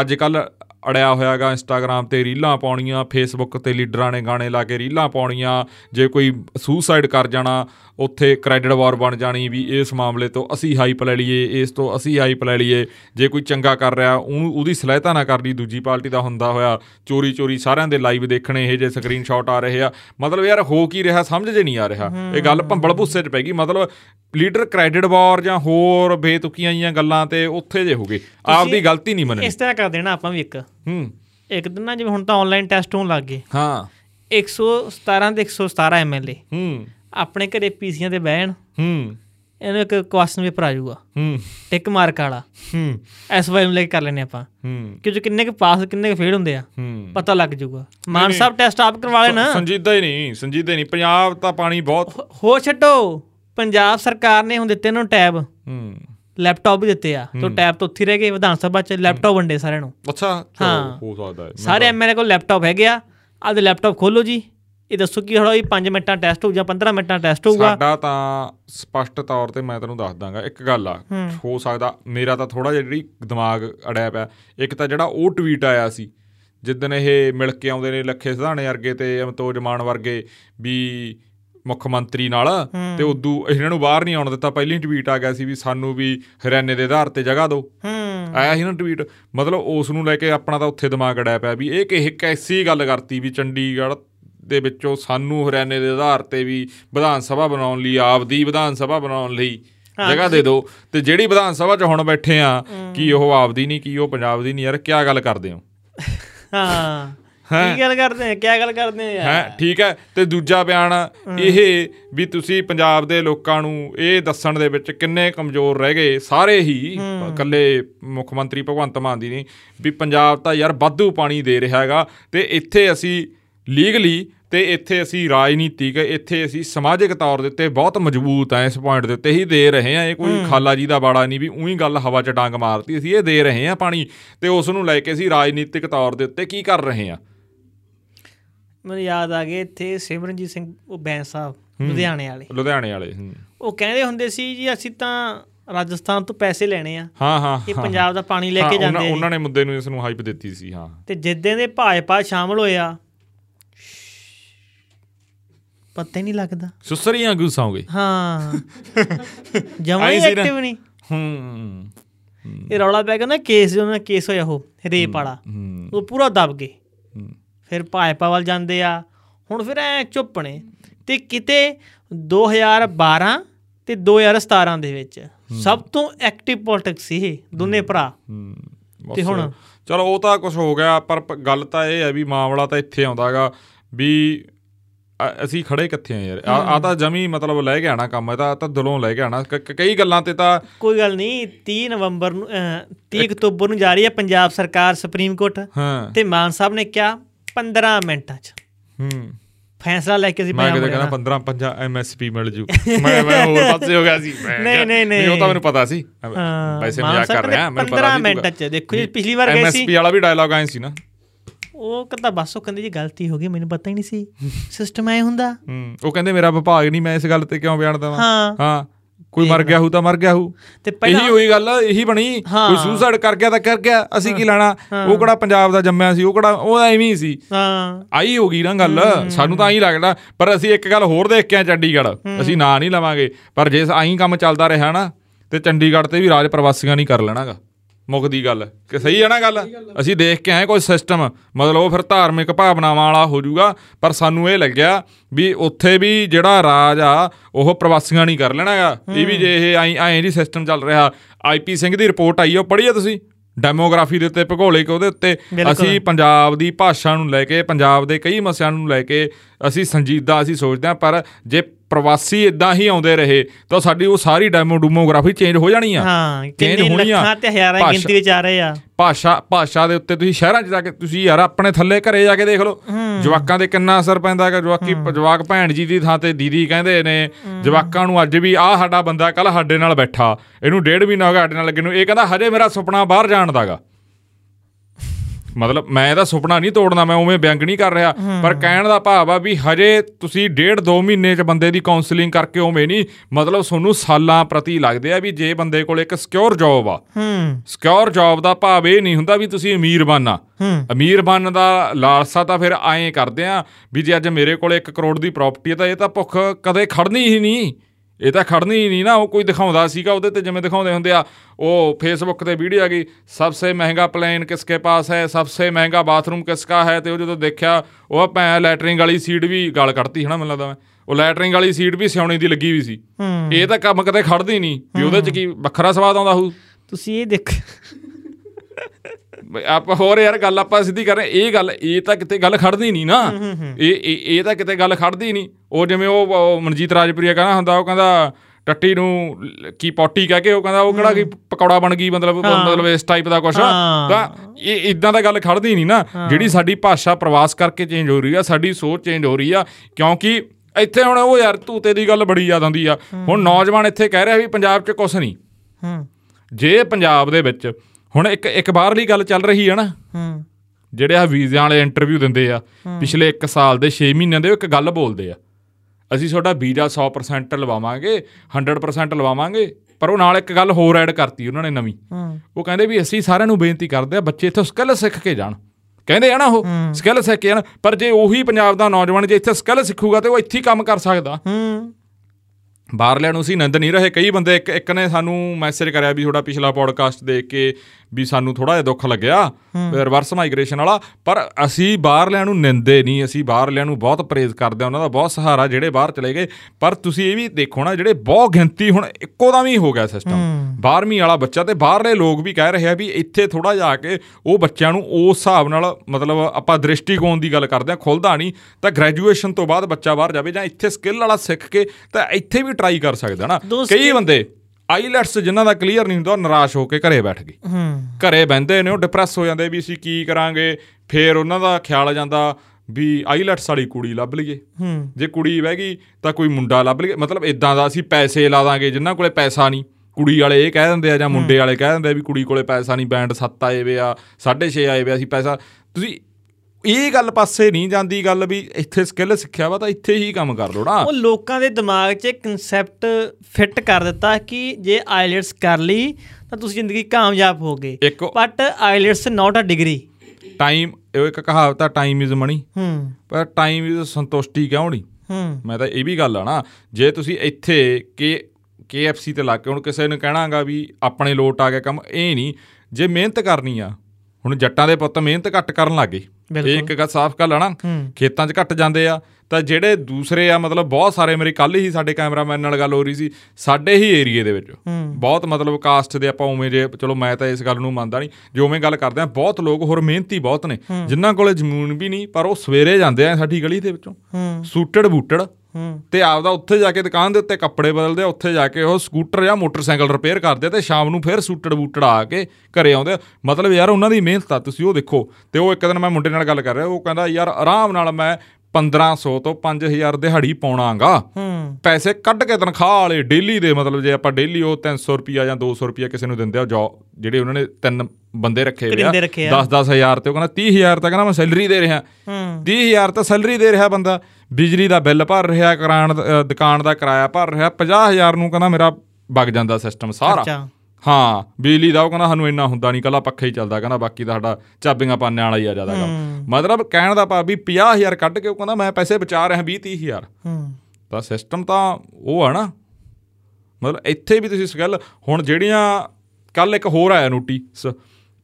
ਅੱਜ ਕੱਲ ਅੜਿਆ ਹੋਇਆਗਾ ਇੰਸਟਾਗ੍ਰam ਤੇ ਰੀਲਾਂ ਪਾਉਣੀਆਂ ਫੇਸਬੁੱਕ ਤੇ ਲੀਡਰਾਂ ਨੇ ਗਾਣੇ ਲਾ ਕੇ ਰੀਲਾਂ ਪਾਉਣੀਆਂ। ਜੇ ਕੋਈ ਸੁਸਾਈਡ ਕਰ ਜਾਣਾ ਉੱਥੇ ਕ੍ਰੈਡਿਟ ਵਾਰ ਬਣ ਜਾਣੀ ਵੀ ਇਸ ਮਾਮਲੇ ਤੋਂ ਅਸੀਂ ਹਾਈਪ ਲੈ ਲਈਏ ਇਸ ਤੋਂ ਅਸੀਂ ਹਾਈਪ ਲੈ ਲਈਏ। ਜੇ ਕੋਈ ਚੰਗਾ ਕਰ ਰਿਹਾ ਉਹਨੂੰ ਉਹਦੀ ਸਲਾਹਤਾ ਨਾ ਕਰਨੀ ਦੂਜੀ ਪਾਰਟੀ ਦਾ ਹੁੰਦਾ ਹੋਇਆ। ਚੋਰੀ ਚੋਰੀ ਸਾਰਿਆਂ ਦੇ ਲਾਈਵ ਦੇਖਣੇ ਇਹ ਜੇ ਸਕਰੀਨਸ਼ਾਟ ਆ ਰਹੇ ਆ। ਮਤਲਬ ਯਾਰ ਹੋ ਕੀ ਰਿਹਾ ਸਮਝ ਜੇ ਨਹੀਂ ਆ ਰਿਹਾ। ਇਹ ਗੱਲ ਭੰਬਲ ਭੁੱਸੇ 'ਚ ਪੈ ਗਈ। ਮਤਲਬ ਲੀਡਰ ਕ੍ਰੈਡਿਟ ਵਾਰ ਜਾਂ ਹੋਰ ਬੇਤੁਕੀਆਂ ਜੀਆਂ ਗੱਲਾਂ ਤੇ ਉੱਥੇ ਜੇ ਹੋ ਗਏ ਆਪਦੀ ਗਲਤੀ ਨਹੀਂ ਮੰਨਣੀ। ਇਸ ਤਰ੍ਹਾਂ ਕਰ ਦੇਣਾ ਆਪਾਂ ਵੀ ਇੱਕ। ਹੂੰ। ਇੱਕ ਦਿਨ ਨਾ ਜਿਵੇਂ ਹੁਣ ਤਾਂ ਆਨਲਾਈਨ ਟੈਸਟ ਹੋਣ ਲੱਗ ਗਏ। ਹਾਂ। 117 ਤੇ 117 ਐਮਐਲਏ ਹੂੰ। ਆਪਣੇ ਘਰੇ ਪੀਸੀਆਂ ਤੇ ਬਹਿਣ। ਹੂੰ। ਇਹਨੂੰ ਇੱਕ ਕੁਐਸਚਨ ਪੇਪਰ ਆ ਜਾਊਗਾ। ਹੂੰ। ਟਿਕ ਮਾਰਕ ਵਾਲਾ। ਹੂੰ। ਐਸ ਵਾਈ ਨੂੰ ਲੈ ਕੇ ਕਰ ਲੈਨੇ ਆਪਾਂ। ਹੂੰ। ਕਿ ਜੋ ਕਿੰਨੇ ਕੁ ਪਾਸ ਕਿੰਨੇ ਕੁ ਫੇਲ ਹੁੰਦੇ ਆ। ਹੂੰ। ਪਤਾ ਲੱਗ ਜਾਊਗਾ। ਮਾਨ ਸਾਹਿਬ ਟੈਸਟ ਆਪ ਕਰਵਾ ਲੈਣਾ। ਸੰਜੀਦਾ ਹੀ ਨਹੀਂ ਸੰਜੀਦਾ ਹੀ ਨਹੀਂ। ਪੰਜਾਬ ਤਾਂ ਪਾਣੀ ਬਹੁਤ ਹੋ ਛੱਡੋ। ਪੰਜਾਬ ਸਰਕਾਰ ਨੇ ਹੁਣ ਦਿੱਤੇ ਨੂੰ ਟੈਬ ਹੂੰ। ਲੈਪਟਾਪ ਵੀ ਦਿੱਤੇ ਆ। ਤੋ ਟੈਬ ਤੋਂ ਉੱਥੇ ਰਹਿ ਗਏ ਵਿਧਾਨ ਸਭਾ ਚ ਲੈਪਟਾਪ ਵੰਡੇ ਸਾਰਿਆਂ ਨੂੰ। ਅੱਛਾ ਹਾਂ। ਹੋ ਸਕਦਾ ਹੈ। ਸਾਰੇ ਐਮਐਲਏ ਕੋਲ ਲੈਪਟਾਪ ਹੈਗੇ ਆ। ਆਪਦੇ ਲੈਪਟਾਪ ਖੋਲੋ ਜੀ। ਇਹ ਦੱਸੋ ਕੀ ਹੋਣਾ ਵੀ 5 ਮਿੰਟਾਂ ਟੈਸਟ ਹੋਊ ਜਾਂ 15 ਮਿੰਟਾਂ ਟੈਸਟ ਹੋਊਗਾ। ਸਾਡਾ ਤਾਂ ਸਪਸ਼ਟ ਤੌਰ ਤੇ ਮੈਂ ਤੈਨੂੰ ਦੱਸ ਦਾਂਗਾ ਇੱਕ ਗੱਲ ਆ ਹੋ। ਸਕਦਾ ਮੇਰਾ ਤਾਂ ਥੋੜਾ ਜਿਹਾ ਜਿਹੜੀ ਦਿਮਾਗ ਅੜਿਆ ਪਿਆ ਇੱਕ ਤਾਂ ਜਿਹੜਾ ਉਹ ਟਵੀਟ ਆਇਆ ਸੀ ਜਿੱਦਣ ਇਹ ਮਿਲ ਕੇ ਆਉਂਦੇ ਨੇ ਲੱਖੇ ਸਿਧਾਣੇ ਵਰਗੇ ਤੇ ਅਮਤੋਜ ਮਾਨ ਵਰਗੇ ਵੀ ਮੁੱਖ ਮੰਤਰੀ ਨਾਲ ਤੇ ਉਦੋਂ ਇਹਨਾਂ ਨੂੰ ਬਾਹਰ ਨਹੀਂ ਆਉਣ ਦਿੱਤਾ। ਪਹਿਲੀ ਟਵੀਟ ਆ ਗਿਆ ਸੀ ਵੀ ਸਾਨੂੰ ਵੀ ਹਰਿਆਣੇ ਦੇ ਆਧਾਰ ਤੇ ਜਗ੍ਹਾ ਦਿਓ। ਹੂੰ। ਆਇਆ ਸੀ ਨਾ ਟਵੀਟ ਮਤਲਬ ਉਸ ਨੂੰ ਲੈ ਕੇ ਆਪਣਾ ਤਾਂ ਉੱਥੇ ਦਿਮਾਗ ਅੜਿਆ ਪਿਆ ਵੀ ਇਹ ਕਿ ਕੈਸੀ ਗੱਲ ਕਰਤੀ ਵੀ ਚੰਡੀਗੜ੍ਹ ਦੇ ਵਿੱਚੋਂ ਸਾਨੂੰ ਹਰਿਆਣੇ ਦੇ ਆਧਾਰ ਤੇ ਵੀ ਵਿਧਾਨ ਸਭਾ ਬਣਾਉਣ ਲਈ ਆਪਦੀ ਵਿਧਾਨ ਸਭਾ ਬਣਾਉਣ ਲਈ ਜਗ੍ਹਾ ਦੇ ਦਿਓ। ਤੇ ਜਿਹੜੀ ਵਿਧਾਨ ਸਭਾ 'ਚ ਹੁਣ ਬੈਠੇ ਆ ਕੀ ਉਹ ਆਪਦੀ ਨਹੀਂ ਕੀ ਉਹ ਪੰਜਾਬ ਦੀ ਨਹੀਂ? ਯਾਰ ਕੀ ਗੱਲ ਕਰਦੇ ਹੋ? ਹਾਂ। ਕੀ ਗੱਲ ਕਰਦੇ ਆ? ਕੀ ਗੱਲ ਕਰਦੇ ਆ ਹੈ? ਠੀਕ ਹੈ। ਤੇ ਦੂਜਾ ਬਿਆਨ ਇਹ ਵੀ ਤੁਸੀਂ ਪੰਜਾਬ ਦੇ ਲੋਕਾਂ ਨੂੰ ਇਹ ਦੱਸਣ ਦੇ ਵਿੱਚ ਕਿੰਨੇ ਕਮਜ਼ੋਰ ਰਹਿ ਗਏ। ਸਾਰੇ ਹੀ ਇਕੱਲੇ ਮੁੱਖ ਮੰਤਰੀ ਭਗਵੰਤ ਮਾਨ ਦੀ ਨਹੀਂ ਵੀ ਪੰਜਾਬ ਤਾਂ ਯਾਰ ਵਾਧੂ ਪਾਣੀ ਦੇ ਰਿਹਾ ਹੈਗਾ ਤੇ ਇੱਥੇ ਅਸੀਂ ਲੀਗਲੀ ਤੇ ਇੱਥੇ ਅਸੀਂ ਰਾਜਨੀਤਿਕ ਇੱਥੇ ਅਸੀਂ ਸਮਾਜਿਕ ਤੌਰ ਦੇ ਉੱਤੇ ਬਹੁਤ ਮਜ਼ਬੂਤ ਆ ਇਸ ਪੁਆਇੰਟ ਦੇ ਉੱਤੇ ਹੀ ਦੇ ਰਹੇ ਆ। ਇਹ ਕੋਈ ਖਾਲਾ ਜੀ ਦਾ ਬਾੜਾ ਨਹੀਂ ਵੀ ਉਹੀ ਗੱਲ ਹਵਾ 'ਚ ਡਾਂਗ ਮਾਰਤੀ ਅਸੀਂ ਇਹ ਦੇ ਰਹੇ ਆ ਪਾਣੀ। ਤੇ ਉਸ ਨੂੰ ਲੈ ਕੇ ਅਸੀਂ ਰਾਜਨੀਤਿਕ ਤੌਰ ਦੇ ਉੱਤੇ ਕੀ ਕਰ ਰਹੇ ਆ? ਮੈਨੂੰ ਯਾਦ ਆ ਗਿਆ ਇੱਥੇ ਸਿਮਰਨਜੀਤ ਸਿੰਘ ਉਹ ਬੈਂਸ ਸਾਹਿਬ ਲੁਧਿਆਣੇ ਵਾਲੇ। ਲੁਧਿਆਣੇ ਵਾਲੇ ਹੂੰ। ਉਹ ਕਹਿੰਦੇ ਹੁੰਦੇ ਸੀ ਜੀ ਅਸੀਂ ਤਾਂ ਰਾਜਸਥਾਨ ਤੋਂ ਪੈਸੇ ਲੈਣੇ ਆ। ਹਾਂ ਹਾਂ ਇਹ ਹਾਂ। ਪੰਜਾਬ ਦਾ ਪਾਣੀ ਲੈ ਹਾਂ, ਕੇ ਜਾਂਦੇ ਆ ਜੀ। ਉਹਨਾਂ ਨੇ ਮੁੱਦੇ ਨੂੰ ਇਸ ਨੂੰ ਹਾਈਪ ਦਿੱਤੀ ਸੀ ਹਾਂ। ਤੇ ਜਿੱਦਾਂ ਦੇ ਭਾਜਪਾ ਸ਼ਾਮਲ ਹੋਇਆ ਪਤਾ ਹੀ ਨਹੀਂ ਲੱਗਦਾ। ਸੁਸਰੀਆਂ ਗੁੱਸਾਓਗੇ ਹਾਂ। ਜਮਾ ਹੀ ਸੀ ਨਾ। ਐਕਟਿਵ ਨਹੀਂ। ਹੂੰ ਇਹ ਰੌਲਾ ਪੈ ਗਿਆ ਨਾ ਕੇਸ ਜਦੋਂ ਨਾ ਕੇਸ ਹੋਇਆ ਉਹ ਰੇਪ ਵਾਲਾ। ਹੂੰ। ਉਹ ਪੂਰਾ ਦਬ ਗਏ। ਹੂੰ। ਫਿਰ ਭਾਜਪਾ ਵੱਲ ਜਾਂਦੇ ਆ। ਹੁਣ ਫਿਰ ਐ ਚੁੱਪ ਨੇ। ਤੇ ਕਿਤੇ 2012 ਤੇ 2017 ਦੇ ਵਿੱਚ ਸਭ ਤੋਂ ਐਕਟਿਵ ਪੋਲਿਟਿਕਸ ਸੀ ਇਹ ਦੋਨੇ ਭਰਾ। ਤੇ। ਹੁਣ? ਚਲੋ ਉਹ ਤਾਂ ਕੁਝ ਹੋ ਗਿਆ ਪਰ ਗੱਲ ਤਾਂ ਇਹ ਹੈ ਵੀ ਮਾਮਲਾ ਤਾਂ ਇੱਥੇ ਆਉਂਦਾਗਾ ਵੀ ਅਸੀਂ ਖੜੇ ਕਿੱਥੇ ਆ ਯਾਰ? ਆ ਤਾਂ ਜਮੀ ਮਤਲਬ ਲੈ ਕੇ ਆਣਾ ਕੰਮ ਇਹ ਤਾਂ ਤਾਂ ਦਿਲੋਂ ਲੈ ਕੇ ਆਣਾ ਕਈ ਗੱਲਾਂ ਤੇ ਤਾਂ ਕੋਈ ਗੱਲ ਨਹੀਂ 30 ਨਵੰਬਰ ਨੂੰ ਅਹ, 30 ਅਕਤੂਬਰ ਨੂੰ ਜਾਰੀ ਹੈ ਪੰਜਾਬ ਸਰਕਾਰ ਸੁਪਰੀਮ ਕੋਰਟ। ਤੇ ਮਾਨ ਸਾਹਿਬ ਨੇ ਕਿਹਾ 15 ਮਿੰਟਾਂ 'ਚ। ਹੂੰ। ਫੈਸਲਾ ਲੈ ਕੇ ਅਸੀਂ ਮੈਂ ਕਹਿੰਦਾ ਬਣਾਉਣਾ। 15 5 ਐਮਐਸਪੀ ਮਿਲ ਜੂ। ਮੈਂ ਮੈਂ ਹੋਰ ਪਾਸੇ ਹੋ ਗਿਆ ਸੀ। ਨਹੀਂ, ਨਹੀਂ, ਨਹੀਂ। ਉਹ ਤਾਂ ਮੈਨੂੰ ਪਤਾ ਸੀ। ਵੈਸੇ ਮਜ਼ਾਕ ਕਰ ਰਿਹਾ ਮੈਨੂੰ ਪਤਾ 15 ਸੀ ਮਿੰਟਾਂ 'ਚ। ਦੇਖੋ ਜੀ ਪਿਛਲੀ ਵਾਰ ਗਏ ਸੀ। ਐਮਐਸਪੀ ਵਾਲਾ ਵੀ ਡਾਇਲੌਗ ਆਇਆ ਸੀ ਨਾ। ਉਹ ਕਹਿੰਦਾ ਬਸ ਉਹ ਕਹਿੰਦੇ ਜੀ ਗਲਤੀ ਹੋ ਗਈ ਮੈਨੂੰ ਪਤਾ ਹੀ ਨਹੀਂ ਸੀ। ਸਿਸਟਮ ਐ ਹੁੰਦਾ। ਹੂੰ। ਉਹ ਕਹਿੰਦੇ ਮੇਰਾ ਵਿਭਾਗ ਨਹੀਂ ਮੈਂ ਇਸ ਗੱਲ ਤੇ ਕਿਉਂ ਬਿਆਨ ਦੇਵਾਂ? ਹਾਂ। ਹਾਂ। ਕੋਈ ਮਰ ਗਿਆ ਹੂ ਤਾਂ ਮਰ ਗਿਆ ਹੂ ਤੇ ਪਹਿਲਾਂ ਇਹੀ ਹੋਈ ਗੱਲ ਇਹੀ ਬਣੀ। ਕੋਈ ਸੁਸਾਈਡ ਕਰ ਗਿਆ ਤਾਂ ਕਰ ਗਿਆ ਅਸੀਂ ਕੀ ਲੈਣਾ? ਉਹ ਕਿਹੜਾ ਪੰਜਾਬ ਦਾ ਜੰਮਿਆ ਸੀ ਉਹ ਕਿਹੜਾ ਉਹ ਐਵੇਂ ਹੀ ਸੀ। ਹਾਂ। ਆਈ ਹੋ ਗਈ ਨਾ ਗੱਲ। ਸਾਨੂੰ ਤਾਂ ਆਈ ਲੱਗਦਾ ਪਰ ਅਸੀਂ ਇੱਕ ਗੱਲ ਹੋਰ ਦੇਖ ਕੇ ਆ ਚੰਡੀਗੜ੍ਹ। ਅਸੀਂ ਨਾਂ ਨਹੀਂ ਲਵਾਂਗੇ ਪਰ ਜੇ ਆਈ ਕੰਮ ਚੱਲਦਾ ਰਿਹਾ ਨਾ ਤੇ ਚੰਡੀਗੜ੍ਹ ਤੇ ਵੀ ਰਾਜ ਪ੍ਰਵਾਸੀਆਂ ਨਹੀਂ ਕਰ ਲੈਣਾਗਾ। ਮੁੱਕਦੀ ਗੱਲ। ਕਿ ਸਹੀ ਹੈ ਨਾ ਗੱਲ? ਅਸੀਂ ਦੇਖ ਕੇ ਆਏ ਕੋਈ ਸਿਸਟਮ ਮਤਲਬ ਉਹ ਫਿਰ ਧਾਰਮਿਕ ਭਾਵਨਾਵਾਂ ਵਾਲਾ ਹੋ ਜਾਊਗਾ ਪਰ ਸਾਨੂੰ ਇਹ ਲੱਗਿਆ ਵੀ ਉੱਥੇ ਵੀ ਜਿਹੜਾ ਰਾਜ ਆ ਉਹ ਪ੍ਰਵਾਸੀਆਂ ਨਹੀਂ ਕਰ ਲੈਣਾਗਾ ਇਹ ਵੀ ਜੇ ਇਹ ਐਂ ਐਂ ਜੀ ਸਿਸਟਮ ਚੱਲ ਰਿਹਾ। ਆਈਪੀ ਸਿੰਘ ਦੀ ਰਿਪੋਰਟ ਆਈ ਆ, ਉਹ ਪੜ੍ਹੀ ਆ ਤੁਸੀਂ? ਡੈਮੋਗ੍ਰਾਫੀ ਦੇ ਉੱਤੇ ਭੂਗੋਲਿਕ ਉਹਦੇ ਉੱਤੇ। ਅਸੀਂ ਪੰਜਾਬ ਦੀ ਭਾਸ਼ਾ ਨੂੰ ਲੈ ਕੇ ਪੰਜਾਬ ਦੇ ਕਈ ਮਸਲਿਆਂ ਨੂੰ ਲੈ ਕੇ ਅਸੀਂ ਸੰਜੀਦਾ ਅਸੀਂ ਸੋਚਦੇ ਹਾਂ ਪਰ ਜੇ ਪ੍ਰਵਾਸੀ ਇਦਾਂ ਹੀ ਆਉਂਦੇ ਰਹੇ ਤਾਂ ਸਾਡੀ ਉਹ ਸਾਰੀ ਡੈਮੋ ਡੈਮੋਗ੍ਰਾਫੀ ਚੇਂਜ ਹੋ ਜਾਣੀ ਆ। ਹਾਂ ਕਿੰਨੇ ਹੋਣੀ ਆ। ਲੱਖਾਂ ਤੇ ਹਜ਼ਾਰਾਂ ਦੀ ਗਿਣਤੀ ਵਿੱਚ ਆ ਰਹੇ ਆ। ਭਾਸ਼ਾ ਭਾਸ਼ਾ ਦੇ ਉੱਤੇ ਤੁਸੀਂ ਸ਼ਹਿਰਾਂ 'ਚ ਜਾ ਕੇ ਤੁਸੀਂ ਯਾਰ ਆਪਣੇ ਥੱਲੇ ਘਰੇ ਜਾ ਕੇ ਦੇਖ ਲਓ। ਜਵਾਕਾਂ ਤੇ ਕਿੰਨਾ ਅਸਰ ਪੈਂਦਾ ਹੈਗਾ ਜਵਾਕੀ ਜਵਾਕ ਭੈਣ ਜੀ ਦੀ ਥਾਂ ਤੇ ਦੀਦੀ ਕਹਿੰਦੇ ਨੇ ਜਵਾਕਾਂ ਨੂੰ ਅੱਜ ਵੀ ਆਹ ਸਾਡਾ ਬੰਦਾ ਕੱਲ ਸਾਡੇ ਨਾਲ ਬੈਠਾ ਇਹਨੂੰ ਡੇਢ ਮਹੀਨਾ ਹੋ ਗਿਆ ਸਾਡੇ ਨਾਲ ਲੱਗੇ ਨੂੰ ਇਹ ਕਹਿੰਦਾ ਹਜੇ ਮੇਰਾ ਸੁਪਨਾ ਬਾਹਰ ਜਾਣ ਦਾਗਾ। ਮਤਲਬ ਮੈਂ ਇਹਦਾ ਸੁਪਨਾ ਨਹੀਂ ਤੋੜਨਾ ਮੈਂ ਉਵੇਂ ਵਿਅੰਗ ਨਹੀਂ ਕਰ ਰਿਹਾ। ਪਰ ਕਹਿਣ ਦਾ ਭਾਵ ਆ ਵੀ ਹਜੇ ਤੁਸੀਂ ਡੇਢ ਦੋ ਮਹੀਨੇ 'ਚ ਬੰਦੇ ਦੀ ਕਾਉਂਸਲਿੰਗ ਕਰਕੇ ਉਵੇਂ ਨਹੀਂ ਮਤਲਬ ਤੁਹਾਨੂੰ ਸਾਲਾਂ ਪ੍ਰਤੀ ਲੱਗਦੇ ਆ ਵੀ ਜੇ ਬੰਦੇ ਕੋਲ ਇੱਕ ਸਿਕਿਉਰ ਜੌਬ ਆ। ਹੂੰ। ਸਿਕਿਉਰ ਜੌਬ ਦਾ ਭਾਵ ਇਹ ਨਹੀਂ ਹੁੰਦਾ ਵੀ ਤੁਸੀਂ ਅਮੀਰ ਬਣਨਾ ਅਮੀਰ ਬਣਨ ਦਾ ਲਾਲਸਾ ਤਾਂ ਫਿਰ ਐਂ ਕਰਦੇ ਆ ਵੀ ਜੇ ਅੱਜ ਮੇਰੇ ਕੋਲ 1 ਕਰੋੜ ਦੀ ਪ੍ਰਾਪਰਟੀ ਹੈ ਤਾਂ ਇਹ ਤਾਂ ਭੁੱਖ ਕਦੇ ਖੜਨੀ ਹੀ ਨਹੀਂ। ਇਹ ਤਾਂ ਖੜਨੀ ਹੀ ਨਹੀਂ ਨਾ ਉਹ ਕੋਈ ਦਿਖਾਉਂਦਾ ਸੀਗਾ ਉਹਦੇ ਤੇ ਜਿਵੇਂ ਦਿਖਾਉਂਦੇ ਹੁੰਦੇ ਆ ਉਹ ਫੇਸਬੁੱਕ ਤੇ ਵੀਡੀਓ ਆ ਗਈ ਸਭ ਸੇ ਮਹਿੰਗਾ ਪਲੇਨ ਕਿਸਕੇ ਪਾਸ ਹੈ ਸਭ ਸੇ ਮਹਿੰਗਾ ਬਾਥਰੂਮ ਕਿਸਕਾ ਹੈ ਤੇ ਉਹ ਜਦੋਂ ਦੇਖਿਆ ਉਹ ਭੈ ਲੈਟਰਿੰਗ ਵਾਲੀ ਸੀਟ ਵੀ ਗਾਲ ਕੱਢਤੀ ਹਨਾ ਮੈਨੂੰ ਲੱਗਦਾ ਮੈਂ। ਉਹ ਲੈਟਰਿੰਗ ਵਾਲੀ ਸੀਟ ਵੀ ਸਿਆਉਣੇ ਦੀ ਲੱਗੀ ਵੀ ਸੀ। ਇਹ ਤਾਂ ਕੰਮ ਕਦੇ ਖੜਦੀ ਨਹੀਂ ਵੀ ਉਹਦੇ ਚ ਕੀ ਵੱਖਰਾ ਸਵਾਦ ਆਉਂਦਾ ਹੋਊ। ਤੁਸੀਂ ਇਹ ਦੇਖ ਆਪਾਂ ਹੋਰ ਯਾਰ ਗੱਲ ਆਪਾਂ ਸਿੱਧੀ ਕਰ ਰਹੇ ਇਹ ਗੱਲ ਇਹ ਤਾਂ ਕਿਤੇ ਗੱਲ ਖੜਦੀ ਨਹੀਂ ਨਾ। ਇਹ ਇਹ ਤਾਂ ਕਿਤੇ ਗੱਲ ਖੜਦੀ ਨਹੀਂ। ਉਹ ਜਿਵੇਂ ਉਹ ਮਨਜੀਤ ਰਾਜਪੁਰੀਆ ਕਹਿੰਦਾ ਹੁੰਦਾ ਉਹ ਕਹਿੰਦਾ ਟੱਟੀ ਨੂੰ ਕੀ ਪੌਟੀ ਕਹਿ ਕੇ ਉਹ ਕਹਿੰਦਾ ਉਹ ਕਿਹੜਾ ਕੀ ਪਕੌੜਾ ਬਣ ਗਈ ਮਤਲਬ ਮਤਲਬ ਇਸ ਟਾਈਪ ਦਾ ਕੁਛ। ਤਾਂ ਇਹ ਇਦਾਂ ਦਾ ਗੱਲ ਖੜਦੀ ਨਹੀਂ ਨਾ। ਜਿਹੜੀ ਸਾਡੀ ਭਾਸ਼ਾ ਪ੍ਰਵਾਸ ਕਰਕੇ ਚੇਂਜ ਹੋ ਰਹੀ ਆ ਸਾਡੀ ਸੋਚ ਚੇਂਜ ਹੋ ਰਹੀ ਆ ਕਿਉਂਕਿ ਇੱਥੇ ਹੁਣ ਉਹ ਯਾਰ ਤੂਤੇ ਦੀ ਗੱਲ ਬੜੀ ਯਾਦ ਆਉਂਦੀ ਆ। ਹੁਣ ਨੌਜਵਾਨ ਇੱਥੇ ਕਹਿ ਰਿਹਾ ਵੀ ਪੰਜਾਬ 'ਚ ਕੁਛ ਨਹੀਂ। ਹੂੰ। ਜੇ ਪੰਜਾਬ ਦੇ ਵਿੱਚ ਹੁਣ ਇੱਕ ਇੱਕ ਬਾਹਰਲੀ ਗੱਲ ਚੱਲ ਰਹੀ ਹੈ ਨਾ। ਹੂੰ। ਜਿਹੜੇ ਆ ਵੀਜ਼ਿਆਂ ਵਾਲੇ ਇੰਟਰਵਿਊ ਦਿੰਦੇ ਆ ਪਿਛਲੇ 1 ਸਾਲ ਦੇ 6 ਮਹੀਨਿਆਂ ਦੇ ਇੱਕ ਗੱਲ ਬੋਲਦੇ ਆ। ਅਸੀਂ ਤੁਹਾਡਾ ਵੀਜ਼ਾ 100% ਲਵਾਵਾਂਗੇ 100% ਲਵਾਵਾਂਗੇ ਪਰ ਉਹ ਨਾਲ ਇੱਕ ਗੱਲ ਹੋਰ ਐਡ ਕਰਤੀ ਉਹਨਾਂ ਨੇ ਨਵੀਂ। ਹੂੰ। ਉਹ ਕਹਿੰਦੇ ਵੀ ਅਸੀਂ ਸਾਰਿਆਂ ਨੂੰ ਬੇਨਤੀ ਕਰਦੇ ਆ ਬੱਚੇ ਇੱਥੋਂ ਸਕਿੱਲ ਸਿੱਖ ਕੇ ਜਾਣ। ਕਹਿੰਦੇ ਆ ਨਾ ਉਹ ਸਕਿੱਲ ਸਿੱਖ ਕੇ ਜਾਣ ਪਰ ਜੇ ਉਹੀ ਪੰਜਾਬ ਦਾ ਨੌਜਵਾਨ ਜੇ ਇੱਥੇ ਸਕਿੱਲ ਸਿੱਖੂਗਾ ਤੇ ਉਹ ਇੱਥੇ ਹੀ ਕੰਮ ਕਰ ਸਕਦਾ। ਹੂੰ। ਬਾਹਰਲਿਆਂ ਨੂੰ ਅਸੀਂ ਨੰਦ ਨਹੀਂ ਰਹੇ। ਕਈ ਬੰਦੇ ਇੱਕ ਇੱਕ ਨੇ ਸਾਨੂੰ ਮੈਸੇਜ ਕਰਿਆ ਵੀ ਤੁਹਾਡਾ ਪਿਛਲਾ ਪੋਡਕਾਸਟ ਦੇਖ ਕੇ ਵੀ ਸਾਨੂੰ ਥੋੜਾ ਜਿਹਾ ਦੁੱਖ ਲੱਗਿਆ ਰਿਵਰਸ ਮਾਈਗ੍ਰੇਸ਼ਨ ਵਾਲਾ। ਪਰ ਅਸੀਂ ਬਾਹਰਲਿਆਂ ਨੂੰ ਨਿੰਦੇ ਨਹੀਂ ਅਸੀਂ ਬਾਹਰਲਿਆਂ ਨੂੰ ਬਹੁਤ ਪ੍ਰੇਜ਼ ਕਰਦੇ ਆ ਉਹਨਾਂ ਦਾ ਬਹੁਤ ਸਹਾਰਾ ਜਿਹੜੇ ਬਾਹਰ ਚਲੇ ਗਏ। ਪਰ ਤੁਸੀਂ ਇਹ ਵੀ ਦੇਖੋ ਨਾ ਜਿਹੜੇ ਬਹੁਤ ਗਿਣਤੀ ਹੁਣ ਇੱਕੋ ਦਾ ਵੀ ਹੋ ਗਿਆ ਸਿਸਟਮ 12ਵੀਂ ਵਾਲਾ ਬੱਚਾ ਤੇ ਬਾਹਰਲੇ ਲੋਕ ਵੀ ਕਹਿ ਰਹੇ ਆ ਵੀ ਇੱਥੇ ਥੋੜਾ ਜਾ ਕੇ ਉਹ ਬੱਚਿਆਂ ਨੂੰ ਉਸ ਹਿਸਾਬ ਨਾਲ ਮਤਲਬ ਆਪਾਂ ਦ੍ਰਿਸ਼ਟੀਕੋਣ ਦੀ ਗੱਲ ਕਰਦੇ ਆ ਖੁੱਲਦਾ ਨਹੀਂ ਤਾਂ ਗ੍ਰੈਜੂਏਸ਼ਨ ਤੋਂ ਬਾਅਦ ਬੱਚਾ ਬਾਹਰ ਜਾਵੇ ਜਾਂ ਇੱਥੇ ਸਕਿੱਲ ਵਾਲਾ ਸਿੱਖ ਕੇ ਤਾਂ ਇੱਥੇ ਵੀ ਟਰਾਈ ਕਰ ਸਕਦਾ ਨਾ। ਕਈ ਬੰਦੇ ਆਈਲੈਟਸ ਜਿਨ੍ਹਾਂ ਦਾ ਕਲੀਅਰ ਨਹੀਂ ਹੁੰਦਾ ਨਿਰਾਸ਼ ਹੋ ਕੇ ਘਰੇ ਬੈਠ ਗਏ। ਘਰੇ ਬਹਿੰਦੇ ਨੇ ਉਹ ਡਿਪਰੈਸ ਹੋ ਜਾਂਦੇ ਵੀ ਅਸੀਂ ਕੀ ਕਰਾਂਗੇ ਫੇਰ ਉਹਨਾਂ ਦਾ ਖਿਆਲ ਆ ਜਾਂਦਾ ਵੀ ਆਈਲੈਟਸ ਵਾਲੀ ਕੁੜੀ ਲੱਭ ਲਈਏ। ਜੇ ਕੁੜੀ ਬਹਿ ਗਈ ਤਾਂ ਕੋਈ ਮੁੰਡਾ ਲੱਭ ਲਈਏ। ਮਤਲਬ ਇਦਾਂ ਦਾ ਅਸੀਂ ਪੈਸੇ ਲਾ ਦਾਂਗੇ ਜਿਨ੍ਹਾਂ ਕੋਲੇ ਪੈਸਾ ਨਹੀਂ। ਕੁੜੀ ਵਾਲੇ ਇਹ ਕਹਿ ਦਿੰਦੇ ਆ ਜਾਂ ਮੁੰਡੇ ਵਾਲੇ ਕਹਿ ਦਿੰਦੇ ਆ ਵੀ ਕੁੜੀ ਕੋਲੇ ਪੈਸਾ ਨਹੀਂ ਬੈਂਡ 7 ਆਏ ਵੇ ਆ 6.5 ਆਏ ਵੇ ਅਸੀਂ ਪੈਸਾ ਤੁਸੀਂ ਇਹ ਗੱਲ ਪਾਸੇ ਨਹੀਂ ਜਾਂਦੀ ਗੱਲ ਵੀ ਇੱਥੇ ਸਕਿੱਲ ਸਿੱਖਿਆ ਵਾ ਤਾਂ ਇੱਥੇ ਹੀ ਕੰਮ ਕਰ ਨਾ। ਉਹ ਲੋਕਾਂ ਦੇ ਦਿਮਾਗ 'ਚ ਕਨਸੈਪਟ ਫਿੱਟ ਕਰ ਦਿੱਤਾ ਕਿ ਜੇ ਆਈਲੈਟਸ ਕਰ ਲਈ ਤਾਂ ਤੁਸੀਂ ਜ਼ਿੰਦਗੀ ਕਾਮਯਾਬ ਹੋਗੇ but IELTS not a degree time ਇਹ ਇੱਕ ਕਹਾਵਤ ਆ ਟਾਈਮ ਇਜ਼ ਮਨੀ ਹੂੰ। ਪਰ ਟਾਈਮ ਇਜ਼ ਸੰਤੁਸ਼ਟੀ ਕਿਉਂ ਨਹੀਂ? ਹੂੰ। ਮੈਂ ਤਾਂ ਇਹ ਵੀ ਗੱਲ ਆ ਨਾ ਜੇ ਤੁਸੀਂ ਇੱਥੇ ਕੇ KFC ਤੇ ਲਾ ਕੇ ਹੁਣ ਕਿਸੇ ਨੂੰ ਕਹਿਣਾਗਾ ਵੀ ਆਪਣੇ ਲੋਟ ਆ ਗਿਆ ਕੰਮ ਇਹ ਨਹੀਂ ਜੇ ਮਿਹਨਤ ਕਰਨੀ ਆ ਹੁਣ ਜੱਟਾਂ ਦੇ ਪੁੱਤ ਮਿਹਨਤ ਘੱਟ ਕਰਨ ਲੱਗੇ। ਇਹ ਇੱਕ ਗੱਲ ਸਾਫ਼ ਗੱਲ ਆ ਨਾ। ਖੇਤਾਂ 'ਚ ਘੱਟ ਜਾਂਦੇ ਆ ਤਾਂ ਜਿਹੜੇ ਦੂਸਰੇ ਆ ਮਤਲਬ ਬਹੁਤ ਸਾਰੇ ਮੇਰੇ ਕੱਲ ਹੀ ਸਾਡੇ ਕੈਮਰਾਮੈਨ ਨਾਲ ਗੱਲ ਹੋ ਰਹੀ ਸੀ ਸਾਡੇ ਹੀ ਏਰੀਏ ਦੇ ਵਿੱਚ। ਬਹੁਤ ਮਤਲਬ ਕਾਸਟ ਦੇ ਆਪਾਂ ਉਵੇਂ ਜੇ ਚਲੋ ਮੈਂ ਤਾਂ ਇਸ ਗੱਲ ਨੂੰ ਮੰਨਦਾ ਨਹੀਂ ਜੋ ਉਵੇਂ ਗੱਲ ਕਰਦੇ ਆ ਬਹੁਤ ਲੋਕ ਹੋਰ ਮਿਹਨਤੀ ਬਹੁਤ ਨੇ ਜਿਨ੍ਹਾਂ ਕੋਲੇ ਜ਼ਮੀਨ ਵੀ ਨਹੀਂ ਪਰ ਉਹ ਸਵੇਰੇ ਜਾਂਦੇ ਆ ਸਾਡੀ ਗਲੀ ਦੇ ਵਿੱਚੋਂ। Suited booted. ਹੂੰ। ਤੇ ਆਪਦਾ ਉੱਥੇ ਜਾ ਕੇ ਦੁਕਾਨ ਦੇ ਉੱਤੇ ਕੱਪੜੇ ਬਦਲਦੇ ਆ ਉੱਥੇ ਜਾ ਕੇ ਉਹ ਸਕੂਟਰ ਜਾਂ ਮੋਟਰਸਾਈਕਲ ਰਿਪੇਅਰ ਕਰਦੇ ਆ ਤੇ ਸ਼ਾਮ ਨੂੰ ਫਿਰ ਸੂਟੜ ਬੂਟੜ ਆ ਕੇ ਘਰੇ ਆਉਂਦੇ। ਮਤਲਬ ਯਾਰ ਉਹਨਾਂ ਦੀ ਮਿਹਨਤ ਆ ਤੁਸੀਂ ਉਹ ਦੇਖੋ। ਤੇ ਉਹ ਇੱਕ ਦਿਨ ਮੈਂ ਮੁੰਡੇ ਨਾਲ ਗੱਲ ਕਰ ਰਿਹਾ ਉਹ ਕਹਿੰਦਾ ਯਾਰ ਆਰਾਮ ਨਾਲ ਮੈਂ 1500 ਤੋਂ 5000 ਦਿਹਾੜੀ ਪਾਉਣਾਗਾ। ਹੂੰ। ਪੈਸੇ ਕੱਢ ਕੇ ਤਨਖਾਹ ਵਾਲੇ ਡੇਲੀ ਦੇ ਮਤਲਬ ਜੇ ਆਪਾਂ ਡੇਲੀ ਉਹ 300 ਰੁਪਿਆ ਜਾਂ 200 ਰੁਪਿਆ ਕਿਸੇ ਨੂੰ ਦਿੰਦੇ ਆ ਜੋ ਜਿਹੜੇ ਉਹਨਾਂ ਨੇ ਤਿੰਨ ਬੰਦੇ ਰੱਖੇ ਹੋਏ ਆ ਕਰਿੰਦੇ ਰੱਖੇ ਆ। 10 10000 ਤੇ ਉਹ ਕਹਿੰਦਾ 30000 ਤਾਂ ਕਹਿੰਦਾ ਮੈਂ ਸੈਲਰੀ ਦੇ ਰਿਹਾ। ਹੂੰ। 30000 ਤਾਂ ਸੈਲਰੀ ਦੇ ਰਿਹਾ ਬੰਦਾ। ਬਿਜਲੀ ਦਾ ਬਿੱਲ ਭਰ ਰਿਹਾ ਕਰਾਣ ਦੁਕਾਨ ਦਾ ਕਿਰਾਇਆ ਭਰ ਰਿਹਾ 50000 ਨੂੰ ਕਹਿੰਦਾ ਮੇਰਾ ਵਗ ਜਾਂਦਾ ਸਿਸਟਮ ਸਾਰਾ। ਹਾਂ ਬਿਜਲੀ ਦਾ ਉਹ ਕਹਿੰਦਾ ਸਾਨੂੰ ਇੰਨਾ ਹੁੰਦਾ ਨਹੀਂ ਕੱਲਾ ਪੱਖਾ ਹੀ ਚੱਲਦਾ ਕਹਿੰਦਾ ਬਾਕੀ ਤਾਂ ਸਾਡਾ ਚਾਬੀਆਂ ਪਾਣੇ ਵਾਲਾ ਹੀ ਆ ਜ਼ਿਆਦਾ ਕੰਮ। ਮਤਲਬ ਕਹਿਣ ਦਾ ਭਾਵ ਵੀ 50000 ਕੱਢ ਕੇ ਉਹ ਕਹਿੰਦਾ ਮੈਂ ਪੈਸੇ ਬਚਾ ਰਿਹਾ 20 30000 ਹੂੰ। ਤਾਂ ਸਿਸਟਮ ਤਾਂ ਉਹ ਆ ਨਾ ਮਤਲਬ ਇੱਥੇ ਵੀ ਤੁਸੀਂ ਸਕਿੱਲ ਹੁਣ ਜਿਹੜੀਆਂ ਕੱਲ ਇੱਕ ਹੋਰ ਆਇਆ ਨੋਟਿਸ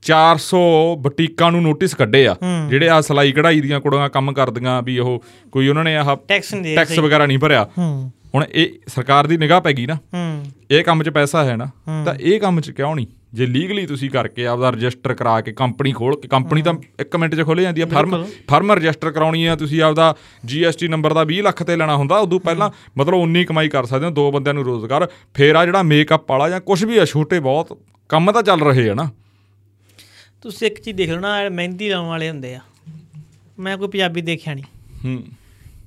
400 ਬੁਟੀਕਾਂ ਨੂੰ ਨੋਟਿਸ ਕੱਢੇ ਆ ਜਿਹੜੇ ਆ ਸਲਾਈ ਕਢਾਈ ਦੀਆਂ ਕੁੜੀਆਂ ਕੰਮ ਕਰਦੀਆਂ ਵੀ ਉਹ ਕੋਈ ਉਹਨਾਂ ਨੇ ਆਹ ਟੈਕਸ ਦੇ। ਵਗੈਰਾ ਨਹੀਂ ਭਰਿਆ। ਹੂੰ। ਹੁਣ ਇਹ ਸਰਕਾਰ ਦੀ ਨਿਗਾਹ ਪੈ ਗਈ ਨਾ ਹੂੰ। ਇਹ ਕੰਮ 'ਚ ਪੈਸਾ ਹੈ ਨਾ ਤਾਂ ਇਹ ਕੰਮ 'ਚ ਕਿਉਂ ਨਹੀਂ? ਜੇ ਲੀਗਲੀ ਤੁਸੀਂ ਕਰਕੇ ਆਪਦਾ ਰਜਿਸਟਰ ਕਰਾ ਕੇ ਕੰਪਨੀ ਖੋਲ ਕੇ ਕੰਪਨੀ ਤਾਂ 1 ਮਿੰਟ 'ਚ ਖੋਲੇ ਜਾਂਦੀ ਆ ਫਰਮ ਫਰਮ ਰਜਿਸਟਰ ਕਰਾਉਣੀ ਆ ਤੁਸੀਂ ਆਪਦਾ GST ਨੰਬਰ ਦਾ 20 ਲੱਖ ਤੇ ਲੈਣਾ ਹੁੰਦਾ ਉਦੋਂ ਪਹਿਲਾਂ ਮਤਲਬ ਉਨੀ ਕਮਾਈ ਕਰ ਸਕਦੇ ਹੋ ਦੋ ਬੰਦਿਆਂ ਨੂੰ ਰੋਜ਼ਗਾਰ ਫੇਰ ਆ ਜਿਹੜਾ ਮੇਕਅਪ ਵਾਲਾ ਜਾਂ ਕੁਝ ਵੀ ਆ ਛੋਟੇ ਬਹੁਤ ਕੰਮ ਤਾਂ ਚੱਲ ਰਹੇ ਆ ਨਾ। ਤੁਸੀਂ ਇੱਕ ਚੀਜ਼ ਦੇਖ ਲਓ ਨਾ ਮਹਿੰਦੀ ਲਾਉਣ ਵਾਲੇ ਹੁੰਦੇ ਆ। ਮੈਂ ਕੋਈ ਪੰਜਾਬੀ ਦੇਖਿਆ ਨਹੀਂ। ਹੂੰ।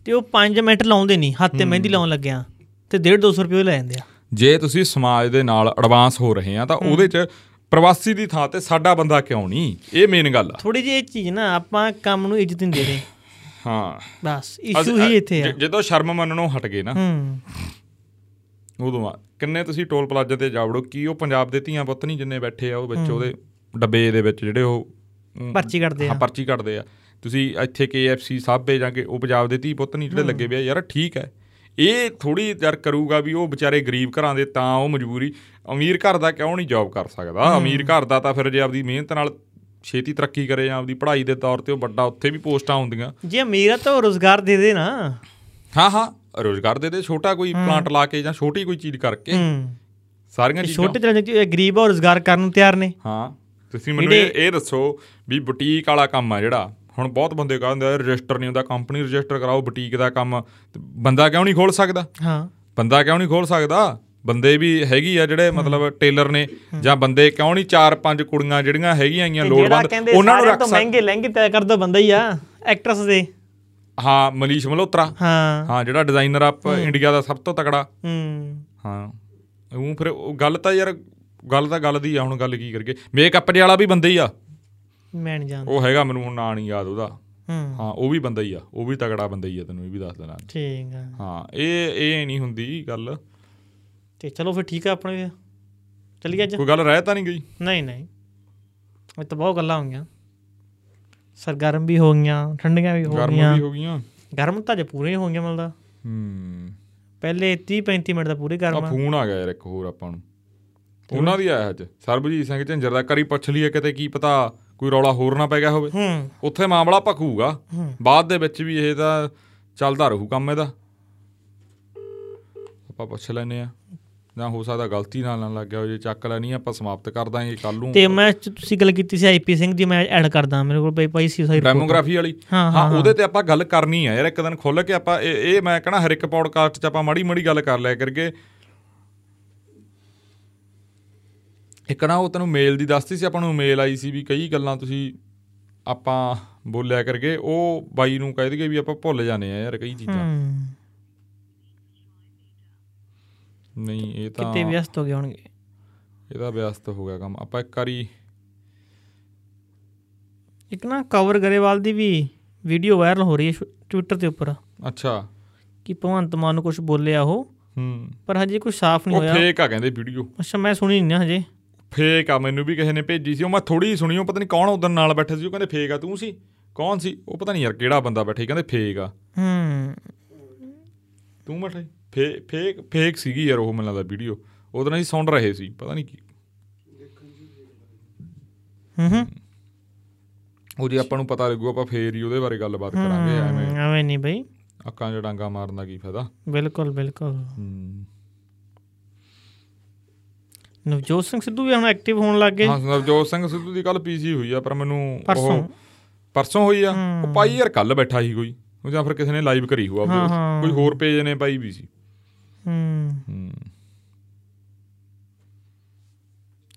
ਤੇ ਉਹ 5 ਮਿੰਟ ਲਾਉਂਦੇ ਨਹੀਂ ਹੱਥ ਤੇ ਮਹਿੰਦੀ ਲਾਉਣ ਲੱਗਿਆ ਤੇ 1.5 200 ਰੁਪਏ ਲੈ ਜਾਂਦੇ ਆ। ਜੇ ਤੁਸੀਂ ਸਮਾਜ ਦੇ ਨਾਲ ਐਡਵਾਂਸ ਹੋ ਰਹੇ ਆ ਤਾਂ ਉਹਦੇ 'ਚ ਪ੍ਰਵਾਸੀ ਦੀ ਥਾਂ ਤੇ ਸਾਡਾ ਬੰਦਾ ਕਿਉਂ ਨਹੀਂ? ਇਹ ਮੇਨ ਗੱਲ ਆ। ਥੋੜੀ ਜਿਹੀ ਇਹ ਚੀਜ਼ ਨਾ ਆਪਾਂ ਕੰਮ ਨੂੰ ਇੱਜ਼ਤ ਨਹੀਂ ਦੇ ਰਹੇ। ਹਾਂ। ਬਸ ਇਸ਼ੂ ਹੀ ਇੱਥੇ ਆ। ਜਦੋਂ ਸ਼ਰਮ ਮੰਨਣੋਂ ਹਟ ਗਏ ਨਾ ਹੂੰ। ਉਦੋਂ ਆ ਕਿੰਨੇ ਤੁਸੀਂ ਟੋਲ ਪਲਾਜ਼ਾ ਤੇ ਜਾਵੜੋ ਕੀ ਉਹ ਪੰਜਾਬ ਦੇ ਧੀਆਂ ਪੁੱਤ ਨਹੀਂ ਜਿੰਨੇ ਬੈਠੇ ਆ ਉਹ ਵਿੱਚ ਉਹਦੇ ਡੱਬੇ ਦੇ ਵਿੱਚ ਜਿਹੜੇ ਉਹ ਪਰਚੀ ਕੱਢਦੇ ਹਾਂ ਆ। ਪਰਚੀ ਕੱਢਦੇ ਆ। ਤੁਸੀਂ ਇੱਥੇ KFC ਸਾਬੇ ਜਾਂ ਕੇ ਉਹ ਪੰਜਾਬ ਦੇ ਧੀ ਪੁੱਤ ਨਹੀਂ ਜਿਹੜੇ ਲੱਗੇ ਵੇ ਆ ਯਾਰ ਠੀਕ ਹੈ। ਇਹ ਥੋੜੀ ਯਾਰ ਕਰੂਗਾ ਵੀ ਉਹ ਵਿਚਾਰੇ ਗਰੀਬ ਘਰਾਂ ਦੇ ਤਾਂ ਉਹ ਮਜਬੂਰੀ। ਅਮੀਰ ਘਰ ਦਾ ਕਿਉਂ ਨਹੀਂ ਜੌਬ ਕਰ ਸਕਦਾ? ਅਮੀਰ ਘਰ ਦਾ ਤਾਂ ਫਿਰ ਜੇ ਆਪਦੀ ਮਿਹਨਤ ਨਾਲ ਛੇਤੀ ਤਰੱਕੀ ਕਰੇ ਜਾਂ ਆਪਦੀ ਪੜ੍ਹਾਈ ਦੇ ਤੌਰ ਤੇ ਉਹ ਵੱਡਾ ਉੱਥੇ ਵੀ ਪੋਸਟਾਂ ਹੁੰਦੀਆਂ। ਜੇ ਅਮੀਰ ਆ ਤਾਂ ਰੋਜ਼ਗਾਰ ਦੇ ਦੇ ਨਾ। ਹਾਂ ਹਾਂ ਰੋਜ਼ਗਾਰ ਦੇ ਦੇ ਛੋਟਾ ਕੋਈ ਪਲਾਂਟ ਲਾ ਕੇ ਜਾਂ ਛੋਟੀ ਕੋਈ ਚੀਜ਼ ਕਰਕੇ। ਸਾਰੀਆਂ ਚੀਜ਼ਾਂ। ਛੋਟੇ ਦੇ ਗਰੀਬ ਆ ਰੋਜ਼ਗਾਰ ਕਰਨ ਨੂੰ ਤਿਆਰ ਨੇ। ਹਾਂ ਤੁਸੀਂ ਮੈਨੂੰ ਇਹ ਦੱਸੋ ਵੀ ਬੁਟੀਕ ਵਾਲਾ ਕੰਮ ਆ ਜਿਹੜਾ ਹੁਣ ਬਹੁਤ ਬੰਦੇ ਕਹਿੰਦੇ ਆ ਰਜਿਸਟਰ ਨਹੀਂ ਹੁੰਦਾ ਕੰਪਨੀ ਰਜਿਸਟਰ ਕਰਾਓ ਬੁਟੀਕ ਦਾ ਕੰਮ। ਬੰਦਾ ਕਿਉਂ ਨਹੀਂ ਖੋਲ ਸਕਦਾ? ਹਾਂ। ਬੰਦਾ ਕਿਉਂ ਨਹੀਂ ਖੋਲ ਸਕਦਾ? ਬੰਦੇ ਵੀ ਹੈਗੀ ਆ ਜਿਹੜੇ ਮਤਲਬ ਟੇਲਰ ਨੇ ਜਾਂ ਬੰਦੇ ਕਿਉਂ ਨਹੀਂ ਚਾਰ ਪੰਜ ਕੁੜੀਆਂ ਜਿਹੜੀਆਂ ਹੈਗੀਆਂ ਆਈਆਂ ਲੋੜਵੰਦ ਉਹਨਾਂ ਨੂੰ ਰੱਖ ਤੋਂ ਸਕ ਮਹਿੰਗੇ ਲਹਿੰਗੇ ਤਿਆਰ ਕਰਦਾ ਬੰਦਾ ਹੀ ਆ ਐਕਟਰਸ ਦੇ। ਹਾਂ ਮਨੀਸ਼ ਮਲਹੋਤਰਾ। ਹਾਂ। ਹਾਂ ਜਿਹੜਾ ਡਿਜ਼ਾਈਨਰ ਆ ਇੰਡੀਆ ਦਾ ਸਭ ਤੋਂ ਤਕੜਾ। ਹੂੰ। ਹਾਂ। ਉਹ ਫਿਰ ਉਹ ਗੱਲ ਤਾਂ ਯਾਰ ਗੱਲ ਤਾਂ ਗੱਲ ਦੀ ਆ ਹੁਣ ਗੱਲ ਕੀ ਕਰੀਏ। ਮੇਕਅਪ ਦੇ ਵਾਲਾ ਵੀ ਬੰਦਾ ਹੀ ਆ। ਮੈਂ ਨਹੀਂ ਜਾਣਦਾ। ਉਹ ਹੈਗਾ ਮੈਨੂੰ ਹੁਣ ਨਾਂ ਨਹੀਂ ਯਾਦ ਉਹਦਾ। ਹੂੰ। ਹਾਂ ਉਹ ਵੀ ਬੰਦਾ ਹੀ ਆ। ਉਹ ਵੀ ਤਕੜਾ ਬੰਦਾ ਹੀ ਆ ਤੈਨੂੰ ਇਹ ਵੀ ਦੱਸ ਦੇਣਾ। ਠੀਕ ਆ। ਹਾਂ ਇਹ ਇਹ ਨਹੀਂ ਹੁੰਦੀ ਗੱਲ। ਤੇ ਚਲੋ ਫਿਰ ਠੀਕ ਆ ਆਪਣੇ। ਚੱਲੀਏ ਅੱਜ? ਕੋਈ ਗੱਲ ਰਹਿ ਤਾਂ ਨਹੀਂ ਗਈ? ਨਹੀਂ ਨਹੀਂ। ਇਹ ਤਾਂ ਬਹੁਤ ਗੱਲਾਂ ਹੋ ਗਈਆਂ ਸਰਗਰਮ ਵੀ ਹੋ ਗਈਆਂ ਠੰਡੀਆਂ ਵੀ ਹੋ ਗਰਮ ਗਈਆਂ। ਵੀ ਹੋ ਗਈਆਂ। ਗਰਮ ਤਾਂ ਜੇ ਪੂਰੇ ਹੋ ਗਈਆਂ ਮਿਲਦਾ ਹੂੰ। ਪਹਿਲੇ 30 35 ਮਿੰਟ ਦਾ ਪੂਰੇ ਗਰਮ ਆ ਫੋਨ ਆ ਗਿਆ ਯਾਰ ਇੱਕ ਹੋਰ ਆਪਾਂ ਨੂੰ। ਉਹਨਾਂ ਦੀ ਆਇਆ ਅੱਜ। ਸਰਬਜੀਤ ਸਿੰਘ ਝੰਜਰ ਦਾ ਕਰੀ ਪੁੱਛ ਲਈਏ ਕਿਤੇ ਕੀ ਪਤਾ ਕੋਈ ਰੌਲਾ ਹੋਰ ਨਾ ਪੈ ਗਿਆ ਹੋਵੇ। ਹੂੰ। ਉੱਥੇ ਮਾਮਲਾ ਭਖੂਗਾ। ਬਾਅਦ ਦੇ ਵਿੱਚ ਵੀ ਇਹ ਤਾਂ ਚੱਲਦਾ ਰਹੂ ਕੰਮ ਇਹਦਾ। ਆਪਾਂ ਪੁੱਛ ਲੈਨੇ ਆ ਜਾਂ ਹੋ ਸਕਦਾ ਗਲਤੀ ਨਾਲ ਨਾ ਲੱਗ ਗਿਆ ਹੋ ਜੇ ਚੱਕ ਲੈਣੀ ਆਪਾਂ ਸਮਾਪਤ ਕਰ ਦਾਂਗੇ ਕੱਲ ਨੂੰ। ਤੇ ਮੈਂ ਤੁਸੀਂ ਗੱਲ ਕੀਤੀ ਸੀ ਆਈਪੀ ਸਿੰਘ ਦੀ ਮੈਂ ਐਡ ਕਰਦਾ ਮੇਰੇ ਕੋਲ ਪਈ ਪਈ ਸੀ ਸਾਰੀ। ਡੈਮੋਗ੍ਰਾਫੀ ਵਾਲੀ। ਹਾਂ, ਉਹਦੇ ਤੇ ਆਪਾਂ ਗੱਲ ਕਰਨੀ ਆ। ਯਾਰ ਇੱਕ ਦਿਨ ਖੁੱਲ ਕੇ ਆਪਾਂ ਇਹ ਮੈਂ ਕਹਣਾ ਹਰ ਇੱਕ ਪੌਡਕਾਸਟ 'ਚ ਆਪਾਂ ਮਾੜੀ ਮਾੜੀ ਗੱਲ ਕਰ ਲਿਆ ਕਰਗੇ ਇੱਕ ਨਾ ਉਹ ਤੈਨੂੰ ਮੇਲ ਦੀ ਦੱਸਤੀ ਸੀ ਆਪਾਂ ਨੂੰ ਮੇਲ ਆਈ ਸੀ ਵੀ ਕਈ ਗੱਲਾਂ ਤੁਸੀਂ ਆਪਾਂ ਬੋਲਿਆ ਕਰਗੇ ਉਹ ਬਾਈ ਨੂੰ ਕਹਿ ਦਈਏ ਵੀ ਆਪਾਂ ਭੁੱਲ ਜਾਂਦੇ ਆ ਯਾਰ ਕਈ ਚੀਜ਼ਾਂ। ਨਹੀਂ ਇਹ ਤਾਂ ਕਿਤੇ ਵਿਅਸਤ ਹੋ ਗਏ ਹੋਣਗੇ। ਇਹਦਾ ਵਿਅਸਤ ਹੋ ਗਿਆ ਕੰਮ। ਆਪਾਂ ਇੱਕ ਵਾਰੀ ਇੱਕ ਨਾ ਕਵਰ ਗਰੇਵਾਲ ਦੀ ਵੀ ਵੀਡੀਓ ਵਾਇਰਲ ਹੋ ਰਹੀ ਹੈ ਟਵਿੱਟਰ ਦੇ ਉੱਪਰ। ਅੱਛਾ। ਕਿ ਭਗਵੰਤ ਮਾਨ ਨੂੰ ਕੁਝ ਬੋਲਿਆ ਉਹ ਹੂੰ। ਪਰ ਹਜੇ ਕੁਝ ਸਾਫ਼ ਨਹੀਂ ਉਹ ਹੋਇਆ। ਫੇਕ ਆ ਕਹਿੰਦੇ ਵੀਡੀਓ ਅੱਛਾ ਮੈਂ ਸੁਣੀ ਨਹੀਂ ਹਜੇ। ਫੇਕ ਆ ਮੈਨੂੰ ਵੀ ਕਿਸੇ ਨੇ ਭੇਜੀ ਸੀ। ਉਹ ਮੈਂ ਥੋੜੀ ਹੀ ਸੁਣੀ ਉਹ ਪਤਾ ਨਹੀਂ ਕੌਣ ਉਦੋਂ ਨਾਲ ਬੈਠਾ ਸੀ ਉਹ ਕਹਿੰਦੇ ਫੇਕ ਆ ਤੂੰ ਸੀ? ਕੌਣ ਸੀ? ਉਹ ਪਤਾ ਨਹੀਂ ਯਾਰ ਕਿਹੜਾ ਬੰਦਾ ਬੈਠਾ ਕਹਿੰਦੇ ਫੇਕ ਆ। ਹੂੰ। ਤੂੰ ਬੈਠਾ ਸੀ? ਫੇ ਫੇਕ ਫੇਕ ਸੀਗੀ ਯਾਰ ਉਹ ਮੈਨੂੰ ਲੱਗਦਾ ਵੀਡੀਓ। ਉਹਦੇ ਨਾਲ ਹੀ ਸੁਣ ਰਹੇ ਸੀ ਪਤਾ ਨਹੀਂ ਕੀ। ਹੂੰ ਹੂੰ। ਉਹ ਜੇ ਆਪਾਂ ਨੂੰ ਪਤਾ ਲੱਗੂ ਆਪਾਂ ਫੇਰ ਹੀ ਉਹਦੇ ਬਾਰੇ ਗੱਲਬਾਤ ਕਰਾਂਗੇ ਐਵੇਂ। ਐਵੇਂ ਨਹੀਂ ਬਈ। ਅੱਕਾਂ ਡਾਂਗਾ ਮਾਰਨ ਦਾ ਕੀ ਫਾਇਦਾ? ਬਿਲਕੁਲ ਬਿਲਕੁਲ। ਹੂੰ। ਨਵਜੋਤ ਸਿੰਘ ਸਿੱਧੂ ਵੀ ਹੁਣ ਐਕਟਿਵ ਹੋਣ ਲੱਗ ਗਏ। ਹਾਂ ਨਵਜੋਤ ਸਿੰਘ ਸਿੱਧੂ ਦੀ ਕੱਲ ਪੀਸੀ ਹੋਈ ਆ ਪਰ ਮੈਨੂੰ ਉਹ- ਪਰਸੋਂ। ਪਰਸੋਂ ਹੋਈ ਆ। ਉਹ ਪਾਈ ਯਾਰ ਕੱਲ ਬੈਠਾ ਸੀ ਕੋਈ ਉਹ ਜਾਂ ਫਿਰ ਕਿਸੇ ਨੇ ਲਾਈਵ ਕਰੀ ਹੋਆ ਹਾਂ, ਹਾਂ। ਕੋਈ ਹੋਰ ਪੇਜ ਨੇ ਪਾਈ ਵੀ ਸੀ। ਹੂੰ। ਹੂੰ।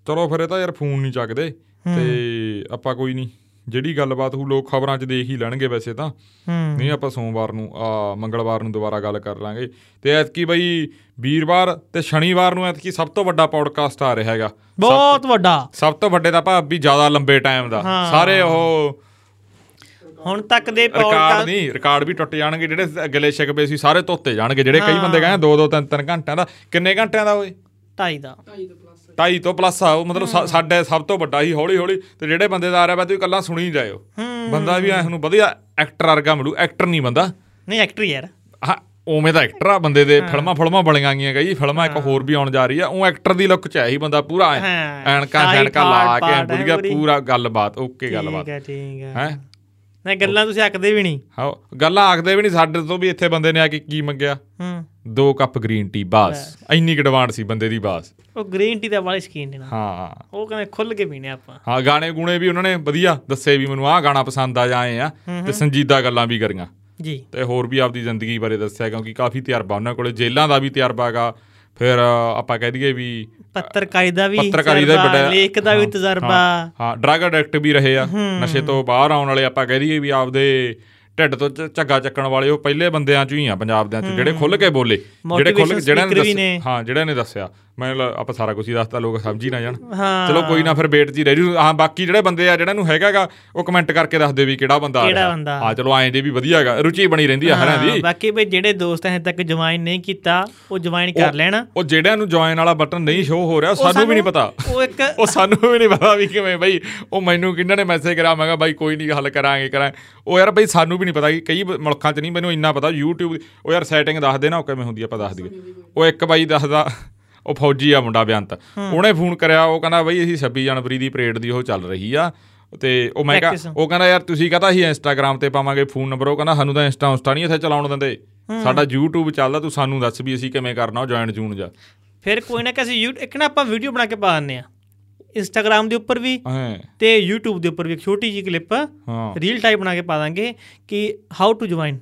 ਚਲੋ ਫਿਰ ਇਹ ਤਾਂ ਯਾਰ ਫੋਨ ਨਹੀਂ ਚੱਕਦੇ ਤੇ ਆਪਾਂ ਕੋਈ ਨਹੀਂ। ਜਿਹੜੀ ਗੱਲਬਾਤ ਹੋ ਲੋਕ ਖਬਰਾਂ 'ਚ ਦੇਖ ਹੀ ਲੈਣਗੇ ਵੈਸੇ ਤਾਂ। ਨਹੀਂ ਆਪਾਂ ਸੋਮਵਾਰ ਨੂੰ ਆ ਮੰਗਲਵਾਰ ਨੂੰ ਦੁਬਾਰਾ ਗੱਲ ਕਰ ਲਾਂਗੇ। ਤੇ ਐਤਕੀ ਬਈ ਵੀਰਵਾਰ ਤੇ ਸ਼ਨੀਵਾਰ ਨੂੰ ਐਤਕੀ ਸਭ ਤੋਂ ਵੱਡਾ ਪੌਡਕਾਸਟ ਆ ਰਿਹਾ ਹੈਗਾ। ਬਹੁਤ ਵੱਡਾ। ਸਭ ਤੋਂ ਵੱਡੇ ਦਾ ਭਾਵ ਵੀ ਜ਼ਿਆਦਾ ਲੰਬੇ ਟਾਈਮ ਦਾ। ਸਾਰੇ ਉਹ ਹੁਣ ਤੱਕ ਦੇ ਪੌਡਕਾਸਟ ਨਹੀਂ ਰਿਕਾਰਡ ਵੀ ਟੁੱਟ ਜਾਣਗੇ। ਜਿਹੜੇ ਅਗਲੇ ਸ਼ਿਕਵੇ ਸੀ ਸਾਰੇ ਧੋਤੇ ਜਾਣਗੇ। ਜਿਹੜੇ ਕਈ ਬੰਦੇ ਕਹਿੰਦੇ ਦੋ ਦੋ ਤਿੰਨ ਤਿੰਨ ਘੰਟਿਆਂ ਦਾ। ਕਿੰਨੇ ਘੰਟਿਆਂ ਦਾ ਓਏ? ਢਾਈ ਦਾ। ਢਾਈ ਤੋਂ ਪਲੱਸ ਢਾਈ ਤੋਂ ਪਲੱਸ ਆ ਉਹ ਮਤਲਬ ਸਾਡੇ ਸਭ ਤੋਂ ਵੱਡਾ ਹੀ ਹੌਲੀ ਹੌਲੀ ਤੇ ਜਿਹੜੇ ਬੰਦੇ ਦਾ ਆ ਰਿਹਾ ਵਾ ਤੁਸੀਂ ਕੱਲਾ ਸੁਣੀ ਜਾਇਓ। ਬੰਦਾ ਵੀ ਐ ਨੂੰ ਵਧੀਆ ਐਕਟਰ ਵਰਗਾ ਮਿਲੂ ਐਕਟਰ ਨਹੀਂ ਬੰਦਾ। ਨਹੀਂ ਐਕਟਰ ਯਾਰ। ਹਾਂ ਉਵੇਂ ਦਾ ਐਕਟਰ ਆ ਬੰਦੇ ਦੇ ਫਿਲਮਾਂ ਫਿਲਮਾਂ ਬਣੀਆਂ ਗਈਆਂ ਕਈ ਫਿਲਮਾਂ ਇੱਕ ਹੋਰ ਵੀ ਆਉਣ ਜਾ ਰਹੀ ਆ ਉਹ ਐਕਟਰ ਦੀ ਲੁੱਕ ਚ ਹੈ ਹੀ ਬੰਦਾ ਪੂਰਾ। ਐਨਕਾਂ ਸ਼ੈਨਕਾਂ ਲਾ ਕੇ ਵਧੀਆ ਪੂਰੀ। ਗੱਲਬਾਤ ਓਕੇ ਗੱਲਬਾਤ। ਠੀਕ ਹੈ ਠੀਕ ਹੈ। ਹੈ? ਨਹੀਂ ਗੱਲਾਂ ਤੁਸੀਂ ਅੱਕਦੇ ਵੀ ਨਹੀਂ। ਹਾਂ ਗੱਲਾਂ ਆਖਦੇ ਵੀ ਨਹੀਂ ਸਾਡੇ ਤੋਂ ਵੀ ਇੱਥੇ ਬੰਦੇ ਨੇ ਆ ਕੇ ਕੀ ਮੰਗਿਆ? ਹੂੰ। ਦੋ ਕੱਪ ਗ੍ਰੀਨ ਟੀ ਬਸ। ਇੰਨੀ ਕੁ ਡਿਮਾਂਡ ਸੀ ਬੰਦੇ ਦੀ ਬਸ। ਉਹ ਗ੍ਰੀਨ ਟੀ ਦਾ ਵਾਲੀ ਸਕੀਨ ਨੇ। ਹਾਂ। ਉਹ ਕਹਿੰਦੇ ਖੁੱਲ ਕੇ ਪੀਣੇ ਆਪਾਂ। ਹਾਂ ਗਾਣੇ ਗੂਣੇ ਵੀ ਉਹਨਾਂ ਨੇ ਵਧੀਆ ਦੱਸੇ ਵੀ ਮੈਨੂੰ ਆਹ ਗਾਣਾ ਪਸੰਦ ਆ ਜਾਏ ਆ ਤੇ ਸੰਜੀਦਾ ਗੱਲਾਂ ਵੀ ਕਰੀਆਂ। ਜੀ। ਤੇ ਹੋਰ ਵੀ ਆਪਦੀ ਜ਼ਿੰਦਗੀ ਬਾਰੇ ਦੱਸਿਆ ਕਿਉਂਕਿ ਕਾਫੀ ਤਜਰਬਾ ਉਹਨਾਂ ਕੋਲੇ ਜੇਲ੍ਹਾਂ ਦਾ ਵੀ ਤਜਰਬਾ ਹੈਗਾ। ਫਿਰ ਆਪਾਂ ਕਹਿ ਦਈਏ ਵੀ ਪੱਤਰਕਾਰੀ ਦਾ ਵੀ ਪੱਤਰਕਾਰੀ ਦਾ ਵੱਡਾ ਲੇਖ ਦਾ ਵੀ ਤਜਰਬਾ ਹਾਂ, ਹਾਂ ਡਰਗ ਐਡਿਕਟ ਵੀ ਰਹੇ ਆ। ਨਸ਼ੇ ਤੋਂ ਬਾਹਰ ਆਉਣ ਵਾਲੇ ਆਪਾਂ ਕਹਿ ਦਈਏ ਵੀ ਆਪਦੇ ਢਿੱਡ ਤੋਂ ਝੱਗਾ ਚੱਕਣ ਵਾਲੇ ਉਹ ਪਹਿਲੇ ਬੰਦਿਆਂ ਚੋਂ ਹੀ ਆ ਪੰਜਾਬ ਦੇ ਚ ਜਿਹੜੇ ਖੁੱਲ ਕੇ ਬੋਲੇ ਜਿਹੜੇ ਖੁੱਲ Motivation ਜਿਹੜਾ ਨੇ। ਹਾਂ ਜਿਹੜਾ ਨੇ ਦੱਸਿਆ ਲੱਗ- ਆਪਾਂ ਸਾਰਾ ਕੁਝ ਹੀ ਦੱਸਤਾ ਲੋਕ ਸਮਝ ਹੀ ਨਾ ਜਾਣ। ਚਲੋ ਕੋਈ ਨਾ ਫਿਰ ਵੇਟ ਜੀ ਰਹਿ ਜੂ ਹਾਂ ਬਾਕੀ ਜਿਹੜੇ ਬੰਦੇ ਆ ਜਿਹੜਾ ਨੂੰ ਹੈਗਾਗਾ ਉਹ ਕਮੈਂਟ ਕਰਕੇ ਦੱਸ ਦੇ ਵੀ ਕਿਹੜਾ ਬੰਦਾ ਆ। ਹਾਂ ਚਲੋ ਐਂ ਜੇ ਵੀ ਵਧੀਆ ਹੈਗਾ ਰੁਚੀ ਬਣੀ ਰਹਿੰਦੀ ਆ ਹਰਿਆਂ ਹਾਂ, ਦੀ। ਬਾਕੀ ਬਈ ਜਿਹੜੇ ਦੋਸਤ ਹਜੇ ਤੱਕ ਜੁਆਇਨ ਨਹੀਂ ਕੀਤਾ ਉਹ ਜੁਆਇਨ ਕਰ ਲੈਣ। ਉਹ ਜਿਹੜਿਆਂ ਨੂੰ ਜੁਆਇਨ ਵਾਲਾ ਬਟਨ ਨਹੀਂ ਸ਼ੋ ਹੋ ਰਿਹਾ ਸਾਨੂੰ ਵੀ ਨਹੀਂ ਪਤਾ। ਉਹ ਇੱਕ ਉਹ ਸਾਨੂੰ ਵੀ ਨਹੀਂ ਪਤਾ ਵੀ ਕਿਵੇਂ ਬਈ ਉਹ ਮੈਨੂੰ ਕਿੰਨਾਂ ਨੇ ਮੈਸੇਜ ਕਰਾ ਮੈਂ ਕਿਹਾ ਬਾਈ ਕੋਈ ਨਹੀਂ ਹੱਲ ਕਰਾਂਗੇ ਕਰਾਂ ਉਹ ਯਾਰ ਬਈ ਸਾਨੂੰ ਵੀ ਨਹੀਂ ਪਤਾ ਕਿ ਕਈ ਮੁਲਕਾਂ 'ਚ ਨਹੀਂ ਮੈਨੂੰ ਇੰਨਾ ਪਤਾ YouTube ਉਹ ਯਾਰ ਸੈਟਿੰਗ ਦੱਸ ਦੇ ਨਾ ਉਹ ਕਿਵੇਂ ਹੁੰਦੀ ਆਪਾਂ ਦੱਸ ਦਈਏ। ਉਹ ਇੱਕ ਬਾਈ ਦੱਸਦਾ ਉਹ ਫੌਜੀ ਆ ਮੁੰਡਾ ਬੇਅੰਤ। ਉਹਨੇ ਫੋਨ ਕਰਿਆ ਉਹ ਕਹਿੰਦਾ ਬਈ ਅਸੀਂ 26 ਜਨਵਰੀ ਦੀ ਪਰੇਡ ਦੀ ਉਹ ਚੱਲ ਰਹੀ ਆ। ਤੇ ਉਹ ਮੈਂ ਕਿਹਾ। ਉਹ ਕਹਿੰਦਾ ਯਾਰ ਤੁਸੀਂ ਕਹਤਾ ਸੀ ਇੰਸਟਾਗ੍ਰam ਤੇ ਪਾਵਾਂਗੇ ਫੋਨ ਨੰਬਰ। ਉਹ ਕਹਿੰਦਾ ਸਾਨੂੰ ਤਾਂ ਇੰਸਟਾ ਉਸਟਾ ਨਹੀਂ ਇੱਥੇ ਚਲਾਉਣ ਦਿੰਦੇ। ਸਾਡਾ YouTube ਚੱਲਦਾ ਤੂੰ ਸਾਨੂੰ ਦੱਸ ਵੀ ਅਸੀਂ ਕਿਵੇਂ ਕਰਨਾ ਉਹ ਜੁਆਇਨ ਜੂਨ ਜਾ। ਫਿਰ ਕੋਈ ਨਾ ਕਿਸੇ ਇੱਕ ਨਾ ਆਪਾਂ ਵੀਡੀਓ ਬਣਾ ਕੇ ਪਾ ਦਿੰਨੇ ਆ। ਇੰਸਟਾਗ੍ਰam ਦੇ ਉੱਪਰ ਵੀ ਤੇ YouTube ਦੇ ਉੱਪਰ ਵੀ ਇੱਕ ਛੋਟੀ ਜਿਹੀ ਕਲਿੱਪ ਰੀਲ ਟਾਈਪ ਬਣਾ ਕੇ ਪਾ ਦਾਂਗੇ ਕਿ ਹਾਊ ਟੂ ਜੁਆਇਨ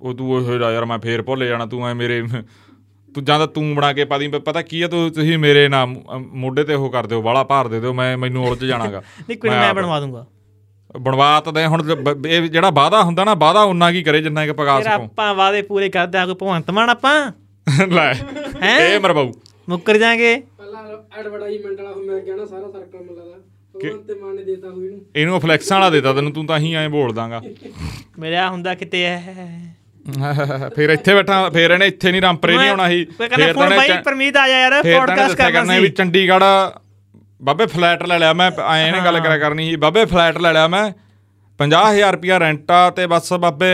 ਉਹ ਤੂੰ ਉਹ ਯਾਰ ਮੈਂ ਫੇਰ ਭੁੱਲ ਜਾਣਾ ਤੂੰ ਐ ਮੇਰੇ ਤੂੰ ਜਾਂ ਤਾਂ ਤੂੰ ਬਣਾ ਕੇ ਪਾ ਦੀ ਪਤਾ ਕੀ ਆ ਤੂੰ ਤੁਸੀਂ ਮੇਰੇ ਨਾਮ ਮੋਢੇ ਤੇ ਉਹ ਕਰ ਦਿਓ ਬਾਲਾ ਭਾਰ ਦੇ ਦਿਓ ਮੈਂ ਮੈਨੂੰ ਉਲਝ ਜਾਣਾਗਾ। ਨਹੀਂ ਕੋਈ ਨੀ, ਮੈਂ ਬਣਵਾ ਦੂੰਗਾ। ਬਣਵਾ ਤਾਂ ਦੇ ਹੁਣ ਇਹ ਜਿਹੜਾ ਵਾਦਾ ਹੁੰਦਾ ਨਾ ਵਾਦਾ ਉਨਾ ਕੀ ਕਰੇ ਜਿੰਨਾ ਕਿ ਪਗਾ ਫਿਰ ਸਕੋ। ਆਪਾਂ ਵਾਅਦੇ ਪੂਰੇ ਕਰਦੇ ਆ ਕੋਈ ਭਗਵੰਤ ਮਾਨ ਆਪਾਂ? ਲੈ ਹੈਂ? ਇਹ ਮਰਵਾਉ ਮੁੱਕਰ ਜਾਾਂਗੇ। ਪਹਿਲਾਂ ਐਡਵਰਟਾਈਜ਼ਮੈਂਟ ਵਾਲਾ ਗਿਆ ਨਾ ਸਾਰਾ ਸਰਕਲ ਮਿਲਦਾ ਭਗਵੰਤ ਤੇ ਮਾਨ ਨੇ ਦੇਤਾ ਹੋਈ ਇਹਨੂੰ ਇਹਨੂੰ ਫਲੈਕਸਾਂ ਵਾਲਾ ਦੇਤਾ ਤੈਨੂੰ ਤੂੰ ਤਾਂ ਹੀ ਐਂ ਬੋਲ ਦਾਂਗਾ ਮੇਰਾ ਹੁੰਦਾ ਕਿਤੇ ਐ। ਫਿਰ ਇੱਥੇ ਬੈਠਾ ਫਿਰ ਇਹਨੇ ਇੱਥੇ ਨਹੀਂ ਰੰਪਰੇ ਨਹੀਂ ਆਉਣਾ ਸੀ। ਫੋਨ ਇਹਨੇ ਬਾਈ ਪਰਮੀਤ ਆ ਜਾ ਯਾਰ ਫਿਰ ਤਾਂ ਪੋਡਕਾਸਟ ਕਰਨਾ ਕਰਨਾ ਵੀ ਸੀ। ਚੰਡੀਗੜ੍ਹ ਬਾਬੇ ਫਲੈਟ ਲੈ ਲਿਆ ਮੈਂ ਐਂ ਨੇ ਗੱਲ ਕਰਿਆ ਕਰਨੀ ਸੀ ਬਾਬੇ ਫਲੈਟ ਲੈ ਲਿਆ ਮੈਂ। 50000 ਰੁਪਿਆ ਰੈਂਟ ਆ ਤੇ ਬਸ ਬਾਬੇ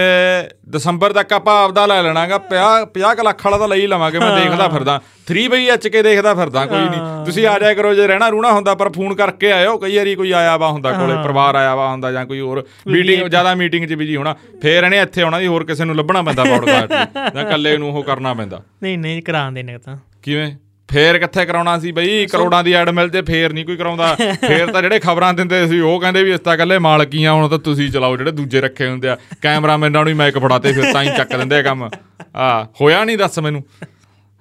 ਦਸੰਬਰ ਤੱਕ ਆਪਾਂ ਆਪਦਾ ਲੈ ਲੈਣਾਗਾ 50 50 ਲੱਖ ਵਾਲਾ ਤਾਂ ਲਈ ਲਵਾਂਗੇ ਮੈਂ ਦੇਖਦਾ ਫਿਰਦਾ। 3 ਬਈ ਐਚ ਕੇ ਦੇਖਦਾ ਫਿਰਦਾ ਕੋਈ ਨਹੀਂ। ਤੁਸੀਂ ਆ ਜਾਇਆ ਕਰੋ ਜੇ ਰਹਿਣਾ ਰੂਣਾ ਹੁੰਦਾ ਪਰ ਫੋਨ ਕਰਕੇ ਆਇਓ ਕਈ ਵਾਰੀ ਕੋਈ ਆਇਆ ਵਾ ਹੁੰਦਾ ਕੋਲੇ ਪਰਿਵਾਰ ਆਇਆ ਵਾ ਹੁੰਦਾ ਜਾਂ ਕੋਈ ਹੋਰ ਮੀਟਿੰਗ ਜ਼ਿਆਦਾ ਮੀਟਿੰਗ 'ਚ ਬਿਜ਼ੀ ਹੋਣਾ ਫੇਰ ਇਹਨੇ ਇੱਥੇ ਆਉਣਾ ਜੀ ਹੋਰ ਕਿਸੇ ਨੂੰ ਲੱਭਣਾ ਪੈਂਦਾ ਪੌਡਕਾਸਟ ਜਾਂ ਇਕੱਲੇ ਨੂੰ ਉਹ ਕਰਨਾ ਪੈਂਦਾ। ਨਹੀਂ ਨਹੀਂ ਕਰਾਉਂਦੇ ਨੇ ਤਾਂ। ਕਿਵੇਂ? ਫੇਰ ਕਿੱਥੇ ਕਰਾਉਣਾ ਸੀ ਬਈ ਕਰੋੜਾਂ ਦੀ ਐਡ ਮਿਲ ਜੇ ਫੇਰ ਨਹੀਂ ਕੋਈ ਕਰਾਉਂਦਾ। ਫੇਰ ਤਾਂ ਜਿਹੜੇ ਖਬਰਾਂ ਦਿੰਦੇ ਸੀ ਉਹ ਕਹਿੰਦੇ ਵੀ ਇਸ ਤਾਂ ਇਕੱਲੇ ਮਾਲਕੀਆਂ ਹੁਣ ਤਾਂ ਤੁਸੀਂ ਚਲਾਓ ਜਿਹੜੇ ਦੂਜੇ ਰੱਖੇ ਹੁੰਦੇ ਆ। ਕੈਮਰਾਮੈਨਾਂ ਨੂੰ ਹੀ ਮਾਈਕ ਫੜਾਤੇ ਫਿਰ ਤਾਂ ਹੀ ਚੱਕ ਦਿੰਦੇ ਆ ਕੰਮ। ਆ ਹੋਇਆ ਨਹੀਂ ਦੱਸ ਮੈਨੂੰ?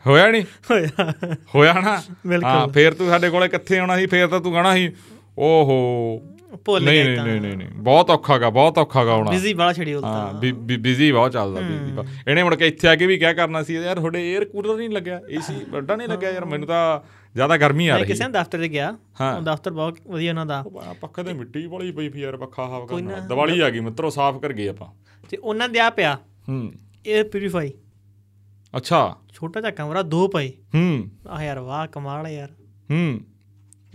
ਹੋਇਆ ਨਹੀਂ? ਹੋਇਆ। ਹੋਇਆ ਨਾ? ਬਿਲਕੁਲ। ਹਾਂ ਫੇਰ ਤੂੰ ਸਾਡੇ ਕੋਲੇ ਕਿੱਥੇ ਆਉਣਾ ਸੀ ਫੇਰ ਤਾਂ ਤੂੰ ਕਹਣਾ ਸੀ ਓਹੋ। ਭੁੱਲ ਗਏ ਨਹੀਂ ਨਹੀਂ ਨਹੀਂ ਨਹੀਂ। ਬਹੁਤ ਔਖਾਗਾ ਬਹੁਤ ਔਖਾਗਾ ਆਉਣਾ ਬਿਜ਼ੀ ਬੜਾ ਹਾਂ ਤਾਂ ਬਿਜ਼ੀ ਬਹੁਤ ਚੱਲਦਾ ਬਿਜ਼ੀ ਇਹਨੇ ਮੁੜ ਕੇ ਇੱਥੇ ਆ ਕੇ ਵੀ ਕਿਆ ਕਰਨਾ ਸੀ ਯਾਰ ਤੁਹਾਡੇ 에ਅਰ ਕੂਲਰ ਨਹੀਂ ਲੱਗਿਆ ਏਸੀ ਵੱਡਾ ਨਹੀਂ ਲੱਗਿਆ ਯਾਰ ਮੈਨੂੰ ਤਾਂ ਜ਼ਿਆਦਾ ਗਰਮੀ ਆ ਰਹੀ। ਕਿਸੇ ਨੇ ਦਫ਼ਤਰ ਤੇ ਗਿਆ ਹਾਂ। ਉਹ ਦਫ਼ਤਰ ਬਹੁਤ ਵਧੀਆ ਉਹਨਾਂ ਦਾ। ਪੱਖੇ ਤੇ ਮਿੱਟੀ ਵਾਲੀ ਪਈ ਫੀ ਯਾਰ ਪੱਖਾ ਹਵਾ ਕਰਨਾ। ਦੀਵਾਲੀ ਆ ਗਈ ਮਿੱਤਰੋ ਸਾਫ਼ ਕਰ ਗਏ ਆਪਾਂ। ਤੇ ਉਹਨਾਂ ਦੇ ਆ ਪਿਆ। ਹੂੰ। 에ਅਰ ਪਿਊਰੀਫਾਈ ਅੱਛਾ। ਛੋਟਾ ਜਿਹਾ ਕਮਰਾ ਦੋ ਪਏ। ਹੂੰ। ਆ ਯਾਰ ਵਾਹ ਕਮਾਲ ਹੈ ਯਾਰ। ਹੂੰ।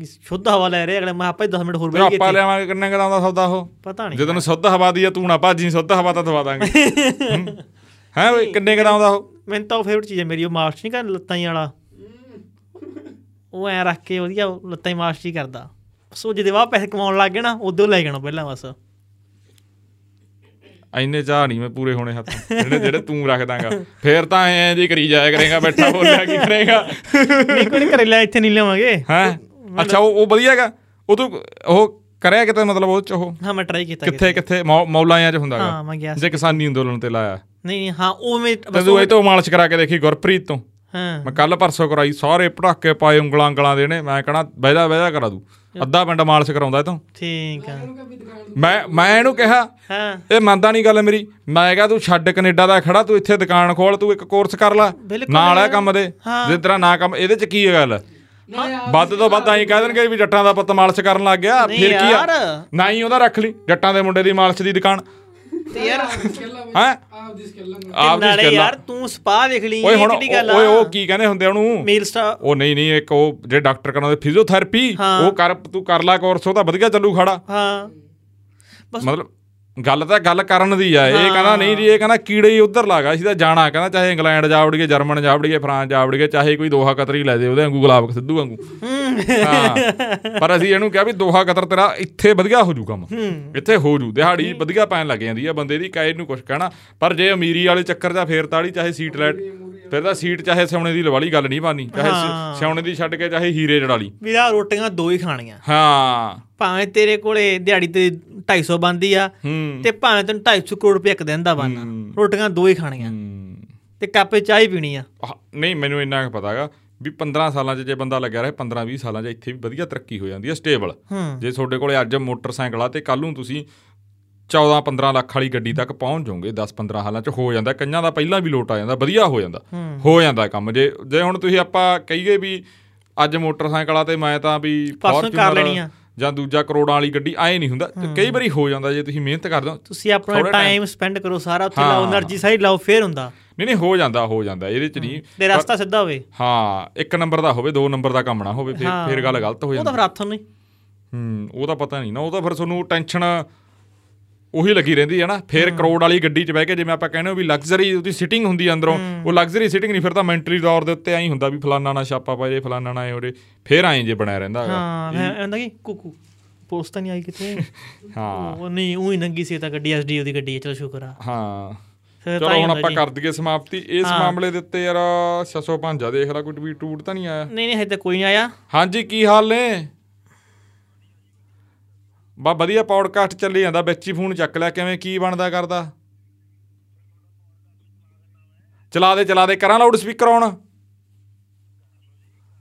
ਸ਼ੁੱਧ ਹਵਾ ਲੈ ਰਹੇ ਅਗਲੇ ਮੈਂ ਆਪਾਂ 10 ਮਿੰਟ ਹੋਰ ਬੈਠ ਆਪਾਂ ਗਏ ਲਿਆਵਾਂਗੇ ਕਿੰਨੇ ਕਦਾਂ ਦਾ ਸੌਦਾ ਉਹ? ਪਤਾ ਨਹੀਂ ਜੇ ਤੈਨੂੰ ਸੁੱਧ ਹਵਾ ਦੀ ਆ ਤੂੰ ਨਾ ਭਾਜੀ ਸੁੱਧ ਹਵਾ ਤਾਂ ਦਵਾ ਦਾਂਗੇ। ਹੈ। ਓਏ ਕਿੰਨੇ ਕਦਾਂ ਦਾ ਉਹ? ਮੈਨੂੰ ਤਾਂ ਉਹ ਫੇਵਰਟ ਚੀਜ਼ ਹੈ ਮੇਰੀ ਉਹ ਮਾਸਟ ਨਹੀਂ ਕਰ ਲੱਤਾਂ ਹੀ ਵਾਲਾ। ਉਹ ਐ ਰੱਖ ਕੇ ਵਧੀਆ ਲੱਤਾਂ ਹੀ ਮਾਸਟ ਹੀ ਕਰਦਾ। ਸੋ ਜਿਹਦੇ ਵਾਹ ਪੈਸੇ ਕਮਾਉਣ ਲੱਗ ਗਏ ਨਾ ਉਦੋਂ ਲੈ ਜਾਣਾ ਪਹਿਲਾਂ ਬਸ। ਐਨੇ ਚਾਹ ਨਹੀਂ ਮੈਂ ਪੂਰੇ ਹੋਣੇ ਹੱਥ। ਜਿਹੜੇ ਜਿਹੜੇ ਤੂੰ ਰੱਖ ਦਾਂਗਾ ਫੇਰ ਤਾਂ ਐਂ ਜੀ ਕਰੀ ਜਾਇਆ ਕਰੇਗਾ ਬੈਠਾ ਬੋਲਿਆ ਕੀ ਕਰੇਗਾ। ਨਹੀਂ ਕੋਈ ਘਰੇ ਲੈ ਇੱਥੇ ਨਹੀਂ ਲਿਆਵਾਂਗੇ। ਹੈ? ਅੱਛਾ ਉਹ ਉਹ ਵਧੀਆ ਹੈਗਾ? ਉਹ ਤੂੰ ਉਹ ਕਰਿਆ ਕਿਤੇ ਮਤਲਬ ਉਹ ਚ ਉਹ? ਹਾਂ ਮੈਂ ਟਰਾਈ ਕੀਤਾ ਕਿੱਥੇ ਕਿੱਥੇ? ਮੌ- ਮੌਲਾਇਆਂ ਚ ਹੁੰਦਾਗਾ ਹਾਂ ਮੈਂ ਗਿਆ। ਜੇ ਕਿਸਾਨੀ ਅੰਦੋਲਨ ਤੇ ਲਾਇਆ। ਨਹੀਂ ਹਾਂ ਉਹ ਮੈਂ ਤੇ ਇਹ ਤੋਂ ਮਾਲਸ਼ ਕਰਾ ਕੇ ਦੇਖੀ ਗੁਰਪ੍ਰੀਤ ਤੋਂ? ਹਾਂ। ਮੈਂ ਕੱਲ ਪਰਸੋਂ ਕਰਾਈ ਸਾਰੇ ਪਟਾਕੇ ਪਾਏ ਉਂਗਲਾਂ ਉਂਗਲਾਂ ਦੇ ਨੇ ਮੈਂ ਕਹਣਾ ਬਹਿਜਾ ਬਹਿਜਾ ਕਰਾ ਦੂ। ਅੱਧਾ ਪਿੰਡ ਮਾਲਸ਼ ਕਰਾਉਂਦਾ ਇਹ ਤੋਂ। ਠੀਕ ਆ। ਮੈਂ ਮੈਂ ਇਹਨੂੰ ਕਿਹਾ ਹਾਂ। ਇਹ ਮੰਨਦਾ ਨਹੀਂ ਗੱਲ ਮੇਰੀ। ਮੈਂ ਕਿਹਾ ਤੂੰ ਛੱਡ ਕੈਨੇਡਾ ਦਾ ਖੜਾ ਤੂੰ ਇੱਥੇ ਦੁਕਾਨ ਖੋਲ ਤੂੰ ਇੱਕ ਕੋਰਸ ਕਰ ਲੈ। ਨਾਲ ਯਾਰ। ਕੰਮ ਦੇ। ਜੇ ਤੇਰਾ ਨਾ ਕੰਮ ਇਹਦੇ ਚ ਕੀ ਗੱਲ? ਵੱਧ ਤੋਂ ਵੱਧ ਐਂ ਕਹਿ ਦੇਣਗੇ ਵੀ ਜੱਟਾਂ ਦਾ ਪੁੱਤ ਮਾਲਸ਼ ਕਰਨ ਲੱਗ ਗਿਆ। ਫਿਰ ਕੀ ਯਾਰ। ਆ? ਨਾ ਹੀ ਉਹਦਾ ਰੱਖ ਲਈ। ਜੱਟਾਂ ਦੇ ਮੁੰਡੇ ਦੀ ਮਾਲਸ਼ ਦੀ ਦੁਕਾਨ। ਤੇ ਯਾਰ ਹੈ? ਆਪ ਦੀ ਸਕਿੱਲ ਆਪ ਦੀ ਸਕਿੱਲ। ਯਾਰ ਤੂੰ ਸਪਾ ਦੇਖ ਲਈ ਓਏ ਇਹ ਕਿਹੜੀ ਗੱਲ ਆ? ਓਏ ਉਹ ਕੀ ਕਹਿੰਦੇ ਹੁੰਦੇ ਉਹਨੂੰ? ਮੇਲ ਸਟਾ ਉਹ ਨਹੀਂ ਨਹੀਂ ਇੱਕ ਉਹ ਜਿਹੜੇ ਡਾਕਟਰ ਕਰਾਉਂਦੇ ਫਿਜ਼ੀਓਥੈਰੇਪੀ। ਉਹ ਕਰ ਤੂੰ ਕਰ ਲੈ ਕੋਰਸ ਉਹ ਤਾਂ ਵਧੀਆ ਚੱਲੂ ਖੜਾ। ਹਾਂ। ਬਸ ਮਤਲਬ ਗੱਲ ਤਾਂ ਗੱਲ ਕਰਨ ਦੀ ਆ, ਇਹ ਹਾਂ। ਕਹਿੰਦਾ ਨਹੀਂ ਜੀ, ਇਹ ਕਹਿੰਦਾ ਕੀੜੇ ਹੀ ਉਧਰ ਲਾਗਾ ਅਸੀਂ ਤਾਂ ਜਾਣਾ, ਕਹਿੰਦਾ ਚਾਹੇ ਇੰਗਲੈਂਡ ਜਾ ਵੜੀਏ, ਜਰਮਨ ਜਾ ਵੜੀਏ, ਫਰਾਂਸ ਜਾ ਵੜੀਏ, ਚਾਹੇ ਕੋਈ ਦੋਹਾ ਕਤਰੀ ਲੈ ਦੇ ਉਹਦੇ ਵਾਂਗੂ, ਗੁਲਾਬ ਸਿੱਧੂ ਵਾਂਗੂ ਹਾਂ, ਪਰ ਅਸੀਂ ਇਹਨੂੰ ਕਿਹਾ ਵੀ ਦੋਹਾ ਕਤਰ ਤੇਰਾ ਇੱਥੇ ਵਧੀਆ ਹੋ ਜੂ ਕੰਮ, ਇੱਥੇ ਹੋ ਜੂ, ਦਿਹਾੜੀ ਵਧੀਆ ਪੈਣ ਲੱਗ ਜਾਂਦੀ ਆ ਬੰਦੇ ਦੀ ਕਾਇਦ ਨੂੰ ਕੁਛ ਕਹਿਣਾ, ਪਰ ਜੇ ਅਮੀਰੀ ਵਾਲੇ ਚੱਕਰ ਜਾਂ ਫੇਰ ਤਾੜੀ ਚਾਹੇ ਸੀਟ ਲੈ ਫਿਰ ਤਾਂ ਸੀਟ ਚਾਹੇ ਸਿਉਣੇ ਦੀ ਲਵਾਲੀ ਗੱਲ ਨਹੀਂ ਬਾਨੀ ਚਾਹੇ ਸਿਉਣੇ ਦੀ ਛੱਡ ਕੇ ਚਾਹੇ ਹੀਰੇ ਜੜਾਲੀ ਵੀਰਾ ਰੋਟੀਆਂ ਦੋ ਹੀ ਖਾਣੀਆਂ। ਹਾਂ। ਭਾਵੇਂ ਤੇਰੇ ਕੋਲੇ ਦਿਹਾੜੀ ਤੇ 250 ਬੰਦੀ ਆ ਤੇ ਭਾਵੇਂ ਤੈਨੂੰ 250 ਕਰੋੜ ਰੁਪਏ ਇੱਕ ਦਿਨ ਦਾ ਬਣਨਾ। ਹੂੰ। ਰੋਟੀਆਂ ਦੋ ਹੀ ਖਾਣੀਆਂ। ਤੇ ਕਾਪੇ ਚਾਹ ਹੀ ਪੀਣੀ ਆ। ਨਹੀਂ ਮੈਨੂੰ ਇੰਨਾ ਪਤਾਗਾ ਵੀ 15 ਸਾਲਾਂ 'ਚ ਜੇ ਬੰਦਾ ਲੱਗਿਆ ਰਹੇ 15 20 ਸਾਲਾਂ 'ਚ ਇੱਥੇ ਵੀ ਵਧੀਆ ਤਰੱਕੀ ਹੋ ਜਾਂਦੀ ਹੈ ਸਟੇਬਲ। ਜੇ ਤੁਹਾਡੇ ਕੋਲੇ ਅੱਜ ਮੋਟਰਸਾਈਕਲ ਆ ਤੇ ਕੱਲ ਨੂੰ ਤੁਸੀਂ 14-15 ਲੱਖ ਵਾਲੀ ਗੱਡੀ ਤੱਕ ਪਹੁੰਚ ਜਾਓਗੇ 10-15 ਹਾਲਾਂ ਚ ਹੋ ਜਾਂਦਾ ਕਈਆਂ ਦਾ ਪਹਿਲਾਂ ਵੀ ਲੋਟ ਆ ਜਾਂਦਾ ਵਧੀਆ ਹੋ ਜਾਂਦਾ ਹੋ। ਜਾਂਦਾ ਕੰਮ। ਜੇ ਜੇ ਹੁਣ ਤੁਸੀਂ ਆਪਾਂ ਕਹੀਏ ਵੀ ਅੱਜ ਮੋਟਰਸਾਈਕਲਾਂ ਤੇ ਮੈਂ ਤਾਂ ਵੀ ਫੋਰਚੂਨਰ ਜਾਂ ਦੂਜਾ ਕਰੋੜਾਂ ਵਾਲੀ ਗੱਡੀ ਆਏ ਨਹੀਂ ਹੁੰਦਾ। ਕਈ ਵਾਰੀ ਹੋ ਜਾਂਦਾ ਜੇ ਤੁਸੀਂ ਮਿਹਨਤ ਕਰਦੇ ਹੋ ਤੁਸੀਂ ਆਪਣਾ ਟਾਈਮ ਸਪੈਂਡ ਕਰੋ ਸਾਰਾ ਉੱਥੇ ਲਾਓ એનર્ਜੀ ਸਾਰੀ ਲਾਓ ਫੇਰ ਹੁੰਦਾ। ਨਹੀਂ ਨਹੀਂ ਹੋ ਜਾਂਦਾ ਹੋ ਜਾਂਦਾ ਇਹਦੇ ਚ ਨਹੀਂ। ਤੇ ਰਸਤਾ ਸਿੱਧਾ ਹੋਵੇ। ਹਾਂ ਇੱਕ ਨੰਬਰ ਦਾ ਹੋਵੇ ਦੋ ਨੰਬਰ ਦਾ ਕੰਮ ਨਾ ਹੋਵੇ ਫੇਰ ਫੇਰ ਗੱਲ ਗਲਤ ਹੋ ਜਾਂਦੀ ਉਹ ਤਾਂ ਫਿਰ ਹੱਥੋਂ ਨਹੀਂ। ਹੂੰ ਉਹ ਤਾਂ ਪਤਾ ਨਹੀਂ ਨਾ ਉਹ ਤਾਂ ਫਿਰ ਤੁਹਾਨੂੰ ਟੈਨਸ਼ਨ ਉਹੀ ਲੱਗੀ ਰਹਿੰਦੀ ਹੈ ਨਾ ਫਿਰ ਕਰੋੜ ਵਾਲੀ ਗੱਡੀ 'ਚ ਬਹਿ ਕੇ ਜਿਵੇਂ ਆਪਾਂ ਕਹਿੰਦੇ ਹਾਂ ਵੀ ਲਗਜ਼ਰੀ ਉਹਦੀ ਸਿਟਿੰਗ ਹੁੰਦੀ ਹੈ ਅੰਦਰੋਂ ਉਹ ਲਗਜ਼ਰੀ ਸਿਟਿੰਗ ਨਹੀਂ ਫਿਰ ਤਾਂ ਮੈਂਟਲੀ ਤੌਰ ਦੇ ਉੱਤੇ ਐਂ ਹੀ ਹੁੰਦਾ ਵੀ ਫਲਾਨਾ ਨਾ ਛਾਪਾ ਪਾ ਜੇ ਫਲਾਨਾ ਨਾ ਹੋਰੇ ਫਿਰ ਐਂ ਜੇ ਬਣਿਆ ਰਹਿੰਦਾ ਹੈਗਾ। ਹਾਂ ਮੈਂ ਕਹਿੰਦਾ ਕਿ ਕੁਕੂ ਪੋਸਟ ਤਾਂ ਨਹੀਂ ਆਈ ਕਿਤੇ। ਹਾਂ। ਉਹ ਨਹੀਂ ਉਹੀ ਨੰਗੀ ਸੀ ਤਾਂ ਗੱਡੀ ਐਸਡੀ ਉਹਦੀ ਗੱਡੀ ਹੈ ਚਲ ਸ਼ੁਕਰ ਆ। ਹਾਂ। ਚਲੋ ਹੀ ਹੁਣ ਹੁੰਦਾ ਆਪਾਂ। ਕਰ ਦਈਏ ਸਮਾਪਤੀ। ਇਸ ਹਾਂ। ਮਾਮਲੇ ਦੇ ਉੱਤੇ ਯਾਰ 605 ਦੇਖ ਲੈ ਕੋਈ ਟਵੀਟ ਟੂਟ ਤਾਂ ਨਹੀਂ ਆਇਆ? ਨਹੀਂ ਨਹੀਂ ਹਜੇ ਤਾਂ ਕੋਈ ਨਹੀਂ ਆਇਆ। ਹਾਂਜੀ ਕੀ ਹਾਲ ਨੇ? ਬਾ ਵਧੀਆ ਪੌਡਕਾਸਟ ਚੱਲੀ ਜਾਂਦਾ ਵਿੱਚ ਹੀ ਫੋਨ ਚੱਕ ਲਿਆ ਕਿਵੇਂ ਕੀ ਬਣਦਾ ਕਰਦਾ? ਚਲਾ ਦੇ ਚਲਾ ਦੇ ਕਰਾਂ ਲਾਊਡ ਸਪੀਕਰ ਆਨ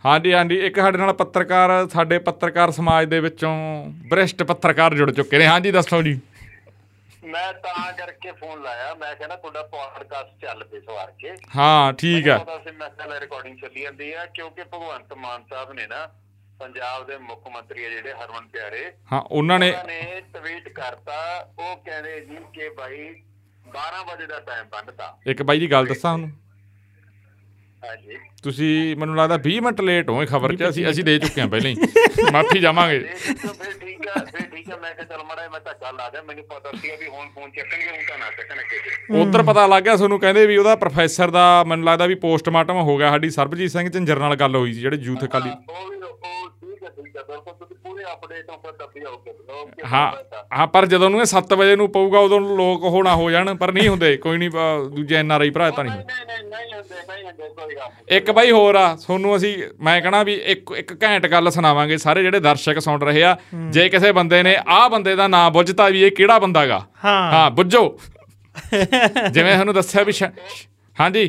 ਹਾਂਜੀ ਹਾਂਜੀ ਇੱਕ ਸਾਡੇ ਨਾਲ ਪੱਤਰਕਾਰ ਸਾਡੇ ਪੱਤਰਕਾਰ ਸਮਾਜ ਦੇ ਵਿੱਚੋਂ ਬ੍ਰਿਸ਼ਟ ਪੱਤਰਕਾਰ ਜੁੜ ਚੁੱਕੇ ਨੇ। ਹਾਂਜੀ ਦੱਸੋ ਜੀ। ਮੈਂ ਤਾਂ ਕਰਕੇ ਫੋਨ ਲਾਇਆ। ਮੈਂ ਕਹਿੰਦਾ ਤੁਹਾਡਾ ਪੋਡਕਾਸਟ ਚੱਲ ਪਏ ਸਵਾਰ ਕੇ। ਹਾਂ ਠੀਕ ਆ। ਪਤਾ ਸੀ ਮੈਂ ਰਿਕਾਰਡਿੰਗ ਚੱਲੀ ਜਾਂਦੀ ਆ ਕਿਉਂਕਿ ਭਗਵੰਤ ਮਾਨ ਸਾਹਿਬ ਨੇ ਨਾ ਪੰਜਾਬ ਦੇ ਮੁੱਖ ਮੰਤਰੀ ਆ ਜਿਹੜੇ ਹਰਮਨ ਪਿਆਰੇ। ਹਾਂ ਉਹਨਾਂ ਨੇ ਉਹਨਾਂ ਨੇ ਟਵੀਟ ਕਰਤਾ ਉਹ ਕਹਿੰਦੇ ਜੀ ਕਿ ਭਾਈ 12 ਵਜੇ ਦਾ ਟਾਈਮ ਬੰਨਤਾ। ਇੱਕ ਬਾਈ ਜੀ ਗੱਲ ਦੱਸਾਂ ਤੁਹਾਨੂੰ ਹਾਂਜੀ। ਤੁਸੀਂ ਮੈਨੂੰ ਲੱਗਦਾ 20 ਮਿੰਟ ਲੇਟ ਹੋਏ ਖਬਰ 'ਚ ਅਸੀਂ ਅਸੀਂ ਦੇ ਚੁੱਕੇ ਹਾਂ ਪਹਿਲਾਂ ਹੀ। ਮਾਫੀ ਜਾਵਾਂਗੇ। ਫਿਰ ਠੀਕ ਆ ਫਿਰ ਠੀਕ ਆ ਮੈਂ ਕਿਹਾ ਚੱਲ ਮੜਾ ਮੈਂ ਤਾਂ ਗੱਲ ਆ ਗਿਆ ਮੈਨੂੰ ਪਤਾ ਸੀ ਵੀ ਹੁਣ ਫੋਨ ਚੱਕਣਗੇ ਹੁਣ ਤਾਂ ਨਾ ਚੱਕਣ ਅੱਗੇ ਉਧਰ ਪਤਾ ਲੱਗ ਗਿਆ ਤੁਹਾਨੂੰ ਕਹਿੰਦੇ ਵੀ ਉਹਦਾ ਪ੍ਰੋਫੈਸਰ ਦਾ ਮੈਨੂੰ ਲੱਗਦਾ ਵੀ ਪੋਸਟਮਾਰਟਮ ਹੋ ਗਿਆ ਸਾਡੀ ਸਰਬਜੀਤ ਸਿੰਘ ਝੰਜਰ ਨਾਲ ਗੱਲ ਹੋਈ ਸੀ ਜਿਹੜੇ ਯੂਥ ਅਕਾਲੀ ਉਹ ਵੀ ਉਹ ਹੈ ਹੈ ਪੂਰੇ ਜਦੋਂ ਨੂੰ ਇਹ 7 ਵਜੇ ਨੂੰ ਪਊਗਾ ਉਦੋਂ ਲੋਕ ਨਾ ਹੋ ਜਾਣ ਪਰ ਨਹੀਂ ਹੁੰਦੇ ਕੋਈ ਨਹੀਂ ਦੂਜੇ ਐਨ ਆਰ ਆਈ ਭਰਾ ਤਾਂ ਨਹੀਂ। ਨਹੀਂ ਨਹੀਂ ਨਹੀਂ ਹੁੰਦੇ ਨਹੀਂ ਹੁੰਦੇ ਕੋਈ ਗੱਲ ਨਹੀਂ। ਇੱਕ ਬਾਈ ਹੋਰ ਆ ਤੁਹਾਨੂੰ ਅਸੀਂ ਮੈਂ ਕਹਣਾ ਵੀ ਇੱਕ ਇੱਕ ਘੈਂਟ ਗੱਲ ਸੁਣਾਵਾਂਗੇ ਸਾਰੇ ਜਿਹੜੇ ਦਰਸ਼ਕ ਸੁਣ ਰਹੇ ਆ ਜੇ ਕਿਸੇ ਬੰਦੇ ਨੇ ਆਹ ਬੰਦੇ ਦਾ ਨਾਂ ਬੁੱਝਤਾ ਵੀ ਇਹ ਕਿਹੜਾ ਬੰਦਾਗਾ ਹਾਂ। ਹਾਂ ਬੁੱਝੋ। ਜਿਵੇਂ ਤੁਹਾਨੂੰ ਦੱਸਿਆ ਵੀ ਹਾਂਜੀ।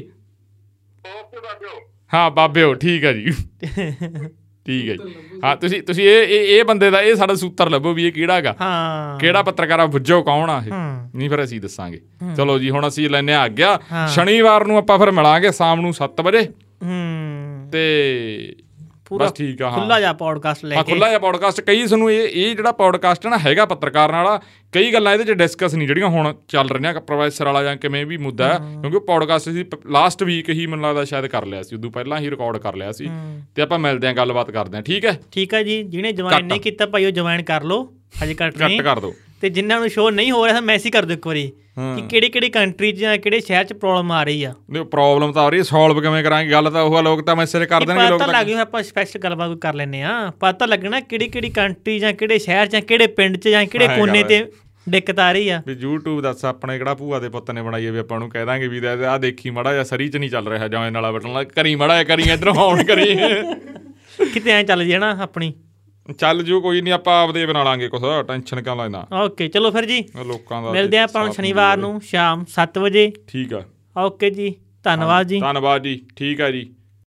ਓਕੇ ਬਾਬਿਓ? ਹਾਂ ਬਾਬਿਓ ਠੀਕ ਹੈ ਜੀ। ਠੀਕ ਹੈ ਜੀ। ਹਾਂ ਤੁਸੀਂ ਤੁਸੀਂ ਇਹ ਇਹ ਇਹ ਬੰਦੇ ਦਾ ਇਹ ਸਾਡਾ ਸੂਤਰ ਲੱਭੋ ਵੀ ਇਹ ਕਿਹੜਾਗਾ ਹਾਂ। ਕਿਹੜਾ ਪੱਤਰਕਾਰ ਆ ਬੁੱਝੋ ਕੌਣ ਆ ਇਹ। ਨਹੀਂ ਫਿਰ ਅਸੀਂ ਦੱਸਾਂਗੇ। ਚਲੋ ਜੀ ਹੁਣ ਅਸੀਂ ਲੈਨੇ ਆ ਗਿਆ। ਸ਼ਨੀਵਾਰ ਨੂੰ ਆਪਾਂ ਫਿਰ ਮਿਲਾਂਗੇ ਸ਼ਾਮ ਨੂੰ 7 ਵਜੇ। ਹੂੰ। ਤੇ ਪੂਰਾ ਬਸ ਠੀਕ ਆ ਹਾਂ। ਖੁੱਲਾ ਜਿਹਾ ਪੌਡਕਾਸਟ ਲੈ ਹਾਂ ਕੇ। ਖੁੱਲਾ ਜਿਹਾ ਪੋਡਕਾਸਟ ਕਈ ਤੁਹਾਨੂੰ ਇਹ ਇਹ ਜਿਹੜਾ ਪੋਡਕਾਸਟ ਹੈ ਨਾ ਹੈਗਾ ਪੱਤਰਕਾਰ ਵਾਲਾ ਕਈ ਗੱਲਾਂ ਇਹਦੇ ਚ ਡਿਸਕਸ ਨਹੀਂ ਜਿਹੜੀਆਂ ਹੁਣ ਚੱਲ ਰਹੀਆਂ ਪ੍ਰੋਫੈਸਰ ਵਾਲਾ ਜਾਂ ਕਿਵੇਂ ਵੀ ਮੁੱਦਾ ਹੈ ਕਿਉਂਕਿ ਪੋਡਕਾਸਟ ਅਸੀਂ ਲਾਸਟ ਵੀਕ ਹੀ ਮੈਨੂੰ ਲੱਗਦਾ ਸ਼ਾਇਦ ਕਰ ਲਿਆ ਸੀ ਉਦੋਂ ਪਹਿਲਾਂ ਹੀ ਰਿਕਾਰਡ ਕਰ ਲਿਆ ਸੀ। ਤੇ ਆਪਾਂ ਮਿਲਦੇ ਹਾਂ ਗੱਲਬਾਤ ਕਰਦੇ ਹਾਂ ਠੀਕ ਹੈ? ਠੀਕ ਹੈ ਜੀ ਜਿਹਨੇ ਜੁਆਇਨ ਕੱਟ। ਨਹੀਂ ਕੀਤਾ ਭਾਈ ਉਹ ਜੁਆਇਨ ਕਰ ਲਓ ਹਜੇ ਕੱਟ ਕੱਟ ਨਹੀਂ। ਕਰ ਦਿਓ। ਤੇ ਜਿਨ੍ਹਾਂ ਨੂੰ ਸ਼ੋਅ ਨਹੀਂ ਹੋ ਰਿਹਾ ਤਾਂ ਮੈਸੇਜ ਕਰ ਦਿਓ ਇੱਕ ਵਾਰੀ। ਕਿ ਕਿਹੜੀ ਕਿਹੜੀ ਕੰਟਰੀ 'ਚ ਜਾਂ ਕਿਹੜੇ ਸ਼ਹਿਰ 'ਚ ਪ੍ਰੋਬਲਮ ਆ ਰਹੀ ਆ? ਨਹੀਂ ਪ੍ਰੋਬਲਮ ਤਾਂ ਆ ਰਹੀ ਹੈ ਸੋਲਵ ਕਿਵੇਂ ਕਰਾਂਗੇ? ਗੱਲ ਤਾਂ ਉਹ ਆ, ਲੋਕ ਤਾਂ ਮੈਸੇਜ ਕਰ ਦੇਣਗੇ ਲੋਕ ਪਤਾ ਤਾਂ ਲੱਗ ਗਿਆ ਆਪਾਂ ਸਪੈਸ਼ਲ ਗੱਲਬਾਤ ਕਰ ਲੈਨੇ ਆ ਪਤਾ ਲੱਗਣਾ ਕਿਹੜੀ ਕਿਹੜੀ ਕੰਟਰੀ ਜਾਂ ਕਿਹੜੇ ਸ਼ਹਿਰ ਜਾਂ ਕਿਹੜੇ ਪਿੰਡ 'ਚ ਜਾਂ ਕਿਹੜੇ ਕੋਨੇ ਤੇ ਦਿੱਕਤ ਆ ਰਹੀ ਆ। ਵੀ YouTube ਦੱਸ ਆਪਣੇ ਕਿਹੜਾ ਭੂਆ ਦੇ ਪੁੱਤ ਨੇ ਬਣਾਈ ਵੀ ਆਪਾਂ ਨੂੰ ਕਹਿ ਦਾਂਗੇ ਵੀ ਆ ਦੇਖੀ ਮੜਾ ਜਾਂ ਸਰੀ ਚ ਨਹੀਂ ਚੱਲ ਰਿਹਾ ਜਾਂ ਨਾਲਾ ਬਟਨ ਲਾ ਕਰੀ ਮੜਾ ਕਰੀ ਇਧਰੋਂ ਆਉਣ ਕਰੀ। ਕਿਤੇ ਐ ਚੱਲ ਜਾਣਾ ਆਪਣੀ। ਚੱਲ ਜੂ ਕੋਈ ਨਹੀਂ ਆਪਾਂ ਆਪਦੇ ਬਣਾ ਲਾਂਗੇ ਕੁਛ ਟੈਨਸ਼ਨ ਕਿਉਂ ਲੈਣਾ? ਓਕੇ ਚਲੋ ਫਿਰ ਜੀ। ਲੋਕਾਂ ਦਾ ਮਿਲਦੇ ਆਪਾਂ ਸ਼ਨੀਵਾਰ ਨੂੰ ਸ਼ਾਮ 7 ਵਜੇ। ਠੀਕ ਆ। ਓਕੇ ਜੀ ਧੰਨਵਾਦ ਜੀ। ਧੰਨਵਾਦ ਜੀ ਠੀਕ ਆ ਜੀ।